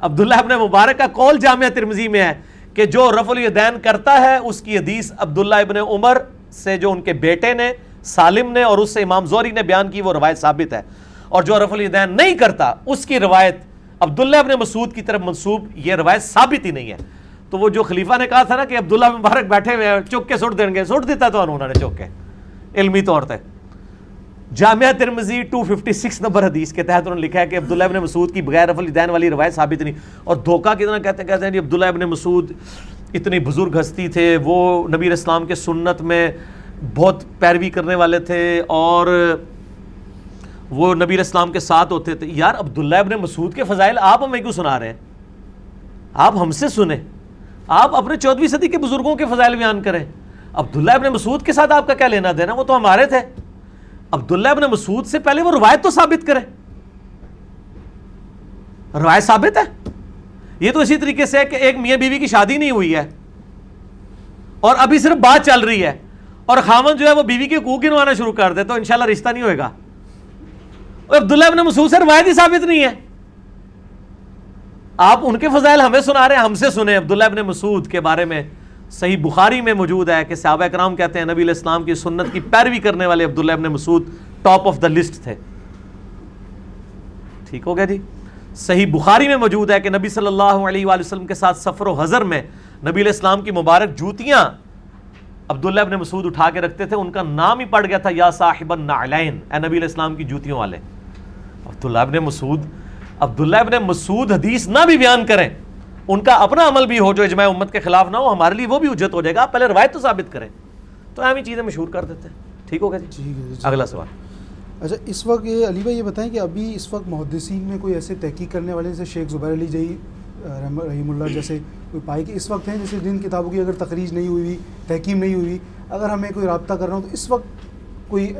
عبداللہ ابن مبارک کا قول جامعہ ترمزی میں ہے کہ جو رف الیدین کرتا ہے، اس کی حدیث عبداللہ ابن عمر سے جو ان کے بیٹے نے، سالم نے اور اس سے امام زوری نے بیان کی، وہ روایت ثابت ہے۔ اور جو رف الیدین نہیں کرتا، اس کی روایت عبداللہ ابن مسعود کی طرف منصوب یہ روایت ثابت ہی نہیں ہے۔ تو وہ جو خلیفہ نے کہا تھا نا کہ عبداللہ مبارک بیٹھے ہوئے ہیں، چک کے سٹ دیں گے، سٹ دیتا تو انہوں نے چک کے۔ علمی طور پہ جامعہ ترمزی 256 نمبر حدیث کے تحت انہوں نے لکھا ہے کہ عبداللہ ابن مسعود کی بغیر رف الدین والی روایت ثابت نہیں۔ اور دھوکہ کتنا کہتے ہیں؟ کہتے ہیں جی عبداللہ ابن مسعود اتنی بزرگ ہستی تھے، وہ نبی اسلام کے سنت میں بہت پیروی کرنے والے تھے اور وہ نبی اسلام کے ساتھ ہوتے تھے۔ یار عبداللہ ابن مسعود کے فضائل آپ ہمیں کیوں سنا رہے ہیں؟ آپ ہم سے سنیں۔ آپ اپنے چودویں صدی کے بزرگوں کے فضائل بیان کریں۔ عبداللہ ابن مسعود کے ساتھ آپ کا کیا لینا دینا؟ وہ تو ہمارے تھے۔ عبداللہ ابن مسعود سے پہلے وہ روایت تو ثابت کرے روایت ثابت ہے؟ یہ تو اسی طریقے سے کہ ایک میاں بیوی کی شادی نہیں ہوئی ہے۔ اور ابھی صرف بات چل رہی ہے۔ اور خامن جو ہے وہ بیوی کے کو گنوانا شروع کر دے تو انشاءاللہ رشتہ نہیں ہوئے گا۔ عبداللہ ابن مسعود سے روایت ہی ثابت نہیں ہے۔ آپ ان کے فضائل ہمیں سنا رہے ہیں، ہم سے سنیں۔ عبداللہ ابن مسعود کے بارے میں صحیح بخاری میں موجود ہے کہ صحابہ اکرام کہتے ہیں، نبی علیہ السلام کی سنت کی پیروی کرنے والے Abdullah ibn Masood top of the list تھے۔ ٹھیک ہو گیا جی؟ صحیح بخاری میں موجود ہے کہ نبی صلی اللہ علیہ وآلہ وسلم کے ساتھ سفر و حضر میں نبی علیہ السلام کی مبارک جوتیاں عبداللہ ابن مسعود اٹھا کے رکھتے تھے۔ ان کا نام ہی پڑ گیا تھا، یا صاحب النعلین، اے نبی علیہ السلام کی جوتیوں والے۔ عبداللہ ابن مسعود عبداللہ ابن مسعود حدیث نہ بھی بیان کریں۔ ان کا اپنا عمل بھی ہو جو اجماع امت کے خلاف نہ ہو ہمارے لیے وہ بھی اجت ہو جائے گا۔ آپ پہلے روایت تو ثابت کریں۔ تو اہم چیزیں مشہور کر دیتے ہیں۔ ٹھیک ہوگا جی؟ ٹھیک اگلا سوال۔ اچھا اس وقت یہ علی بھائی یہ بتائیں کہ ابھی اس وقت محدثین میں کوئی ایسے تحقیق کرنے والے جیسے شیخ زبیر علی جی رحیم اللہ جیسے کوئی پائے کہ اس وقت ہیں جیسے جن کتابوں کی اگر تخریج نہیں ہوئی تحقیم نہیں ہوئی اگر ہمیں کوئی رابطہ کر رہا ہوں تو اس وقت کوئی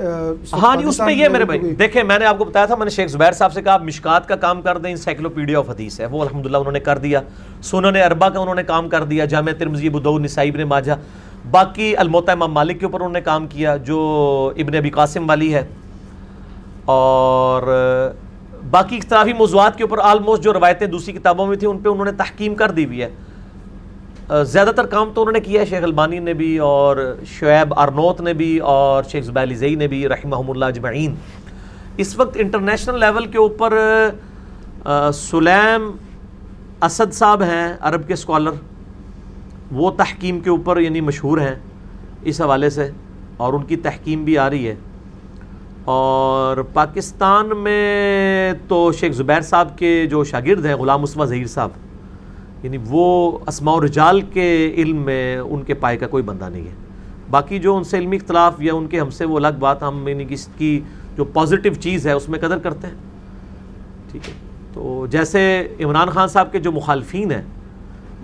ہاں جی اس میں یہ میرے بھائی دیکھیں میں نے آپ کو بتایا تھا میں نے شیخ زبیر صاحب سے کہا مشکات کا کام کر دیں انسائکلوپیڈیا آف حدیث ہے وہ الحمدللہ انہوں نے کر دیا۔ سنن اربا کا انہوں نے کام کر دیا جامع ترمزی بدو نسائی ابن ماجہ۔ باقی الموتا امام مالک کے اوپر انہوں نے کام کیا جو ابن ابی قاسم والی ہے۔ اور باقی اختلافی موضوعات کے اوپر آلموسٹ جو روایتیں دوسری کتابوں میں تھیں ان پہ انہوں نے تحکیم کر دی ہوئی ہے۔ زیادہ تر کام تو انہوں نے کیا ہے، شیخ البانی نے بھی اور شعیب ارنوت نے بھی اور شیخ زبیلی زئی نے بھی رحمہ اللہ اجمعین۔ اس وقت انٹرنیشنل لیول کے اوپر سلیم اسد صاحب ہیں، عرب کے اسکالر وہ تحکیم کے اوپر یعنی مشہور ہیں اس حوالے سے اور ان کی تحکیم بھی آ رہی ہے۔ اور پاکستان میں تو شیخ زبیر صاحب کے جو شاگرد ہیں، غلام عثمہ ظہیر صاحب یعنی وہ اسماء و رجال کے علم میں ان کے پائے کا کوئی بندہ نہیں ہے۔ باقی جو ان سے علمی اختلاف یا ان کے ہم سے وہ الگ بات، ہم یعنی اس کی جو پازیٹیو چیز ہے، اس میں قدر کرتے ہیں۔ ٹھیک ہے۔ تو جیسے عمران خان صاحب کے جو مخالفین ہیں،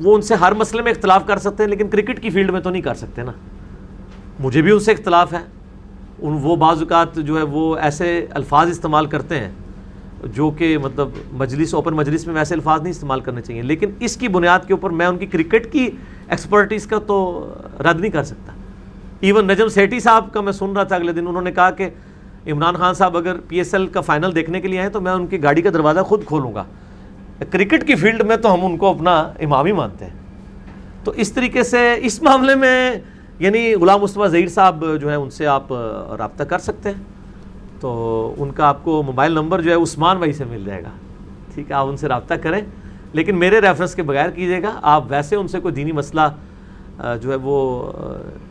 وہ ان سے ہر مسئلے میں اختلاف کر سکتے ہیں، لیکن کرکٹ کی فیلڈ میں تو نہیں کر سکتے نا۔ مجھے بھی ان سے اختلاف ہے۔ ان وہ بعض اوقات جو ہے وہ ایسے الفاظ استعمال کرتے ہیں جو کہ مطلب مجلس اوپن مجلس میں ویسے الفاظ نہیں استعمال کرنے چاہیے، لیکن اس کی بنیاد کے اوپر میں ان کی کرکٹ کی ایکسپرٹیز کا تو رد نہیں کر سکتا۔ ایون نجم سیٹی صاحب کا میں سن رہا تھا اگلے دن، انہوں نے کہا کہ عمران خان صاحب اگر پی ایس ایل کا فائنل دیکھنے کے لیے آئیں تو میں ان کی گاڑی کا دروازہ خود کھولوں گا۔ کرکٹ کی فیلڈ میں تو ہم ان کو اپنا امام ہی مانتے ہیں۔ تو اس طریقے سے اس معاملے میں یعنی غلام مصطفیٰ ظہیر صاحب جو ہے ان سے آپ رابطہ کر سکتے ہیں۔ تو ان کا آپ کو موبائل نمبر جو ہے عثمان بھائی سے مل جائے گا۔ ٹھیک ہے، آپ ان سے رابطہ کریں۔ لیکن میرے ریفرنس کے بغیر کیجیے گا، آپ ویسے ان سے کوئی دینی مسئلہ جو ہے وہ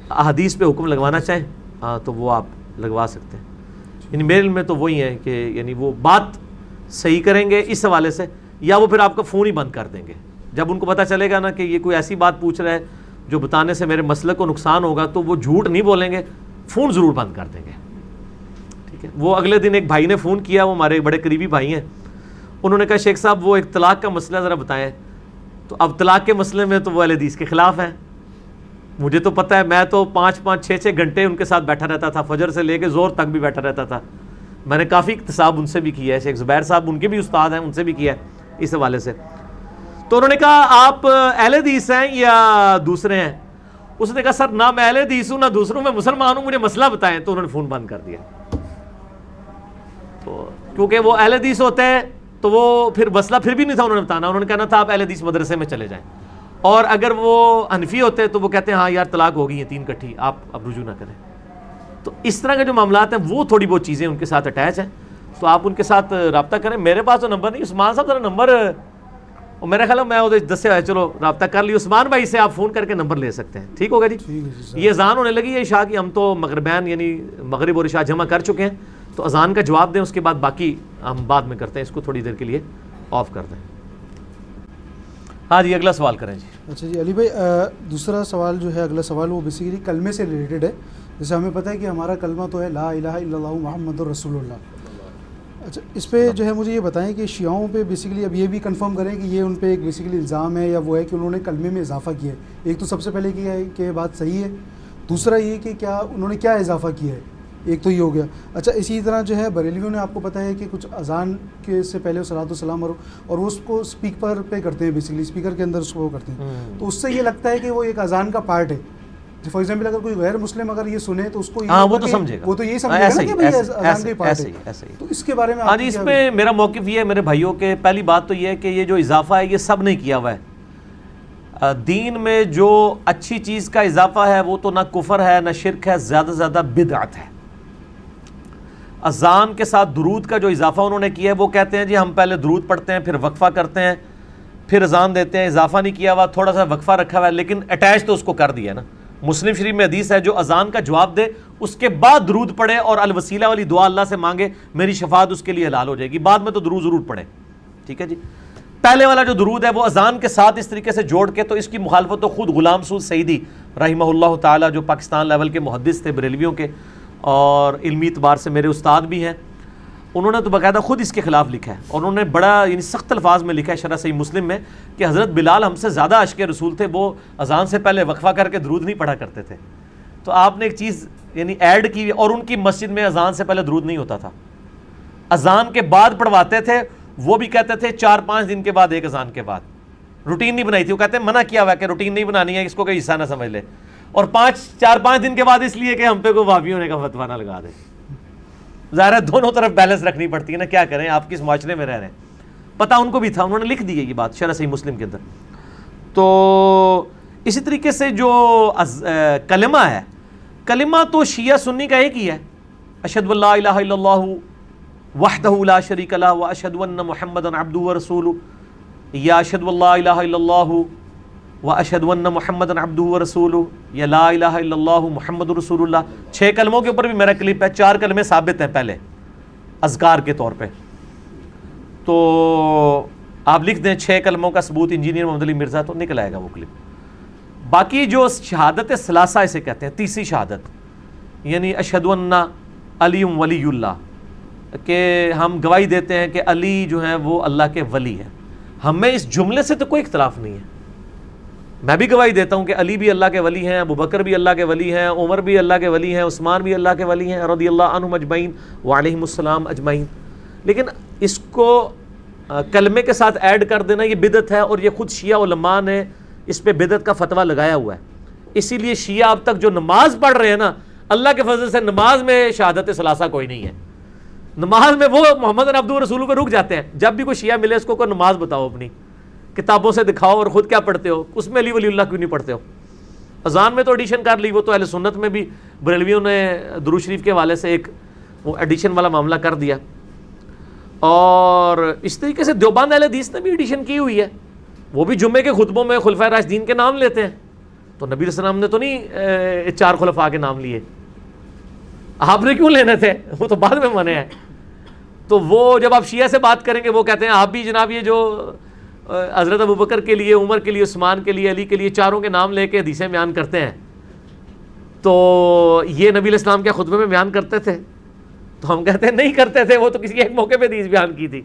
احادیث پہ حکم لگوانا چاہیں ہاں تو وہ آپ لگوا سکتے ہیں۔ یعنی میرے میں تو وہی ہیں کہ یعنی وہ بات صحیح کریں گے اس حوالے سے، یا وہ پھر آپ کا فون ہی بند کر دیں گے۔ جب ان کو پتہ چلے گا نا کہ یہ کوئی ایسی بات پوچھ رہا ہے جو بتانے سے میرے مسئلے کو نقصان ہوگا، تو وہ جھوٹ نہیں بولیں گے فون ضرور بند کر دیں گے۔ وہ اگلے دن ایک بھائی نے فون کیا، وہ ہمارے بڑے قریبی بھائی ہیں۔ انہوں نے کہا، شیخ صاحب، وہ ایک طلاق کا مسئلہ ذرا بتائیں۔ تو اب طلاق کے مسئلے میں تو وہ اہل حدیث کے خلاف ہیں۔ مجھے تو پتہ ہے، میں تو پانچ پانچ چھ چھ گھنٹے ان کے ساتھ بیٹھا رہتا تھا۔ فجر سے لے کے زور تک بھی بیٹھا رہتا تھا۔ میں نے کافی اقتصاب ان سے بھی کیا ہے۔ شیخ زبیر صاحب، ان کے بھی استاد ہیں، ان سے بھی کیا ہے۔ اس حوالے سے۔ تو انہوں نے کہا، آپ اہل حدیث ہیں یا دوسرے ہیں؟ اس نے کہا، سر، نہ میں اہل حدیث ہوں، نہ دوسروں میں مسلمان ہوں، مجھے مسئلہ بتائیں۔ تو انہوں نے فون بند کر دیا۔ تو کیونکہ وہ اہل حدیث ہوتے ہیں تو وہ پھر مسئلہ پھر بھی نہیں تھا انہوں نے بتانا۔ انہوں نے کہنا تھا آپ اہل حدیث مدرسے میں چلے جائیں۔ اور اگر وہ انفی ہوتے تو وہ کہتے ہیں ہاں یار طلاق ہو گئی ہیں تین کٹھی آپ اب رجوع نہ کریں۔ تو اس طرح کے جو معاملات ہیں وہ تھوڑی بہت چیزیں ان کے ساتھ اٹیچ ہیں۔ تو آپ ان کے ساتھ رابطہ کریں۔ میرے پاس تو نمبر نہیں عثمان صاحب ذرا نمبر اور میرا خیال ہے میں ادھر دس سے چلو رابطہ کر لی عثمان بھائی سے آپ فون کر کے نمبر لے سکتے ہیں۔ ٹھیک ہوگا جی؟ یہ اذان ہونے لگی ہے شاہ کی ہم تو مغربین یعنی مغرب اور عشاء جمع کر چکے ہیں۔ تو اذان کا جواب دیں، اس کے بعد باقی ہم بعد میں کرتے ہیں۔ اس کو تھوڑی دیر کے لیے آف کر دیں۔ ہاں جی اگلا سوال کریں جی۔ اچھا جی علی بھائی دوسرا سوال جو ہے، اگلا سوال وہ بیسیکلی کلمے سے ریلیٹڈ ہے۔ جیسے ہمیں پتہ ہے کہ ہمارا کلمہ تو ہے لا الہ الا اللہ محمد الرسول اللہ۔ اچھا اس پہ جو ہے مجھے یہ بتائیں کہ شیعوں پہ بیسیکلی اب یہ بھی کنفرم کریں کہ یہ ان پہ ایک بیسیکلی الزام ہے یا وہ ہے کہ انہوں نے کلمے میں اضافہ کیا ہے۔ ایک تو سب سے پہلے کیا ہے کہ بات صحیح ہے، دوسرا یہ کہ کیا انہوں نے کیا اضافہ کیا ہے۔ ایک تو یہ ہو گیا۔ اچھا اسی طرح جو ہے بریلیوں نے آپ کو پتہ ہے کہ کچھ اذان کے سے پہلے صلاحت السلام اور وہ اس کو اسپیکر پہ کرتے ہیں بیسیکلی اسپیکر کے اندر اس کو کرتے ہیں۔ تو اس سے یہ لگتا ہے کہ وہ ایک اذان کا پارٹ ہے۔ فار ایگزامپل اگر کوئی غیر مسلم اگر یہ سنے تو اس کو ہاں وہ تو سمجھے گا۔ وہ تو یہی سمجھے گا کہ بھائی اذان کا پارٹ ہے۔ تو اس کے بارے میں ہاں جی اس میں میرا موقف یہ ہے میرے بھائیوں کے پہلی بات تو یہ ہے کہ یہ جو اضافہ ہے یہ سب نہیں کیا ہوا ہے۔ دین میں جو اچھی چیز کا اضافہ ہے وہ تو نہ کفر ہے نہ شرک ہے زیادہ سے زیادہ بدعت ہے۔ اذان کے ساتھ درود کا جو اضافہ انہوں نے کیا ہے، وہ کہتے ہیں جی ہم پہلے درود پڑھتے ہیں، پھر وقفہ کرتے ہیں، پھر اذان دیتے ہیں، اضافہ نہیں کیا ہوا، تھوڑا سا وقفہ رکھا ہوا ہے، لیکن اٹیچ تو اس کو کر دیا ہے نا۔ مسلم شریف میں حدیث ہے، جو اذان کا جواب دے، اس کے بعد درود پڑھے اور الوسیلہ والی دعا اللہ سے مانگے، میری شفاعت اس کے لیے حلال ہو جائے گی۔ بعد میں تو درود ضرور پڑھے ٹھیک ہے جی۔ پہلے والا جو درود ہے، وہ اذان کے ساتھ اس طریقے سے جوڑ کے، تو اس کی مخالفت تو خود غلام سود سعیدی رحمہ اللہ تعالیٰ، جو پاکستان لیول کے محدث تھے، بریلویوں کے اور علمی اعتبار سے میرے استاد بھی ہیں۔ انہوں نے تو باقاعدہ خود اس کے خلاف لکھا ہے۔ اور انہوں نے بڑا یعنی سخت الفاظ میں لکھا ہے شرح صحیح مسلم میں کہ حضرت بلال ہم سے زیادہ عشق رسول تھے، وہ اذان سے پہلے وقفہ کر کے درود نہیں پڑھا کرتے تھے۔ تو آپ نے ایک چیز یعنی ایڈ کی اور ان کی مسجد میں اذان سے پہلے درود نہیں ہوتا تھا۔ اذان کے بعد پڑھواتے تھے، وہ بھی کہتے تھے چار پانچ دن کے بعد، ایک اذان کے بعد۔ روٹین نہیں بنائی تھی۔ وہ کہتے ہیں، منع کیا ہوا کہ روٹین نہیں بنانی ہے، اس کو کوئی حصہ نہ سمجھ لے۔ اور پانچ، چار، پانچ دن کے بعد اس لیے کہ ہم پہ کوئی وابی ہونے کا فتوا نہ لگا دے۔ ظاہر ہے دونوں طرف بیلنس رکھنی پڑتی ہے نا، کیا کریں؟ آپ کس معاشرے میں رہ رہے ہیں؟ پتہ ان کو بھی تھا، انہوں نے لکھ دی ہے یہ بات، شرح صحیح مسلم کے اندر۔ تو اسی طریقے سے جو کلمہ ہے، کلمہ تو شیعہ سنی کا ایک ہی ہے۔ اشد اللہ الہ الا اللہ وحدہ لا شریک اللہ و اشد محمد عبد و رسول یا اشد اللہ الہ الا اللہ و اشد ون محمد ابد رسول یا لا الہ الا اللہ محمد رسول اللہ. چھ کلموں کے اوپر بھی میرا کلپ ہے، چار کلمے ثابت ہیں پہلے، اذکار کے طور پہ۔ تو آپ لکھ دیں چھ کلموں کا ثبوت انجینئر محمد علی مرزا، تو نکل آئے گا وہ کلپ۔ باقی جو شہادت ثلاثہ اسے کہتے ہیں، تیسری شہادت یعنی اشد علی ولی اللہ، کہ ہم گواہی دیتے ہیں کہ علی جو ہیں وہ اللہ کے ولی ہیں۔ ہمیں اس جملے سے تو کوئی اختلاف نہیں ہے۔ میں بھی گواہی دیتا ہوں کہ علی بھی اللہ کے ولی ہیں، ابو بکر بھی اللہ کے ولی ہیں، عمر بھی اللہ کے ولی ہیں، عثمان بھی اللہ کے ولی ہیں، رضی اللہ عنہم اجمعین، وعلیہم السلام اجمعین۔ لیکن اس کو کلمے کے ساتھ ایڈ کر دینا یہ بدت ہے اور یہ خود شیعہ علماء نے اس پہ بدت کا فتویٰ لگایا ہوا ہے۔ اسی لیے شیعہ اب تک جو نماز پڑھ رہے ہیں نا، اللہ کے فضل سے نماز میں شہادت ثلاثہ کوئی نہیں ہے۔ نماز میں وہ محمد عبد الرسول پہ رک جاتے ہیں۔ جب بھی کوئی شیعہ ملے اس کو کوئی نماز بتاؤ اپنی۔ کتابوں سے دکھاؤ اور خود کیا پڑھتے ہو؟ اس میں علی ولی اللہ کیوں نہیں پڑھتے ہو؟ اذان میں تو ایڈیشن کر لی، وہ تو اہل سنت میں بھی۔ بریلویوں نے درو شریف کے حوالے سے ایک وہ ایڈیشن والا معاملہ کر دیا۔ اور اس طریقے سے دیوبند اہل حدیث نے بھی ایڈیشن کی ہوئی ہے۔ وہ بھی جمعے کے خطبوں میں خلفۂ راشدین کے نام لیتے ہیں۔ تو نبی السلام نے تو نہیں چار خلفاء کے نام لیے۔ آپ نے کیوں لینے تھے؟ وہ تو بعد میں مانے ہیں تو وہ جب آپ شیعہ سے بات کریں گے، وہ کہتے ہیں، آپ بھی جناب یہ جو حضرت ابو بکر کے لیے، عمر کے لیے، عثمان کے لیے، علی کے لیے چاروں کے نام لے کے حدیثیں بیان کرتے ہیں۔ تو یہ نبی الاسلام کے خطبے میں بیان کرتے تھے۔ تو ہم کہتے ہیں، نہیں کرتے تھے، وہ تو کسی ایک موقع پہ حدیث بیان کی تھی۔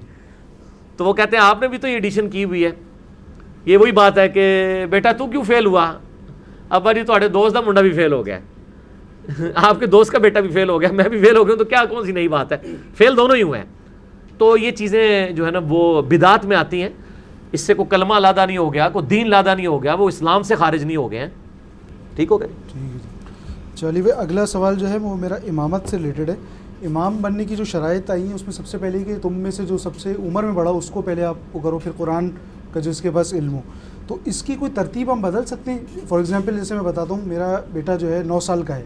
تو وہ کہتے ہیں، آپ نے بھی تو یہ ایڈیشن کی ہوئی ہے۔ یہ وہی بات ہے کہ، بیٹا، تو کیوں فیل ہوا؟ ابا جی تھوڑے دوست کا منڈا بھی فیل ہو گیا۔ آپ کے دوست کا بیٹا بھی فیل ہو گیا، میں بھی فیل ہو گیا تو کیا کون سی نئی بات ہے؟ فیل دونوں ہی ہوئے ہیں۔ تو یہ چیزیں جو ہے نا، وہ بدعت میں آتی ہیں۔ اس سے کوئی کلمہ لادہ نہیں ہو گیا، کوئی دین لادہ نہیں ہو گیا، وہ اسلام سے خارج نہیں ہو گئے ہیں۔ ٹھیک ہو گئے؟ ٹھیک ہے چلیے بھائی، اگلا سوال جو ہے وہ میرا امامت سے ریلیٹڈ ہے۔ امام بننے کی جو شرائط آئی ہیں، اس میں سب سے پہلے کہ تم میں سے جو سب سے عمر میں بڑا اس کو پہلے آپ وہ کرو، پھر قرآن کا جو اس کے پاس علم ہو۔ تو اس کی کوئی ترتیب ہم بدل سکتے ہیں؟ فار ایگزامپل جیسے میں بتاتا ہوں، میرا بیٹا جو ہے نو سال کا ہے۔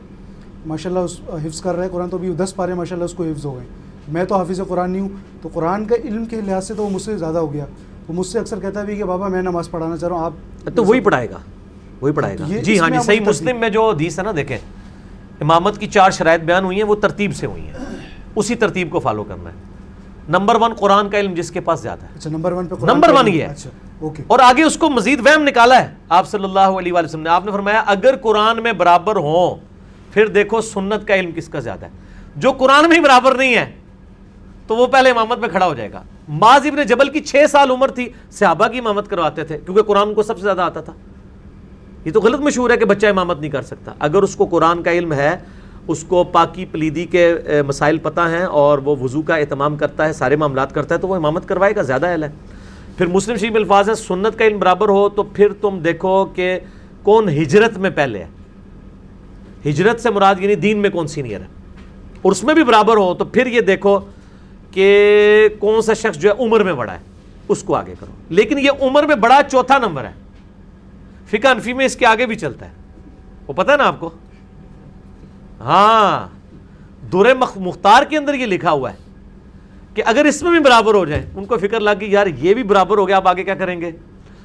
ماشاء اللہ اس حفظ کر رہا ہے قرآن، تو ابھی دس پارے ماشاء اللہ اس کو حفظ ہو گئے۔ میں تو حافظ قرآن نہیں ہوں، تو قرآن کا علم کے لحاظ سے تو وہ مجھ سے زیادہ ہو گیا۔ وہ مجھ سے اکثر کہتا بھی کہ بابا میں نماز پڑھانا چاہ رہا ہوں آپ تو وہی پڑھائے گا وہی پڑھائے گا۔ جی ہاں جی صحیح مسلم میں جو حدیث ہے نا دیکھیں امامت کی چار شرائط بیان ہوئی ہیں وہ ترتیب سے ہوئی ہیں۔ اسی ترتیب کو فالو کرنا ہے۔ نمبر ون قرآن کا علم جس کے پاس زیادہ ہے۔ اچھا نمبر ون پہ نمبر ون یہ ہے۔ اچھا اور آگے اس کو مزید وہم نکالا ہے۔ آپ صلی اللہ علیہ وسلم نے آپ نے فرمایا اگر قرآن میں برابر ہوں پھر دیکھو سنت کا علم کس کا زیادہ ہے۔ جو قرآن میں ہی برابر نہیں ہے تو وہ پہلے امامت میں کھڑا ہو جائے گا۔ معاذ ابن جبل کی چھ سال عمر تھی، صحابہ کی امامت کرواتے تھے، کیونکہ قرآن کو سب سے زیادہ آتا تھا۔ یہ تو غلط مشہور ہے کہ بچہ امامت نہیں کر سکتا۔ اگر اس کو قرآن کا علم ہے، اس کو پاکی پلیدی کے مسائل پتہ ہیں اور وہ وضو کا اہتمام کرتا ہے، سارے معاملات کرتا ہے، تو وہ امامت کروائے گا، زیادہ اہل ہے پھر مسلم شریف الفاظ ہے سنت کا علم برابر ہو تو پھر تم دیکھو کہ کون ہجرت میں پہلے ہے۔ ہجرت سے مراد یعنی دین میں کون سینئر ہے۔ اور اس میں بھی برابر ہو تو پھر یہ دیکھو کہ کون سا شخص جو ہے عمر میں بڑا ہے، اس کو آگے کرو۔ لیکن یہ عمر میں بڑا چوتھا نمبر ہے۔ فقہ انفی میں اس کے آگے بھی چلتا ہے۔ وہ پتہ ہے نا آپ کو؟ ہاں۔ دور مختار کے اندر یہ لکھا ہوا ہے کہ اگر اس میں بھی برابر ہو جائیں ان کو فکر لگ گئی یار یہ بھی برابر ہو گیا، آپ آگے کیا کریں گے؟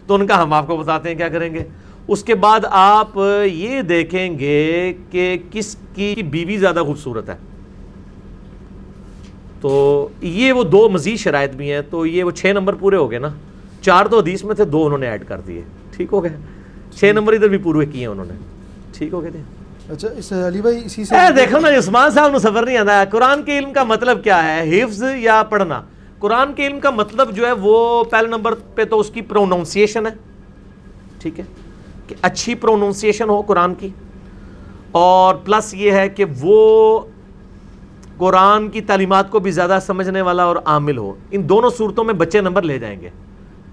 تو ان کا ہم آپ کو بتاتے ہیں کیا کریں گے۔ اس کے بعد آپ یہ دیکھیں گے کہ کس کی بیوی زیادہ خوبصورت ہے۔ تو یہ وہ دو مزید شرائط بھی ہیں تو یہ وہ چھ نمبر پورے ہو گئے نا۔ چار تو حدیث میں تھے دو انہوں نے ایڈ کر دیے۔ ٹھیک ہو گئے۔ چھ نمبر ادھر بھی پورے کیے انہوں نے۔ ٹھیک ہو گئے تھے۔ اچھا اس علی بھائی اسی سے دیکھو نا عثمان صاحب نے سفر نہیں آتا۔ قرآن کے علم کا مطلب کیا ہے؟ حفظ یا پڑھنا؟ قرآن کے علم کا مطلب جو ہے وہ پہلے نمبر پہ تو اس کی پروننسیشن ہے۔ ٹھیک ہے؟ کہ اچھی پروننسیشن ہو قرآن کی۔ اور پلس یہ ہے کہ وہ قرآن کی تعلیمات کو بھی زیادہ سمجھنے والا اور عامل ہو۔ ان دونوں صورتوں میں بچے نمبر لے جائیں گے۔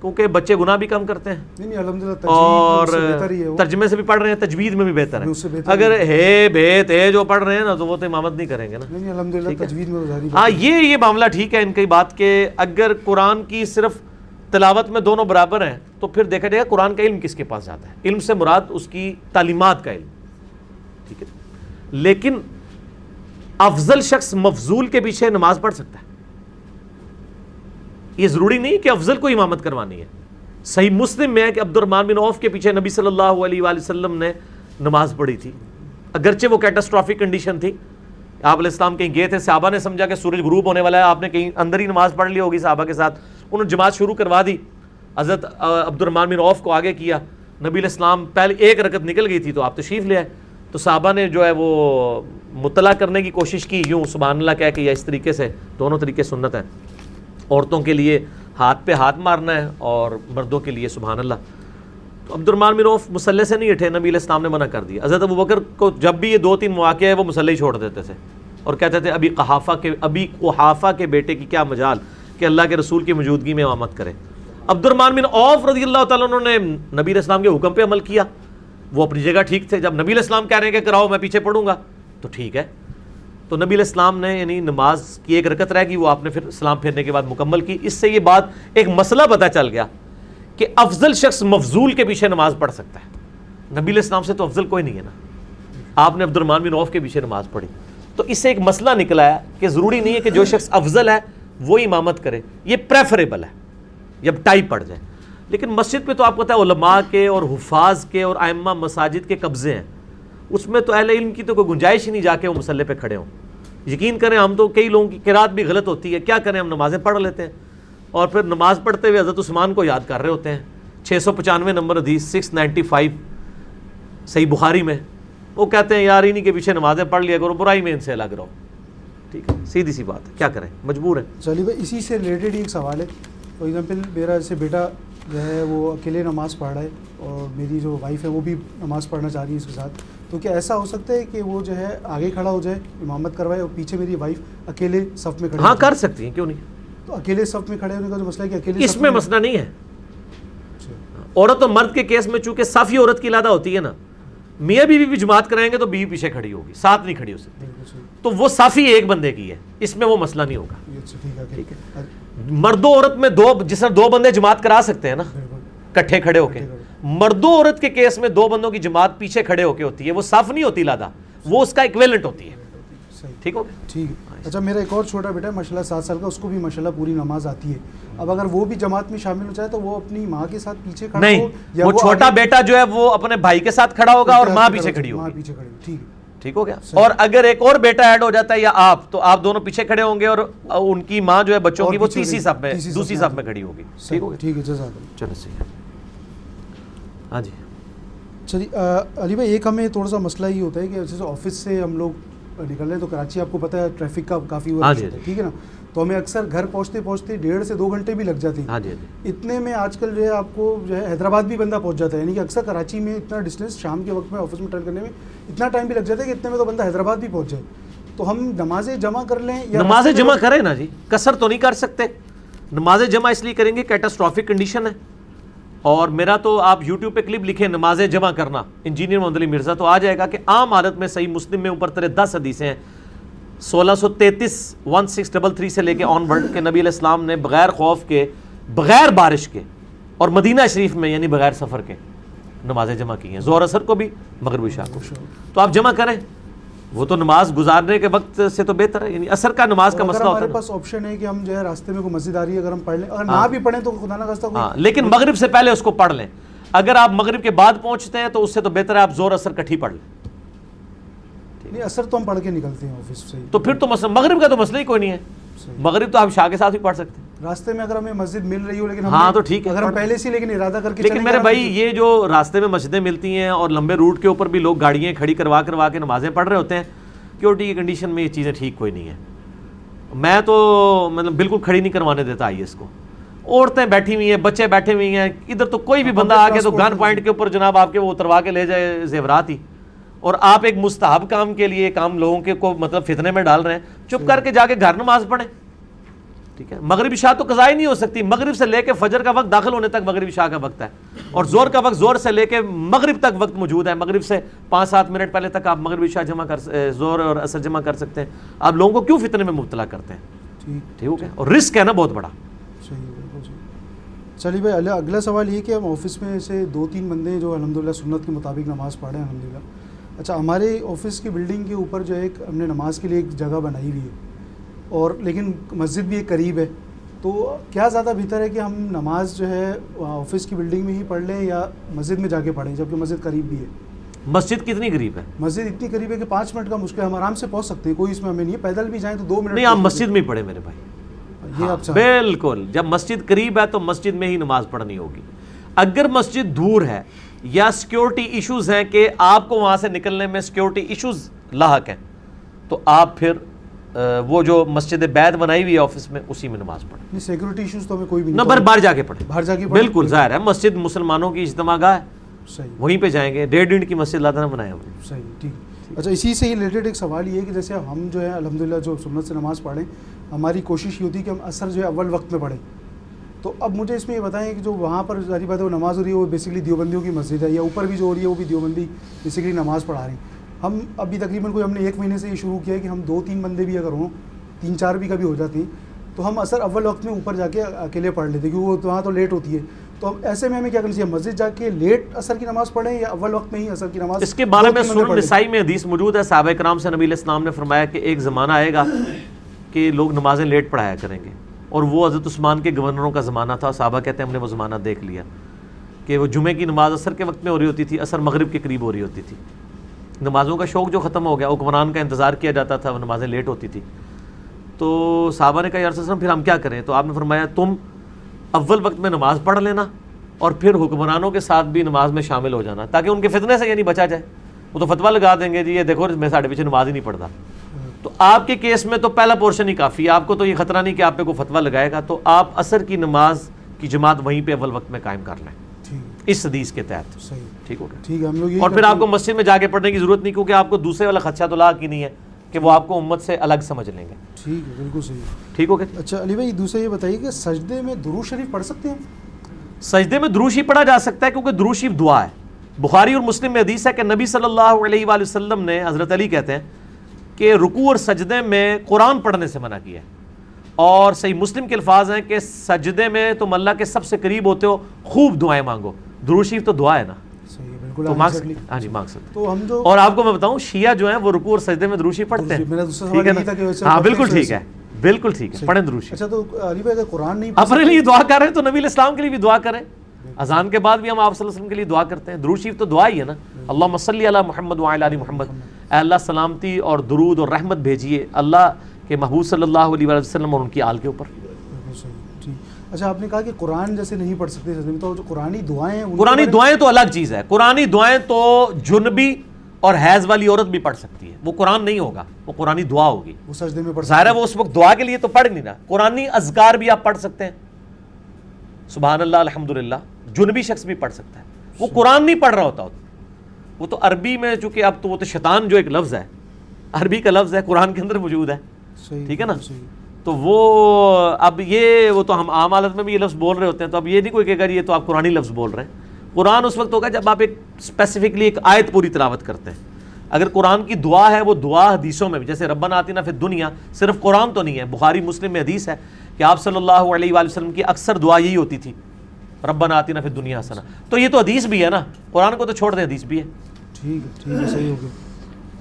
کیونکہ بچے گناہ بھی کم کرتے ہیں۔ نہیں نہیں الحمدللہ اور ترجمے سے بھی پڑھ رہے ہیں تجوید میں بھی بہتر ہے۔ اگر ہے بے تے جو پڑھ رہے ہیں نا تو وہ تو امامت نہیں کریں گے نا۔ ہاں یہ یہ معاملہ ٹھیک ہے ان کی بات کہ اگر قرآن کی صرف تلاوت میں دونوں برابر ہیں تو پھر دیکھا جائے گا قرآن کا علم کس کے پاس جاتا ہے۔ علم سے مراد اس کی تعلیمات کا علم۔ ٹھیک ہے۔ لیکن افضل شخص مفضول کے پیچھے نماز پڑھ سکتا ہے۔ یہ ضروری نہیں کہ افضل کو امامت کروانی ہے۔ صحیح مسلم میں ہے کہ عبد الرحمن بن عوف کے پیچھے نبی صلی اللہ علیہ وآلہ وسلم نے نماز پڑھی تھی۔ اگرچہ وہ کیٹاسٹرافک کنڈیشن تھی۔ آپ علیہ السلام کہیں گئے تھے، صحابہ نے سمجھا کہ سورج غروب ہونے والا ہے، آپ نے کہیں اندر ہی نماز پڑھ لی ہوگی صحابہ کے ساتھ۔ انہوں نے جماعت شروع کروا دی۔ حضرت عبد الرحمن بن عوف کو آگے کیا۔ نبی علیہ السلام پہلے ایک رکت نکل گئی تھی تو آپ تشریف لے آئے۔ تو صحابہ نے جو ہے وہ مطلع کرنے کی کوشش کی، یوں سبحان اللہ کہہ کے یا اس طریقے سے، دونوں طریقے سنت ہیں۔ عورتوں کے لیے ہاتھ پہ ہاتھ مارنا ہے اور مردوں کے لیے سبحان اللہ۔ تو عبد الرحمن بن عوف مسلح سے نہیں اٹھے، نبی علیہ السلام نے منع کر دیا۔ حضرت ابو بکر کو جب بھی یہ دو تین مواقع ہے وہ مسلح ہی چھوڑ دیتے تھے۔ اور کہتے تھے، ابھی قحافہ کے، ابھی قحافہ کے بیٹے کی کیا مجال کہ اللہ کے رسول کی موجودگی میں امامت کرے۔ عبد الرحمن بن عوف رضی اللہ تعالیٰ انہوں نے نبی علیہ السلام کے حکم پہ عمل کیا۔ وہ اپنی جگہ ٹھیک تھے۔ جب نبی علیہ السلام کہہ رہے ہیں کہ کراؤ، میں پیچھے پڑھوں گا، تو ٹھیک ہے۔ تو نبی علیہ السلام نے یعنی نماز کی ایک رکت رہ گئی، وہ آپ نے پھر سلام پھیرنے کے بعد مکمل کی۔ اس سے یہ بات، ایک مسئلہ پتہ چل گیا کہ افضل شخص مفضول کے پیچھے نماز پڑھ سکتا ہے۔ نبی علیہ السلام سے تو افضل کوئی نہیں ہے نا۔ آپ نے عبد الرحمن بن عوف کے پیچھے نماز پڑھی۔ تو اس سے ایک مسئلہ نکلا ہے کہ ضروری نہیں ہے کہ جو شخص افضل ہے، وہ امامت کرے۔ یہ پریفریبل ہے۔ جب ٹائی پڑ جائے۔ لیکن مسجد پہ تو آپ کو پتہ ہے علماء کے اور حفاظ کے اور آئمہ مساجد کے قبضے ہیں۔ اس میں تو اہل علم کی تو کوئی گنجائش ہی نہیں جا کے وہ مسلح پہ کھڑے ہوں۔ یقین کریں ہم تو کئی لوگوں کی قرات بھی غلط ہوتی ہے، کیا کریں ہم نمازیں پڑھ لیتے ہیں۔ اور پھر نماز پڑھتے ہوئے حضرت عثمان کو یاد کر رہے ہوتے ہیں۔ چھ سو پچانوے نمبر حدیث سکس نائنٹی فائیو صحیح بخاری میں۔ وہ کہتے ہیں، یار، انہی کے پیچھے نمازیں پڑھ لیا کرو، برائی میں ان سے الگ رہو۔ ٹھیک ہے، سیدھی سی بات ہے۔ کیا کریں؟ مجبور ہیں۔ چلیے بھائی اسی سے ریلیٹڈ ایک سوال ہے۔ فار ایگزامپل میرا جیسے بیٹا جو ہے وہ اکیلے نماز پڑھ رہا ہے اور میری جو وائف ہے وہ بھی نماز پڑھنا چاہ رہی ہے اس کے ساتھ۔ تو کیا ایسا ہو سکتا ہے کہ وہ جو ہے آگے کھڑا ہو جائے امامت کروائے اور پیچھے میری وائف اکیلے صف میں کھڑے ہاں؟ کر سکتی ہیں کیوں نہیں؟ تو اکیلے صف میں کھڑے ہونے کا جو مسئلہ ہے کہ اکیلے اس صف میں مسئلہ نہیں ہے۔ اچھا، عورت اور مرد کے کیس میں چونکہ صافی عورت کی لادہ ہوتی ہے نا میاں بیوی بھی جماعت کرائیں گے تو بیوی پیچھے کھڑی ہوگی ساتھ نہیں کھڑی ہو سکتی۔ تو وہ صافی ایک بندے کی ہے۔ اس میں وہ مسئلہ نہیں ہوگا۔ ٹھیک ہے ہے۔ مردوں عورت میں دو جس طرح دو بندے جماعت کرا سکتے ہیں نا کٹھے کھڑے ہو کے۔ کٹھے مردوں عورت کے کیس میں دو بندوں کی جماعت پیچھے کھڑے ہو کے ہوتی ہے۔ وہ صاف نہیں ہوتی لادہ وہ اس کا ایکویلنٹ ہوتی ہے۔ ٹھیک ہو ٹھیک۔ ہے اچھا میرا ایک اور چھوٹا بیٹا ہے ماشاء اللہ سات سال کا اس کو بھی ماشاء اللہ پوری نماز آتی ہے۔ اب اگر وہ بھی جماعت میں شامل ہو جائے تو وہ اپنی ماں کے ساتھ پیچھے کھڑا نہیں ہو یا وہ چھوٹا بیٹا جو ہے وہ اپنے بھائی کے ساتھ کھڑا ہوگا اور ماں پیچھے کھڑی ماں ہوگی پیچھے کھڑی ہوگی۔ ٹھیک۔ ہے ٹھیک ہو گیا۔ اور اگر ایک اور بیٹا ایڈ ہو جاتا ہے یا آپ تو آپ دونوں پیچھے کھڑے ہوں گے اور ان کی ماں جو ہے بچوں کی وہ تیسری ہوگی، صف میں دوسری صف میں۔ کھڑی ہوگی۔ ٹھیک صحیح ہو گیا؟ ٹھیک ہے چلو صحیح ہاں جی۔ چلیے علی بھائی ایک ہمیں تھوڑا سا مسئلہ یہ ہوتا ہے کہ جیسے آفس سے ہم لوگ نکل رہے ہیں تو کراچی آپ کو پتہ ہے ٹریفک کا کافی ہاں جی، ہوتا ہے جی۔ ٹھیک ہے نا؟ تو ہمیں اکثر گھر پہنچتے پہنچتے ڈیڑھ سے دو گھنٹے بھی لگ جاتے ہیں۔ ہاں جی ہاں جی۔ اتنے میں آج کل جو ہے آپ کو جو ہے حیدرآباد بھی بندہ پہنچ جاتا ہے یعنی کہ اکثر کراچی میں اتنا ڈسٹینس شام کے وقت میں آفس میں ٹرن کرنے میں اتنا ٹائم بھی لگ جاتا ہے کہ اتنے میں تو بندہ حیدرآباد بھی پہنچ جائے۔ تو ہم نمازیں جمع کر لیں یا نماز راستے میں- جمع کریں نا جی کسر تو نہیں کر سکتے۔ نماز جمع اس لیے کریں گے کیٹاسٹرافک کنڈیشن ہے۔ اور میرا تو آپ یوٹیوب پہ کلپ لکھیں نماز جمع کرنا۔ انجینئر محمد علی مرزا تو آ جائے گا کہ عام حالت میں صحیح مسلم میں اوپر ترے دس حدیثیں ہیں۔ سولہ سو تینتیس ون سکس ڈبل تھری سے لے کے آن ورڈ کے نبی علیہ السلام نے بغیر خوف کے بغیر بارش کے اور مدینہ شریف میں یعنی بغیر سفر کے نمازیں جمع کی ہیں۔ زور اثر کو بھی مغربی شاہ کو تو آپ جمع کریں۔ وہ تو نماز گزارنے کے وقت سے تو بہتر ہے یعنی اثر کا نماز کا مسئلہ ہوتا ہے۔ پاس آپشن ہے کہ ہم جو ہے راستے میں کوئی مسجد آ رہی ہے اگر ہم پڑھ لیں۔ اگر ہاں۔ نہ بھی پڑھیں تو خدا نہ خواستہ ہاں لیکن مغرب سے پہلے اس کو پڑھ لیں۔ اگر آپ مغرب کے بعد پہنچتے ہیں تو اس سے تو بہتر ہے آپ زور اثر کٹھی پڑھ لیں۔ نہیں اثر تو ہم پڑھ کے نکلتے ہیں آفس سے۔ تو پھر تو مغرب کا تو مسئلہ ہی کوئی نہیں ہے۔ مغرب تو آپ شاہ کے ساتھ بھی پڑھ سکتے ہیں۔ راستے میں اگر ہمیں مسجد مل رہی ہو لیکن ہاں تو ٹھیک ہے، اگر ہم پہلے سے لیکن ارادہ کر کے لیکن میرے بھائی یہ جو راستے میں مسجدیں ملتی ہیں اور لمبے روٹ کے اوپر بھی لوگ گاڑیاں کھڑی کروا کروا کے نمازیں پڑھ رہے ہوتے ہیں سیکورٹی کی کنڈیشن میں یہ چیزیں ٹھیک کوئی نہیں ہے میں تو مطلب بالکل کھڑی نہیں کروانے دیتا آئی ایس کو۔ عورتیں بیٹھی ہوئی ہیں بچے بیٹھے ہوئی ہیں ادھر تو کوئی بھی ہاں، بندہ آ کے تو گن پوائنٹ کے اوپر جناب آپ کے وہ اتروا کے لے جائے زیورات ہی۔ اور آپ ایک مستحب کام کے لیے کام لوگوں کے کو مطلب فتنے میں ڈال رہے ہیں۔ چپ کر کے جا کے گھر نماز پڑھیں۔ ٹھیک ہے؟ مغربی شاہ تو قضائی نہیں ہو سکتی۔ مغرب سے لے کے فجر کا وقت داخل ہونے تک مغربی شاہ کا وقت ہے۔ اور زور کا وقت زور سے لے کے مغرب تک وقت موجود ہے۔ مغرب سے پانچ سات منٹ پہلے تک آپ مغربی شاہ جمع کر زور اور اثر جمع کر سکتے ہیں۔ آپ لوگوں کو کیوں فتنے میں مبتلا کرتے ہیں؟ ٹھیک۔ ہے؟ اور رسک ہے نا بہت بڑا۔ چلیے بھائی اگلا سوال یہ کہ ہم آفس میں سے دو تین بندے جو الحمدللہ سنت کے مطابق نماز پڑھے ہیں الحمدللہ۔ اچھا ہمارے آفس کی بلڈنگ کے اوپر جو ہے ایک ہم نے نماز کے لیے ایک جگہ بنائی ہوئی ہے اور لیکن مسجد بھی ایک قریب ہے تو کیا زیادہ بہتر ہے کہ ہم نماز جو ہے آفس کی بلڈنگ میں ہی پڑھ لیں یا مسجد میں جا کے پڑھیں جبکہ مسجد قریب بھی ہے؟ مسجد کتنی قریب ہے؟ مسجد اتنی قریب ہے کہ پانچ منٹ کا مشکل ہے ہم آرام سے پہنچ سکتے ہیں کوئی اس میں ہمیں نہیں ہے پیدل بھی جائیں تو دو منٹ نہیں آپ مسجد میں ہی پڑھے میرے بھائی۔ ہاں، بالکل جب مسجد قریب ہے تو مسجد میں ہی نماز پڑھنی ہوگی۔ اگر مسجد دور ہے یا سیکیورٹی ایشوز ہیں کہ آپ کو وہاں سے نکلنے میں سیکیورٹی ایشوز لاحق ہیں تو آپ پھر وہ جو مسجد بیت بنائی ہوئی ہے آفس میں اسی میں نماز پڑھیں۔ نہیں سیکورٹی ایشوز تو ہمیں کوئی بھی نہ نہیں بر باہر جا کے پڑھیں۔ باہر جا کے پڑھیں۔ بالکل ظاہر ہے مسجد مسلمانوں کی اجتماع گاہ ہے۔ صحیح۔ وہیں پہ جائیں گے ڈیڑھ ڈنڈ کی مسجد لاتا نہ بنائے ہم نے صحیح ٹھیک۔ اچھا اسی سے ریلیٹڈ ایک سوال یہ ہے کہ جیسے ہم جو ہے الحمدللہ جو سنت سے نماز پڑھیں ہماری کوشش یہ ہوتی ہے کہ ہم اثر جو ہے اول وقت میں پڑھیں۔ تو اب مجھے اس میں یہ بتائیں کہ جو وہاں پر ظاہری بات ہے وہ نماز ہو رہی ہے وہ بیسکلی دیوبندیوں کی مسجد ہے یا اوپر بھی جو ہو رہی ہے وہ بھی دیوبندی بیسکلی نماز پڑھا رہے ہیں۔ ہم ابھی تقریباً کوئی ہم نے ایک مہینے سے یہ شروع کیا ہے کہ ہم دو تین بندے بھی اگر ہوں تین چار بھی کبھی ہو جاتے ہیں تو ہم اثر اول وقت میں اوپر جا کے اکیلے پڑھ لیتے ہیں کیونکہ وہ وہاں تو لیٹ ہوتی ہے۔ تو اب ایسے میں ہمیں کیا کرنا چاہیے؟ مسجد جا کے لیٹ اثر کی نماز پڑھیں یا اول وقت میں ہی اثر کی نماز اس کے بارے میں لیں؟ نسائی میں حدیث موجود ہے۔ صحابہ کرام سے نبی علیہ السلام نے فرمایا کہ ایک زمانہ آئے گا کہ لوگ نمازیں لیٹ پڑھایا کریں گے۔ اور وہ حضرت عثمان کے گورنروں کا زمانہ تھا صحابہ کہتے ہیں ہم نے وہ زمانہ دیکھ لیا کہ وہ جمعے کی نماز اثر کے وقت میں ہو رہی ہوتی تھی اثر مغرب کے قریب ہو رہی ہوتی تھی۔ نمازوں کا شوق جو ختم ہو گیا، حکمران کا انتظار کیا جاتا تھا، وہ نمازیں لیٹ ہوتی تھی۔ تو صحابہ نے کہا یا رسول پھر ہم کیا کریں؟ تو آپ نے فرمایا، تم اول وقت میں نماز پڑھ لینا اور پھر حکمرانوں کے ساتھ بھی نماز میں شامل ہو جانا تاکہ ان کے فتنے سے یعنی بچا جائے۔ وہ تو فتویٰ لگا دیں گے جی یہ دیکھو، میں ساڑھے پیچھے نماز ہی نہیں پڑھتا۔ تو آپ کے کیس میں تو پہلا پورشن ہی کافی ہے۔ آپ کو تو یہ خطرہ نہیں کہ آپ پہ کوئی فتویٰ لگائے گا تو آپ عصر کی نماز کی جماعت وہیں پہ اول وقت میں قائم کر لیں۔ اس حدیث کے تحت۔ ٹھیک ہو گیا۔ ٹھیک ہے ہم لوگ یہی اور پھر آپ کو۔ مسجد میں جا کے پڑھنے کی ضرورت نہیں کیونکہ آپ کو دوسرے والا خدشہ تو لاحق ہی نہیں ہے کہ وہ آپ کو امت سے الگ سمجھ لیں گے۔ ٹھیک ہے بالکل صحیح۔ ٹھیک ہو گیا اچھا علی بھائی دوسرا یہ بتائیے کہ سجدے میں درود شریف پڑھ سکتے ہیں؟ سجدے میں دروشی پڑھا جا سکتا ہے کیونکہ دروشی دعا ہے۔ بخاری اور مسلم میں حدیث ہے کہ نبی صلی اللہ علیہ وآلہ وسلم نے حضرت علی کہتے ہیں کہ رکوع اور سجدے میں قرآن پڑھنے سے منع کیا ہے۔ اور صحیح مسلم کے الفاظ ہیں کہ سجدے میں تم اللہ کے سب سے قریب ہوتے ہو خوب دعائیں مانگو۔ دروشی تو دعا ہے نا؟ تو مانگ سکتے ہاں جی مانگ سکتے۔ اور آپ کو میں بتاؤں شیعہ جو ہیں وہ رکوع اور سجدے میں دروشی پڑھتے ہیں۔ ویسے ہاں بالکل ٹھیک ہے۔ بالکل ٹھیک ہے پڑھیں دروشی اچھا تو علی بھائی اگر قرآن نہیں پڑھ اپنے لیے دعا کر رہے ہیں تو نبی علیہ السلام کے لیے بھی دعا کریں۔ اذان کے بعد بھی ہم آپ صلی اللہ علیہ وسلم کے لیے دعا کرتے ہیں۔ درود شریف تو دعا ہی ہے نا۔ اللہ صلی علی محمد وعلی علی محمد۔ اے اللہ سلامتی اور درود اور رحمت بھیجیے اللہ کے محبوب صلی اللہ علیہ وسلم اور ان کی آل کے اوپر۔ ٹھیک اچھا آپ نے کہا کہ قرآن جیسے نہیں پڑھ سکتے تو جو قرآنی دعائیں ہیں قرآنی دعائیں تو الگ چیز ہے۔ قرآنی دعائیں تو جنبی اور حیض والی عورت بھی پڑھ سکتی ہے۔ وہ قرآن نہیں ہوگا وہ قرآنی دعا ہوگی۔ وہ سجدے میں پڑھ ظاہر ہے وہ اس وقت دعا کے لیے تو پڑھ نہیں رہا۔ قرآنی اذکار بھی آپ پڑھ سکتے ہیں۔ سبحان اللہ الحمدللہ جنبی شخص بھی پڑھ سکتا ہے۔ وہ قرآن نہیں پڑھ رہا ہوتا۔ وہ تو عربی میں چونکہ اب تو وہ تو شیطان جو ایک لفظ ہے عربی کا لفظ ہے قرآن کے اندر موجود ہے۔ ٹھیک ہے نا؟ تو وہ اب یہ وہ تو ہم عام حالت میں بھی یہ لفظ بول رہے ہوتے ہیں تو اب یہ نہیں کوئی کہ اگر یہ تو آپ قرآنی لفظ بول رہے ہیں۔ قرآن اس وقت ہوگا جب آپ ایک اسپیسیفکلی ایک آیت پوری تلاوت کرتے ہیں۔ اگر قرآن کی دعا ہے وہ دعا حدیثوں میں بھی جیسے ربنا آتی نا پھر دنیا صرف قرآن تو نہیں ہے بخاری مسلم میں حدیث ہے کہ آپ صلی اللہ علیہ وآلہ وسلم کی اکثر دعا یہی ہوتی تھی ربنا آتی نا پھر دنیا حسنا تو یہ تو حدیث بھی ہے نا قرآن کو تو چھوڑ دیں حدیث بھی ہے۔ ٹھیک ہے ٹھیک ہے صحیح ہو گیا۔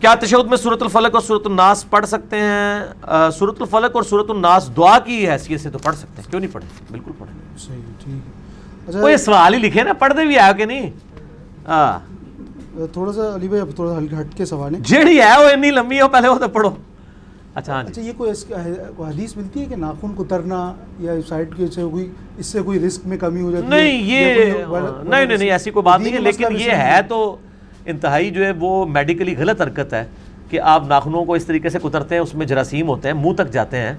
کیا تشہد میں صورت الفلق اور صورت الناس پڑھ سکتے ہیں؟ صورت الفلق اور صورت الناس دعا کی حیثیت سے تو پڑھ سکتے ہیں۔ کیوں نہیں پڑھیں بالکل پڑھیں صحیح ٹھیک ہے۔ یہ اچھا سوال ہی لکھے نا پڑھتے بھی آئے کہ نہیں؟ ہاں تھوڑا سا علی بھائی اب تھوڑا ہلکا ہٹ کے سوال ہے جیڑی ہے وہ اتنی لمبی ہو پہلے وہ تو پڑھو۔ اچھا ہاں جی۔ اچھا یہ کوئی کوئی حدیث ملتی ہے کہ ناخن کترنا یا سائڈ کے سے کوئی اس سے کوئی رسک میں کمی ہو جاتی ہے؟ نہیں یہ کوئی نہیں نہیں ایسی کوئی بات نہیں ہے لیکن یہ ہے تو انتہائی جو ہے وہ میڈیکلی غلط حرکت ہے کہ آپ ناخنوں کو اس طریقے سے کترتے ہیں اس میں جراثیم ہوتے ہیں منہ تک جاتے ہیں۔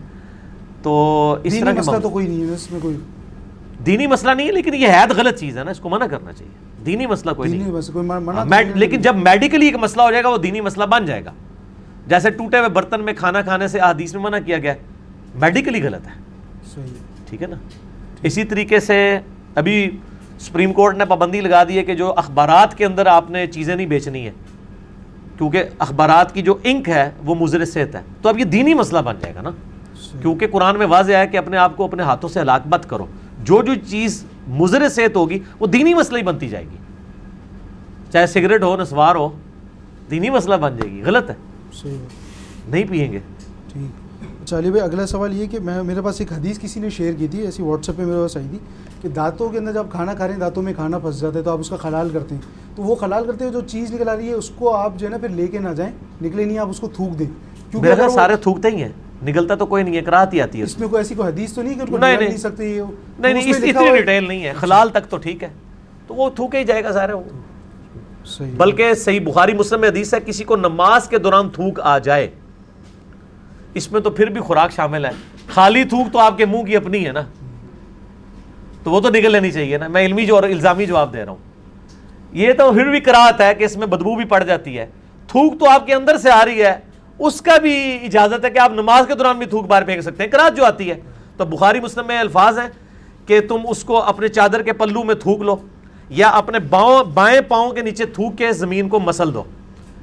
تو اس طرح مسئلہ تو کوئی نہیں ہے اس میں کوئی دینی مسئلہ نہیں ہے لیکن یہ تو غلط چیز ہے نا اس کو منع کرنا چاہیے۔ دینی مسئلہ کوئی نہیں۔ لیکن جب میڈیکلی ایک مسئلہ ہو جائے گا وہ دینی مسئلہ بن جائے گا۔ جیسے ٹوٹے ہوئے برتن میں کھانا کھانے سے حدیث میں منع کیا گیا میڈیکلی غلط ہے۔ ٹھیک ہے نا؟ اسی طریقے سے ابھی سپریم کورٹ نے پابندی لگا دی ہے کہ جو اخبارات کے اندر آپ نے چیزیں نہیں بیچنی ہیں کیونکہ اخبارات کی جو انک ہے وہ مضر صحت ہے۔ تو اب یہ دینی مسئلہ بن جائے گا نا۔ کیونکہ قرآن میں واضح ہے کہ اپنے آپ کو اپنے ہاتھوں سے ہلاک مت کرو۔ جو جو چیز مضر صحت ہوگی وہ دینی مسئلہ ہی بنتی جائے گی۔ چاہے سگریٹ ہو نسوار ہو دینی مسئلہ بن جائے گی۔ غلط ہے۔ صحیح ہے نہیں پیئیں گے۔ ٹھیک۔ علی بھائی اگلا سوال یہ کہ میں میرے پاس ایک حدیث کسی نے شیئر کی تھی ایسی واٹس ایپ پہ میرے پاس آئی تھی کہ دانتوں کے اندر جب کھانا کھا رہے ہیں دانتوں میں کھانا پھنس جاتا ہے تو آپ اس کا خلال کرتے ہیں۔ تو وہ خلال کرتے ہوئے جو چیز نکل آ رہی ہے اس کو آپ جو ہے نا پھر لے کے نہ جائیں نکلے نہیں آپ اس کو تھوک دیں۔ کیونکہ سارے تھوکتے ہی ہیں۔ نگلتا تو کوئی نہیں ہے کراہت ہی آتی ہے۔ اس میں کوئی ایسی کوئی حدیث تو نہیں کہ ان کو نہیں، سکتے نہیں۔ نہیں اتنی ڈیٹیل نہیں ہے۔ خلال تک تو ٹھیک ہے۔ تو وہ تھوکے ہی جائے گا سارے۔ بلکہ صحیح بخاری مسلم میں حدیث ہے کسی کو نماز کے دوران تھوک آ جائے۔ اس میں تو پھر بھی خوراک شامل ہے۔ خالی تھوک تو آپ کے منہ کی اپنی ہے نا۔ تو وہ تو نکل لینی چاہیے نا۔ میں علمی جو اور الزامی جواب دے رہا ہوں۔ یہ تو پھر بھی کراہت ہے کہ اس میں بدبو بھی پڑ جاتی ہے۔ تھوک تو آپ کے اندر سے آ رہی ہے۔ اس کا بھی اجازت ہے کہ آپ نماز کے دوران بھی تھوک بار پھینک سکتے ہیں۔ کراہت جو آتی ہے۔ تو بخاری مسلم میں الفاظ ہیں کہ تم اس کو اپنے چادر کے پلو میں تھوک لو یا اپنے باؤں بائیں پاؤں کے نیچے تھوک کے زمین کو مسل دو۔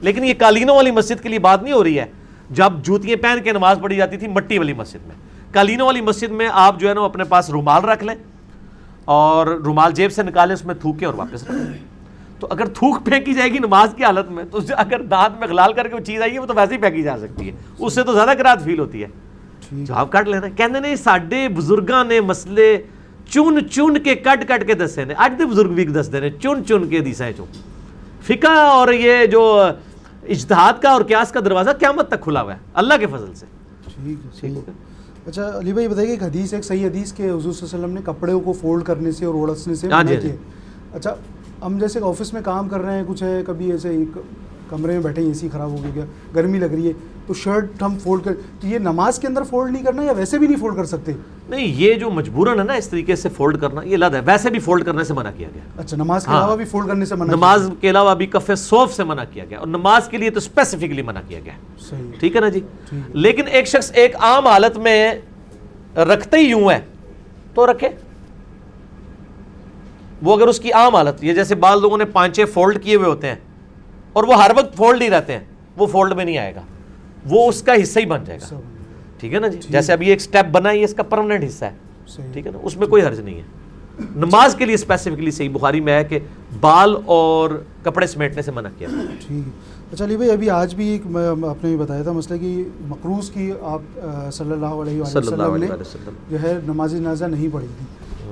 لیکن یہ قالینوں والی مسجد کے لیے بات نہیں ہو رہی ہے۔ جب جوتیاں پہن کے نماز پڑھی جاتی تھی مٹی والی مسجد میں قالینوں والی مسجد میں آپ جو ہے نا اپنے پاس رومال رکھ لیں اور رومال جیب سے نکالیں اس میں تھوکیں اور واپس رکھ لیں۔ تو اگر تھوک پھینکی جائے گی نماز کی حالت میں تو اگر دانت میں غلال کر کے وہ چیز آئی ہے وہ تو ویسے ہی پھینکی جا سکتی ہے۔ اس سے تو زیادہ کراہت فیل ہوتی ہے۔ جواب کٹ لینا۔ کہندے نے ساڈے بزرگاں نے مسئلے چن چن کے کٹ کٹ کے دسے نے۔ اج دے بزرگ بھی دستے نے چن چن کے دیسا چوں فقہ اور یہ جو اجتہاد کا اور قیاس کا دروازہ قیامت تک کھلا ہوا ہے اللہ کے فضل سے۔ ٹھیک ہے اچھا علی بھائی بتائیے ایک حدیث ایک صحیح حدیث کہ حضور صلی اللہ علیہ وسلم نے کپڑے کو فولڈ کرنے سے اور اوڑسنے سے ہاں منع جی، کیا ہے۔ اچھا ہم جیسے آفس میں کام کر رہے ہیں کچھ ہے کبھی ایسے ایک کمرے میں بیٹھے اے سی خراب ہو گیا گرمی لگ رہی ہے۔ تو شرٹ ہم فولڈ کر تو یہ نماز کے اندر فولڈ نہیں کرنا یا ویسے بھی نہیں فولڈ کر سکتے؟ نہیں یہ جو مجبوراً ہے نا اس طریقے سے فولڈ کرنا یہ لد ہے۔ ویسے بھی فولڈ کرنے سے منع کیا گیا۔ اچھا نماز کے ہاں۔ علاوہ بھی فولڈ کرنے سے منع نماز کے علاوہ بھی کف صوف سے منع کیا گیا۔ اور نماز کے لیے تو اسپیسیفکلی منع کیا گیا۔ ٹھیک ہے نا جی؟ لیکن ایک شخص ایک عام حالت میں رکھتے ہی یوں ہے تو رکھے۔ وہ اگر اس کی عام حالت یہ جیسے بعض لوگوں نے پانچے فولڈ کیے ہوئے ہوتے ہیں اور وہ ہر وقت فولڈ ہی رہتے ہیں۔ وہ فولڈ میں نہیں آئے گا۔ وہ اس کا حصہ ہی بن جائے گا۔ ٹھیک ہے نا جی؟ جیسے ابھی ایک سٹیپ بنا ہے یہ اس کا پرماننٹ حصہ ہے۔ ٹھیک ہے نا؟ اس میں کوئی حرج نہیں ہے۔ نماز کے لیے اسپیسیفکلی صحیح بخاری میں ہے کہ بال اور کپڑے سمیٹنے سے منع کیا۔ ٹھیک۔ اچھا علی بھائی ابھی آج بھی ایک میں آپ نے بتایا تھا مسئلہ کہ مقروض کی آپ صلی اللہ علیہ وسلم نے جو ہے نماز جنازہ نہیں پڑھی تھی۔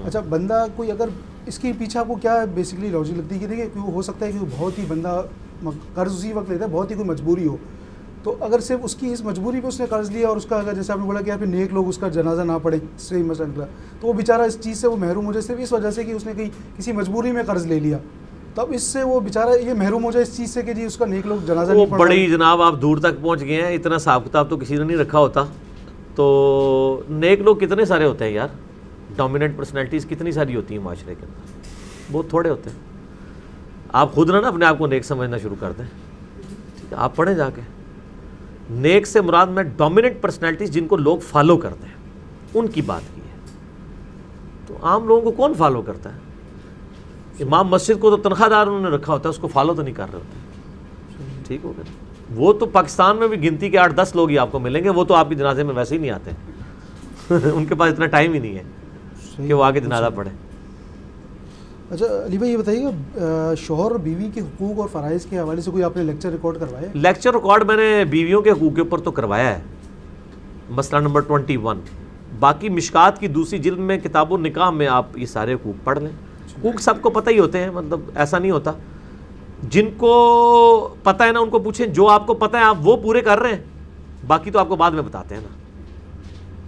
اچھا بندہ کوئی اگر اس کے پیچھے آپ کو کیا بیسکلی لاجک لگتی ہے کہ وہ ہو سکتا ہے کہ بہت ہی بندہ قرض اسی وقت لیتا ہے بہت ہی کوئی مجبوری ہو۔ تو اگر صرف اس کی اس مجبوری پہ اس نے قرض لیا اور اس کا اگر جیسے آپ نے بولا کہ پھر نیک لوگ اس کا جنازہ نہ پڑھیں صحیح مسئلہ نکلا۔ تو وہ بیچارہ اس چیز سے وہ محروم ہو جائے صرف اس وجہ سے کہ اس نے کہیں کسی مجبوری میں قرض لے لیا۔ تو اب اس سے وہ بیچارہ یہ محروم ہو جائے اس چیز سے کہ جی اس کا نیک لوگ جنازہ وہ بڑی جناب آپ دور تک پہنچ گئے ہیں اتنا حساب کتاب تو کسی نے نہیں رکھا ہوتا۔ تو نیک لوگ کتنے سارے ہوتے ہیں یار؟ ڈومیننٹ پرسنالٹیز کتنی ساری ہوتی ہیں معاشرے کے اندر؟ بہت تھوڑے ہوتے ہیں۔ آپ خود نہ نا اپنے آپ کو نیک سمجھنا شروع کر دیں۔ ٹھیک ہے، آپ پڑھیں جا کے۔ نیک سے مراد میں ڈومیننٹ پرسنالٹیز جن کو لوگ فالو کرتے ہیں، ان کی بات کی ہے۔ تو عام لوگوں کو کون فالو کرتا ہے؟ امام مسجد کو تو تنخواہ دار انہوں نے رکھا ہوتا ہے، اس کو فالو تو نہیں کر رہے ہوتے۔ ٹھیک ہو گیا۔ وہ تو پاکستان میں بھی گنتی کے آٹھ دس لوگ ہی آپ کو ملیں گے، وہ تو آپ کی جنازے میں ویسے ہی نہیں آتے۔ ان کے پاس اتنا ٹائم ہی نہیں ہے کہ وہ آگے جنازہ پڑھے اچھا علی بھائی یہ بتائیے شوہر اور بیوی کے حقوق اور فرائض کے حوالے سے کوئی آپ نے لیکچر ریکارڈ کروایا ہے؟ لیکچر ریکارڈ میں نے بیویوں کے حقوق کے اوپر تو کروایا ہے۔ مسئلہ نمبر ٹوئنٹی ون۔ باقی مشکات کی دوسری جلد میں کتاب و نکاح میں آپ یہ سارے حقوق پڑھ لیں۔ حقوق سب کو پتہ ہی ہوتے ہیں مطلب ایسا نہیں ہوتا۔ جن کو پتہ ہے نا، ان کو پوچھیں، جو آپ کو پتہ ہے، آپ وہ پورے کر رہے ہیں۔ باقی تو آپ کو بعد میں بتاتے ہیں نا۔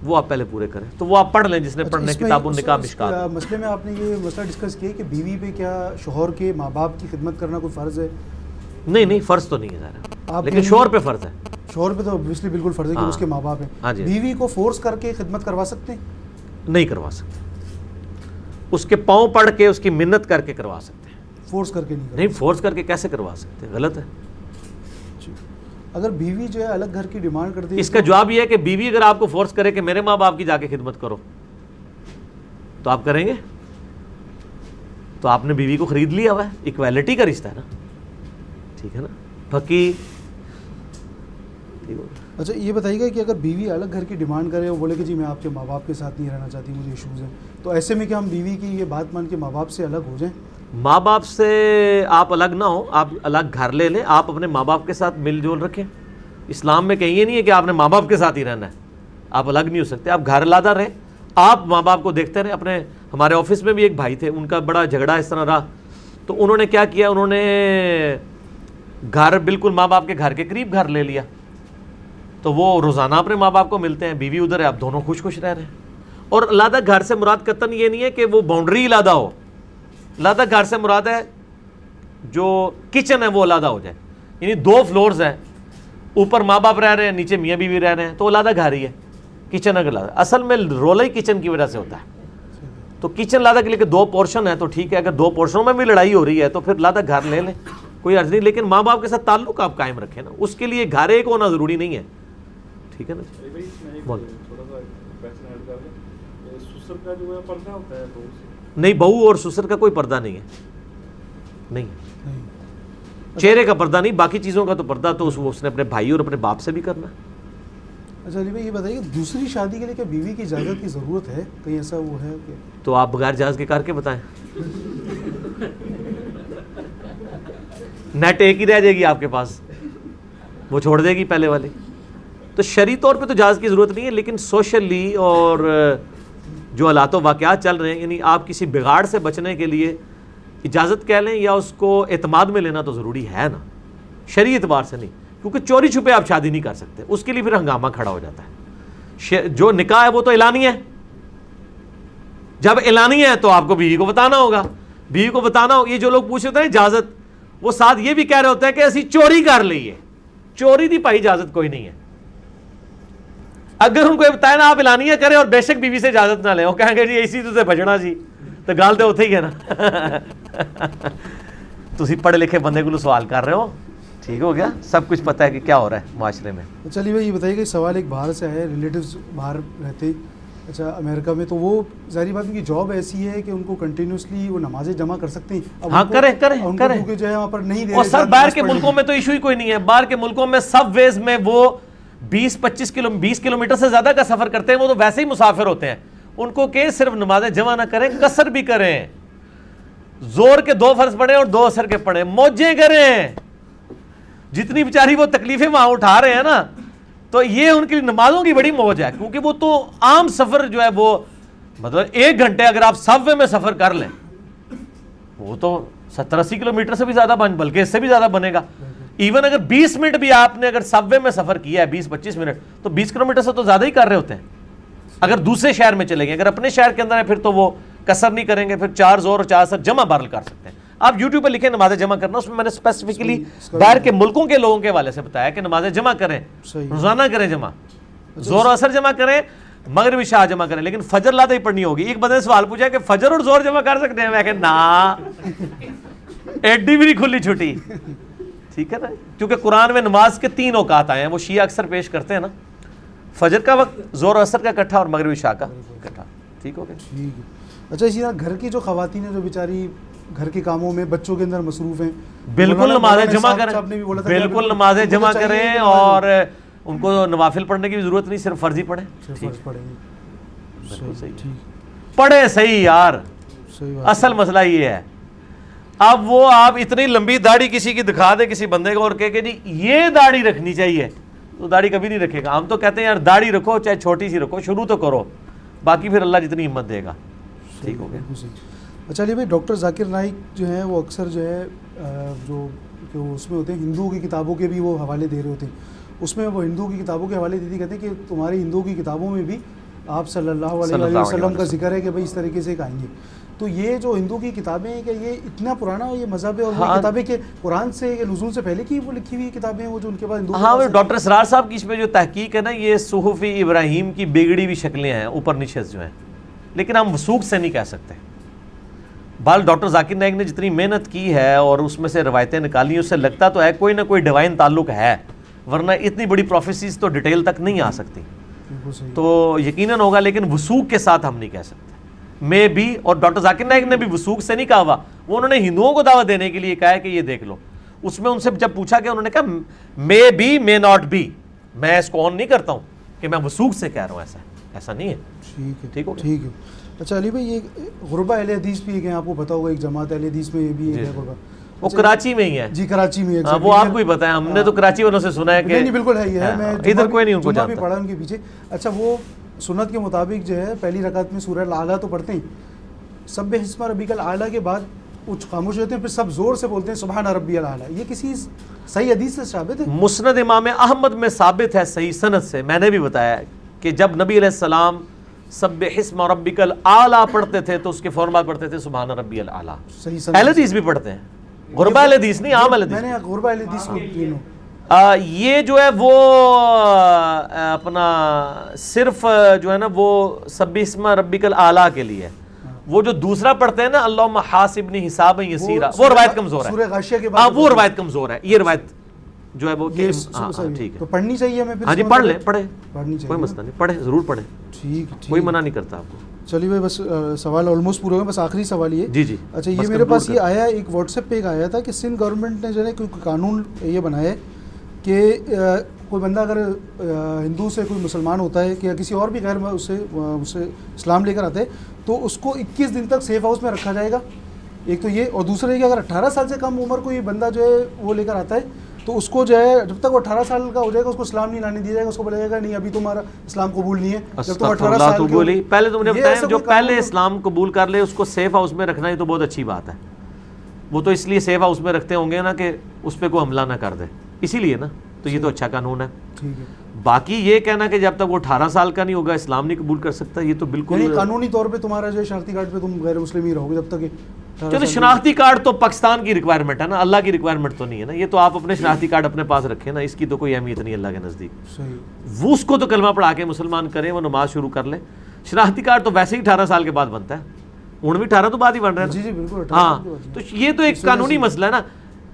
وہ آپ پہلے پورے کریں۔ تو وہ آپ پڑھ لیں جس نے اچھا، پڑھنے کتاب و اس- نکاح اس- مشکات آ، مسئلے میں آپ نے یہ مسئلہ ڈسکس کیا کہ بیوی پہ کیا شوہر کے ماں باپ کی خدمت کرنا کوئی فرض ہے؟ نہیں نہیں فرض تو نہیں ہے آپ لیکن شوہر پہ فرض ہے۔ شوہر پہ تو obviously بالکل فرض ہے کہ ہاں۔ اس کے ماں باپ ہاں ہیں جی۔ بیوی کو فورس کر کے خدمت کروا سکتے ہیں؟ نہیں کروا سکتے۔ اس کے پاؤں پڑھ کے اس کی منت کر کے کروا سکتے ہیں۔ فورس کر کے نہیں نہیں فورس کر کے کیسے کروا سکتے؟ غلط ہے۔ اگر بیوی جو ہے الگ گھر کی ڈیمانڈ کرتی اس کا جواب یہ ہے کہ بیوی اگر آپ کو فورس کرے کہ میرے ماں باپ کی جا کے خدمت کرو تو آپ کریں گے؟ تو آپ نے بیوی کو خرید لیا ہوا ہے اکویلٹی کا رشتہ ہے نا۔ ٹھیک ہے نا؟ پھکی۔ اچھا یہ بتائیے گا کہ اگر بیوی الگ گھر کی ڈیمانڈ کرے وہ بولے کہ جی میں آپ کے ماں باپ کے ساتھ نہیں رہنا چاہتی مجھے ایشوز ہیں تو ایسے میں کیا ہم بیوی کی یہ بات مان کے ماں باپ سے الگ ہو جائیں؟ ماں باپ سے آپ الگ نہ ہو آپ الگ گھر لے لیں، آپ اپنے ماں باپ کے ساتھ مل جول رکھیں۔ اسلام میں کہیں یہ نہیں ہے کہ آپ نے ماں باپ کے ساتھ ہی رہنا ہے۔ آپ الگ نہیں ہو سکتے، آپ گھر لادا رہیں۔ آپ ماں باپ کو دیکھتے رہیں۔ اپنے ہمارے آفس میں بھی ایک بھائی تھے، ان کا بڑا جھگڑا اس طرح رہا۔ تو انہوں نے کیا کیا؟ انہوں نے گھر بالکل ماں باپ کے گھر کے قریب گھر لے لیا۔ تو وہ روزانہ اپنے ماں باپ کو ملتے ہیں، بیوی ادھر ہے، آپ دونوں خوش خوش رہ رہے ہیں۔ اور لادہ گھر سے مراد قطن یہ نہیں ہے کہ وہ باؤنڈری لادہ ہو۔ لادہ گھر سے مراد ہے جو کچن ہے وہ لادہ ہو جائے۔ یعنی دو فلورز ہیں۔ اوپر ماں باپ رہ رہے ہیں نیچے میاں بیوی رہ رہے ہیں تو لادہ گھر ہی ہے۔ کچن اگر لادہ اصل میں رولا ہی کچن کی وجہ سے ہوتا ہے۔ تو کچن لادہ کے لیے کہ دو پورشن ہے تو ٹھیک ہے اگر دو پورشنوں میں بھی لڑائی ہو رہی ہے تو پھر لادہ گھر لے لیں۔ کوئی عرض نہیں لیکن ماں باپ کے ساتھ تعلق آپ قائم رکھیں نا۔ اس کے لیے گھر ایک ہونا ضروری نہیں ہے۔ ٹھیک ہے نا بول۔ کا جو ہے پردہ ہوتا ہے سے نہیں بہو اور سسر کا کوئی پردہ نہیں ہے۔ نہیں۔ چہرے کا پردہ نہیں باقی چیزوں کا تو پردہ تو اس نے اپنے بھائی اور اپنے باپ سے بھی کرنا۔ ہے اچھا علی بھائی یہ بتائیے کہ دوسری شادی کے لیے کیا بیوی کی اجازت کی ضرورت ہے؟ کہیں ایسا وہ ہے کہ تو آپ بغیر جہاز کے کر کے بتائیں۔ نیٹ ایک ہی رہ جائے گی آپ کے پاس۔ وہ چھوڑ دے گی پہلے والی۔ تو شرعی طور پہ تو جہاز کی ضرورت نہیں ہے لیکن سوشلی اور جو حالات و واقعات چل رہے ہیں یعنی آپ کسی بگاڑ سے بچنے کے لیے اجازت کہہ لیں یا اس کو اعتماد میں لینا تو ضروری ہے نا؟ شرعی اعتبار سے نہیں، کیونکہ چوری چھپے آپ شادی نہیں کر سکتے، اس کے لیے پھر ہنگامہ کھڑا ہو جاتا ہے۔ جو نکاح ہے وہ تو اعلانی ہے۔ جب اعلانی ہے تو آپ کو بیوی کو بتانا ہوگا۔ بیوی کو بتانا ہوگا یہ جو لوگ پوچھ رہے ہیں اجازت، وہ ساتھ یہ بھی کہہ رہے ہوتے ہیں کہ اسی چوری کر لیے۔ چوری دی پائی اجازت کوئی نہیں ہے۔ اگر ان کو یہ بتایا نا آپ اعلانیہ کریں اور بے شک بیوی سے اجازت نہ لیں وہ کہیں گے جی اسی تو سے بچنا جی۔ تو گال تو اتنے ہی ہے نا۔ تھی پڑھے لکھے بندے کو سوال کر رہے ہو۔ ٹھیک ہو گیا؟ سب کچھ پتہ ہے کہ کیا ہو رہا ہے معاشرے میں۔ چلیے بھائی یہ بتائیے کہ سوال ایک باہر سے ہے ریلیٹیوز باہر رہتے۔ اچھا امریکہ میں تو وہ ظاہری بات ان کی جاب ایسی ہے کہ ان کو کنٹینیوسلی وہ نمازیں جمع کر سکتے ہیں۔ ہاں کریں کریں کریں۔ جو ہے وہاں پر نہیں دے اور سر باہر کے ملکوں میں تو ایشو ہی کوئی نہیں ہے۔ باہر کے ملکوں میں سب ویز میں وہ بیس پچیس کلو بیس کلو میٹر سے زیادہ کا سفر کرتے ہیں، وہ تو ویسے ہی مسافر ہوتے ہیں۔ ان کو کہ صرف نمازیں جمع نہ کریں کسر بھی کریں۔ زور کے دو فرض پڑھیں اور دو اثر کے پڑھیں۔ موجیں کریں۔ جتنی بیچاری وہ تکلیفیں وہاں اٹھا رہے ہیں نا، تو یہ ان کی نمازوں کی بڑی موج ہے، کیونکہ وہ تو عام سفر جو ہے، وہ مطلب ایک گھنٹے اگر آپ سب وے میں سفر کر لیں، وہ تو ستر اسی کلو میٹر سے بھی زیادہ بن، بلکہ اس سے بھی زیادہ بنے گا۔ ایون اگر بیس منٹ بھی آپ نے اگر سب وے میں سفر کیا ہے بیس پچیس منٹ تو بیس کلو میٹر سے تو زیادہ ہی کر رہے ہوتے ہیں۔ اگر دوسرے شہر میں چلیں گے اگر اپنے شہر کے اندر ہے پھر تو وہ کسر نہیں کریں گے پھر چار زور اور چار سر جمع بارل کر سکتے ہیں۔ آپ یوٹیوب پہ لکھیں نمازیں جمع کرنا اس میں میں نے اسپیسیفکلی باہر کے ملکوں کے لوگوں کے حوالے سے بتایا کہ نمازیں جمع کریں روزانہ کریں جمع۔ زور و اثر جمع کریں مغربی شاہ جمع کریں لیکن فجر لاتے ہی پڑھنی ہوگی۔ ایک بندے نے سوال پوچھا کہ فجر اور زور جمع کر سکتے ہیں؟ میں کہ نا ایڈی بھی نہیں کھلی چھٹی۔ ٹھیک ہے نا؟ کیونکہ قرآن میں نماز کے تین اوقات آئے ہیں وہ شیعہ اکثر پیش کرتے ہیں نا۔ فجر کا وقت زور و اثر کا اکٹھا اور مغربی شاہ کا اکٹھا۔ ٹھیک ہو گیا؟ ٹھیک ہے۔ اچھا اسی طرح گھر کی جو خواتین ہیں جو بیچاری گھر کے کاموں میں بچوں کے اندر مصروف ہیں بالکل نمازیں جمع کریں۔ بالکل نمازیں جمع کریں اور ان کو نوافل پڑھنے کی بھی ضرورت نہیں صرف فرضی پڑھیں۔ پڑھیں صحیح ٹھیک۔ پڑھے صحیح یار۔ اصل مسئلہ یہ ہے اب وہ آپ اتنی لمبی داڑھی کسی کی دکھا دے کسی بندے کو اور کہے کہ جی یہ داڑھی رکھنی چاہیے۔ تو داڑھی کبھی نہیں رکھے گا۔ ہم تو کہتے ہیں یار داڑھی رکھو چاہے چھوٹی سی رکھو شروع تو کرو۔ باقی پھر اللہ جتنی ہمت دے گا۔ ٹھیک ہو گیا۔ صحیح اچھا علی بھائی ڈاکٹر ذاکر نائک جو ہیں وہ اکثر جو ہے جو کہ اس میں ہوتے ہیں ہندوؤں کی کتابوں کے بھی وہ حوالے دے رہے ہوتے ہیں۔ اس میں وہ ہندوؤں کی کتابوں کے حوالے دیتی کہتے ہیں کہ تمہاری ہندوؤں کی کتابوں میں بھی آپ صلی اللہ علیہ وسلم کا۔ ذکر ہے کہ بھائی اس طریقے سے آئیں گے۔ تو یہ جو ہندو کی کتابیں ہیں کہ یہ اتنا پرانا یہ مذہب ہے اور وہ ہاں۔ کتابیں کہ قرآن سے نزول سے پہلے کی وہ لکھی ہوئی کتابیں ہیں وہ جو ان کے پاس ہندو ہاں پاس وہ ہیں؟ ڈاکٹر اسرار صاحب کی اس پہ جو تحقیق ہے نا یہ صحفی ابراہیم کی بگڑی ہوئی شکلیں ہیں اوپر نشست جو ہیں۔ لیکن ہم وسوخ سے نہیں کہہ سکتے۔ بال ڈاکٹر ذاکر نائک نے جتنی محنت کی ہے اور اس میں سے روایتیں نکالی اس سے لگتا تو ہے کوئی نہ کوئی ڈیوائن تعلق ہے ورنہ اتنی بڑی پروفیسیز تو ڈیٹیل تک نہیں آ سکتی۔ تو یقیناً ہوگا لیکن وسوخ کے ساتھ ہم نہیں کہہ سکتے۔ میں بھی اور ڈاکٹر ذاکر نائک نے بھی وسوخ سے نہیں کہا ہوا۔ وہ انہوں نے ہندوؤں کو دعوت دینے کے لیے کہا ہے کہ یہ دیکھ لو۔ اس میں ان سے جب پوچھا کہ انہوں نے کہا may be may not be میں اس کو آن نہیں کرتا ہوں کہ میں وسوخ سے کہہ رہا ہوں ایسا۔ ایسا نہیں ہے۔ ٹھیک ہے ٹھیک ہو گیا؟ ٹھیک ہے۔ اچھا علی بھائی یہ غربہ اہل حدیث بھی ایک ہے آپ کو پتا ہوگا ایک جماعت اہل حدیث میں یہ بھی ایک جی ہے جی۔ غربہ وہ اچھا، کراچی میں ہی ہے جی کراچی میں ہاں، وہ آپ کو ہی پتا ہے۔ ہم نے تو کراچی والوں سے سنا ہے کہ نہیں بالکل ہے یہ ہے ہاں، میں ادھر کوئی بھی- نہیں ان کو بھی جانتا۔ پڑھا ان کے پیچھے۔ اچھا وہ سنت کے مطابق جو ہے پہلی رکعت میں سورہ اعلیٰ تو پڑھتے ہیں۔ سب حسمہ ربی کا اعلیٰ کے بعد کچھ خاموش ہوتے ہیں پھر سب زور سے بولتے ہیں سبحان ربی اعلیٰ یہ کسی صحیح حدیث سے ثابت ہے؟ مسند امام احمد میں ثابت ہے صحیح سند سے۔ میں نے بھی بتایا ہے کہ جب نبی علیہ السلام سب حسم ربک الاعلیٰ پڑھتے تھے تو اس کے فوراً بعد پڑھتے تھے سبحان ربی الاعلیٰ صحیح اہل سنت حدیث بھی پڑھتے ہیں۔ غربہ اہل حدیث نہیں عام اہل میں حدیث نے غربہ اہل حدیث کو تینوں یہ جو ہے وہ اپنا صرف جو ہے نا وہ سب اسم ربک الاعلیٰ کے لیے۔ وہ جو دوسرا پڑھتے ہیں نا اللہ حاسبنی حساب یسیرا وہ روایت کمزور ہے۔ ہاں وہ روایت کمزور ہے۔ یہ روایت جو ہے وہ ہاں ہاں، ٹھیک تو ہے پڑھنی چاہیے ہمیں پھر ہاں جی پڑھ لیں پڑھیں۔ پڑھنی چاہیے۔ کوئی مسئلہ نہیں پڑھیں ضرور پڑھیں۔ ٹھیک کوئی منع نہیں کرتا آپ کو۔ چلیے بھائی بس سوال آلموسٹ پورے ہوئے بس آخری سوال یہ۔ جی جی۔ اچھا یہ میرے پاس یہ آیا ایک واٹس ایپ پہ ایک آیا تھا کہ سندھ گورنمنٹ نے جو ہے کوئی قانون یہ بنایا ہے کہ کوئی بندہ اگر ہندو سے کوئی مسلمان ہوتا ہے کہ یا کسی اور بھی غیر اس سے آ، اس سے اسلام لے کر آتا ہے تو اس کو اکیس دن تک سیف ہاؤس میں رکھا جائے گا۔ ایک تو یہ اور دوسرا یہ کہ اگر اٹھارہ سال سے کم عمر کوئی بندہ جو ہے وہ لے کر آتا ہے تو اس کو جو ہے جب تک وہ اٹھارہ سال کا ہو جائے گا اس کو اسلام نہیں لانے دیا جائے گا اس کو بولا جائے گا نہیں ابھی تمہارا اسلام قبول نہیں ہے۔ جب تم اٹھارہ سال بولی۔ پہلے تم نے یہ بتایا جو پہلے اسلام قبول کر لے اس کو سیف ہاؤس میں رکھنا یہ تو بہت اچھی بات ہے۔ وہ تو اس لیے سیف ہاؤس میں رکھتے ہوں گے نا کہ اس پہ کوئی حملہ نہ کر دے۔ اسی لیے نا تو یہ تو اچھا قانون ہے۔ ہے۔ باقی یہ کہنا کہ جب تک وہ اٹھارہ سال کا نہیں ہوگا اسلام نہیں قبول کر سکتا یہ تو بالکل یعنی قانونی طور پہ تمہارا جو ہے شناختی کارڈ پہ تم غیر مسلم ہی رہو گے جب تک چلو شناختی کارڈ تو پاکستان کی ریکوائرمنٹ ہے نا اللہ کی ریکوائرمنٹ تو نہیں ہے نا۔ یہ تو آپ اپنے شناختی کارڈ اپنے پاس رکھیں نا اس کی تو کوئی اہمیت نہیں اللہ کے نزدیک۔ وہ اس کو تو کلمہ پڑھا کے مسلمان کریں وہ نماز شروع کر لیں۔ شناختی کارڈ تو ویسے ہی اٹھارہ سال کے بعد بنتا ہے۔ ان بھی اٹھارہ تو بعد ہی بن ہیں نا۔ جی جی بالکل ہاں۔ تو یہ تو ایک قانونی مسئلہ ہے نا۔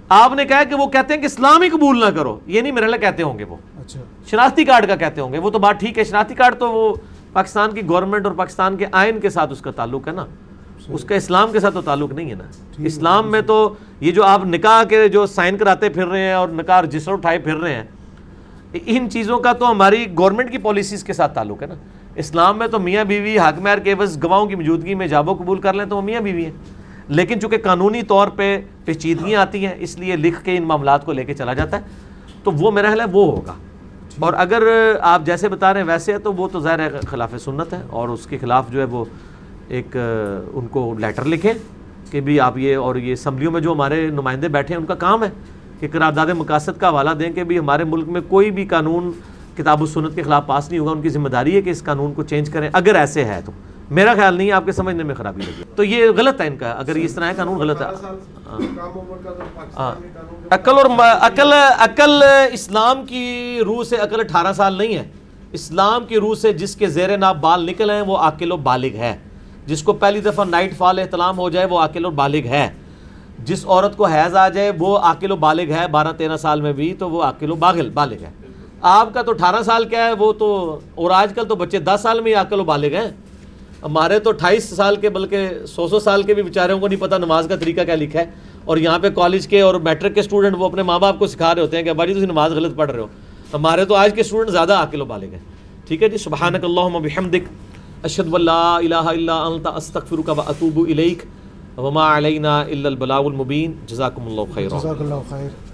آپ نے کہا کہ وہ کہتے ہیں کہ اسلام ہی قبول نہ کرو یہ نہیں میرے کہتے ہوں گے وہ۔ اچھا۔ شناختی کارڈ کا کہتے ہوں گے۔ وہ تو بات ٹھیک ہے شناختی کارڈ تو وہ پاکستان کی گورنمنٹ اور پاکستان کے آئین کے ساتھ اس کا تعلق ہے نا۔ اس کا اسلام کے ساتھ تو تعلق نہیں ہے نا۔ اسلام میں تو یہ جو آپ نکاح کے جو سائن کراتے پھر رہے ہیں اور نکاح رجسٹر اٹھائے پھر رہے ہیں ان چیزوں کا تو ہماری گورنمنٹ کی پالیسیز کے ساتھ تعلق ہے نا۔ اسلام میں تو میاں بیوی حق مہر کے بس گواہوں کی موجودگی میں جابو قبول کر لیں تو وہ میاں بیوی ہیں۔ لیکن چونکہ قانونی طور پہ پیچیدگیاں آتی ہیں، اس لیے لکھ کے ان معاملات کو لے کے چلا جاتا ہے، تو وہ میرا خیال ہے وہ ہوگا۔ اور اگر آپ جیسے بتا رہے ہیں ویسے ہے، تو وہ تو ظاہر ہے خلاف سنت ہے۔ اور اس کے خلاف جو ہے وہ ایک، ان کو لیٹر لکھیں کہ بھی آپ یہ اور یہ اسمبلیوں میں جو ہمارے نمائندے بیٹھے ہیں، ان کا کام ہے کہ قرارداد مقاصد کا حوالہ دیں کہ بھی ہمارے ملک میں کوئی بھی قانون کتاب و سنت کے خلاف پاس نہیں ہوگا۔ ان کی ذمہ داری ہے کہ اس قانون کو چینج کریں۔ اگر ایسے ہے تو۔ میرا خیال نہیں ہے، آپ کے سمجھنے میں خرابی لگی۔ تو یہ غلط ہے ان کا، اگر اس طرح ہے قانون غلط ہے۔ عقل اور عقل عقل اسلام کی روح سے عقل اٹھارہ سال نہیں ہے۔ اسلام کی روح سے جس کے زیر ناب بال نکل ہیں، وہ عاقل و بالغ ہے جس کو پہلی دفعہ نائٹ فال احتلام ہو جائے، وہ عاقل و بالغ ہے جس عورت کو حیض آ جائے، وہ عاقل و بالغ ہے بارہ تیرہ سال میں بھی تو وہ عاقل و باغل، بالغ ہے آپ کا تو اٹھارہ سال کیا ہے، وہ تو، اور آج کل تو بچے دس سال میں ہی عاقل و بالغ ہیں۔ ہمارے تو اٹھائیس سال کے بلکہ سو سو سال کے بھی بیچاروں کو نہیں پتہ نماز کا طریقہ کیا لکھا ہے اور یہاں پہ کالج کے اور میٹرک کے اسٹوڈنٹ وہ اپنے ماں باپ کو سکھا رہے ہوتے ہیں کہ ابا جی تم نماز غلط پڑھ رہے ہو۔ ہمارے تو آج کے اسٹوڈنٹ زیادہ عاقل و بالغ ہیں۔ ٹھیک ہے جی؟ سبحانک اللہم بحمدک۔ اشہد و لا الہ الا انت، استغفرک و اتوب الیک۔ وما علینا الا البلاغ المبین۔ جزاکم اللہ خیرہ جزاک اللہ خیر۔